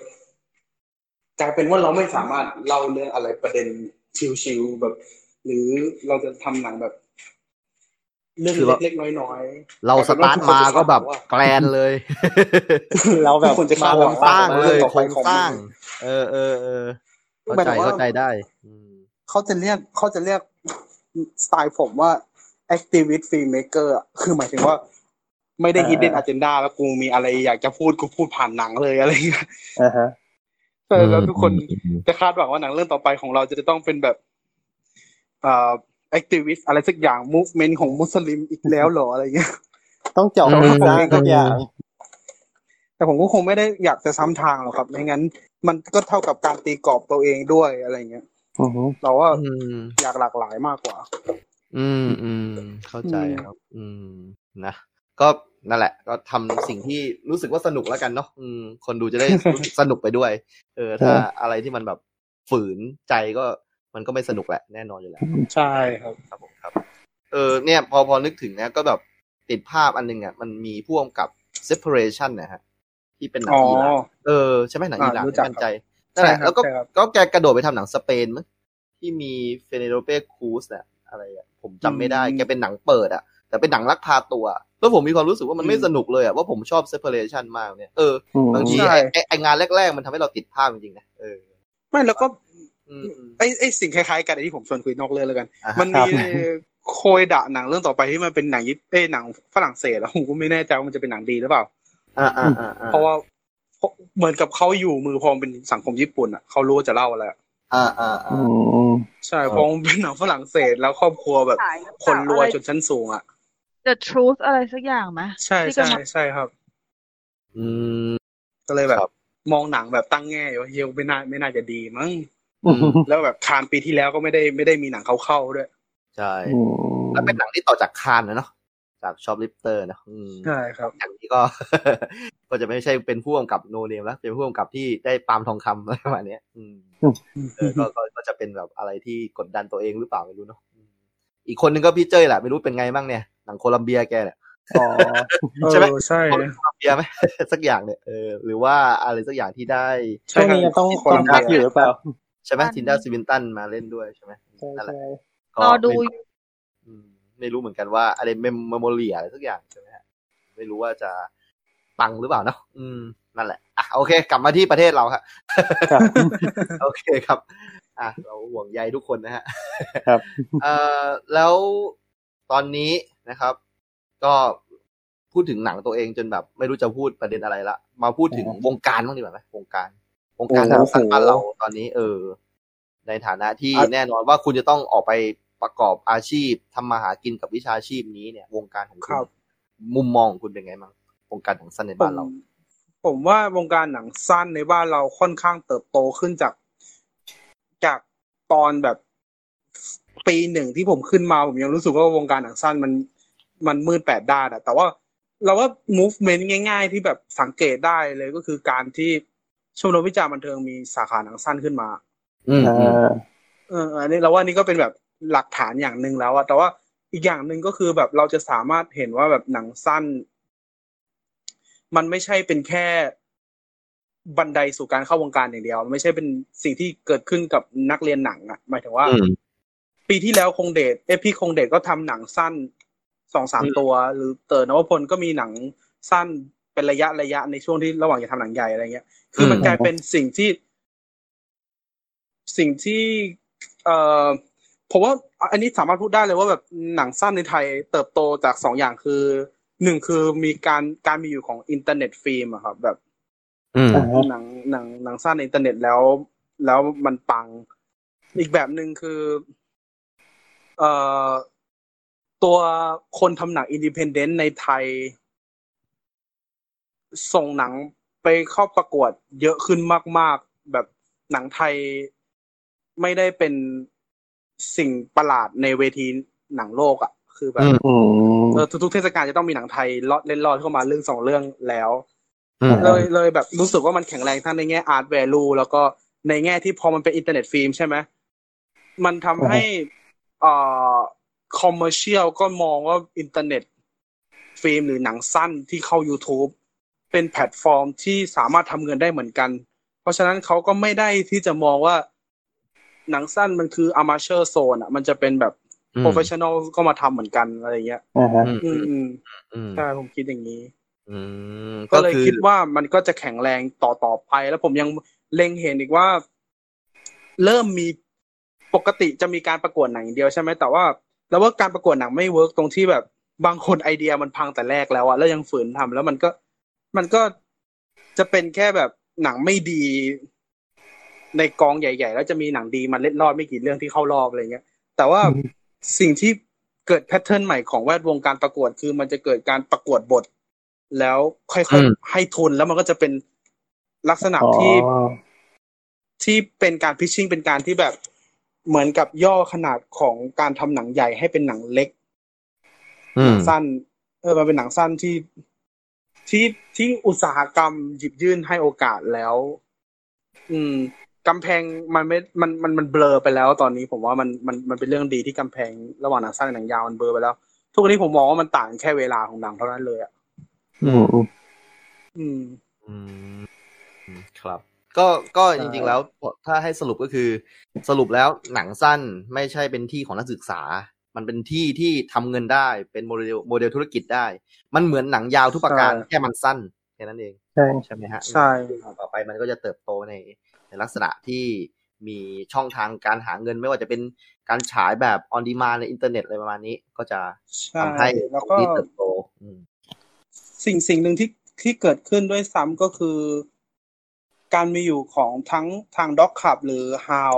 กลายเป็นว่าเราไม่สามารถเล่าเรื่องอะไรประเด็นชิวๆแบบ หรือเราจะทำหนังแบบ เรื่องคือว่าเล็กๆน้อยๆ เรากลยสป็นว่ตาร์ททุคนมาจะก็แบบว่าแกลนเลย เราแบบทุกคนจะมาคาดโคหรวังสร้างเลยต่อโคไปรงของสร้างมันเออเออเออเข้าหมายใจถึงว่าเข้าใจได้อืมเขาจะเรียกเขาจะเรียกสไตล์ผมว่า activist filmmaker อะคือหมายถึงว่า ไม่ได้อ่า hidden agenda แล้วกูมีอะไรอยากจะพูดกูพูดผ่านหนังเลยอะไรอย่างเงี้ยอ่าฮะใช่แล้วทุกคนจะคาดหวังว่าหนังเรื่องต่อไปของเราจะต้องเป็นแบบอ่า activist อะไรสักอย่าง movement ของมุสลิมอีกแล้วเหรออะไรเงี้ย ต้องเจาะอืมโครงสร้างทุกอย่าง แต่ผมก็คงไม่ได้อยากจะซ้ำทางหรอกครับไม่งั้น มันก็เท่ากับการตีกรอบตัวเองด้วยอะไรเงี้ยอือฮึเราว่าอืมอยากหลากหลายมากกว่า อืมอืมเข้าใจอืมครับ อืมนะก็นั่นแหละ ก็ทำสิ่งที่รู้สึกว่าสนุกแล้วกันเนาะอืม คนดูจะได้รู้สึกสนุกไปด้วย เออ ถ้าอะไรที่มันแบบฝืนใจก็ มันก็ไม่สนุกแหละแน่นอนอยู่แล้วใช่ครับครับผมครับ เออเนี่ยพอพอนึกถึงนะก็แบบติดภาพอันหนึงอะมันมีพ่วงกับ separation นะฮะที่เป็นหนังอ๋ออิหร่านเออใช่ไหมหนังอิหร่านอ่ารู้จักไม่มั่นใจนั่นแหละใช่ครับแล้วก็ใช่ครับก็แกกระโดดไปทำหนังสเปนมั้งที่มีเฟเนโรเป้ครูสอะอะไรอะผมจำไม่ได้แกเป็นหนังเปิดอะแต่เป็นหนังลักพาตัวแล้วผมมีความรู้สึกว่ามันไม่สนุกเลยอะว่าผมชอบ separation มากเนี่ยเอออืมบางทีใช่ไอ้ไอ้ไองานแรก ๆ มันทำให้เราติดภาพจริงๆนะเออไม่แล้วก็อืมอืม ไอ้ไอ้สิ่งคล้ายๆกันไอ้ที่ผมชวนคุยนอกเรื่องแล้วกันอ่าฮะมันมีโคยดะหนังเรื่องต่อไปที่มันเป็นหนังยิปเอ้ยหนังฝรั่งเศสแล้วผมก็ไม่แน่ใจว่ามันจะเป็นหนังดีหรือเปล่าอ่าอ่าอ่าอ่าเพราะว่าเพราะเหมือนกับเขาอยู่มือพอมันเป็นสังคมญี่ปุ่นอะเขารู้ว่าจะเล่าอะไรอะอ่าอ่าอือ่ามใช่เพราะมันเป็นหนังฝรั่งเศสแล้วครอบครัวแบบขายหอเปคล่านรวยอะไรจนชั้นสูงอะ The Truth อะไรสักอย่างไหมใช่ที่ใช่กำลังใช่ครับ อืมก็เลยแบบครับมองหนังแบบตั้งแง่อยู่ว่าเฮียไม่น่าไม่น่าจะดีมั้งอืม แล้วแบบคานส์ปีที่แล้วก็ไม่ได้ไม่ได้มีหนังเขาเข้าๆด้วย ใช่อืมแล้วเป็นหนังที่ต่อจากคานส์นะเนาะจาก Shoplifters นะอืมใช่ครับอย่างนี้ก็ ก็จะไม่ใช่เป็นผู้กำกับ no name แล้ว เป็นผู้กำกับที่ได้ปาล์มทองคำอะไรประมาณเนี้ยอืมเออก็ก็ก็จะเป็นแบบอะไรที่กดดันตัวเองหรือเปล่าไม่รู้เนาะอืมอีกคนนึงก็พี่เจ้ยแหละไม่รู้เป็นไงบ้างเนี่ยหนังโคลัมเบียแกเนี่ยอ๋อใช่ไหมเออใช่โคลัมเบียไหมสักอย่างเนี่ยเออหรือว่าอะไรสักอย่างที่ได้ช่วงนี้ยังต้องใช่ครับต้องพักอยู่หรือเปล่า ใช่ไหมทินดาสวินตันมาเล่นด้วยใช่ไหมใช่นั่นแหละใช่ก็รอดูไม่อืมไม่รู้เหมือนกันว่าอะไรเมมโมเรียอะไรสักอย่างใช่ไหมฮะไม่รู้ว่าจะปังหรือเปล่าเนาะอืม นั่นแหละอะโอเค กลับมาที่ประเทศเราครับครับโอเคครับ อะเราห่วงใยทุกคนนะฮะครับเอ่อแล้วตอนนี้นะครับ ก็พูดถึงหนังตัวเองจนแบบ ไม่รู้จะพูดประเด็นอะไรละมาพูดถึงวงการบ้างดีกว่าไหมวงการ วงการหนังสั้นบ้านเราตอนนี้ เออ ในฐานะที่อะแน่นอนว่าคุณจะต้องออกไปประกอบอาชีพทำมาหากินกับวิชาชีพนี้เนี่ย วงการของคคุรัณบมุมมองของคุณเป็นไงบ้างวงการหนังสั้นในผบ้านมเรา ผมว่าวงการหนังสั้นในบ้านเราค่อนข้างเติบโตขึ้นจาก จากตอนแบบปีหนึ่งที่ผมขึ้นมาผมยังรู้สึกว่าวงการหนังสั้นมันมันมืดแปดด้านอะแต่ว่าเราว่า movement ง่าย ๆ ที่แบบสังเกตได้เลยก็คือการที่ ชมรมวิจารณ์บันเทิงมีสาขาหนังสั้นขึ้นมา อืมอ่อืมาเอออันนี้เราว่านี่ก็เป็นแบบหลักฐานอย่างหนึ่งแล้วอะแต่ว่าอีกอย่างหนึ่งก็คือแบบเราจะสามารถเห็นว่าแบบหนังสั้น มันไม่ใช่เป็นแค่บันไดสู่การเข้าวงการอย่างเดียวมันไม่ใช่เป็นสิ่งที่เกิดขึ้นกับนักเรียนหนังอะหมายถึงว่าอืมปีที่แล้วคงเดชเอยพี่คงเดชก็ทำหนังสั้นสองสามอืมตัว หรือเต๋อนวพลก็มีหนังสั้น เป็นระยะระยะในช่วงที่ระหว่างจะทำหนังใหญ่อะไรเงี้ย คือมันกลายเป็นสิ่งที่ สิ่งที่ เอ่อผมว่าอันนี้สามารถพูดได้เลยว่าแบบหนังสั้นในไทยเติบโตจากสองอย่างคือหนึ่งคือมีการการมีอยู่ของ internet film อะครับ แบบอืมอ่าฮะหนังหนังหนังสั้นในอินเทอร์เน็ตแล้ว แล้วมันปัง อีกแบบหนึ่งคือ เอ่อตัวคนทำหนัง independent ในไทย ส่งหนังไปเข้าประกวดเยอะขึ้นมาก ๆ แบบหนังไทยไม่ได้เป็นสิ่งประหลาดในเวทีหนังโลกอะ่ะ คือแบบอืมอืมเออทุกๆเทศกาลจะต้องมีหนังไทยลอดเล็ดลอดเข้ามาเรื่องสองเรื่องแล้วอืมเลยเลยแบบรู้สึกว่ามันแข็งแรงทั้งในแง่ art value แล้วก็ในแง่ที่พอมันเป็น internet film ใช่ไหมมันทำให้อ่า commercial ก็มองว่า internet film หรือหนังสั้นที่เข้า YouTube เป็นแพลตฟอร์มที่สามารถทำเงินได้เหมือนกัน เพราะฉะนั้นเขาก็ไม่ได้ที่จะมองว่าหนังสั้นมันคือ amateur zone อะ มันจะเป็นแบบ professional ก็มาทำเหมือนกันอะไรเงี้ยอ่าฮะอืมอืมอืมอืมใช่ผมคิดอย่างนี้อืมก็เลยอคิดว่ามันก็จะแข็งแรงต่อต่อไป แล้วผมยังเล็งเห็นอีกว่า เริ่มมีปกติจะมีการประกวดหนังอย่างเดียวใช่ไหมแต่ว่า แล้วว่าการประกวดหนังไม่ work ตรงที่แบบบางคนไอเดียมันพังแต่แรกแล้วอะแล้วยังฝืนทำแล้วมันก็ มันก็จะเป็นแค่แบบหนังไม่ดี ในกองใหญ่ ๆ แล้วจะมีหนังดีมันเล็ดลอดไม่กี่เรื่องที่เข้ารอบอะไรเงี้ย แต่ว่าอืมสิ่งที่เกิดแพทเทิร์นใหม่ของแวดวงการประกวดคือมันจะเกิดการประกวดบท แล้วค่อยอืมๆให้ทุนแล้วมันก็จะเป็นลักษณะอ๋อที่ที่เป็นการพิชชิ่งเป็นการที่แบบเหมือนกับย่อขนาดของการทำหนังใหญ่ให้เป็นหนังเล็กอืหนัมงสั้น เออมันเป็นหนังสั้นที่ ที่ที่อุตสาหกรรมหยิบยื่นให้โอกาสแล้ว อืมกำแพงมันไม่ มันมันมันเบลอไปแล้ว ตอนนี้ผมว่ามันมันมันเป็นเรื่องดีที่กำแพงระหว่างหนังสั้นกับหนังยาวมันเบลอไปแล้ว ทุกวันนี้ผมมองว่ามันต่างแค่เวลาของหนังเท่านั้นเลยอะอืมอืมอืมครับ ก็ก็จริง ๆ แล้ว ถ้าให้สรุปก็คือ สรุปแล้วหนังสั้นไม่ใช่เป็นที่ของนักศึกษา มันเป็นที่ที่ทำเงินได้เป็นโมเดลโมเดลธุรกิจได้ มันเหมือนหนังยาวทุกประการแค่มันสั้นแค่นั้นเองใช่ใช่ไหมฮะใช่ครับต่อไปมันก็จะเติบโตในในลักษณะที่มีช่องทางการหาเงินไม่ว่าจะเป็นการฉายแบบ on demand ในอินเทอร์เน็ตอะไรประมาณนี้ ก็จะใช่ทำให้แล้วก็ที่เติบโตอืมสิ่งสิ่งหนึ่งที่ที่เกิดขึ้นด้วยซ้ำก็คือ การมีอยู่ของทั้งทาง Doc Club หรือ How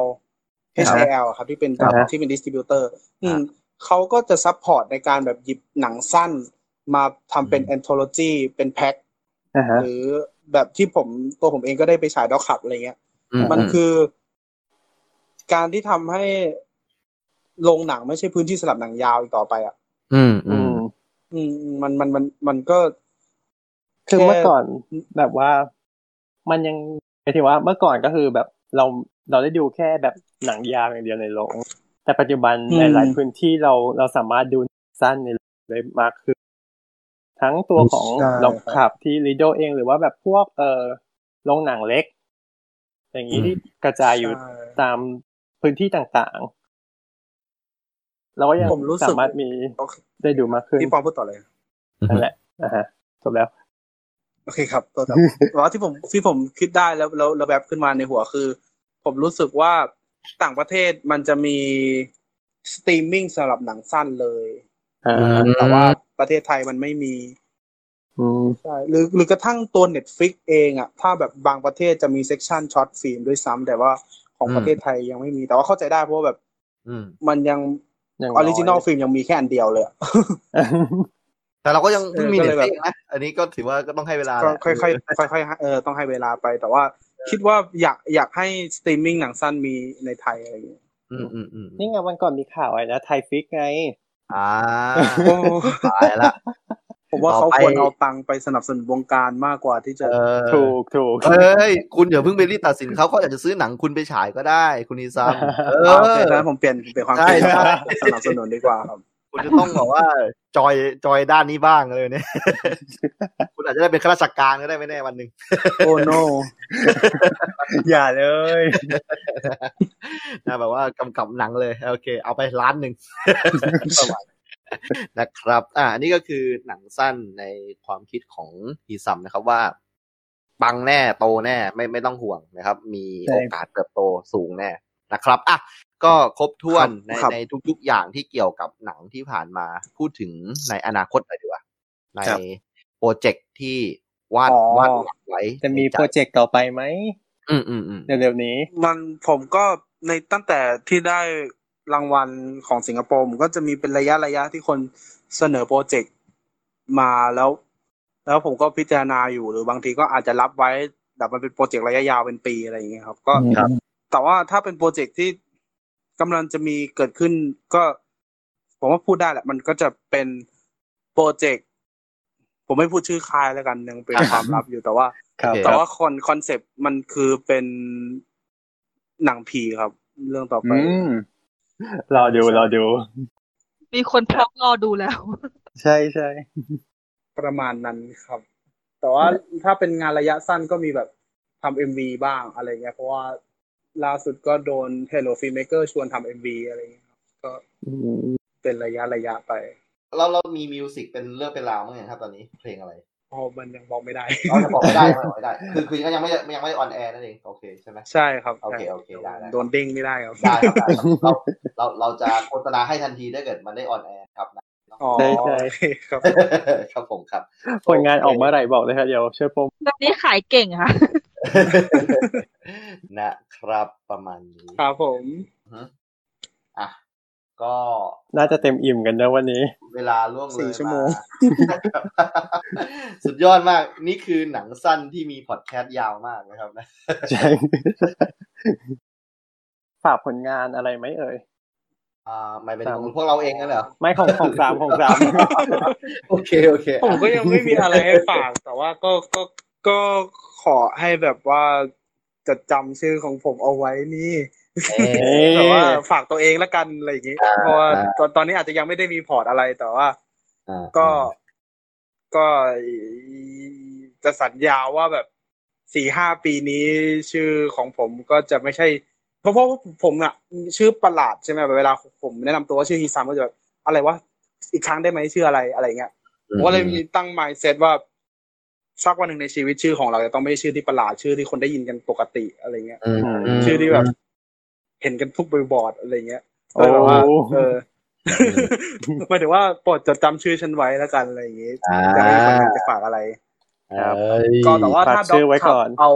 HAL อะครับที่เป็นอ่าฮะที่เป็น distributor อืม เขาก็จะ support ในการแบบหยิบหนังสั้นมาทำเป็นแอนโทโลจีเป็นแพ็คอ่าฮะหรือแบบที่ผมตัวผมเองก็ได้ไปฉายด็อกขับอะไรเงี้ยอืมมันคือ การที่ทำให้โรงหนังไม่ใช่พื้นที่สำหรับหนังยาวอีกต่อไปอะ อืม อือืมมอืม มันมันมันมันก็ คือเมื่อก่อนแค่แบบว่า มันยังหมายถึงว่าเมื่อก่อนก็คือแบบเราเราได้ดูแค่แบบหนังยาวอย่างเดียวในโรง แต่ปัจจุบันอืมในหลายพื้นที่เราเราสามารถดูสั้นในโรงได้มากขึ้นทั้งตัวของใช่ล็อกขับที่ลีโดเองหรือว่าแบบพวกเอ่อโรงหนังเล็ก อย่างนี้ที่กระจายอยู่ใช่ตามพื้นที่ต่างๆ เราก็ยังผมรู้สึกสามารถมีโอเคได้ดูมากขึ้นพี่ปองพูดต่อเลยนั่นแหละอ่าฮะจบแล้ว โอเคครับตัวครับว่าที่ผมที่ผมคิดได้แล้วแล้วแล้วแบบขึ้นมาในหัวคือ ผมรู้สึกว่า ต่างประเทศมันจะมีสตรีมมิ่งสำหรับหนังสั้นเลยอ่าแต่ว่าประเทศไทยมันไม่มีอืมใช่หรือหรือกระทั่งตัว Netflix เองอะ ถ้าแบบบางประเทศจะมีเซ c ชันช็อตฟิล์มด้วยซ้ำแต่ว่าของอืมประเทศไทยยังไม่มี แต่ว่าเข้าใจได้เพราะว่าแบบอืมมันยังยัง original film ยังมีแค่อันเดียวเลยอะแต่เราก็ยังเพิ่งมีเออก็เน็เลตยฟแบบลิกนะ อันนี้ก็ถือว่าก็ต้องให้เวลาก็แหละค่อยๆค่อยๆเออต้องให้เวลาไป แต่ว่า คิดว่าอยากอยากให้สตรีมมิ่งหนังสั้นมีในไทยอะไรอย่างเงี้ยอืมอืมอืมนี่ไงวันก่อนมีข่าวอะไรนะไทยฟิกไง อ่าโอ้ตายละผมว่าต่เขาอไปควรเอาตังค์ไปสนับสนุนวงการมากกว่าที่จะเออถูกถูกเอ้ยคุณอย่าเพิ่งไปรีบตัดสินเขาเขาอยากจะซื้อหนังคุณไปฉายก็ได้ คุณอีซัมเอเอาโอเคอดังนั้นผมเปลี่ยนเปลี่ยนความใช่คิดใช่สนับสนุนดีกว่าครับ คุณจะต้องบอกว่า จอยจอยด้านนี้บ้างเลยเนี่ย คุณอาจจะได้เป็นข้าราชการก็ได้ไม่แน่วันหนึ่งโอ้ no อย่าเลยนะแบบว่ากำกับหนังเลย โอเค เอาไปล้านหนึ่งประมาณนะครับ อ่าอันนี้ก็คือหนังสั้นในความคิดของฮีซัมนะครับว่า ปังแน่โตแน่ ไม่ไม่ต้องห่วงนะครับ มีใช่โอกาสเติบโตสูงแน่นะครับอะ ก็ครบถ้วนในครับในทุกๆอย่างที่เกี่ยวกับหนังที่ผ่านมาพูดถึงในอนาคตหน่อยดีกว่าในครับโปรเจกต์ที่วาดอ๋อวาดหวังไว้ จะมีในใจโปรเจกต์ต่อไปไหมอืมอืมอืมเร็วๆนี้ มันผมก็ในตั้งแต่ที่ได้รางวัลของสิงคโปร์ผมก็จะมีเป็นระยะระยะที่คนเสนอโปรเจกต์มาแล้ว แล้วผมก็พิจารณาอยู่หรือบางทีก็อาจจะรับไว้แต่มันเป็นโปรเจกต์ระยะยาวเป็นปีอะไรอย่างเงี้ยครับ ก็ครับแต่ว่าถ้าเป็นโปรเจกต์ที่ กำลังจะมีเกิดขึ้นก็ผมว่าพูดได้แหละ มันก็จะเป็นโปรเจกต์ผมไม่พูดชื่อค่ายแล้วกันยังเป็นความลับอยู่แต่ว่าครับโอเคแต่ว่าคอนคอนเซปต์มันคือเป็นหนังผีครับ เรื่องต่อไปอืมรอดูรอดูมีคนพร้อมรอดูแล้ว ใช่ใช่ประมาณนั้นครับ แต่ว่าถ้าเป็นงานระยะสั้นก็มีแบบทำเอ็มวีบ้างอะไรเงี้ยเพราะว่า ล่าสุดก็โดน Hello Filmmaker ชวนทำเอ็มวีอะไรเงี้ยครับก็อืมเป็นระยะระยะไปเราเรามี music เป็นเรื่องเป็นราวมั้งไงครับตอนนี้เพลงอะไรอ๋อมันยังบอกไม่ได้เราจะบอกไม่ได้บอกไม่ได้ คือคือยังไม่ยังไม่ออนแอร์นั่นเองโอเคใช่ไหมใช่ครับโอเคใช่โอเคได้ได้โดนเด้งไม่ได้ครับได้ครับได้ครับเราเราเราจะโฆษณาให้ทันทีถ้าเกิดมันได้ออนแอร์ครับนะอ๋อใช่ใช่โอเคครับ ครับผมครับ ผลงานออกเมื่อไหร่บอกเลยครับเดี๋ยวช่วยโปรโมทแบบนี้ขายเก่งค่ะ นะครับประมาณนี้ครับผมอะก็น่าจะเต็มอิ่มกันนะวันนี้ เวลาล่วงเลยสี่ชั่วโมงาสุดยอดมาก นี่คือหนังสั้นที่มีพอดแคสต์ยาวมากนะครับนะใช่ฝากผลงานอะไรไหมเอ่ยอ่าหมายเป็นของพวกเราเองนั่นเหรอไม่ของของสามของสามโอเคโอเค ผมก็ยังไม่มีอะไรให้ฝากแต่ว่าก็ก็ก็ ขอให้แบบว่าจดจำชื่อของผมเอาไว้นี่เอ๊ะแต่ว่าฝากตัวเองละกันอะไรอย่างงี้อ่าเพราะว่าตอนตอนนี้อาจจะยังไม่ได้มีพอร์ตอะไรแต่ว่าอ่าก็ก็จะสัญญาว่าแบบสี่ห้าปีนี้ชื่อของผมก็จะไม่ใช่ เพราะเพราะผมอะชื่อประหลาดใช่ไหมเวลาผมแนะนำตัวว่าชื่อฮีซัมก็จะแบบอะไรวะอีกครั้งได้ไหมชื่ออะไรอะไรเงี้ยผมก็เลยมีตั้ง mindset ว่า สักวันหนึ่งในชีวิตชื่อของเราจะต้องไม่ใช่ชื่อที่ประหลาดชื่อที่คนได้ยินกันปกติอะไรเงี้ยอืมมชื่อที่แบบ เห็นกันทุกบริบอร์ดอะไรเงี้ยก็เลยแบบว่าโอ้เออหมายถึงว่าโปรดจดจำชื่อฉันไว้แล้วกันอะไรอย่างงี้อ่าจะไม่มีคนอยากจะฝากอะไรครับเอ้ยก็แต่ว่าถ้าฝากชื่อไว้ก่อนเอา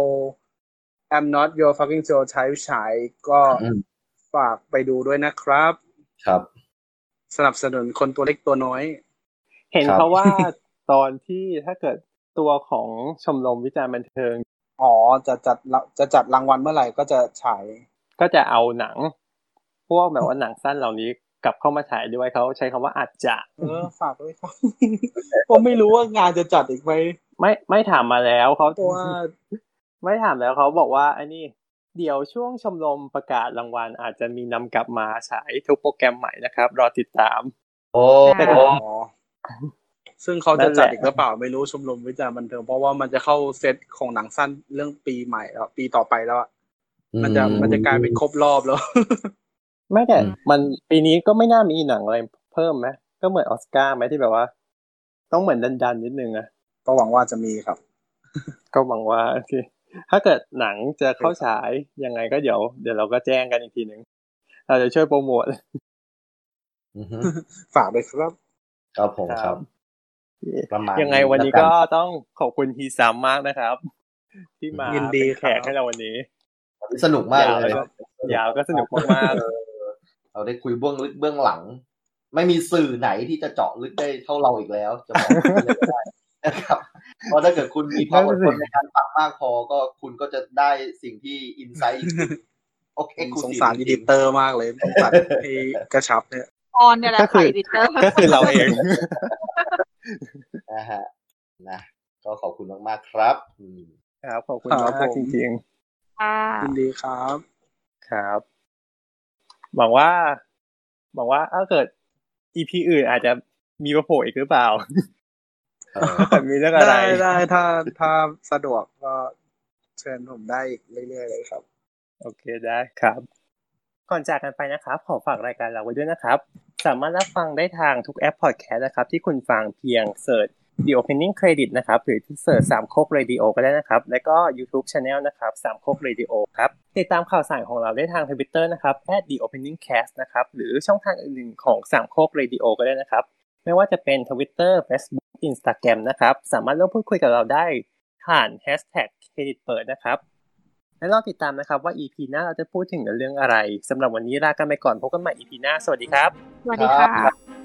I'm not your fucking soul type ฉายก็อืมฝากไปดูด้วยนะครับ ครับ สนับสนุนคนตัวเล็กตัวน้อย เห็นครับเขาว่าตอนที่ถ้าเกิด ตัวของชมรมวิจารณ์บันเทิง อ๋อ จะจัดละจะจัดรางวัลเมื่อไหร่ก็จะฉาย ก็จะเอาหนัง พวกแบบว่าหนังสั้นเหล่านี้กลับเข้ามาฉายด้วยเขาใช้คำว่าอาจจะ เออฝากด้วยครับผมไม่รู้ว่างานจะจัดอีกไหมไม่ไม่ถามมาแล้วเขาเพราะว่าไม่ถามแล้วเขาบอกว่าไอ้นี่ เดี๋ยวช่วงชมรมประกาศรางวัล อาจจะมีนำกลับมาฉายทุกโปรแกรมใหม่นะครับ รอติดตาม โอ้แต่โหอ๋อ ซึ่งเขาจะจัดอีกหรือเปล่าไม่รู้ชมรมวิจารณ์บันเทิงเพราะว่ามันจะเข้าเซตของหนังสั้นเรื่องปีใหม่แล้วปีต่อไปแล้วอะมันจะมันจะกลายเป็นครบรอบแล้วไม่แต่มันปีนี้ก็ไม่น่ามีหนังอะไรเพิ่มไหมก็เหมือนออสการ์ไหมที่แบบว่า ต้องเหมือนดันๆนิดนึงอะก็หวังว่าจะมีครับ ก็หวังว่าโอเคถ้าเกิดหนังจะเข้าฉายยังไงก็เดี๋ยวเดี๋ยวเราก็แจ้งกันอีกทีหนึ่งเราจะช่วยโปรโมทอือฮึฝากด้วยครับ ครับผมครับประมาณ ยังไงวันนี้แล้ก็กัต้องขอบคุณทีสามมากนะครับ ที่มายินดีเป็นแขกครับให้เราวันนี้วันนี้ สนุกมากเลยยาวยาวก็สนุกมากเออเราได้คุยเบื้องลึกเบื้องหลัง ไม่มีสื่อไหนที่จะเจาะลึกได้เท่าเราอีกแล้วจะบอกเลยก็ได้นะครับเพราะถ้าเกิดคุณมีความอดทนในการฟังมากพอก็คุณก็จะได้สิ่งที่ insight โอเคผมคุณสงสาร editor มากเลยต้องตัดให้กระชับเนี่ยออนเนี่ยแหละค่ะ editor ๆก็คือเราเอง นะฮะนะก็ขอบคุณมากๆครับอืมครับขอบคุณครัมาบกผมจริงค่ะยินดีครับๆครับหวังว่าหวังว่าถ้าเกิด EP อื่นอาจจะมีมาโผล่อีกหรือเปล่าเออแต่มีเรื่องอะไรได้ได้ถ้าถ้าสะดวกก็เชิญผมได้อีกเรื่อยๆเลยครับ โอเคได้ครับ ก่อนจากกันไปนะครับ ขอฝากรายการเราไว้ด้วยนะครับ สามารถรับฟังได้ทางทุกแอปพอดแคสต์นะครับ ที่คุณฟังเพียงเสิร์ช The Opening Credit นะครับ หรือที่ search สามโคกเรดิโอก็ได้นะครับ แล้วก็ YouTube Channel นะครับสามโคกเรดิโอครับ ติดตามข่าวสารของเราได้ทาง Twitter นะครับ @The Opening Cast นะครับ หรือช่องทางอื่นๆของสามโคกเรดิโอก็ได้นะครับ ไม่ว่าจะเป็น Twitter Facebook Instagram นะครับ สามารถร่วมพูดคุยกับเราได้ผ่าน Hashtag เครดิตเปิดนะครับ และรอติดตามนะครับว่า EP หน้าเราจะพูดถึงเรื่องอะไรสำหรับวันนี้ลากันไปก่อนพบกันใหม่ EP หน้า สวัสดีครับ สวัสดีค่ะครับ